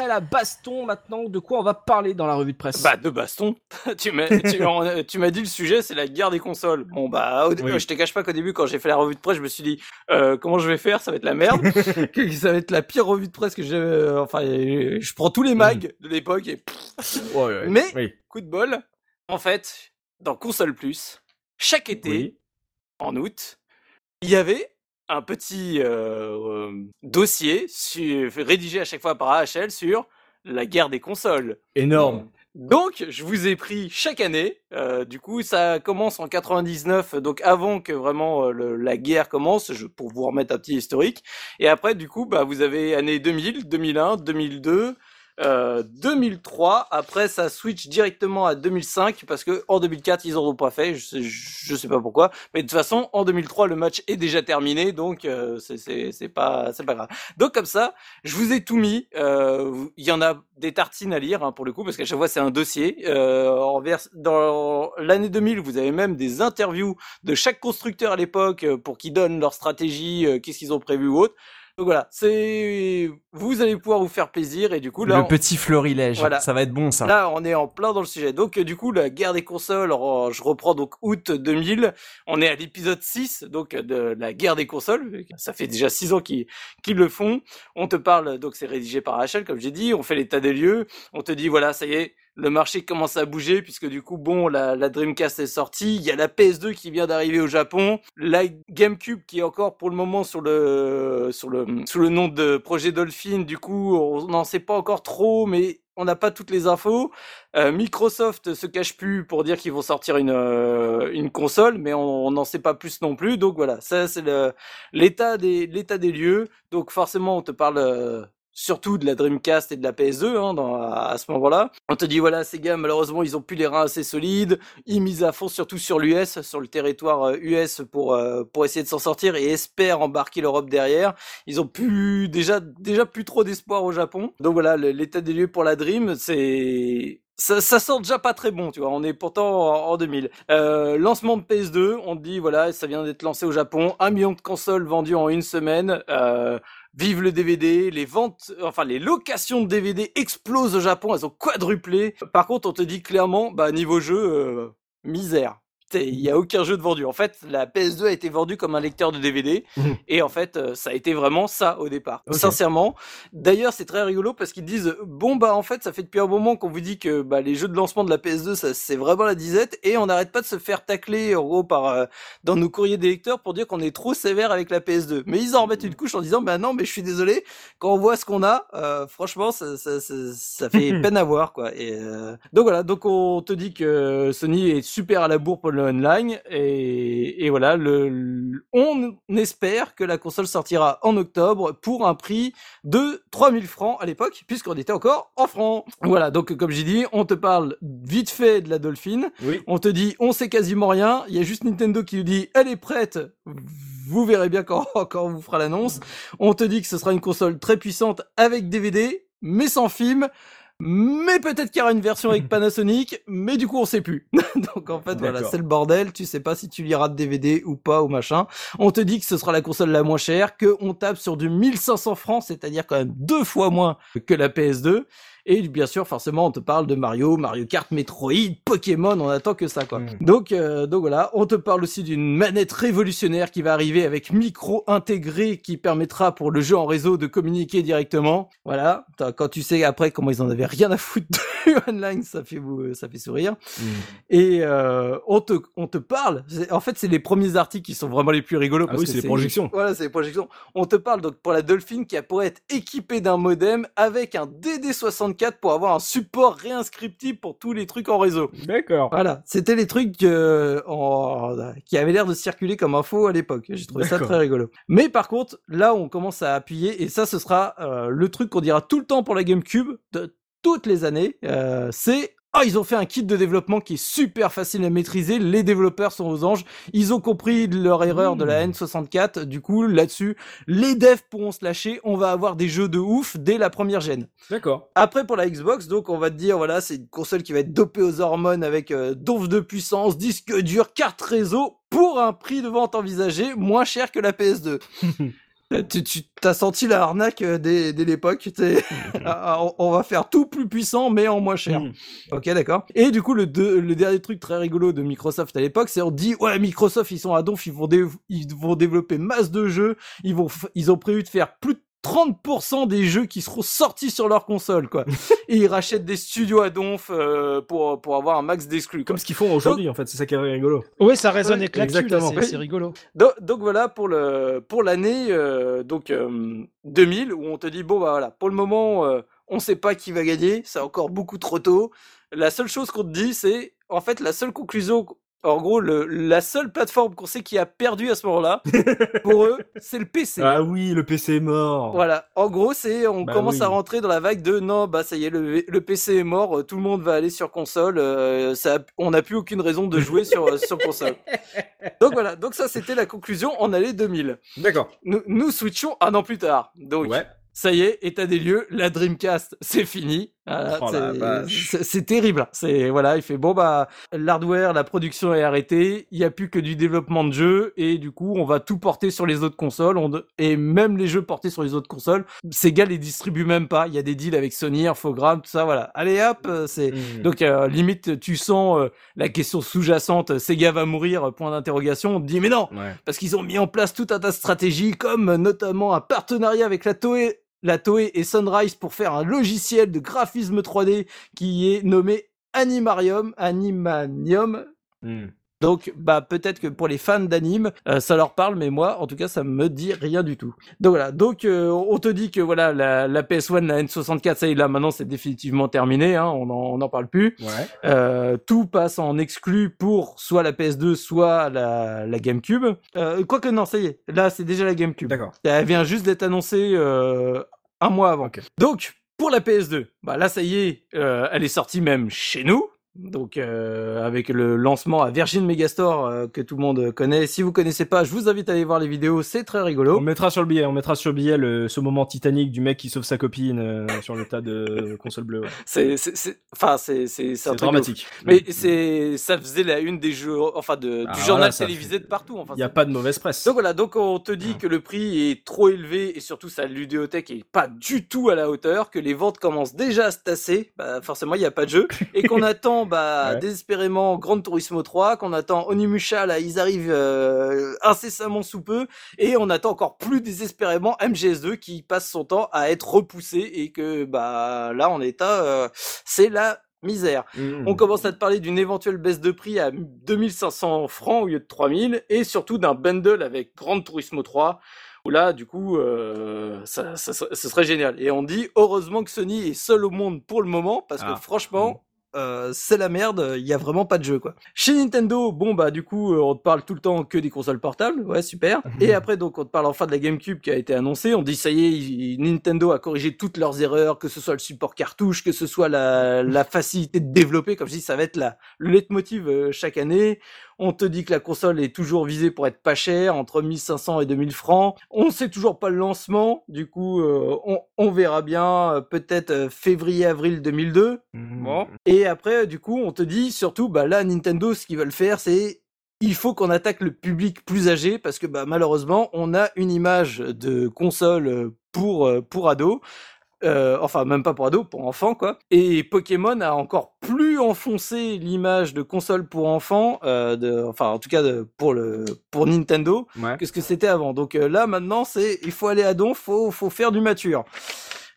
Après la baston maintenant, de quoi on va parler dans la revue de presse? Bah de baston. tu m'as dit le sujet, c'est la guerre des consoles. Bon bah au- Oui. je te cache pas qu'au début quand j'ai fait la revue de presse, je me suis dit euh, comment je vais faire, ça va être la merde, que ça va être la pire revue de presse que j'ai. euh, enfin, je prends tous les mags de l'époque et Ouais, ouais, Mais oui. coup de bol, en fait, dans Console Plus, chaque été, Oui. en août, il y avait un petit euh, euh, dossier rédigé à chaque fois par AHL sur la guerre des consoles. Énorme. Donc, je vous ai pris chaque année. euh, du coup, ça commence en 99, donc avant que vraiment le- la guerre commence, je, pour vous remettre un petit historique. Et après, du coup, bah, vous avez année 2000, 2001, 2002, euh, 2003. Après, ça switch directement à 2005 parce que en 2004, ils en ont pas fait. Je sais, je sais pas pourquoi. Mais de toute façon, en 2003, le match est déjà terminé, donc euh, c'est- pas c'est pas grave. Donc comme ça, je vous ai tout mis. Euh, Il y en a des tartines à lire hein, pour le coup parce qu'à chaque fois c'est un dossier. Euh, en vers- dans l'année 2000, vous avez même des interviews de chaque constructeur à l'époque euh, pour qu'ils donnent leur stratégie, euh, qu'est-ce qu'ils ont prévu ou autre. Donc voilà, c'est vous allez pouvoir vous faire plaisir et du coup là le on- petit florilège. Voilà. Ça va être bon ça. Là, on est en plein dans le sujet. Donc, euh, du coup, la guerre des consoles, en- je reprends donc août 2000. On est à l'épisode 6, donc, euh, de la guerre des consoles. Ça fait déjà 6 ans qu'ils qu'ils le font. On te parle, donc c'est rédigé par HL, comme j'ai dit. On fait l'état des lieux. On te dit, voilà, ça y est, le marché commence à bouger puisque du coup, bon, la, la Dreamcast est sortie. Il y a la PS2 qui vient d'arriver au Japon. La GameCube qui est encore pour le moment sur le, sur le, sous le nom de projet Dolphin. Du coup, on n'en sait pas encore trop, mais on n'a pas toutes les infos. Euh, Microsoft se cache plus pour dire qu'ils vont sortir une, euh, une console, mais on n'en sait pas plus non plus. Donc voilà, ça c'est l'état des, l'état des lieux. Donc forcément, on te parle euh, surtout de la Dreamcast et de la PS2 hein, dans, à, ce moment-là. On te dit voilà, ces gars, malheureusement, ils ont plus les reins assez solides. Ils misent à fond surtout sur l'US, sur le territoire euh, US pour euh, pour essayer de s'en sortir et espèrent embarquer l'Europe derrière. Ils ont plus déjà déjà plus trop d'espoir au Japon. Donc voilà, l'état des lieux pour la Dream, c'est ça, ça sent déjà pas très bon, tu vois. On est pourtant en, en 2000. Euh, lancement de PS2, on dit voilà, ça vient d'être lancé au Japon, un million de consoles vendues en une semaine. Euh, vive le DVD, les ventes, enfin les locations de DVD explosent au Japon, elles ont quadruplé. Par contre, on te dit clairement, bah niveau jeu, euh, misère. Il y a aucun jeu de vendu. En fait, la PS2 a été vendue comme un lecteur de DVD, Mhm. et en fait, euh, ça a été vraiment ça au départ. Ok. Sincèrement. D'ailleurs, c'est très rigolo parce qu'ils disent bon bah en fait, ça fait depuis un moment qu'on vous dit que bah, les jeux de lancement de la PS2, ça c'est vraiment la disette, et on n'arrête pas de se faire tacler en gros par euh, dans nos courriers des lecteurs pour dire qu'on est trop sévère avec la PS2. Mais ils en remettent une couche en disant bah non, mais je suis désolé, quand on voit ce qu'on a, euh, franchement, ça, ça, ça, ça fait peine à voir quoi. Et euh, donc voilà, donc on te dit que Sony est super à la bourre pour le online et, et voilà, le, le- on espère que la console sortira en octobre pour un prix de 3000 francs à l'époque, puisqu'on était encore en francs. Voilà, donc comme j'ai dit, on te parle vite fait de la Dolphin. Oui. On te dit, on sait quasiment rien. Il y a juste Nintendo qui nous dit, elle est prête. Vous verrez bien quand, quand on vous fera l'annonce. On te dit que ce sera une console très puissante avec DVD, mais sans film. Mais peut-être qu'il y aura une version avec Panasonic, mais du coup on sait plus. Donc en fait voilà, c'est le bordel, tu sais pas si tu liras de DVD ou pas ou machin. On te dit que ce sera la console la moins chère, que on tape sur du 1500 francs, c'est-à-dire quand même deux fois moins que la PS2. Et bien sûr, forcément, on te parle de Mario, Mario Kart, Metroid, Pokémon, on attend que ça, quoi. Mm. Donc, euh, donc voilà, on te parle aussi d'une manette révolutionnaire qui va arriver avec micro intégré qui permettra pour le jeu en réseau de communiquer directement. Voilà, quand tu sais après comment ils en avaient rien à foutre du online, ça fait ça fait sourire. Et euh, on te, on te parle. En fait, c'est les premiers articles qui sont vraiment les plus rigolos. Ah parce oui, c'est les projections. Voilà, c'est les projections. On te parle donc pour la Dolphin qui a pourrait être équipée d'un modem avec un DD64 pour avoir un support réinscriptible pour tous les trucs en réseau. D'accord. Voilà, c'était les trucs euh, en- qui avaient l'air de circuler comme info à l'époque. J'ai trouvé ça très rigolo. Mais par contre, là, on commence à appuyer et ça, ce sera euh, le truc qu'on dira tout le temps pour la GameCube de toutes les années. euh, c'est ah, ils ont fait un kit de développement qui est super facile à maîtriser. Les développeurs sont aux anges. Ils ont compris leur erreur de la N64. Du coup, là-dessus, les devs pourront se lâcher. On va avoir des jeux de ouf dès la première gêne. D'accord. Après pour la Xbox, donc on va te dire voilà, c'est une console qui va être dopée aux hormones avec euh, donf de puissance, disque dur, carte réseau pour un prix de vente envisagé moins cher que la PS2. Tu, tu t'as senti la arnaque euh, dès, dès l'époque. t'es- Ah, on- on va faire tout plus puissant, mais en moins cher. Mm. Ok, d'accord. Et du coup, le, deux- le dernier truc très rigolo de Microsoft à l'époque, c'est on dit ouais, Microsoft, ils sont à donf, ils vont, dé- ils vont développer masse de jeux, ils vont, ils ont prévu de faire plus de 30% des jeux qui seront sortis sur leur console, quoi. Et ils rachètent des studios à donf euh, pour pour avoir un max d'exclus. Comme ce qu'ils font aujourd'hui, en fait, c'est ça qui est rigolo. Ouais, ça résonne Ouais, là, exactement. c'est c'est rigolo. Donc, donc voilà pour le pour l'année euh, donc euh, 2000 où on te dit bon bah voilà pour le moment euh, on sait pas qui va gagner c'est encore beaucoup trop tôt la seule chose qu'on te dit c'est en fait la seule conclusion en gros le, la seule plateforme qu'on sait qui a perdu à ce moment-là pour eux c'est le PC Ah oui, le PC est mort. voilà en gros c'est on Bah commence oui. à rentrer dans la vague de non bah ça y est le, le PC est mort euh, tout le monde va aller sur console euh, ça on n'a plus aucune raison de jouer sur euh, sur console donc voilà donc ça c'était la conclusion en année 2000 D'accord. nous, nous switchons un an plus tard. Donc, Ouais. ça y est, état des lieux, la Dreamcast, c'est fini. Voilà, Oh c'est- terrible. C'est voilà, il fait bon bah l'hardware, la production est arrêtée, il y a plus que du développement de jeux et du coup on va tout porter sur les autres consoles on de- et même les jeux portés sur les autres consoles, Sega les distribue même pas. Il y a des deals avec Sony, Infogrames, tout ça. Voilà, allez hop, euh, c'est Mm. donc euh, limite tu sens euh, la question sous-jacente, Sega va mourir, point d'interrogation. On te dit mais non, Ouais. parce qu'ils ont mis en place tout un tas de stratégies, comme notamment un partenariat avec la Toei, la Toei et Sunrise pour faire un logiciel de graphisme 3D qui est nommé Animarium, Animanium. Mm. Donc, bah peut-être que pour les fans d'anime, euh, ça leur parle, mais moi, en tout cas, ça me dit rien du tout. Donc voilà. Donc euh, on te dit que voilà la, la PS1, la N64, ça y est là maintenant, c'est définitivement terminé. Hein, on en, on en parle plus. Ouais. Euh, tout passe en exclu pour soit la PS2, soit la, la GameCube. Euh, Quoique non, ça y est, là c'est déjà la GameCube. D'accord. Elle vient juste d'être annoncée euh, un mois avant. Ok. Donc pour la PS2, bah là ça y est, euh, elle est sortie même chez nous. Donc euh, avec le lancement à Virgin Megastore euh, que tout le monde connaît. Si vous connaissez pas, je vous invite à aller voir les vidéos, c'est très rigolo. On mettra sur le billet, on mettra sur le billet le, ce moment titanique du mec qui sauve sa copine euh, sur le tas de console bleue. ouais. C'est, enfin c'est, c'est, c'est dramatique. Mais c'est, ça faisait la une des jeux, enfin de, Ah, du voilà, journal télévisé fait- de partout. Enfin, Il n'y a pas de mauvaise presse. Donc voilà, donc on te dit que le prix est trop élevé et surtout sa ludéothèque est pas du tout à la hauteur, que les ventes commencent déjà à se tasser, bah forcément il n'y a pas de jeu, et qu'on attend bah Ouais. désespérément Gran Turismo 3, qu'on attend Onimusha, là ils arrivent euh, incessamment sous peu, et on attend encore plus désespérément MGS2 qui passe son temps à être repoussé et que bah là en état euh, c'est la misère. Mm. On commence à te parler d'une éventuelle baisse de prix à 2500 francs au lieu de 3000 et surtout d'un bundle avec Gran Turismo 3 où là, du coup, euh, ça, ça, ce serait génial. Et on dit heureusement que Sony est seul au monde pour le moment parce Ah. que franchement, euh, c'est la merde. Il y a vraiment pas de jeu quoi. Chez Nintendo, bon bah du coup, euh, on te parle tout le temps que des consoles portables, ouais super. Et après donc on te parle enfin de la GameCube qui a été annoncée. On dit ça y est, il- Nintendo a corrigé toutes leurs erreurs, que ce soit le support cartouche, que ce soit la, la facilité de développer. Comme je dis, ça va être la, le leitmotiv euh, chaque année. On te dit que la console est toujours visée pour être pas chère, entre 1500 et 2000 francs. On sait toujours pas le lancement, du coup, euh, on, on verra bien, peut-être février-avril 2002. Mm. Bon. Et après, du coup, on te dit surtout, bah là, Nintendo, ce qu'ils veulent faire, c'est il faut qu'on attaque le public plus âgé parce que bah, malheureusement, on a une image de console euh, pour euh, pour ados. Euh, enfin, même pas pour ados, pour enfants, quoi. Et Pokémon a encore plus enfoncé l'image de console pour enfants, euh, de, enfin, en tout cas, de, pour le, pour Nintendo, Ouais. que ce que c'était avant. Donc euh, là, maintenant, c'est, il faut aller à don, faut, faut faire du mature.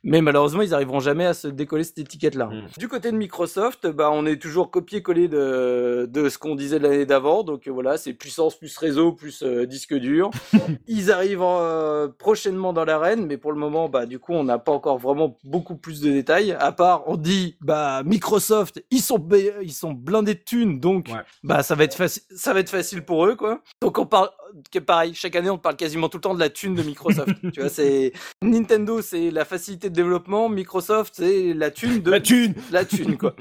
Mais malheureusement, ils arriveront jamais à se décoller cette étiquette-là. Mm. Du côté de Microsoft, bah, on est toujours copié-collé de, de ce qu'on disait l'année d'avant. Donc euh, voilà, c'est puissance plus réseau plus euh, disque dur. ils arrivent euh, prochainement dans l'arène, mais pour le moment, bah, du coup, on n'a pas encore vraiment beaucoup plus de détails. À part, on dit, bah, Microsoft, ils sont, ils sont blindés de thunes, donc, Ouais. bah, ça va être facile, ça va être facile pour eux, quoi. Donc on parle, que pareil, chaque année, on parle quasiment tout le temps de la thune de Microsoft. tu vois, c'est Nintendo, c'est la facilité de développement. Microsoft, c'est la thune de La thune la thune quoi.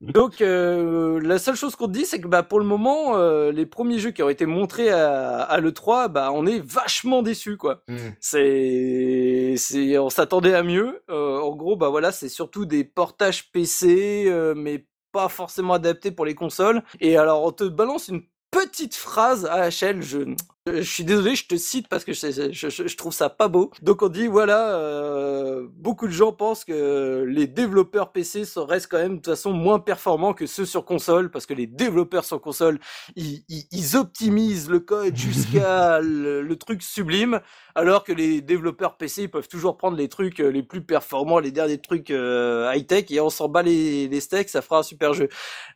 Donc euh, la seule chose qu'on te dit c'est que bah pour le moment euh, les premiers jeux qui ont été montrés à, à le 3 bah on est vachement déçus quoi. Mm. C'est c'est on s'attendait à mieux. Euh, en gros bah voilà c'est surtout des portages PC euh, mais pas forcément adaptés pour les consoles. Et alors on te balance une petite phrase à HL, je je suis désolé, je te cite parce que je, je, je, trouve ça pas beau. Donc on dit voilà, euh, beaucoup de gens pensent que les développeurs PC restent quand même de toute façon moins performants que ceux sur console parce que les développeurs sur console ils, ils, ils optimisent le code jusqu'à le, le, truc sublime, alors que les développeurs PC ils peuvent toujours prendre les trucs euh, les plus performants, les derniers trucs euh, high tech et on s'en bat les, les steaks, ça fera un super jeu.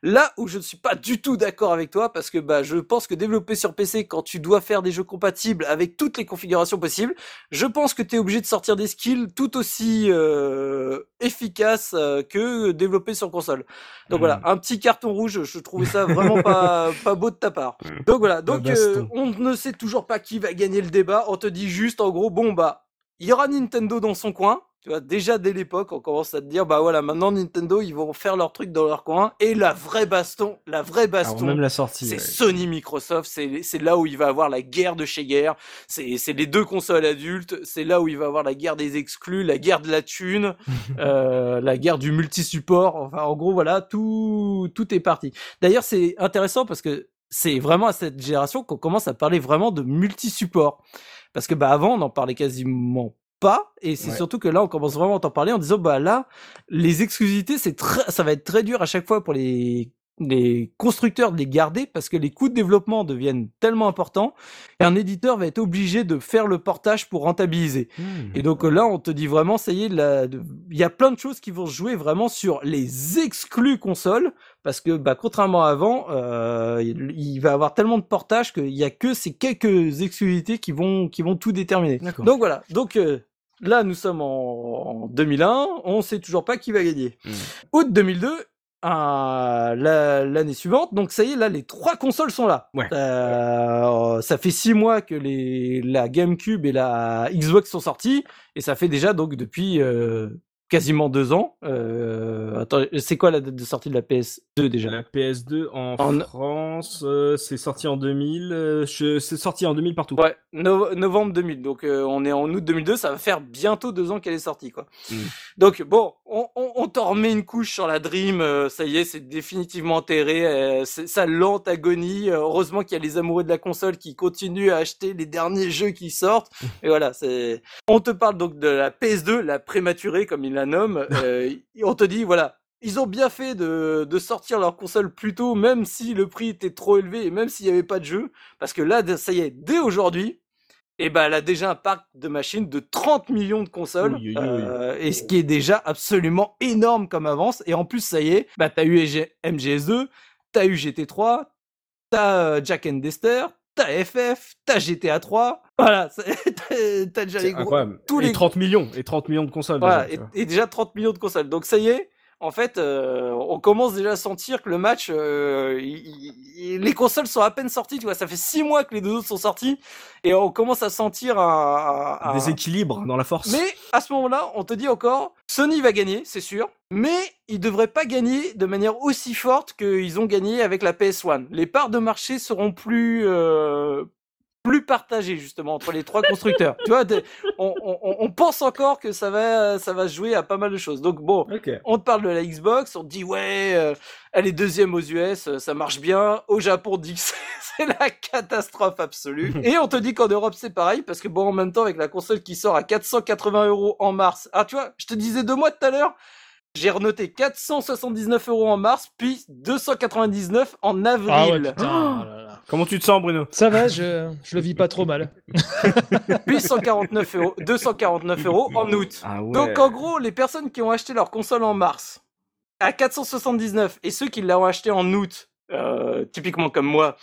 Là où je ne suis pas du tout d'accord avec toi parce que bah je pense que développer sur PC quand tu dois faire des jeux compatibles avec toutes les configurations possibles, je pense que tu es obligé de sortir des skills tout aussi euh, efficaces euh, que développer sur console. Donc mmh. voilà, un petit carton rouge, je trouvais ça vraiment pas, pas beau de ta part. Donc voilà, donc euh, on ne sait toujours pas qui va gagner le débat, on te dit juste en gros, bon bah, il y aura Nintendo dans son coin, tu vois, déjà dès l'époque, on commence à te dire, bah voilà, maintenant Nintendo, ils vont faire leur truc dans leur coin. Et la vraie baston, la vraie baston, même la sortie, c'est Sony Microsoft. C'est c'est là où il va avoir la guerre de chez guerre. C'est c'est les deux consoles adultes. C'est là où il va avoir la guerre des exclus, la guerre de la thune, euh, la guerre du multi-support. Enfin, en gros, voilà, tout tout est parti. D'ailleurs, c'est intéressant parce que c'est vraiment à cette génération qu'on commence à parler vraiment de multi-support. Parce que bah avant, on en parlait quasiment pas et c'est ouais. surtout que là on commence vraiment à t'en parler en disant bah là les exclusivités c'est très ça va être très dur à chaque fois pour les les constructeurs de les garder parce que les coûts de développement deviennent tellement importants et un éditeur va être obligé de faire le portage pour rentabiliser. Mmh. Et donc là, on te dit vraiment, ça y est, il y a plein de choses qui vont jouer vraiment sur les exclus consoles parce que bah, contrairement à avant, euh, il, il va avoir tellement de portage qu'il y a que ces quelques exclusivités qui vont qui vont tout déterminer. Donc voilà. Donc euh, Là, nous sommes en, en 2001, on sait toujours pas qui va gagner. Mmh. Août 2002, l'année suivante. Donc ça y est, là, les trois consoles sont là. Ouais. Euh, ça fait six mois que les la GameCube et la Xbox sont sorties, et ça fait déjà donc depuis euh, quasiment deux ans. Euh, attends, c'est quoi la date de sortie de la PS2 déjà? La PS2 en, en... France, euh, c'est sorti en 2000. Euh, c'est sorti en 2000 partout. Ouais, no novembre 2000. Donc on est en août 2002, ça va faire bientôt deux ans qu'elle est sortie quoi. Mm. Donc bon, on, on, on t'en remet une couche sur la Dream. Ça y est, c'est définitivement enterré. Sa lente agonie. heureusement qu'il y a les amoureux de la console qui continuent à acheter les derniers jeux qui sortent. Et voilà, c'est. On te parle donc de la PS2, la prématurée comme il la nomme. Euh, on te dit voilà, ils ont bien fait de, de sortir leur console plus tôt, même si le prix était trop élevé et même s'il n'y avait pas de jeu, parce que là, ça y est, dès aujourd'hui, et eh ben, elle a déjà un parc de machines de 30 millions de consoles, oui, oui, oui. Euh, et ce qui est déjà absolument énorme comme avance. Et en plus, ça y est, bah, t'as eu MGS2, t'as eu GT3, t'as euh, Jack and Dexter, t'as FF, t'as GTA 3, voilà, t'as déjà les gros, tous les et 30 millions et 30 millions de consoles. Voilà, déjà, et, et, déjà 30 millions de consoles. Donc ça y est, en fait, euh, on commence déjà à sentir que le match, euh, il, il, les consoles sont à peine sorties, tu vois. Ça fait six mois que les deux autres sont sortis, et on commence à sentir un, un déséquilibre dans la force. Mais à ce moment-là, on te dit encore, Sony va gagner, c'est sûr, mais ils devraient pas gagner de manière aussi forte qu'ils ont gagné avec la PS1. Les parts de marché seront plus euh, plus partagé justement entre les trois constructeurs. tu vois, on, on, on, pense encore que ça va, ça va jouer à pas mal de choses. Donc bon, okay. on te parle de la Xbox, on te dit ouais, euh, elle est deuxième aux US, ça marche bien. Au Japon, on dit que c'est la catastrophe absolue. Et on te dit qu'en Europe c'est pareil parce que bon, en même temps avec la console qui sort à 480 euros en mars. Ah tu vois, je te disais deux mois tout à l'heure. J'ai renoté 479 euros en mars, puis 299 en avril. Ah ouais, putain, oh là. Comment tu te sens, Bruno? Ça va, je, je le vis pas trop mal. puis 149 euros, 249 euros en août. Ah ouais. Donc en gros, les personnes qui ont acheté leur console en mars à 479 et ceux qui l'ont acheté en août, euh, typiquement comme moi,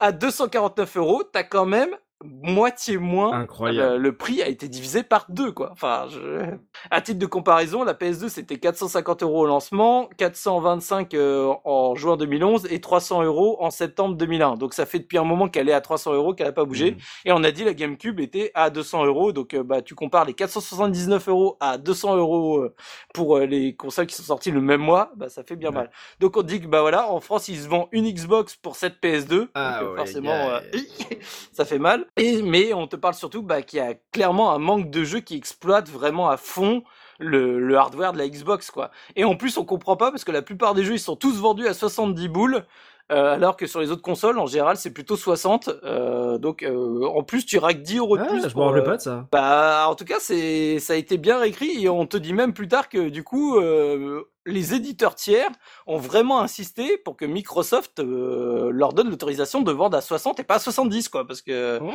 à 249 euros, t'as quand même moitié moins. Incroyable. Le, le, prix a été divisé par deux, quoi. Enfin, je... à titre de comparaison, la PS2 c'était 450 euros au lancement, 425 euh, en juin 2011 et 300 euros en septembre 2001. Donc ça fait depuis un moment qu'elle est à 300 euros, qu'elle n'a pas bougé. Mmh. Et on a dit la GameCube était à 200 euros. Donc euh, bah tu compares les 479 euros à 200 euros euh, pour les consoles qui sont sorties le même mois, bah ça fait bien ouais. mal. Donc on dit que bah voilà, en France ils se vendent une Xbox pour cette PS2. Ah, donc, ouais, forcément, yeah. ça fait mal. Mais on te parle surtout bah, qu'il y a clairement un manque de jeux qui exploite vraiment à fond le, le, hardware de la Xbox quoi. Et en plus on comprend pas parce que la plupart des jeux ils sont tous vendus à 70 boules alors que sur les autres consoles, en général, c'est plutôt 60. Euh, donc, euh, en plus, tu raques 10 euros de Ah, plus. je me pour, euh, pas de ça. Bah, en tout cas, c'est ça a été bien écrit et on te dit même plus tard que du coup, euh, les éditeurs tiers ont vraiment insisté pour que Microsoft euh, leur donne l'autorisation de vendre à 60 et pas à 70, quoi, parce que Oh,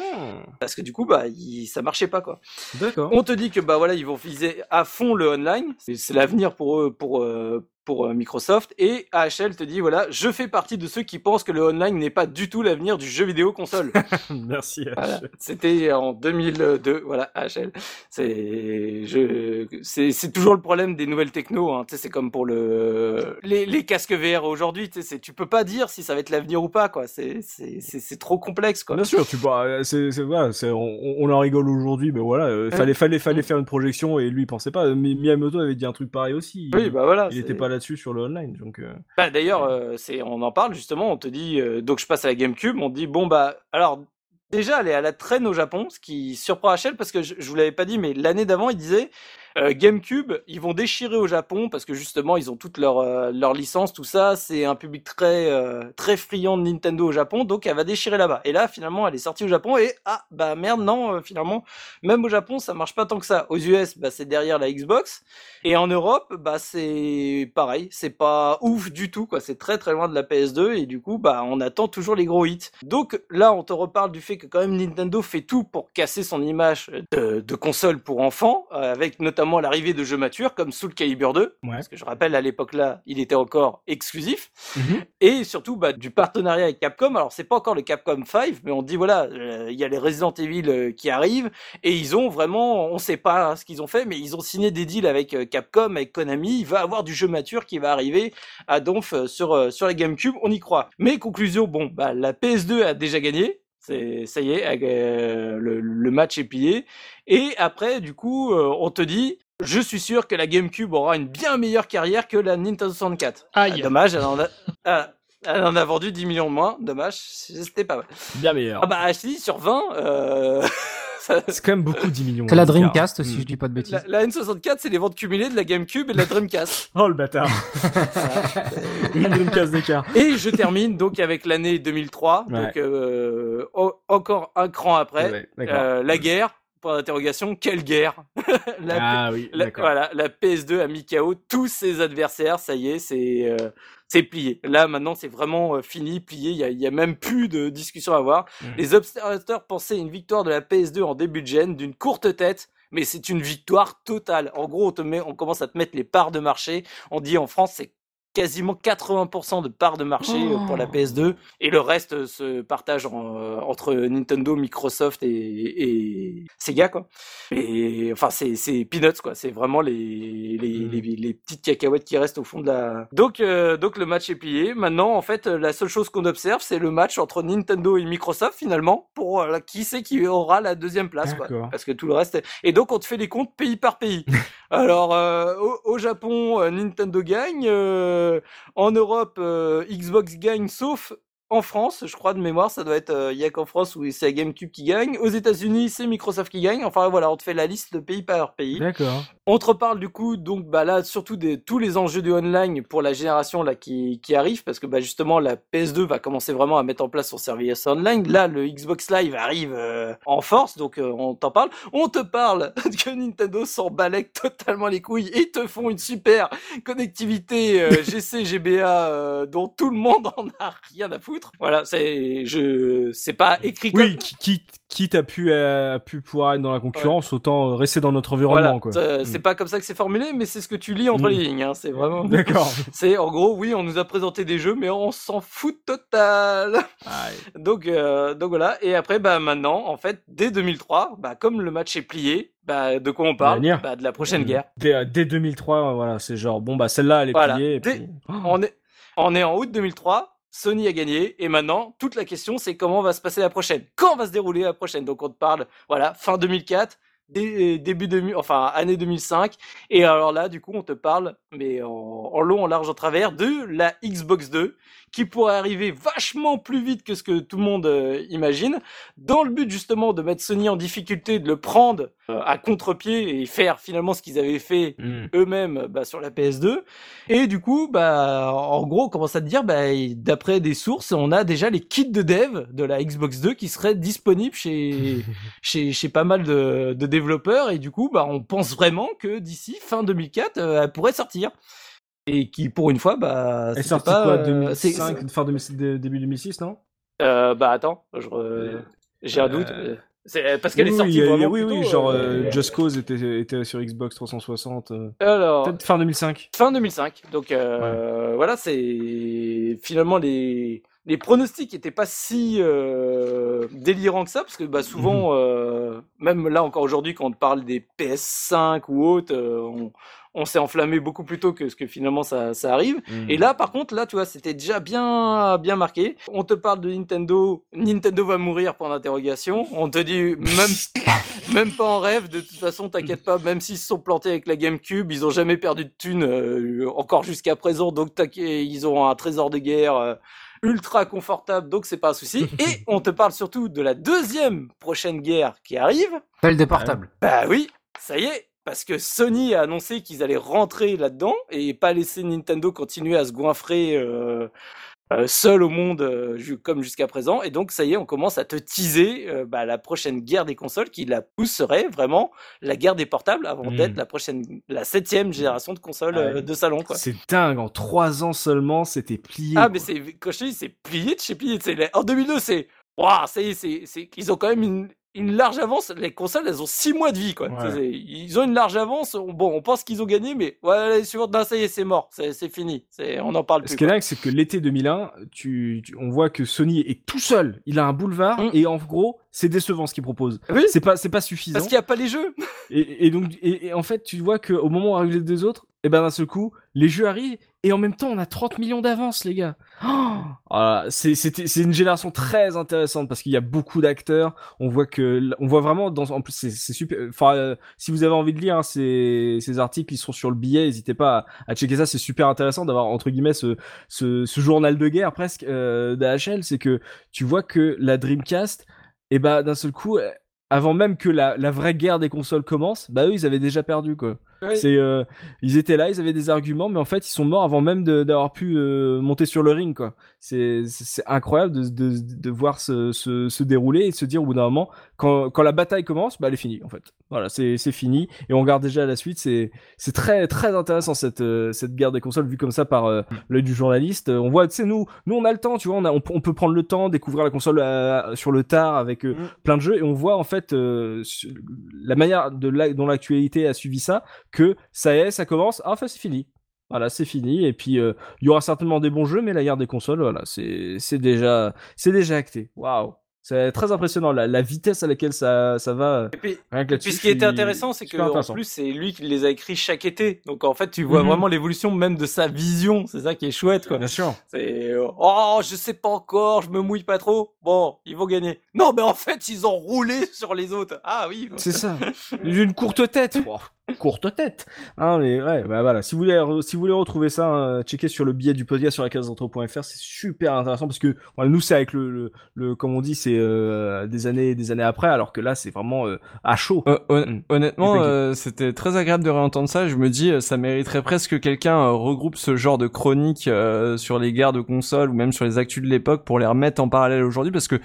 parce que du coup, bah, il- ça marchait pas, quoi. D'accord. On te dit que bah voilà, ils vont viser à fond le online. C'est- C'est l'avenir pour eux, pour euh, pour euh, Microsoft. Et AHL te dit voilà, je fais partie de ceux qui pensent que le online n'est pas du tout l'avenir du jeu vidéo console. Merci. Voilà. C'était en 2002. Voilà, AHL. C'est je c'est c'est toujours le problème des nouvelles techno. Hein. C'est comme pour le les, les casques VR aujourd'hui. Tu sais, c'est- tu peux pas dire si ça va être l'avenir ou pas. Quoi. C'est c'est c'est c'est trop complexe. Quoi. Bien sûr, tu bah, c'est, c'est, voilà, c'est, on, on en rigole aujourd'hui, mais voilà, euh, fallait, fallait, fallait faire une projection et lui il pensait pas. Mi- Miyamoto avait dit un truc pareil aussi. Oui, bah voilà. il c'est- était pas là-dessus sur le online, euh, Bah, d'ailleurs, euh, c'est, on en parle justement. On te dit, euh, donc je passe à la GameCube. On dit bon bah, alors déjà elle est à la traîne au Japon, ce qui surprend HL parce que je, je vous l'avais pas dit, mais l'année d'avant il disait euh, GameCube, ils vont déchirer au Japon parce que justement ils ont toutes leurs euh, leurs licences, tout ça. C'est un public très euh, très friand de Nintendo au Japon, donc elle va déchirer là-bas. Et là finalement elle est sortie au Japon et ah bah merde non, euh, finalement même au Japon ça marche pas tant que ça. Aux US bah c'est derrière la Xbox. Et en Europe, bah c'est pareil, c'est pas ouf du tout quoi, c'est très très loin de la PS2 et du coup bah on attend toujours les gros hits. Donc là on te reparle du fait que quand même Nintendo fait tout pour casser son image de, de console pour enfants, euh, avec notamment l'arrivée de jeux matures comme Soul Calibur 2, Ouais. parce que je rappelle à l'époque là il était encore exclusif, Mhm. et surtout bah, du partenariat avec Capcom. Alors c'est pas encore le Capcom 5, mais on dit voilà euh, il y a les Resident Evil euh, qui arrivent et ils ont vraiment, on sait pas hein, ce qu'ils ont fait, mais ils ont signé des deals avec euh, Capcom, avec Konami. Il va avoir du jeu mature qui va arriver à Donf sur sur la GameCube, on y croit. Mais conclusion, bon, bah la PS2 a déjà gagné. C'est ça y est, euh, le, le match est plié. Et après, du coup, euh, on te dit. Je suis sûr que la GameCube aura une bien meilleure carrière que la Nintendo 64. Aïe. Ah, dommage, elle en a, ah, elle en a vendu 10 millions de moins. Dommage, c'était pas mal. Bien meilleur. Ah bah, dis, sur 20, euh, ça- C'est quand même beaucoup 10 millions. C'est la hein. Dreamcast, si Hmm. je dis pas de bêtises. la, la N64, c'est les ventes cumulées de la GameCube et de la Dreamcast. Oh le bâtard. Une Dreamcast d'écart. Et je termine donc avec l'année 2003, Ouais. donc euh, o- encore un cran après, Ouais, euh, la guerre. Point d'interrogation, quelle guerre? La, ah oui, la- d'accord. voilà, la PS2 a mis KO tous ses adversaires, ça y est, c'est euh, c'est plié. Là maintenant, c'est vraiment euh, fini, plié. Il y a, a même plus de discussion à avoir. Mhm. Les observateurs pensaient une victoire de la PS2 en début de gène, d'une courte tête, mais c'est une victoire totale. En gros, on te met, on commence à te mettre les parts de marché. On dit en France, c'est quasiment 80% de parts de marché euh, pour la PS2 et le reste euh, se partage en, euh, entre Nintendo, Microsoft et, et Sega quoi. Et enfin c'est c'est peanuts quoi, c'est vraiment les les, Mm. les les petites cacahuètes qui restent au fond de la. Donc euh, donc le match est plié. Maintenant en fait la seule chose qu'on observe c'est le match entre Nintendo et Microsoft finalement pour euh, qui c'est qui aura la deuxième place quoi. Parce que tout le reste est- et donc on te fait les comptes pays par pays. Alors euh, au, au Japon Nintendo gagne, euh, en Europe euh, Xbox gagne sauf en France, je crois de mémoire, ça doit être euh, y a qu'en France où c'est la GameCube qui gagne. Aux États-Unis, c'est Microsoft qui gagne. Enfin voilà, on te fait la liste de pays par pays. D'accord. On te reparle du coup, donc bah là surtout de tous les enjeux du online pour la génération là qui, qui arrive parce que bah justement la PS2 va commencer vraiment à mettre en place son service online. Là le Xbox Live arrive euh, en force, donc euh, on t'en parle. On te parle que Nintendo s'en balèque totalement les couilles et te font une super connectivité euh, GC GBA dont tout le monde en a rien à foutre. Voilà, c'est je c'est pas écrit Oui, comme qui- quitte, quitte à pu, à pu pouvoir être dans la concurrence, autant rester dans notre environnement, quoi. ça- C'est pas comme ça que c'est formulé, mais c'est ce que tu lis entre Mm. les lignes. Hein. C'est vraiment. D'accord. C'est en gros, oui, on nous a présenté des jeux, mais on s'en fout total. donc, euh, donc voilà. Et après, bah maintenant, en fait, dès 2003, bah comme le match est plié, bah de quoi on parle? Bah de la prochaine guerre. Dès, dès 2003, voilà, c'est genre, bon, bah, celle-là, elle est Voilà. pliée. et Dès- puis- On est, on est en août 2003. Sony a gagné et maintenant toute la question c'est comment va se passer la prochaine. Quand va se dérouler la prochaine? Donc on te parle voilà fin 2004, début de, enfin année 2005. Et alors là, du coup, on te parle, mais en long, en large, en travers, de la Xbox 2 qui pourrait arriver vachement plus vite que ce que tout le monde euh, imagine, dans le but justement de mettre Sony en difficulté, de le prendre euh, à contre-pied et faire finalement ce qu'ils avaient fait mm. eux-mêmes bah, sur la PS2. Et du coup, bah, en gros, on commence à te dire, bah, d'après des sources, on a déjà les kits de dev de la Xbox 2 qui seraient disponibles chez, chez, chez pas mal de, de développeurs. Et du coup, bah, on pense vraiment que d'ici fin 2004, euh, elle pourrait sortir et qui pour une fois bah c'est sorti pas, quoi 2005 euh, fin début 2006 non? Euh, bah attends j'ai un doute euh, parce qu'elle est sortie oui, vraiment oui, oui, genre Just Cause était, était sur Xbox 360. Alors, peut-être fin 2005. Fin 2005. Donc voilà, c'est finalement les les pronostics étaient pas si délirants que ça parce que bah souvent, mhm. même là encore aujourd'hui, quand on parle des PS5 ou autres, on, on s'est enflammé beaucoup plus tôt que ce que finalement ça, ça arrive. Hmm. Et là, par contre, là, tu vois, c'était déjà bien, bien marqué. On te parle de Nintendo. Nintendo va mourir pour l'interrogation. On te dit même, même pas en rêve. De toute façon, t'inquiète pas. Même s'ils se sont plantés avec la GameCube, ils ont jamais perdu de thunes euh, encore jusqu'à présent. Donc, ils ont un trésor de guerre. Euh, ultra confortable, donc c'est pas un souci. Et on te parle surtout de la deuxième prochaine guerre qui arrive. Celle des portables. Bah oui, ça y est, parce que Sony a annoncé qu'ils allaient rentrer là-dedans et pas laisser Nintendo continuer à se goinfrer euh, euh, seul au monde euh, comme jusqu'à présent. Et donc ça y est, on commence à te teaser bah, la prochaine guerre des consoles qui la pousserait vraiment la guerre des portables avant d'être hmm. la prochaine, la septième génération de consoles ah de salon. C'est dingue, en trois ans seulement, c'était plié. Ah mais c'est, quand je te dis, c'est plié de chez plié. En 2002, c'est, waouh, ça y est, c'est, c'est, ils ont quand même une une large avance. Les consoles, elles ont 6 mois de vie, quoi. Ils ont une large avance. Bon, on pense qu'ils ont gagné, mais ouais, les suivantes, ça y est, c'est mort. C'est fini. On en parle plus. Ce qui est dingue, c'est que l'été 2001, tu, on voit que Sony est tout seul. Il a un boulevard mm. et en gros, c'est décevant ce qu'il propose. Oui. C'est pas, c'est pas suffisant. Parce qu'il n'y a pas les jeux. et, et, donc, et, en fait, tu vois qu'au moment où arrivent les deux autres, et ben d'un seul coup, les jeux arrivent et en même temps, on a 30 millions d'avance, les gars. Oh c'est une génération très intéressante parce qu'il y a beaucoup d'acteurs. On voit que on voit vraiment dans en plus c'est super. Enfin, euh, si vous avez envie de lire hein, ces, ces articles, ils sont sur le billet. N'hésitez pas à, checker ça. C'est super intéressant d'avoir entre guillemets ce, ce, ce journal de guerre presque euh, d'AHL. C'est que tu vois que la Dreamcast, et eh ben d'un seul coup, avant même que la, la vraie guerre des consoles commence, bah eux ils avaient déjà perdu quoi. C'est, euh, ils étaient là, ils avaient des arguments, mais en fait, ils sont morts avant même d'avoir pu euh, monter sur le ring, quoi. C'est, c'est incroyable de, de, de voir se, se, se, dérouler et de se dire au bout d'un moment, quand, quand la bataille commence, bah, elle est finie, en fait. Voilà, c'est, c'est fini et on regarde déjà la suite. C'est, c'est très, très intéressant cette, euh, cette guerre des consoles vue comme ça par euh, mm. l'œil du journaliste. On voit, tu sais, nous, nous, on a le temps, tu vois, on, a, on, peut prendre le temps, découvrir la console sur le tard avec mm. plein de jeux et on voit en fait la manière de la, dont l'actualité a suivi ça que ça y est, ça commence. Ah, enfin, c'est fini. Voilà, c'est fini. Et puis, euh, il y aura certainement des bons jeux, mais la guerre des consoles, voilà, c'est, déjà, déjà acté. Waouh. C'est très impressionnant la, la, vitesse à laquelle ça, ça va. Et puis, rien que puis ce qui était intéressant, c'est que en plus c'est lui qui les a écrits chaque été. Donc en fait, tu vois mhm. vraiment l'évolution même de sa vision. C'est ça qui est chouette, quoi. Bien sûr. C'est oh, je sais pas encore, je me mouille pas trop. Bon, ils vont gagner. Non, mais en fait, ils ont roulé sur les autres. Ah oui. C'est ça. Une courte tête courte tête. Hein, mais ouais, bah voilà. Si vous voulez, si vous voulez retrouver ça, hein, checkez sur le billet du podcast sur la case c'est super intéressant parce que voilà, nous c'est avec le, le, comme on dit, c'est euh, des années, des années après, alors que là c'est vraiment euh, à chaud. Euh, mm. honnêtement, c'était très agréable de réentendre ça. Je me dis, ça mériterait presque que quelqu'un regroupe ce genre de chronique sur les guerres de consoles ou même sur les actus de l'époque pour les remettre en parallèle aujourd'hui parce que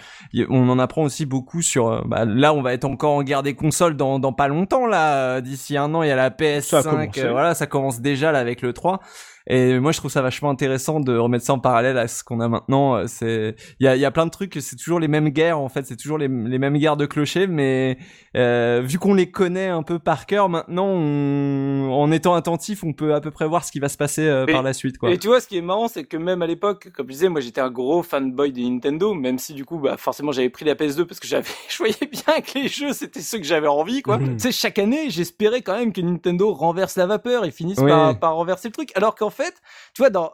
on en apprend aussi beaucoup sur. Bah, là, on va être encore en guerre des consoles dans, dans pas longtemps là, d'ici un an il y a la PS5, euh, voilà, ça commence déjà là avec le 3. Et moi, je trouve ça vachement intéressant de remettre ça en parallèle à ce qu'on a maintenant. C'est, il y a, y a plein de trucs, c'est toujours les mêmes guerres en fait, c'est toujours les, les mêmes guerres de clochers, mais euh, vu qu'on les connaît un peu par cœur maintenant, en étant attentif, on peut à peu près voir ce qui va se passer euh, par la suite. Quoi. Et tu vois, ce qui est marrant, c'est que même à l'époque, comme je disais, moi j'étais un gros fanboy de Nintendo, même si du coup, bah forcément, j'avais pris la PS2 parce que j'avais, je voyais bien que les jeux c'était ceux que j'avais envie, quoi. Mhm. Tu sais, chaque année, j'espérais quand même que Nintendo renverse la vapeur et finisse par, par renverser le truc, alors qu'en fait, tu vois, dans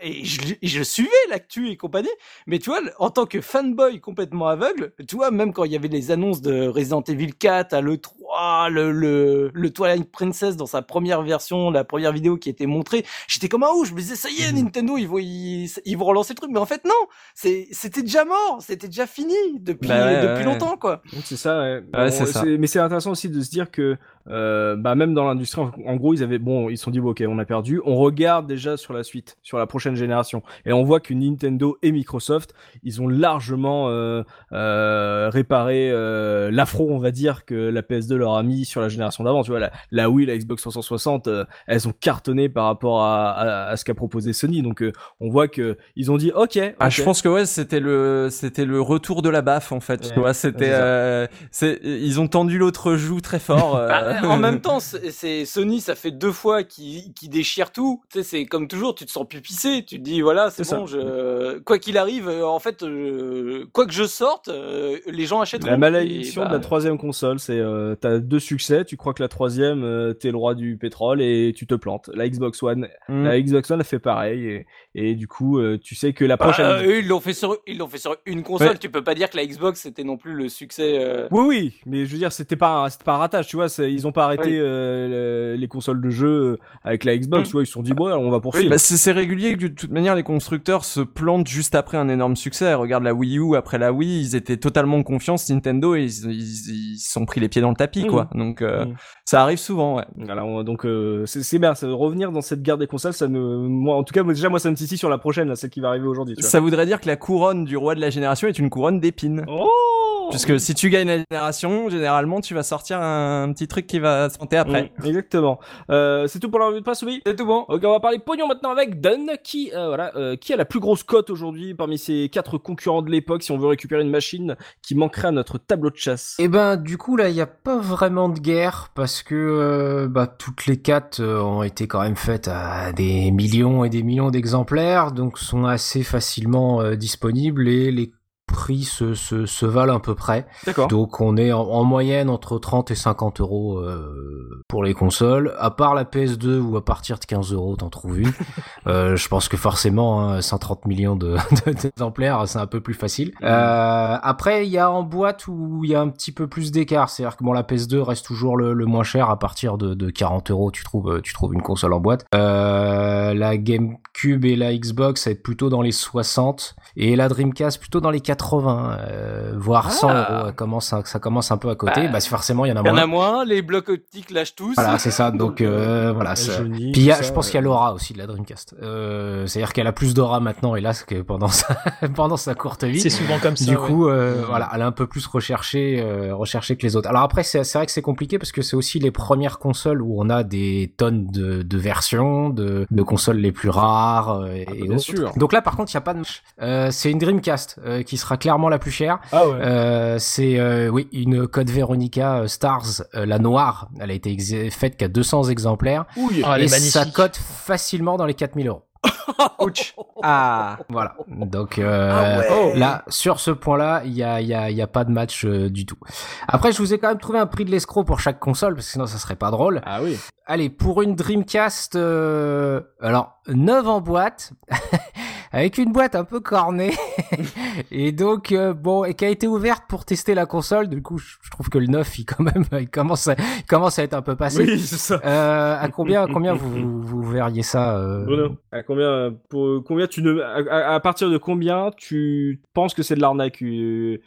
et je, je suivais l'actu et compagnie, mais tu vois, en tant que fanboy complètement aveugle, tu vois, même quand il y avait les annonces de Resident Evil 4 à l'E3, le, le, le Twilight Princess dans sa première version, la première vidéo qui était montrée, j'étais comme un ouf, je me disais, ça y est, Mhm. Nintendo, ils vont, ils, ils vont relancer le truc, mais en fait, non, c'est, c'était déjà mort, c'était déjà fini depuis, Bah ouais, depuis ouais. longtemps, quoi. C'est ça, ouais. Ouais, c'est Bon, ça. Mais c'est intéressant aussi de se dire que, euh, bah, même dans l'industrie, en, en gros, ils avaient, bon, ils se sont dit, bon, ok, on a perdu. On regarde déjà sur la suite, sur la prochaine génération. Et on voit que Nintendo et Microsoft, ils ont largement euh, euh, réparé euh, l'affront, on va dire, que la PS2 leur a mis sur la génération d'avant. Tu vois, la, la Wii, la Xbox 360, euh, elles ont cartonné par rapport à, à, à ce qu'a proposé Sony. Donc, euh, on voit que ils ont dit, ok. Ah, je pense que ouais, c'était le c'était le retour de la baffe en fait. Ouais, tu vois, c'était euh, c'est ils ont tendu l'autre joue très fort. Bah, en même temps, c'est Sony, ça fait deux fois qu'ils qu'ils déchirent tout. Tu sais, c'est comme toujours, tu te sens plus pissé. Tu te dis, voilà, c'est bon, je... quoi qu'il arrive, euh, en fait, euh, quoi que je sorte, euh, les gens achèteront. La malédiction bah, de la troisième console, c'est euh, t'as deux succès, tu crois que la troisième euh, t'es le roi du pétrole et tu te plantes. La Xbox One, Mm. la Xbox One a fait pareil et, et du coup euh, tu sais que la bah, prochaine. euh, eux, ils l'ont fait sur, ils l'ont fait sur une console. Ouais. Tu peux pas dire que la Xbox c'était non plus le succès. euh, Oui oui, mais je veux dire c'était pas un, c'était pas un ratage, tu vois, c'est- ils ont pas arrêté Oui. euh, le- les consoles de jeu euh, avec la Xbox, Mm. tu vois, ils se sont dit bon, on va poursuivre. Bah, c'est régulier que de toute manière les constructeurs se plantent juste après un énorme succès. Regarde la Wii U après la Wii, ils étaient totalement en confiance Nintendo et ils ils ils se sont pris les pieds dans le tapis quoi. Donc euh, Mhm. ça arrive souvent ouais. Voilà, on- donc euh, c'est bien, ça, revenir dans cette guerre des consoles, ça ne, moi en tout cas moi, déjà moi ça me titille sur la prochaine, là, celle qui va arriver aujourd'hui. Ça voudrait dire que la couronne du roi de la génération est une couronne d'épines. Oh Puisque si tu gagnes la génération, généralement tu vas sortir un petit truc qui va se monter après. Mm, exactement. Euh, c'est tout pour la revue de presse, oui C'est tout bon. Ok, on va parler pognon maintenant avec Dun, qui, euh, voilà, euh, qui a la plus grosse cote aujourd'hui parmi ces quatre concurrents de l'époque si on veut récupérer une machine qui manquerait à notre tableau de chasse. Et ben du coup là il n'y a pas vraiment de guerre parce que euh, bah, toutes les quatre euh, ont été quand même faites à des millions et des millions d'exemplaires donc sont assez facilement euh, disponibles et les prix se, se, se valent à peu près. D'accord. Donc on est en, en moyenne entre 30 et 50 euros euh, pour les consoles. À part la PS2 où à partir de 15 euros t'en trouves une. Euh, je pense que forcément hein, 130 millions de de- d'exemplaires c'est un peu plus facile. Euh, après il y a en boîte où il y a un petit peu plus d'écart. C'est-à-dire que bon la PS2 reste toujours le, le moins cher. À partir de, de 40 euros tu trouves tu trouves une console en boîte. Euh, la GameCube et la Xbox ça va être plutôt dans les 60 et la Dreamcast plutôt dans les 80 euh, voire 100 Ah. euros. Ça commence ça commence un peu à côté. Bah, Bah, c'est forcément il y en a Il y en moins. a moins. Les blocs optiques lâchent tous. Voilà, c'est ça. Donc euh, voilà. Ouais, Johnny, Puis y a- je pense qu'il y a euh, l'aura aussi de la Dreamcast. Euh, C'est-à-dire qu'elle a plus d'aura maintenant, hélas, que pendant sa pendant sa courte vie. C'est souvent comme ça. Du ouais. coup, euh, voilà, elle est un peu plus recherchée, euh, recherchée que les autres. Alors après, c'est c'est vrai que c'est compliqué parce que c'est aussi les premières consoles où on a des tonnes de, de versions, de, de consoles les plus rares et, bah, et bien autres. sûr. Donc là, par contre, il y a pas de. Euh, c'est une Dreamcast euh, qui sera clairement la plus chère. Ah ouais. Euh, c'est euh, oui une Code Veronica euh, Stars, euh, la noire. Elle a été faite qu'à 200 exemplaires ah, elle et est ça magnifique. cote facilement dans les 4000 euros. Ouch. Ah. Voilà. Donc euh, Ah ouais. là, sur ce point-là, il y a, il y, a, il y a pas de match euh, du tout. Après, je vous ai quand même trouvé un prix de l'escroc pour chaque console, parce que sinon ça serait pas drôle. Ah oui. Allez, pour une Dreamcast, euh, alors 9 en boîte, avec une boîte un peu cornée, et donc euh, bon, et qui a été ouverte pour tester la console. Du coup, je je trouve que le 9, il quand même, il commence, à, il commence à être un peu passé. Oui, c'est ça. Euh, à combien, à combien vous, vous, vous verriez ça euh, Bruno, à combien, pour, combien tu ne, à, partir de combien tu penses que c'est de l'arnaque une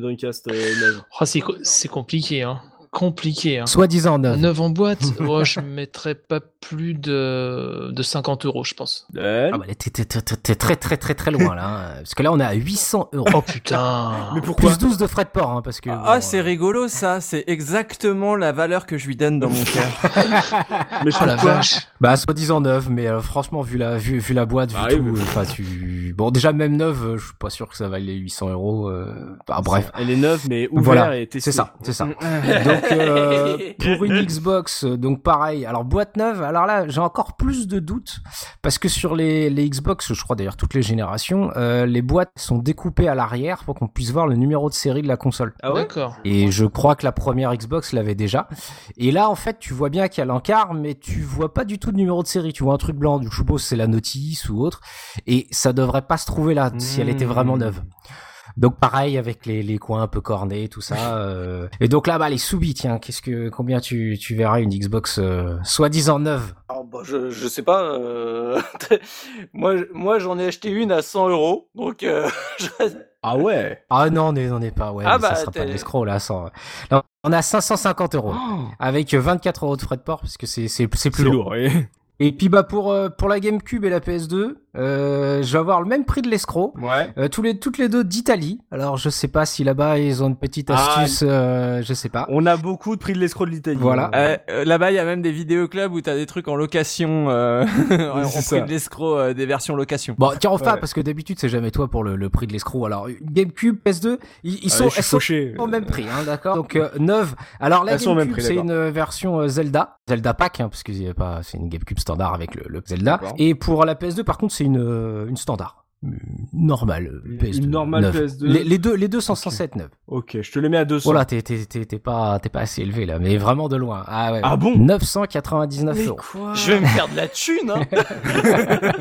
Dreamcast euh, neuve? Oh, c'est compliqué, hein. Compliqué, hein. Soi-disant 9. 9 en boîte, oh, je mettrais pas plus de, de 50 euros, je pense. Ouais. Ah bah, t'es très très très très loin là, hein. parce que là on est à 800 euros. Oh putain. Mais pourquoi Plus 12 de frais de port, hein, parce que. Ah, bon, c'est euh, rigolo ça, c'est exactement la valeur que je lui donne dans mon cœur. Mais Oh la vache. Bah, soi-disant neuf, mais euh, franchement, vu la, vu, vu la boîte, vu Ah oui, tout, mais- euh, tu. Bon, déjà, même neuve, euh, je suis pas sûr que ça vaille les 800 euros. euh, Bah, bref. Elle est neuve, mais ouverte Voilà, et testée. c'est ça, c'est ça. Mm. Donc, Donc euh, pour une Xbox, donc pareil. Alors boîte neuve. Alors là, j'ai encore plus de doutes parce que sur les, les Xbox, je crois d'ailleurs toutes les générations, euh, les boîtes sont découpées à l'arrière pour qu'on puisse voir le numéro de série de la console. Ah ouais D'accord. Et je crois que la première Xbox l'avait déjà. Et là, en fait, tu vois bien qu'il y a l'encart, mais tu vois pas du tout de numéro de série. Tu vois un truc blanc. Du suppose c'est la notice ou autre. Et ça devrait pas se trouver là si elle était vraiment neuve. Donc pareil avec les, les coins un peu cornés, tout ça. euh. Et donc là, bah les soubis, tiens, qu'est-ce que combien tu, tu verras une Xbox euh, soi-disant neuve? Alors, bah, je, je sais pas. euh, moi, moi, j'en ai acheté une à 100 euros. Donc, euh, je- Ah ouais? Ah non, on est, on est pas, ouais, Ah mais ça bah, sera pas l'escroc là. Non, on a 550 euros avec 24 euros de frais de port parce que c'est c'est c'est plus C'est lourd. lourd. oui. Et puis bah pour euh, pour la GameCube et la PS2, euh, je vais avoir le même prix de l'escroc. Ouais. Euh, tous les toutes les deux d'Italie. Alors je sais pas si là-bas ils ont une petite Ah, astuce, euh, je sais pas. On a beaucoup de prix de l'escroc de l'Italie. Voilà. Euh, euh, Là-bas, il y a même des vidéoclubs où t'as des trucs en location, euh, en prix de l'escroc, euh, des versions location. Bon, tiens, enfin, Ouais. parce que d'habitude, c'est jamais toi pour le, le prix de l'escroc. Alors, GameCube, PS2, ils, ils sont, elles sont au même prix, hein, d'accord Donc, 9. Alors, la Elles GameCube, c'est une version Zelda. Zelda Pack, hein, parce que c'est pas, c'est une GameCube standard avec le, le Zelda. Et pour la PS2, par contre, c'est une, euh, une standard. Normale, Une- PS2. une normale neuve. PS2. Les, les deux, les deux sont censés être neuves. Ok, je te les mets à 200. Oh là, t'es, t'es, t'es, t'es pas, t'es pas assez élevé, là, mais vraiment de loin. Ah ouais. Ah bon? 999 euros. je vais me faire de la thune. Hein.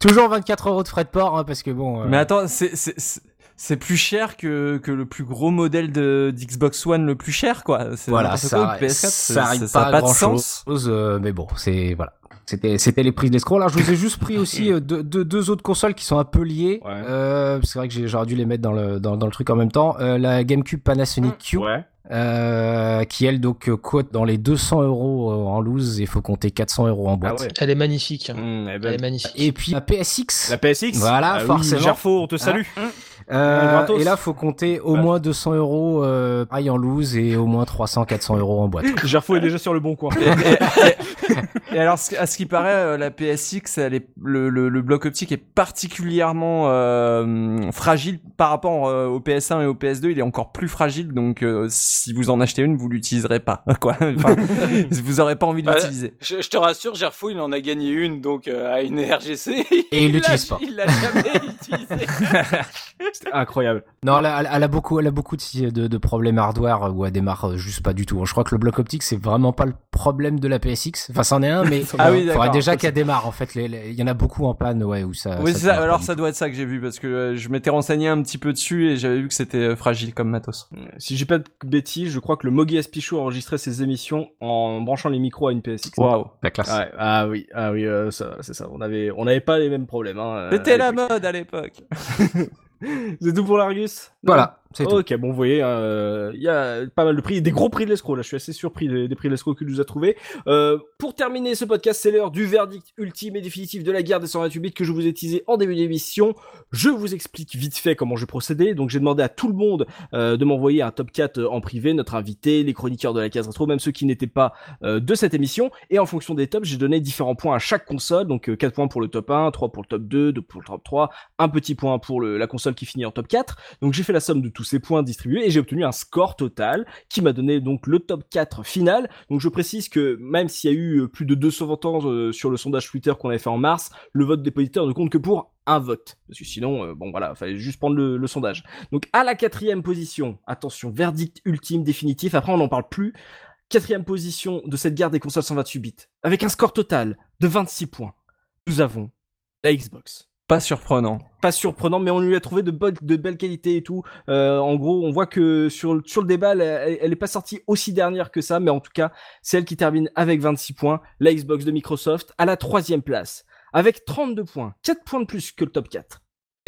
Toujours 24 euros de frais de port, hein, parce que bon. euh, Mais attends, c'est c'est c'est- c'est plus cher que que le plus gros modèle de d'Xbox One le plus cher quoi. C'est Voilà, ça, quoi, le PS4, ça arrive ça pas, a à grand de sens. chose, euh, mais bon, c'est voilà. C'était c'était les prix de l'escroc. Alors je vous ai juste pris aussi euh, deux, deux, deux autres consoles qui sont un peu liées. Ouais. Euh, c'est vrai que j'ai- j'aurais dû les mettre dans le dans, dans le truc en même temps. Euh, la GameCube Panasonic Q, Ouais. euh, qui elle donc cote dans les 200 euros en loose. Il faut compter 400 euros en Ah boîte. ouais. Elle est magnifique. Mmh, eh Elle est magnifique. Et puis la PSX. la PSX. Voilà, Ah oui, forcément. Gerfo, on te salue. Euh, et là, faut compter au Ouais. moins 200 euros euh, en loose et au moins 300-400 euros en boîte. Gerfo est déjà sur le bon coin. Et alors, à ce qui paraît, euh, la PSX, elle est, le, le, le bloc optique est particulièrement euh, fragile par rapport euh, au PS1 et au PS2. Il est encore plus fragile, donc euh, si vous en achetez une, vous l'utiliserez pas, quoi. Enfin, vous aurez pas envie de Bah, l'utiliser. Je, je te rassure, Gerfo, il en a gagné une donc euh, à une RGC. Et il l'utilise pas. Il l'a jamais utilisé. C'était incroyable. Non, elle a, elle a beaucoup, elle a beaucoup de, de, de problèmes hardware où elle démarre euh, juste pas du tout. Je crois que le bloc optique c'est vraiment pas le problème de la PSX. Enfin, c'en est un, mais Ah oui, il faudrait déjà qu'elle démarre. En fait, il y en a beaucoup en panne, ouais, où ça. oui, ça Alors ça doit être ça que j'ai vu parce que euh, je m'étais renseigné un petit peu dessus et j'avais vu que c'était euh, fragile comme matos. Si j'ai pas de bêtises, je crois que le Mogi Aspichou enregistrait ses émissions en branchant les micros à une PSX. Waouh. La classe. Ouais, ah oui, ah oui, euh, ça, c'est ça. On avait, on n'avait pas les mêmes problèmes. Hein, euh, C'était la mode à l'époque. C'est tout pour l'Argus. Voilà, tout. Ok, bon, vous voyez, euh, il y a pas mal de prix, des gros prix de l'escroc. Là, je suis assez surpris des, des prix de l'escroc que nous a trouvé. Euh, pour terminer ce podcast, c'est l'heure du verdict ultime et définitif de la guerre des 128 bits que je vous ai teasé en début d'émission. Je vous explique vite fait comment je procédais. Donc, j'ai demandé à tout le monde euh, de m'envoyer un top 4 en privé, notre invité, les chroniqueurs de la case rétro, même ceux qui n'étaient pas de cette émission. Et en fonction des tops, j'ai donné différents points à chaque console. Donc, euh, 4 points pour le top 1, 3 pour le top 2, 2 pour le top 3, un petit point pour le- la console qui finit en top 4. Donc j'ai fait la somme de tous ces points distribués et j'ai obtenu un score total qui m'a donné donc le top 4 final. Donc je précise que même s'il y a eu euh, plus de 200 votants euh, sur le sondage Twitter qu'on avait fait en mars, le vote des auditeurs ne compte que pour un vote. Parce que sinon, euh, bon voilà, fallait juste prendre le, le sondage. Donc à la quatrième position, attention, verdict ultime définitif, après on n'en parle plus. Quatrième position de cette guerre des consoles 128 bits, avec un score total de 26 points. Nous avons la Xbox Pas surprenant. pas surprenant, mais on lui a trouvé de, belles qualités et tout. Euh, en gros, on voit que sur, le- sur débat, elle, elle, elle est pas sortie aussi dernière que ça, mais en tout cas, c'est elle qui termine avec 26 points. La Xbox de Microsoft à la troisième place, avec 32 points, 4 points de plus que le top 4.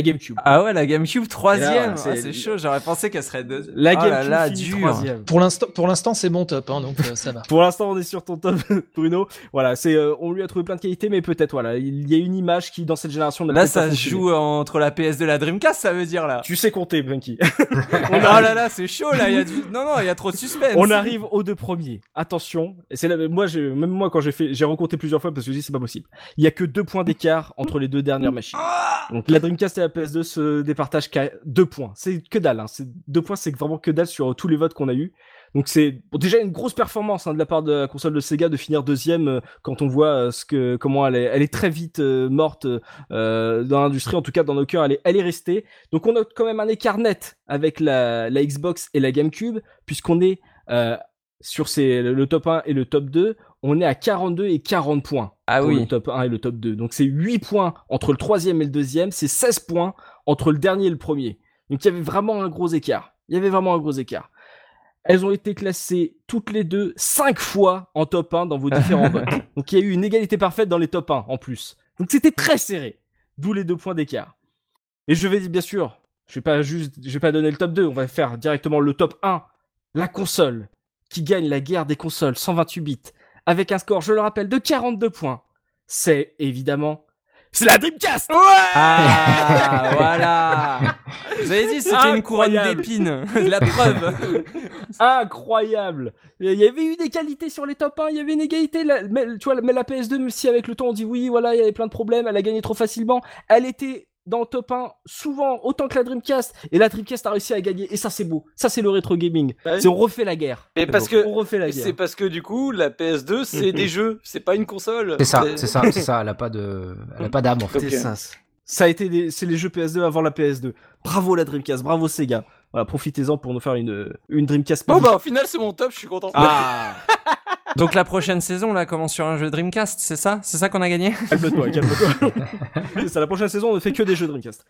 La GameCube. Ah ouais, la GameCube troisième. Ah, c'est- chaud. J'aurais pensé qu'elle serait deux. La Ah là GameCube là, dur. troisième. Pour l'instant, pour l'instant, c'est mon top, hein, donc euh, ça va. Pour l'instant, on est sur ton top, Bruno. Voilà, c'est, euh, on lui a trouvé plein de qualités, mais peut-être, voilà, il y a une image qui, dans cette génération, Là, ça fonctionné. joue entre la PS2 et la Dreamcast, ça veut dire là. Tu sais compter, Bunky. oh là là, c'est chaud là. Il y a du... Non non, il y a trop de suspense. On arrive aux deux premiers. Attention, et c'est là, moi, j'ai, même moi, quand j'ai fait, j'ai recompté plusieurs fois parce que je dis c'est pas possible. Il y a que deux points d'écart entre les deux dernières machines. Donc la Dreamcast et la PS2 se départagent qu'à deux points. C'est que dalle. Hein. C'est deux points, c'est vraiment que dalle sur tous les votes qu'on a eu. Donc c'est déjà une grosse performance hein, de la part de la console de Sega de finir deuxième euh, quand on voit euh, ce que comment elle est, elle est très vite euh, morte dans l'industrie, en tout cas dans nos cœurs, elle est, elle est restée. Donc on note quand même un écart net avec la, la Xbox et la GameCube puisqu'on est sur ces, le top 1 et le top 2, on est à 42 et 40 points. Ah pour oui. Le top 1 et le top 2. Donc c'est 8 points entre le troisième et le deuxième, c'est 16 points entre le dernier et le premier. Donc il y avait vraiment un gros écart. Il y avait vraiment un gros écart. Elles ont été classées toutes les deux 5 fois en top 1 dans vos différents votes. Donc il y a eu une égalité parfaite dans les top 1 en plus. Donc c'était très serré. D'où les deux points d'écart. Et je vais dire bien sûr, je vais pas juste, je vais pas donner le top 2, on va faire directement le top 1. La console qui gagne la guerre des consoles 128 bits avec un score, je le rappelle, de 42 points. C'est évidemment c'est la Dreamcast Ah, voilà Vous avez dit c'était une couronne d'épines. La preuve Incroyable Il y avait eu des qualités sur les top 1, il y avait une égalité. la- mais, tu vois, mais la PS2, même si avec le temps on dit oui, voilà, il y avait plein de problèmes, elle a gagné trop facilement, elle était dans le top 1 souvent autant que la Dreamcast. Et la Dreamcast a réussi à gagner. Et ça, c'est beau. Ça, c'est le rétro gaming. Ouais. C'est on refait la guerre. Et parce que On refait la guerre. c'est parce que du coup la PS2 c'est des jeux, c'est pas une console. C'est ça, c'est ça, c'est ça. Elle a pas de, elle a pas d'âme en fait. C'est ça. Ça a été des- c'est les jeux PS2 avant la PS2. Bravo la Dreamcast, bravo Sega. Voilà, profitez-en pour nous faire une, une Dreamcast. Bon bah au final c'est mon top, je suis content. Ah, Donc la prochaine saison, là, commence sur un jeu Dreamcast, c'est ça? C'est ça qu'on a gagné? Calme-toi, calme-toi. c'est ça, la prochaine saison, on ne fait que des jeux Dreamcast.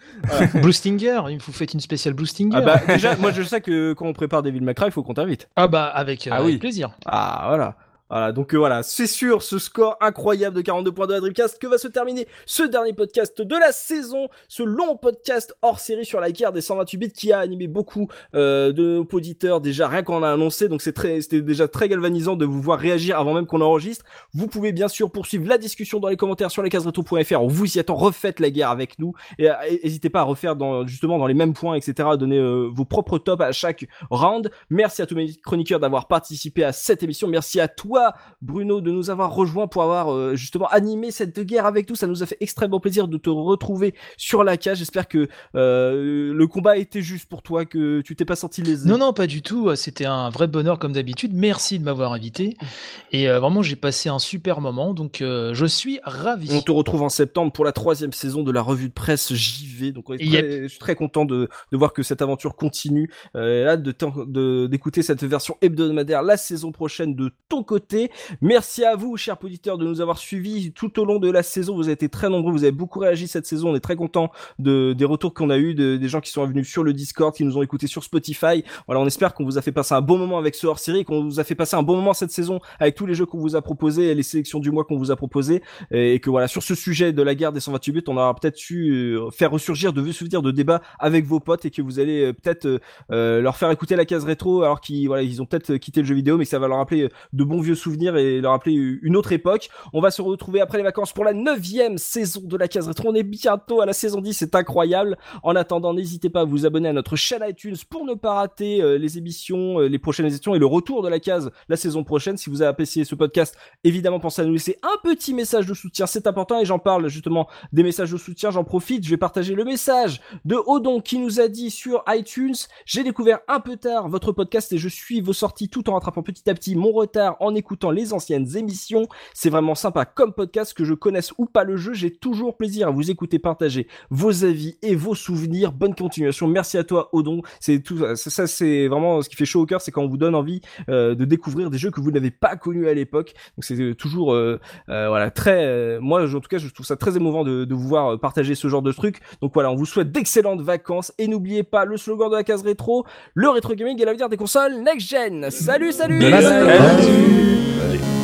Blue Stinger, il vous faites une spéciale Blue Stinger. Ah bah déjà, moi je sais que quand on prépare Devil May Cry, il faut qu'on t'invite. Ah bah avec, euh, Ah oui. avec plaisir. Ah voilà. Voilà, donc euh, voilà, c'est sûr, ce score incroyable de 42 points de la Dreamcast que va se terminer ce dernier podcast de la saison, ce long podcast hors série sur la guerre des 128 bits qui a animé beaucoup euh, de auditeurs déjà rien qu'on a annoncé, donc c'est très, c'était déjà très galvanisant de vous voir réagir avant même qu'on enregistre. Vous pouvez bien sûr poursuivre la discussion dans les commentaires sur lescasereto.fr, on vous y attend, refaites la guerre avec nous et euh, n'hésitez pas à refaire justement dans les mêmes points, etc., donner euh, vos propres tops à chaque round. Merci à tous mes chroniqueurs d'avoir participé à cette émission. Merci à toi, Bruno, de nous avoir rejoints pour avoir euh, justement animé cette guerre avec nous. Ça nous a fait extrêmement plaisir de te retrouver sur la cage. J'espère que euh, le combat était juste pour toi, que tu t'es pas senti lésé. Non, non, pas du tout. C'était un vrai bonheur comme d'habitude. Merci de m'avoir invité. Et euh, vraiment, j'ai passé un super moment. Donc, je suis ravi. On te retrouve en septembre pour la troisième saison de la revue de presse JV. Donc, on est très- Yep. je suis très content de, de voir que cette aventure continue. Hâte de- d'écouter cette version hebdomadaire la saison prochaine de ton côté. Merci à vous, chers auditeurs, de nous avoir suivis tout au long de la saison. Vous avez été très nombreux, vous avez beaucoup réagi cette saison. On est très content de, des retours qu'on a eu, de- des gens qui sont venus sur le Discord, qui nous ont écoutés sur Spotify. Voilà, on espère qu'on vous a fait passer un bon moment avec ce hors-série, qu'on vous a fait passer un bon moment cette saison avec tous les jeux qu'on vous a proposés et les sélections du mois qu'on vous a proposés. Et que voilà, sur ce sujet de la guerre des 128 buts, on aura peut-être su euh, faire ressurgir de vieux souvenirs de débats avec vos potes et que vous allez euh, peut-être euh, leur faire écouter la case rétro alors qu'ils ont peut-être quitté le jeu vidéo, mais ça va leur rappeler de bons vieux souvenirs et leur rappeler une autre époque. On va se retrouver après les vacances pour la neuvième saison de la case rétro. On est bientôt à la saison 10, c'est incroyable. En attendant, n'hésitez pas à vous abonner à notre chaîne iTunes pour ne pas rater euh, les émissions, euh, les prochaines émissions et le retour de la case la saison prochaine. Si vous avez apprécié ce podcast, évidemment, pensez à nous laisser un petit message de soutien, c'est important et j'en parle justement des messages de soutien. J'en profite, je vais partager le message de Odon qui nous a dit sur iTunes J'ai découvert un peu tard votre podcast et je suis vos sorties tout en rattrapant petit à petit mon retard en écoutant les anciennes émissions. C'est vraiment sympa comme podcast que je connaisse ou pas le jeu. J'ai toujours plaisir à vous écouter partager vos avis et vos souvenirs. Bonne continuation. Merci à toi, Odon. C'est tout, ça, ça, c'est vraiment ce qui fait chaud au cœur, c'est quand on vous donne envie euh, de découvrir des jeux que vous n'avez pas connus à l'époque. Donc c'est euh, toujours, euh, euh, voilà, très, euh, moi, je- en tout cas, je trouve ça très émouvant de, de vous voir euh, partager ce genre de trucs. Donc voilà, on vous souhaite d'excellentes vacances et n'oubliez pas le slogan de la case rétro, le rétro gaming est l'avenir des consoles next gen. Salut, salut. Bye.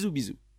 Bisous bisous.